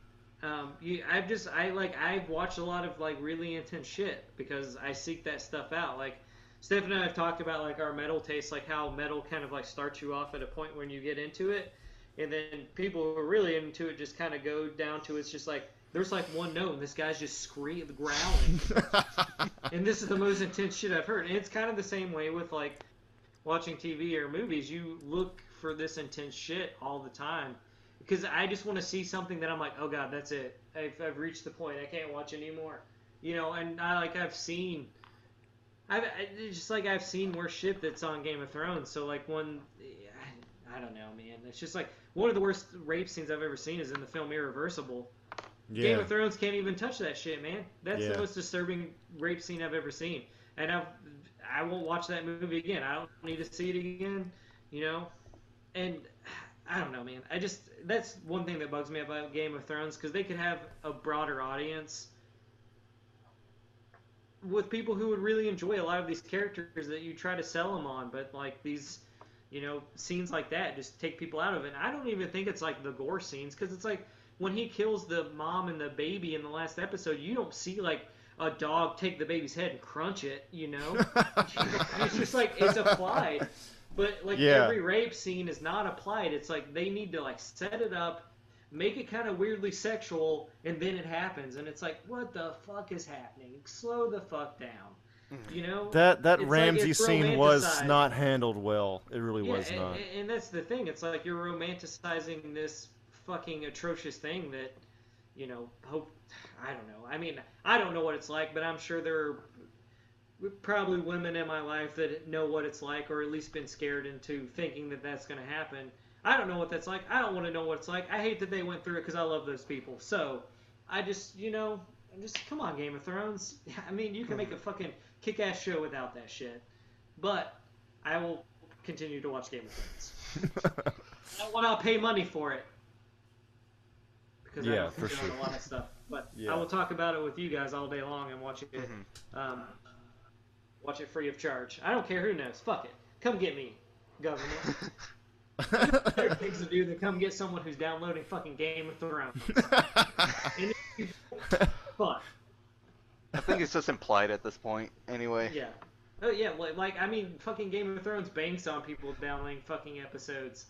Speaker 4: Um, you, I've just I like I've watched a lot of like really intense shit because I seek that stuff out. Like Steph and I have talked about like our metal taste, like how metal kind of like starts you off at a point when you get into it, and then people who are really into it just kind of go down to it's just like there's like one note and this guy's just screaming, growling, and this is the most intense shit I've heard. And it's kind of the same way with like watching TV or movies. You look for this intense shit all the time because I just want to see something that I'm like, oh god, that's it. I've, I've reached the point. I can't watch anymore. You know, and I like I've seen. I've I, just like I've seen worse shit that's on Game of Thrones. So like one, I, I don't know, man. It's just like one of the worst rape scenes I've ever seen is in the film Irreversible. Game of Thrones can't even touch that shit, man. That's
Speaker 1: Yeah.
Speaker 4: the most disturbing rape scene I've ever seen, and I've I won't watch that movie again. I don't need to see it again, you know. And I don't know, man. I just that's one thing that bugs me about Game of Thrones because they could have a broader audience with people who would really enjoy a lot of these characters that you try to sell them on, but like these, you know, scenes like that just take people out of it. And I don't even think it's like the gore scenes because it's like when he kills the mom and the baby in the last episode, you don't see like a dog take the baby's head and crunch it, you know? it's just like it's applied. But like
Speaker 1: Yeah.
Speaker 4: every rape scene is not applied. It's like they need to like set it up, make it kind of weirdly sexual, and then it happens, and it's like, what the fuck is happening? Slow the fuck down. You know
Speaker 1: That that
Speaker 4: It's
Speaker 1: Ramsay
Speaker 4: it's
Speaker 1: scene was not handled well. It really
Speaker 4: yeah,
Speaker 1: was
Speaker 4: and,
Speaker 1: not.
Speaker 4: and that's the thing. It's like you're romanticizing this fucking atrocious thing that, you know, hope. I don't know. I mean, I don't know what it's like, but I'm sure there are probably women in my life that know what it's like, or at least been scared into thinking that that's going to happen. I don't know what that's like. I don't want to know what it's like. I hate that they went through it because I love those people. So, I just, you know, just come on, Game of Thrones. I mean, you can make a fucking kick-ass show without that shit. But I will continue to watch Game of Thrones. I will not pay money for it. Because I
Speaker 1: Yeah,
Speaker 4: don't
Speaker 1: for sure.
Speaker 4: a lot of stuff. But
Speaker 1: Yeah.
Speaker 4: I will talk about it with you guys all day long and watch it. Um, watch it free of charge. I don't care who knows. Fuck it. Come get me, government. there are things to do than come get someone who's downloading fucking Game of Thrones. and it's fun.
Speaker 2: I think it's just implied at this point, anyway.
Speaker 4: Yeah. Oh yeah, like, like I mean, fucking Game of Thrones banks on people downloading fucking episodes.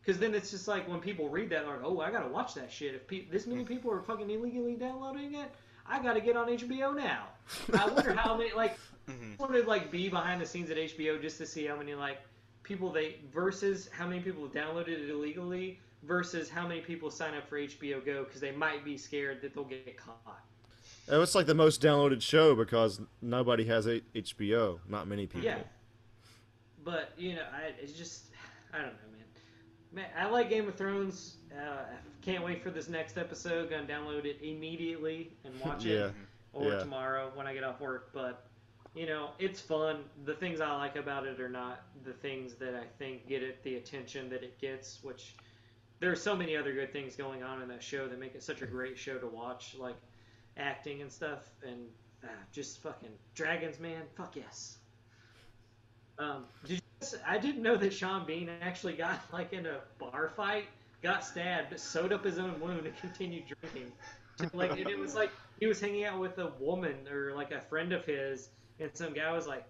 Speaker 4: Because then it's just like when people read that, they're like, "Oh, I gotta watch that shit." If pe- this many people are fucking illegally downloading it, I gotta get on HBO now. I wonder how many like
Speaker 2: Mhm.
Speaker 4: I want to like be behind the scenes at HBO just to see how many like people they versus how many people downloaded it illegally versus how many people sign up for HBO Go because they might be scared that they'll get caught.
Speaker 1: Oh, it's like the most downloaded show because nobody has HBO. Not many people.
Speaker 4: Yeah. But you know, I it's just I don't know, man. Man, I like Game of Thrones. Uh, can't wait for this next episode. Gonna download it immediately and watch
Speaker 1: Yeah.
Speaker 4: it, or
Speaker 1: Yeah.
Speaker 4: tomorrow when I get off work. But you know, it's fun. The things I like about it are not the things that I think get it the attention that it gets, which there are so many other good things going on in that show that make it such a great show to watch, like acting and stuff, and uh, just fucking dragons, man. Fuck yes. Um, did you, I didn't know that Sean Bean actually got like in a bar fight, got stabbed, but sewed up his own wound, and continued drinking. Like, and it was like he was hanging out with a woman or like a friend of his, and some guy was like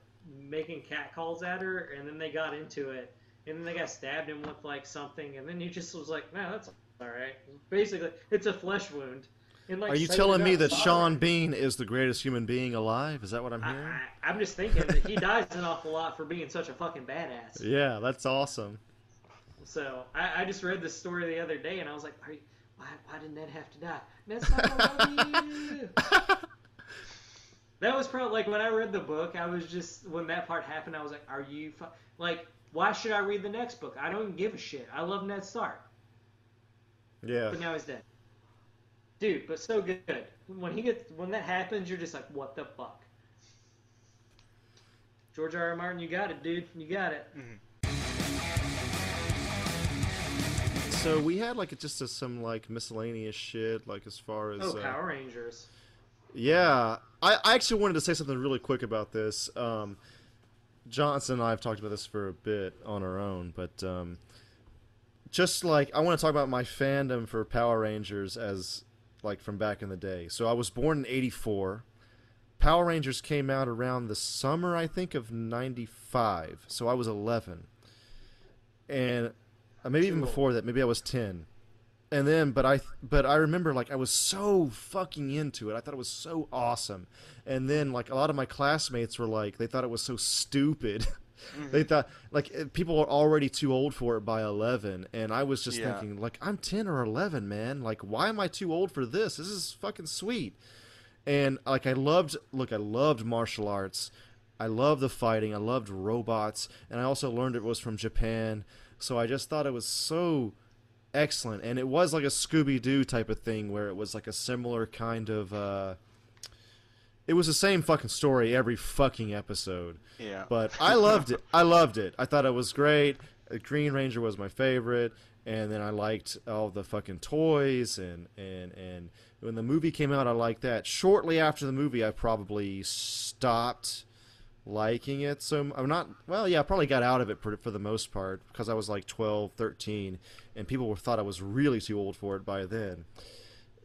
Speaker 4: making cat calls at her, and then they got into it, and then they got stabbed him with like something, and then he just was like, "No, that's all right." Basically, it's a flesh wound. And, like,
Speaker 1: Are you telling me that Sean. Bean is the greatest human being alive? Is that what I'm hearing?
Speaker 4: I, I'm just thinking that he dies an awful lot for being such a fucking badass.
Speaker 1: Yeah, that's awesome.
Speaker 4: So I, I just read this story the other day, and I was like, Are you, why, why did Ned have to die? Ned's not gonna love you. That was probably like when I read the book. I was just when that part happened, I was like, "Are you fu-? like? Why should I read the next book? I don't even give a shit. I love Ned Stark,
Speaker 1: Yeah.
Speaker 4: but now he's dead, dude. But so good. When he gets when that happens, you're just like, "What the fuck?" George R. R. Martin, you got it, dude. You got it.
Speaker 1: So we had like just a, some like miscellaneous shit, like as far as
Speaker 4: Oh,
Speaker 1: uh,
Speaker 4: Power Rangers.
Speaker 1: Yeah, I, I actually wanted to say something really quick about this. Um, Johnson and I have talked about this for a bit on our own, but um, just like I want to talk about my fandom for Power Rangers as like from back in the day. So I was born in '84. Power Rangers came out around the summer, I think, of '95. So I was 11, and uh, maybe even before that, maybe I was 10 and then but i but i remember like i was so fucking into it. I thought it was so awesome. And then like a lot of my classmates were like they thought it was so stupid. They thought like eh, people are already too old for it by 11 and i was just
Speaker 7: Yeah.
Speaker 1: thinking like i'm 10 or 11 man. Like why am i too old for this? This is fucking sweet. And like i loved look i loved martial arts. I loved the fighting. I loved robots. And i also learned it was from japan. So i just thought it was so excellent and it was like a scooby-doo type of thing where it was like a similar kind of uh it was the same fucking story every fucking episode
Speaker 7: Yeah.
Speaker 1: but I loved it. I loved it. I thought it was great. Green Ranger was my favorite, and then I liked all the fucking toys and and and when the movie came out, I liked that. Shortly after the movie, I probably stopped liking it. So I'm not. Well, yeah, I probably got out of it for, for the most part because I was like 12, 13, and people thought I was really too old for it by then.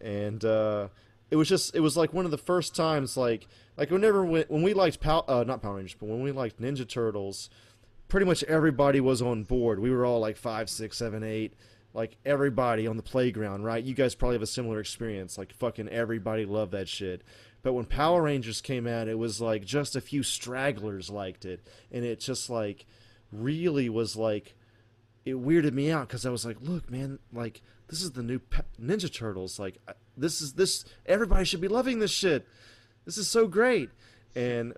Speaker 1: And uh, it was just it was like one of the first times like like whenever when, when we liked Pow- uh, not Power Rangers, but when we liked Ninja Turtles, pretty much everybody was on board. We were all like five, six, seven, eight, like everybody on the playground, right? You guys probably have a similar experience. Like fucking everybody loved that shit. But when Power Rangers came out, it was like just a few stragglers liked it, and it just like really was like it weirded me out because I was like, look, man, like this is the new Pe- Ninja Turtles. Like this is this everybody should be loving this shit. This is so great. And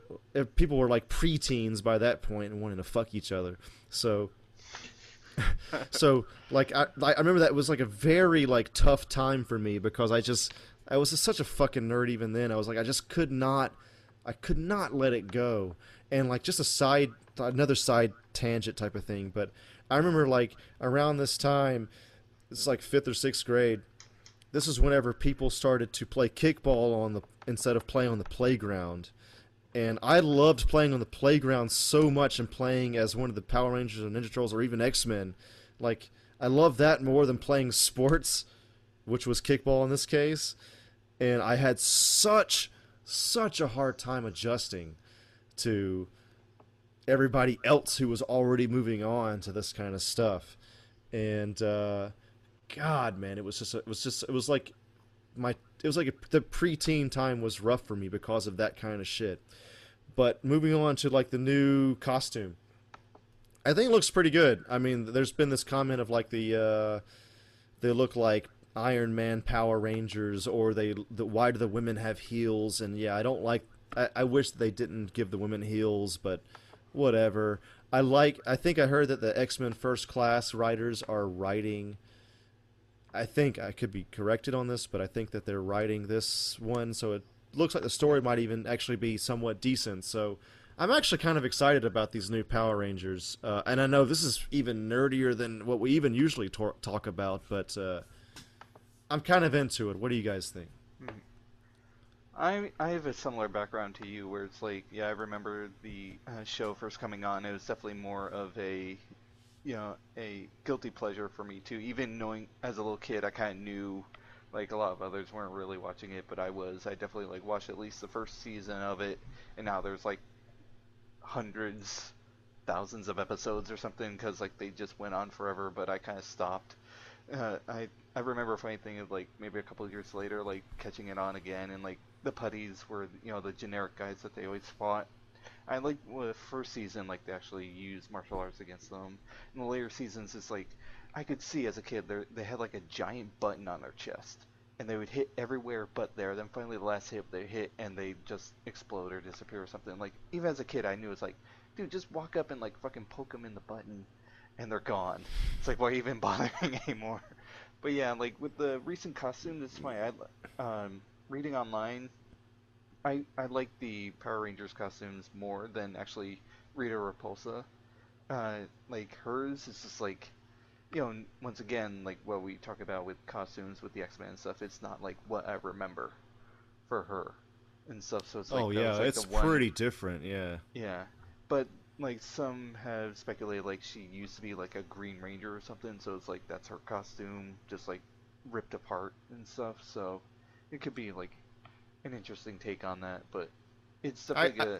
Speaker 1: people were like preteens by that point and wanting to fuck each other. So, so like I, I remember that was like a very like tough time for me because I just I was just such a fucking nerd even then. I was like I just could not I could not let it go. And like just a side another side tangent type of thing, but I remember like around this time it's like 5th or 6th grade. This is whenever people started to play kickball on the instead of playing on the playground. And I loved playing on the playground so much and playing as one of the Power Rangers or Ninja Turtles or even X-Men. Like I love that more than playing sports, which was kickball in this case. And I had such such a hard time adjusting to everybody else who was already moving on to this kind of stuff. And uh, God, man, it was just it was just it was like my it was like a, the preteen time was rough for me because of that kind of shit. But moving on to like the new costume, I think it looks pretty good. I mean, there's been this comment of like the uh, they look like Iron Man Power Rangers, or they the, why do the women have heels? And yeah, I don't like. I, I wish they didn't give the women heels, but whatever. I like. I think I heard that the X Men First Class writers are writing. I think I could be corrected on this, but I think that they're writing this one, so it looks like the story might even actually be somewhat decent. So I'm actually kind of excited about these new Power Rangers, uh, and I know this is even nerdier than what we even usually talk about, but uh, I'm kind of into it. What do you guys think?
Speaker 2: I I have a similar background to you, where it's like, yeah, I remember the uh, show first coming on. It was definitely more of a, you know, a guilty pleasure for me too. Even knowing as a little kid, I kind of knew, like a lot of others weren't really watching it, but I was. I definitely like watched at least the first season of it, and now there's like hundreds, thousands of episodes or something because like they just went on forever. But I kind of stopped. Uh, I I remember a funny thing of like maybe a couple years later, like catching it on again, and like the putties were you know the generic guys that they always fought. I like well, the first season, like they actually used martial arts against them. In the later seasons, it's like I could see as a kid they they had like a giant button on their chest, and they would hit everywhere but there. Then finally the last hit they hit and they just explode or disappear or something. Like even as a kid, I knew it's like, dude, just walk up and like fucking poke them in the button, and they're gone. It's like why even bothering anymore? But yeah, like with the recent costume, this is my ad. Um, reading online, I I like the Power Rangers costumes more than actually Rita Repulsa. Uh, like hers is just like, you know, once again, like what we talk about with costumes with the X Men stuff. It's not like what I remember for her and stuff. So it's like
Speaker 1: oh yeah,
Speaker 2: like,
Speaker 1: it's
Speaker 2: the one-
Speaker 1: pretty different. Yeah.
Speaker 2: yeah, but like some have speculated like she used to be like a Green Ranger or something, so it's like that's her costume, just like ripped apart and stuff. So it could be like an interesting take on that, but it's definitely
Speaker 1: I-
Speaker 2: a
Speaker 1: uh,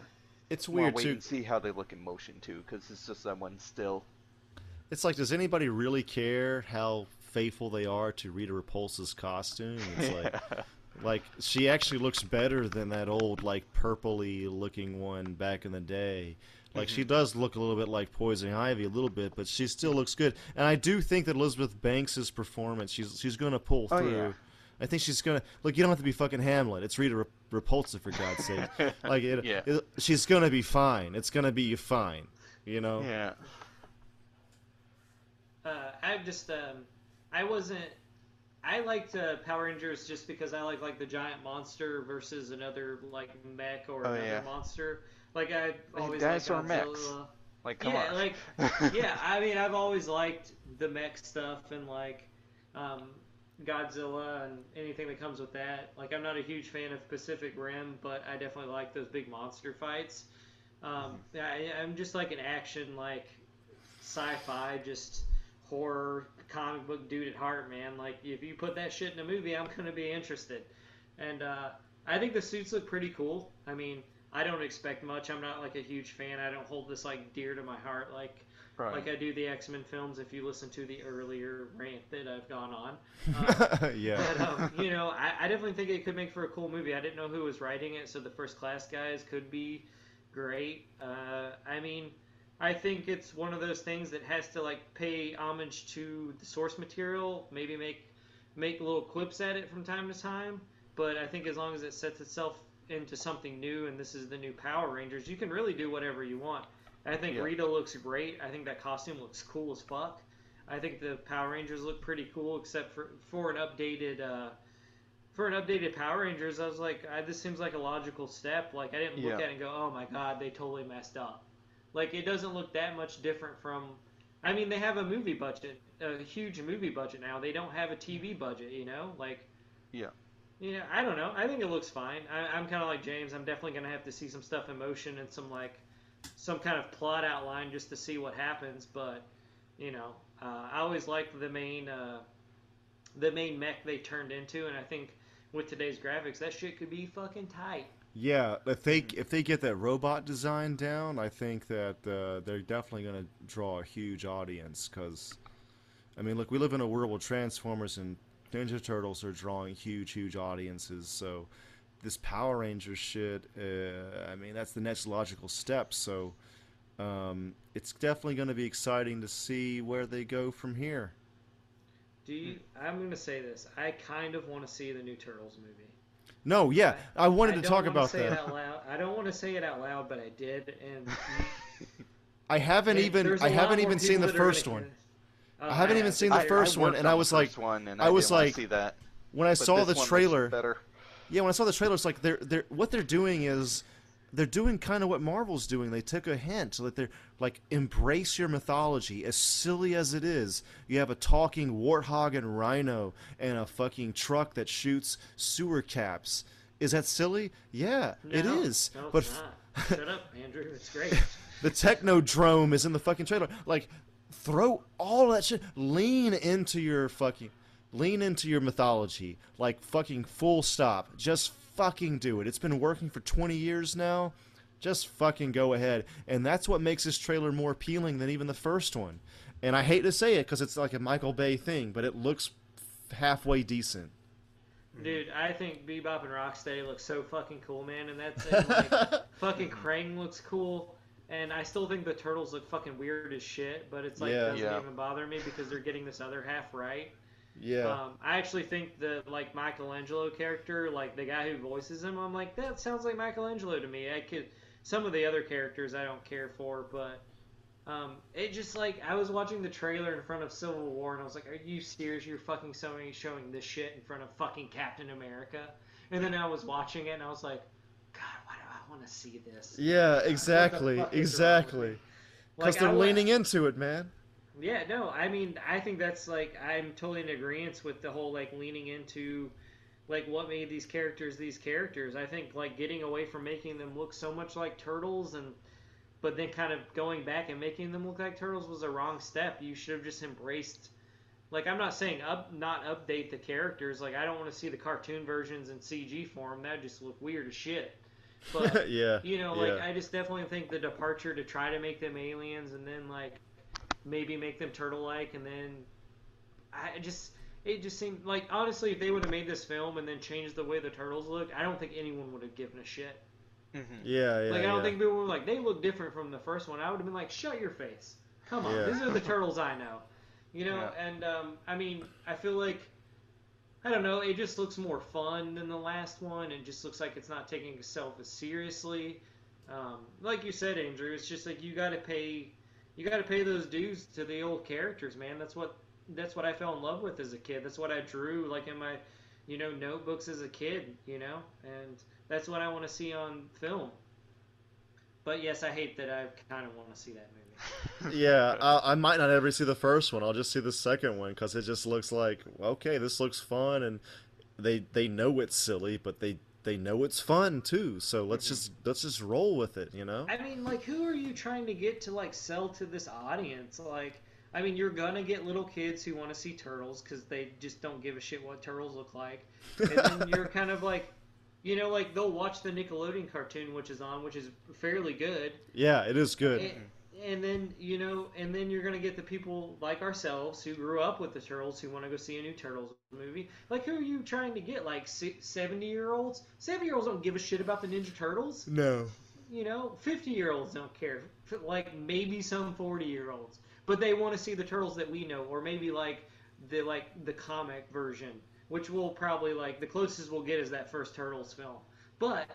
Speaker 2: It's
Speaker 1: weird
Speaker 2: wait
Speaker 1: too.
Speaker 2: and see how they look in motion too, because it's just that one still.
Speaker 1: It's like, does anybody really care how faithful they are to Rita Repulsa's costume? It's like, like she actually looks better than that old like purpley looking one back in the day. Like she mm-hmm. does look a little bit like Poison Ivy a little bit, but she still looks good. And I do think that Elizabeth Banks's performance, she's she's going to pull
Speaker 2: Oh,
Speaker 1: through.
Speaker 2: yeah.
Speaker 1: I think she's gonna look. You don't have to be fucking Hamlet. It's Rita Rep- Repulsa for God's sake. Like it,
Speaker 2: Yeah.
Speaker 1: it- she's gonna be fine. It's gonna be fine. You know.
Speaker 2: Yeah.
Speaker 4: Uh, I just um, I wasn't. I liked uh, Power Rangers just because I like like the giant monster versus another like mech or
Speaker 2: Oh,
Speaker 4: another
Speaker 2: yeah.
Speaker 4: monster. Like I always
Speaker 2: dinosaur
Speaker 4: liked
Speaker 2: mechs.
Speaker 4: Godzilla.
Speaker 2: Like come
Speaker 4: yeah,
Speaker 2: on.
Speaker 4: like yeah. I mean, I've always liked the mech stuff and like um, Godzilla and anything that comes with that. Like, I'm not a huge fan of Pacific Rim, but I definitely like those big monster fights. Um, yeah, I, I'm just like an action, like sci-fi, just horror comic book dude at heart, man. Like, if you put that shit in a movie, I'm gonna be interested. And uh, I think the suits look pretty cool. I mean, I don't expect much. I'm not like a huge fan. I don't hold this like dear to my heart, like
Speaker 2: right.
Speaker 4: like I do the X Men films. If you listen to the earlier rant that I've gone on, um,
Speaker 1: yeah.
Speaker 4: but um, you know, I, I definitely think it could make for a cool movie. I didn't know who was writing it, so the first class guys could be great. Uh, I mean, I think it's one of those things that has to like pay homage to the source material. Maybe make make little clips at it from time to time. But I think as long as it sets itself into something new, and this is the new Power Rangers, you can really do whatever you want. I think
Speaker 2: Yeah.
Speaker 4: Rita looks great. I think that costume looks cool as fuck. I think the Power Rangers look pretty cool, except for for an updated uh, for an updated Power Rangers. I was like, I, this seems like a logical step. Like I didn't look
Speaker 2: Yeah.
Speaker 4: at it and go, oh my god, they totally messed up. Like it doesn't look that much different from. I mean, they have a movie budget, a huge movie budget now. They don't have a TV budget, you know, like.
Speaker 2: Yeah.
Speaker 4: Yeah, I don't know. I think it looks fine. I, I'm kind of like James. I'm definitely gonna have to see some stuff in motion and some like some kind of plot outline just to see what happens. But you know, uh, I always liked the main uh, the main mech they turned into, and I think with today's graphics, that shit could be fucking tight.
Speaker 1: Yeah, if they if they get that robot design down, I think that uh, they're definitely going to draw a huge audience. Because, I mean, look, we live in a world where Transformers and Ninja Turtles are drawing huge, huge audiences. So, this Power Rangers shit, uh, I mean, that's the next logical step. So, um, it's definitely going to be exciting to see where they go from here.
Speaker 4: Do you? I'm gonna say this. I kind of want to see the new Turtles movie.
Speaker 1: No, yeah, I wanted
Speaker 4: I
Speaker 1: to
Speaker 4: don't
Speaker 1: talk
Speaker 4: wanna
Speaker 1: about
Speaker 4: say It
Speaker 1: that.
Speaker 4: out loud. I don't want to say it out loud, but I did, and
Speaker 1: I haven't
Speaker 4: and
Speaker 1: even
Speaker 4: there's a
Speaker 1: I
Speaker 4: lot
Speaker 1: haven't even seen the first one. I haven't even seen the
Speaker 2: I-
Speaker 1: first
Speaker 2: I
Speaker 1: one, and I
Speaker 2: on the
Speaker 1: was like-
Speaker 2: one, and
Speaker 1: I was like-
Speaker 2: see that.
Speaker 1: When I
Speaker 2: But
Speaker 1: saw the trailer,
Speaker 2: better.
Speaker 1: Yeah, when I saw the trailer, it's like they're they're what they're doing is they're doing kind of what Marvel's doing. They took a hint so that they're like embrace your mythology, as silly as it is. You have a talking warthog and rhino and a fucking truck that shoots sewer caps. Is that silly? Yeah, it
Speaker 4: No,
Speaker 1: is.
Speaker 4: No,
Speaker 1: but
Speaker 4: not. Shut up, Andrew. It's great.
Speaker 1: the Technodrome is in the fucking trailer. Like, throw all that shit. Lean into your fucking, lean into your mythology. Like fucking full stop. Just fucking do it. It's been working for 20 years now. Just fucking go ahead. And that's what makes this trailer more appealing than even the first one. And I hate to say it because it's like a Michael Bay thing, but it looks halfway decent.
Speaker 4: Dude, I think Bebop and Rocksteady look so fucking cool, man, and that's and, like fucking Krang looks cool, and I still think the turtles look fucking weird as shit, but it's like
Speaker 1: Yeah.
Speaker 4: doesn't
Speaker 2: Yeah.
Speaker 4: even bother me because they're getting this other half right.
Speaker 1: Yeah.
Speaker 4: Um, I actually think the like Michelangelo character, like the guy who voices him, I'm like that sounds like Michelangelo to me. I could some of the other characters I don't care for, but um, it just like I was watching the trailer in front of Civil War and I was like, are you serious? You're fucking showing showing this shit in front of fucking Captain America? And then I was watching it and I was like, God, why do I want to see this?
Speaker 1: yeah, exactly.
Speaker 4: fuck is wrong with
Speaker 1: Exactly. Because
Speaker 4: Like,
Speaker 1: they're
Speaker 4: I
Speaker 1: leaning into it, man.
Speaker 4: Yeah, no, I mean, I think that's like I'm totally in agreement with the whole like leaning into like what made these characters these characters. I think like getting away from making them look so much like turtles and but then kind of going back and making them look like turtles was a wrong step. You should have just embraced like I'm not saying up not update the characters. Like I don't want to see the cartoon versions in CG form. That just look weird as shit. But
Speaker 1: yeah.
Speaker 4: you know, like
Speaker 1: yeah.
Speaker 4: I just definitely think the departure to try to make them aliens and then like maybe make them turtle-like and then I just it just seemed like honestly if they would have made this film and then changed the way the turtles look, I don't think anyone would have given a shit.
Speaker 2: Mhm.
Speaker 1: yeah, yeah.
Speaker 4: like I don't
Speaker 1: yeah.
Speaker 4: think people were like they look different from the first one. I would have been like shut your face. Come on,
Speaker 1: Yeah.
Speaker 4: these are the turtles I know. You know,
Speaker 2: Yeah.
Speaker 4: and um, I mean, I feel like I don't know. It just looks more fun than the last one. and just looks like it's not taking itself as seriously. Um, like you said, Andrew, it's just like you got to pay, you got to pay those dues to the old characters, man. That's what that's what I fell in love with as a kid. That's what I drew like in my, you know, notebooks as a kid. You know, and that's what I want to see on film. But yes, I hate that I kind of want to see that movie.
Speaker 1: yeah, I, I might not ever see the first one. I'll just see the second one because it just looks like okay, this looks fun, and they they know it's silly, but they they know it's fun too. So let's mm-hmm. just let's just roll with it, you know?
Speaker 4: I mean, like, who are you trying to get to like sell to this audience? Like, I mean, you're gonna get little kids who want to see turtles because they just don't give a shit what turtles look like, and then you're kind of like, you know, like they'll watch the Nickelodeon cartoon which is on, which is fairly good,
Speaker 1: Yeah, it is good.
Speaker 4: and, and then you know, and then you're gonna get the people like ourselves who grew up with the turtles who want to go see a new turtles movie. Like, who are you trying to get? Like seventy year olds? Seventy year olds don't give a shit about the Ninja Turtles
Speaker 1: No.
Speaker 4: you know, 50 year olds don't care. Like maybe some 40 year olds, but they want to see the turtles that we know, or maybe like the like the comic version, which will probably like the closest we'll get is that first turtles film. But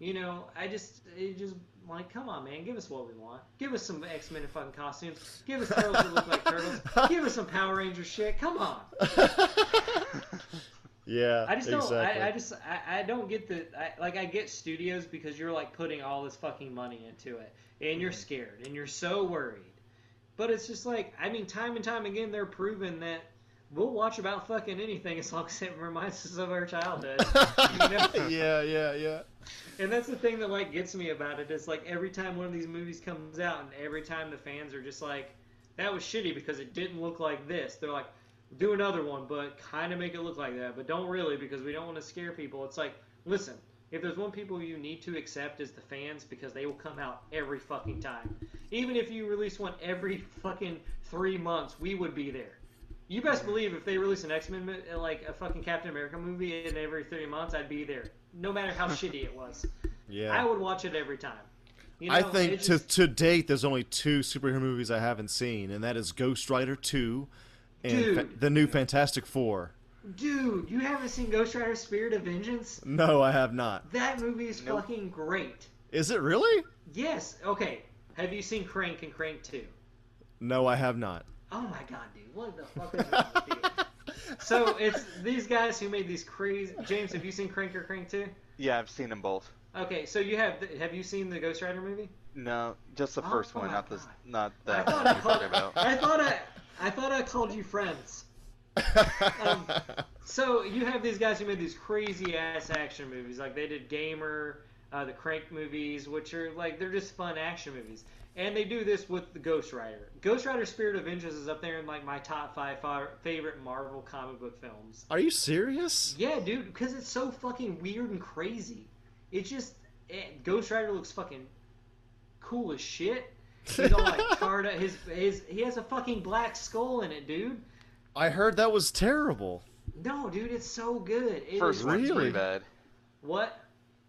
Speaker 4: you know, I just it just like come on, man, give us what we want. Give us some X Men fucking costumes. Give us turtles that look like turtles. Give us some Power Ranger shit. Come on.
Speaker 1: Yeah,
Speaker 4: I just don't. I, I just. I, I don't get the. I, like I get studios because you're like putting all this fucking money into it, and you're mm-hmm. scared, and you're so worried. But it's just like I mean, time and time again, they're proving that we'll watch about fucking anything as long as it reminds us of our childhood. you know?
Speaker 1: yeah, yeah, yeah.
Speaker 4: And that's the thing that like gets me about it is like every time one of these movies comes out, and every time the fans are just like, "That was shitty because it didn't look like this." They're like, "Do another one, but kind of make it look like that, but don't really because we don't want to scare people." It's like, listen, if there's one people you need to accept is the fans because they will come out every fucking time. Even if you release one every fucking three months, we would be there. You best believe if they release an X Men like a fucking Captain America movie in every three months, I'd be there, no matter how shitty it was.
Speaker 1: Yeah, I
Speaker 4: would watch it every time. You know,
Speaker 1: I think to
Speaker 4: just-
Speaker 1: to date, there's only two superhero movies I haven't seen, and that is Ghost Rider two, and
Speaker 4: Dude.
Speaker 1: fa- the new Fantastic Four.
Speaker 4: dude, you haven't seen Ghost Rider: Spirit of Vengeance?
Speaker 1: No, I have not.
Speaker 4: That movie is
Speaker 2: Nope.
Speaker 4: fucking great.
Speaker 1: Is it really?
Speaker 4: Yes. Okay. Have you seen Crank and Crank Two?
Speaker 1: No, I have not.
Speaker 4: Oh my god, dude, what the fuck is wrong with you? so it's these guys who made these crazy. James, have you seen Crank or Crank 2?
Speaker 2: Yeah, I've seen them both.
Speaker 4: Okay, so you have have you seen the Ghost Rider movie?
Speaker 2: No, just the
Speaker 4: Oh
Speaker 2: first one,
Speaker 4: my
Speaker 2: not the not
Speaker 4: I
Speaker 2: that
Speaker 4: thought
Speaker 2: one
Speaker 4: I called,
Speaker 2: about.
Speaker 4: I thought I I thought I called you friends. Um, So you have these guys who made these crazy ass action movies, like they did Gamer, uh, the Crank movies, which are like they're just fun action movies, and they do this with the Ghost Rider. Ghost Rider: Spirit of Vengeance is up there in like my top five fa- favorite Marvel comic book films.
Speaker 1: Are you serious?
Speaker 4: Yeah, dude, because it's so fucking weird and crazy. It just it, Ghost Rider looks fucking cool as shit. He's all like tarred up. His his he has a fucking black skull in it, dude.
Speaker 1: I heard that was terrible.
Speaker 4: No, dude, it's so good. It
Speaker 2: First
Speaker 4: is-
Speaker 2: one's
Speaker 1: Really?
Speaker 2: pretty bad.
Speaker 4: what?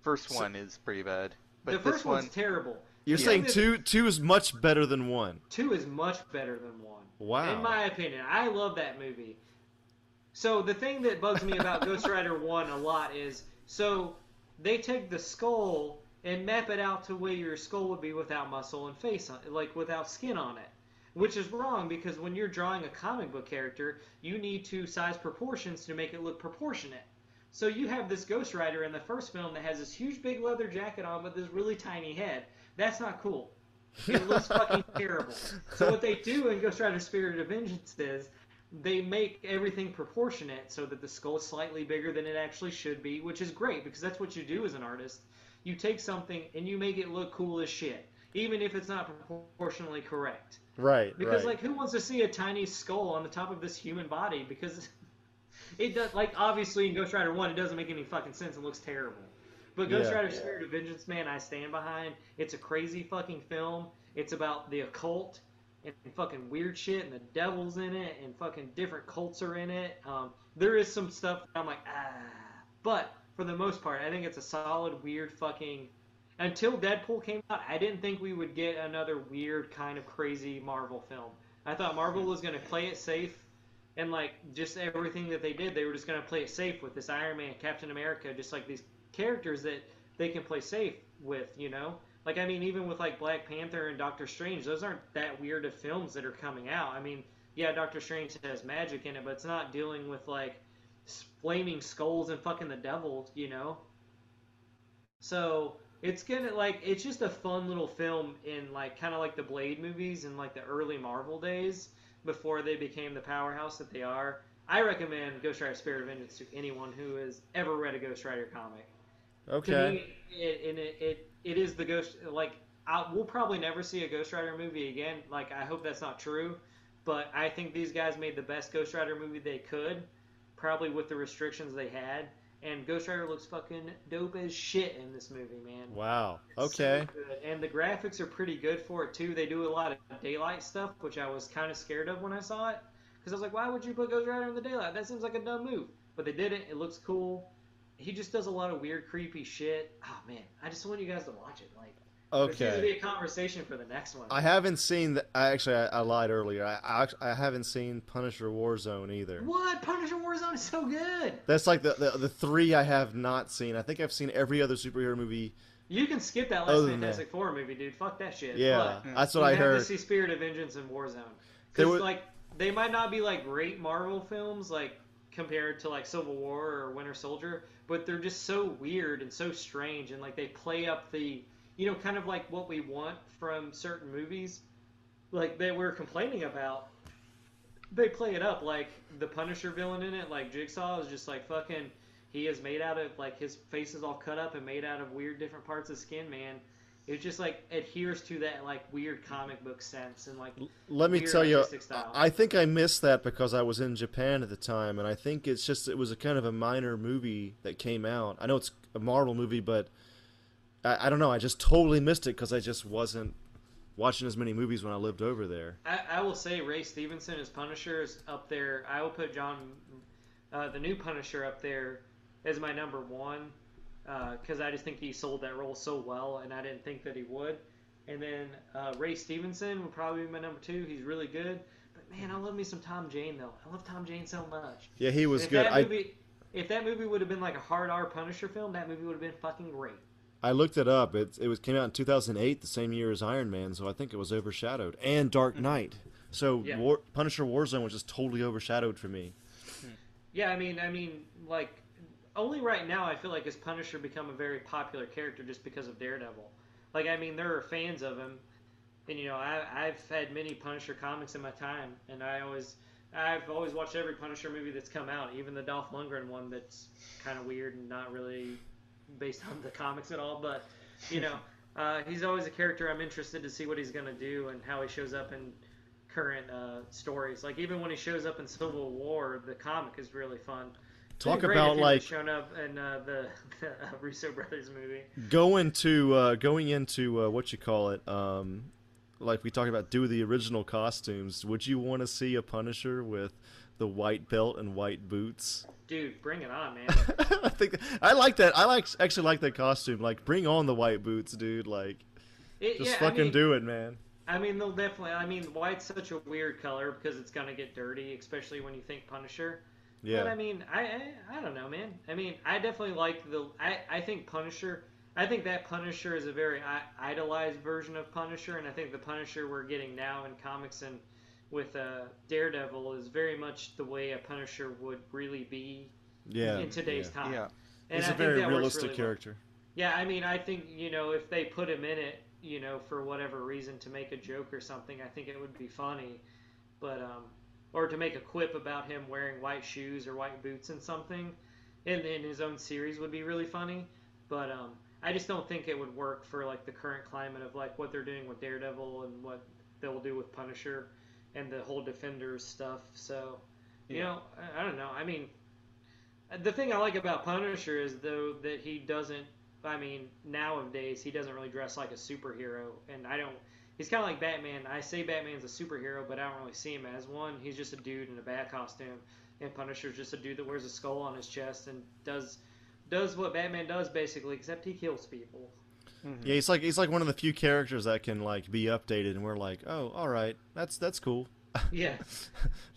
Speaker 2: First
Speaker 1: So-
Speaker 2: one is pretty bad. But
Speaker 4: the
Speaker 2: this
Speaker 4: first
Speaker 2: one,
Speaker 4: one's terrible.
Speaker 1: You're saying two two is much better than one.
Speaker 4: Two is much better than one.
Speaker 1: Wow.
Speaker 4: In my opinion, I love that movie. So the thing that bugs me about Ghost Rider One a lot is so they take the skull and map it out to where your skull would be without muscle and face on, like without skin on it, which is wrong because when you're drawing a comic book character, you need to size proportions to make it look proportionate. So you have this Ghost Rider in the first film that has this huge big leather jacket on with this really tiny head. That's not cool. It looks fucking terrible. So what they do in Ghost Rider Spirit of Vengeance is they make everything proportionate so that the skull is slightly bigger than it actually should be, which is great because that's what you do as an artist. You take something and you make it look cool as shit, even if it's not proportionally correct.
Speaker 1: Right.
Speaker 4: Because
Speaker 1: right.
Speaker 4: like who wants to see a tiny skull on the top of this human body because it does like obviously in Ghost Rider 1 it doesn't make any fucking sense and looks terrible. But Ghost
Speaker 1: Yeah.
Speaker 4: Rider Spirit of Vengeance man I stand behind. It's a crazy fucking film. It's about the occult and fucking weird shit and the devil's in it and fucking different cults are in it. Um, there is some stuff that I'm like ah but for the most part I think it's a solid weird fucking until Deadpool came out, I didn't think we would get another weird kind of crazy Marvel film. I thought Marvel was going to play it safe, and like just everything that they did, they were just going to play it safe with this Iron Man, Captain America, just like these characters that they can play safe with, you know. Like I mean, even with like Black Panther and Doctor Strange, those aren't that weird of films that are coming out. I mean, yeah, Doctor Strange has magic in it, but it's not dealing with like flaming skulls and fucking the devil, you know. So it's gonna like it's just a fun little film in like kind of like the Blade movies in like the early Marvel days before they became the powerhouse that they are. I recommend Ghost Rider: Spirit of Vengeance to anyone who has ever read a Ghost Rider comic.
Speaker 1: Okay.
Speaker 4: me, it, and it, it it is the Ghost like I, we'll probably never see a Ghost Rider movie again. Like I hope that's not true, but I think these guys made the best Ghost Rider movie they could, probably with the restrictions they had. And Ghost Rider looks fucking dope as shit in this movie, man.
Speaker 1: Wow.
Speaker 4: It's
Speaker 1: Okay.
Speaker 4: so. And the graphics are pretty good for it too. They do a lot of daylight stuff, which I was kind of scared of when I saw it, because I was like, why would you put Ghost Rider in the daylight? That seems like a dumb move. But they did it. It looks cool. He just does a lot of weird, creepy shit. Oh man, I just want you guys to watch it. Like, there seems to
Speaker 1: Okay.
Speaker 4: be a conversation for the next one.
Speaker 1: I haven't seen. The, I actually I, I lied earlier. I, I I haven't seen Punisher Warzone either.
Speaker 4: What Punisher Warzone is so good.
Speaker 1: That's like the, the the three I have not seen. I think I've seen every other superhero movie.
Speaker 4: You can skip that last Fantastic Four movie, dude. Fuck that shit.
Speaker 1: Yeah,
Speaker 4: But
Speaker 1: that's what
Speaker 4: you
Speaker 1: I
Speaker 4: have
Speaker 1: heard.
Speaker 4: to see Spirit of Vengeance and Warzone. Because like they might not be like great Marvel films, like compared to like Civil War or Winter Soldier, but they're just so weird and so strange, and like they play up the, you know, kind of like what we want from certain movies, like they were complaining about. They play it up like the Punisher villain in it, like Jigsaw is just like fucking. He is made out of like his face is all cut up and made out of weird different parts of skin, man. It just like adheres to that like weird comic book sense and like
Speaker 1: Let me tell you,
Speaker 4: style.
Speaker 1: I think I missed that because I was in Japan at the time, and I think it's just it was a kind of a minor movie that came out. I know it's a Marvel movie, but I, I don't know. I just totally missed it because I just wasn't watching as many movies when I lived over there.
Speaker 4: I, I will say Ray Stevenson as Punisher is up there. I will put Jon, uh, the new Punisher, up there as my number one because I just think he sold that role so well, and I didn't think that he would. And then uh, Ray Stevenson would probably be my number two. He's really good, but man, I love me some Tom Jane though. I love Tom Jane so much.
Speaker 1: Yeah, he was
Speaker 4: if
Speaker 1: good.
Speaker 4: That
Speaker 1: I
Speaker 4: if that movie would have been like a hard R Punisher film, that movie would have been fucking great.
Speaker 1: I looked it up. It it was came out in 2008, the same year as Iron Man, so I think it was overshadowed. And Dark Knight. So
Speaker 4: Yeah.
Speaker 1: War, Punisher Warzone was just totally overshadowed for me.
Speaker 4: yeah, I mean, I mean, like, only right now I feel like has Punisher become a very popular character just because of Daredevil. Like, I mean, there are fans of him, and you know, I, I've had many Punisher comics in my time, and I always, I've always watched every Punisher movie that's come out, even the Dolph Lundgren one that's kind of weird and not really based on the comics at all. But you know, uh, he's always a character I'm interested to see what he's gonna do and how he shows up in current uh, stories. Like even when he shows up in Civil War, the comic is really fun.
Speaker 1: Talk about like
Speaker 4: shown up in uh, the, the Russo brothers movie.
Speaker 1: going to uh, going into uh, what you call it. Um, like we talked about, do the original costumes. Would you want to see a Punisher with the white belt and white boots?
Speaker 4: Dude, bring it on, man.
Speaker 1: I think I like that. I like actually like that costume. Like, bring on the white boots, dude. Like,
Speaker 4: It,
Speaker 1: just
Speaker 4: yeah,
Speaker 1: fucking
Speaker 4: I mean,
Speaker 1: do it, man.
Speaker 4: I mean, they'll definitely. I mean, white's such a weird color because it's gonna get dirty, especially when you think Punisher.
Speaker 1: Yeah.
Speaker 4: But I mean, I, I I don't know, man. I mean, I definitely like the. I I think Punisher. I think that Punisher is a very I- idolized version of Punisher, and I think the Punisher we're getting now in comics and with uh, Daredevil is very much the way a Punisher would really be
Speaker 1: yeah.
Speaker 4: in today's
Speaker 1: yeah.
Speaker 4: time.
Speaker 2: Yeah.
Speaker 4: And
Speaker 1: He's
Speaker 4: I
Speaker 1: a very realistic
Speaker 4: really well.
Speaker 1: character.
Speaker 4: Yeah, I mean, I think you know if they put him in it, you know, for whatever reason to make a joke or something, I think it would be funny. But um, or to make a quip about him wearing white shoes or white boots and something, in in his own series would be really funny. But um, I just don't think it would work for like the current climate of like what they're doing with Daredevil and what they'll do with Punisher and the whole Defenders stuff. So, you
Speaker 2: Yeah.
Speaker 4: know, I, I don't know. I mean, the thing I like about Punisher is though that he doesn't. I mean, nowadays he doesn't really dress like a superhero, and I don't. He's kind of like Batman. I say Batman's a superhero, but I don't really see him as one. He's just a dude in a bat costume, and Punisher's just a dude that wears a skull on his chest and does does what Batman does basically, except he kills people. Mm-hmm.
Speaker 1: Yeah, he's like he's like one of the few characters that can like be updated, and we're like, oh, all right, that's that's cool.
Speaker 4: Yeah,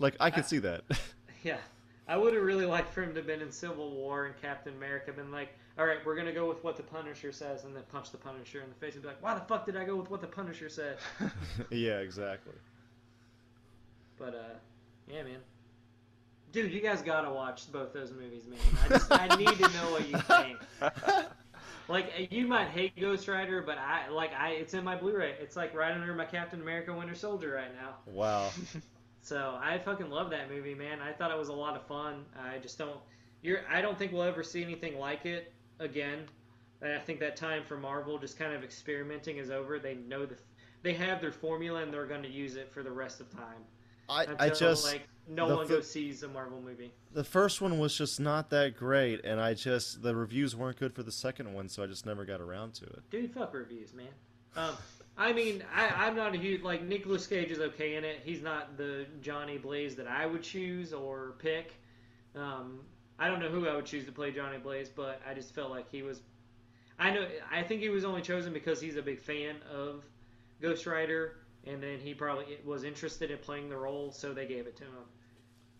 Speaker 1: like I could see that.
Speaker 4: yeah. I would have really liked for him to have been in Civil War and Captain America, been like, all right, we're gonna go with what the Punisher says, and then punch the Punisher in the face and be like, why the fuck did I go with what the Punisher said?
Speaker 1: yeah, exactly.
Speaker 4: But uh, yeah, man. Dude, you guys gotta watch both those movies, man. I just I need to know what you think. Like you might hate Ghost Rider, but I like I it's in my Blu-ray. It's like right under my Captain America Winter Soldier right now.
Speaker 1: Wow.
Speaker 4: So I fucking love that movie, man. I thought it was a lot of fun. I just don't you're I don't think we'll ever see anything like it again. And I think that time for Marvel just kind of experimenting is over. They know the they have their formula and they're going to use it for the rest of time.
Speaker 1: I
Speaker 4: Until,
Speaker 1: I just
Speaker 4: like no one
Speaker 1: fir-
Speaker 4: goes sees a Marvel movie.
Speaker 1: the first one was just not that great, and I just the reviews weren't good for the second one, so I just never got around to it.
Speaker 4: Dude, fuck reviews, man. Um, I mean, I, I'm not a huge like Nicolas Cage is okay in it. He's not the Johnny Blaze that I would choose or pick. Um, I don't know who I would choose to play Johnny Blaze, but I just felt like he was. I know. I think he was only chosen because he's a big fan of Ghost Rider, and then he probably was interested in playing the role, so they gave it to him.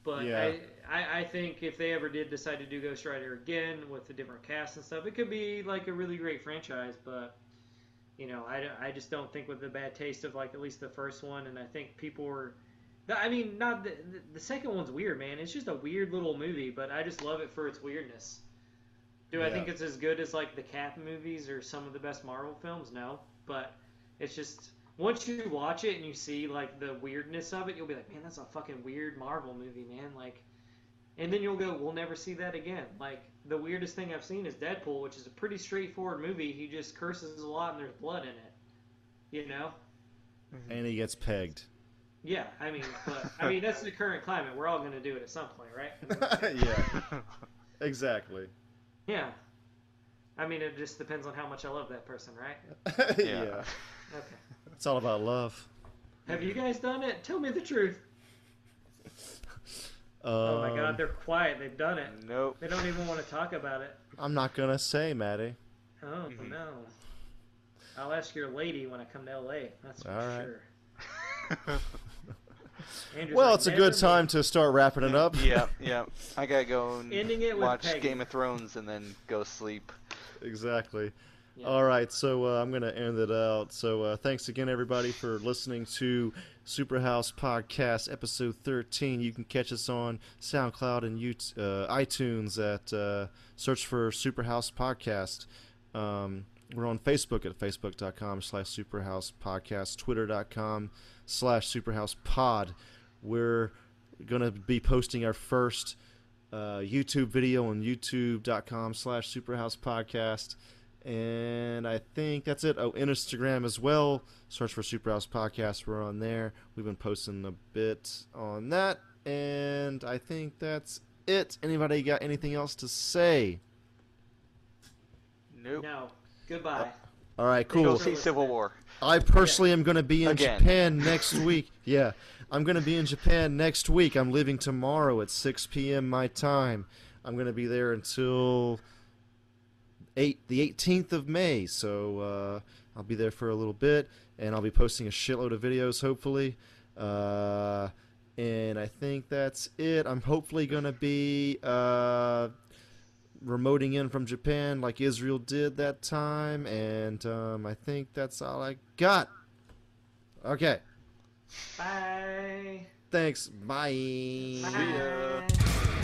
Speaker 4: But
Speaker 1: Yeah.
Speaker 4: I, I, I think if they ever did decide to do Ghost Rider again with a different cast and stuff, it could be like a really great franchise. But you know, I, I just don't think with the bad taste of like at least the first one, and I think people were. I mean, not the, the, the second one's weird, man. It's just a weird little movie, but I just love it for its weirdness. Do I think it's as good as like the Cap movies or some of the best Marvel films? No, but it's just once you watch it and you see like the weirdness of it, you'll be like, man, that's a fucking weird Marvel movie, man. Like, and then you'll go, we'll never see that again. Like the weirdest thing I've seen is Deadpool, which is a pretty straightforward movie. He just curses a lot and there's blood in it. You know?
Speaker 1: And he gets pegged.
Speaker 4: Yeah, I mean, but I mean that's the current climate. We're all gonna do it at some point, right?
Speaker 1: yeah, exactly.
Speaker 4: yeah. I mean, it just depends on how much I love that person, right?
Speaker 1: yeah.
Speaker 4: Okay.
Speaker 1: it's all about love.
Speaker 4: Have you guys done it? Tell me the truth.
Speaker 1: Um,
Speaker 4: Oh my god, they're quiet. They've done it.
Speaker 2: Nope.
Speaker 4: They don't even want to talk about it.
Speaker 1: I'm not gonna say, Matty.
Speaker 4: Oh
Speaker 2: Mhm.
Speaker 4: no. I'll ask your lady when I come to LA. That's for sure.
Speaker 1: All right.
Speaker 4: Sure. Andrew's
Speaker 1: Well,
Speaker 4: like,
Speaker 1: it's a good time to start wrapping it up.
Speaker 2: yeah, yeah. I gotta go and
Speaker 4: Ending it with
Speaker 2: watch
Speaker 4: Peggy.
Speaker 2: Game of Thrones and then go sleep.
Speaker 1: exactly.
Speaker 4: Yeah.
Speaker 1: All right, so uh, I'm going to end it out. So uh, thanks again, everybody, for listening to Superhouse Podcast, episode 13. You can catch us on SoundCloud and YouTube, uh, iTunes at uh, search for Superhouse Podcast. Um, we're on Facebook at facebook.com slash Superhouse Podcast, twitter.com slash Superhouse Pod. We're going to be posting our first uh, YouTube video on youtube.com slash Superhouse Podcast. And I think that's it. Oh, Instagram as well. Search for Superhouse Podcast. We're on there. We've been posting a bit on that. And I think that's it. Anybody got anything else to say?
Speaker 2: Nope.
Speaker 4: No. Goodbye.
Speaker 1: All right, cool.
Speaker 2: Go
Speaker 1: cool.
Speaker 2: see Civil War.
Speaker 1: I personally am going to be in
Speaker 2: Again.
Speaker 1: Japan next week. Yeah, I'm going to be in Japan next week. I'm leaving tomorrow at 6 p.m. my time. I'm going to be there until eight the 18th of May. So uh, I'll be there for a little bit, and I'll be posting a shitload of videos, hopefully. Uh, and I think that's it. I'm hopefully going to be uh, remoting in from Japan like Israel did that time, and um, I think that's all I got. Okay,
Speaker 4: Bye.
Speaker 1: thanks. Bye.
Speaker 4: Bye.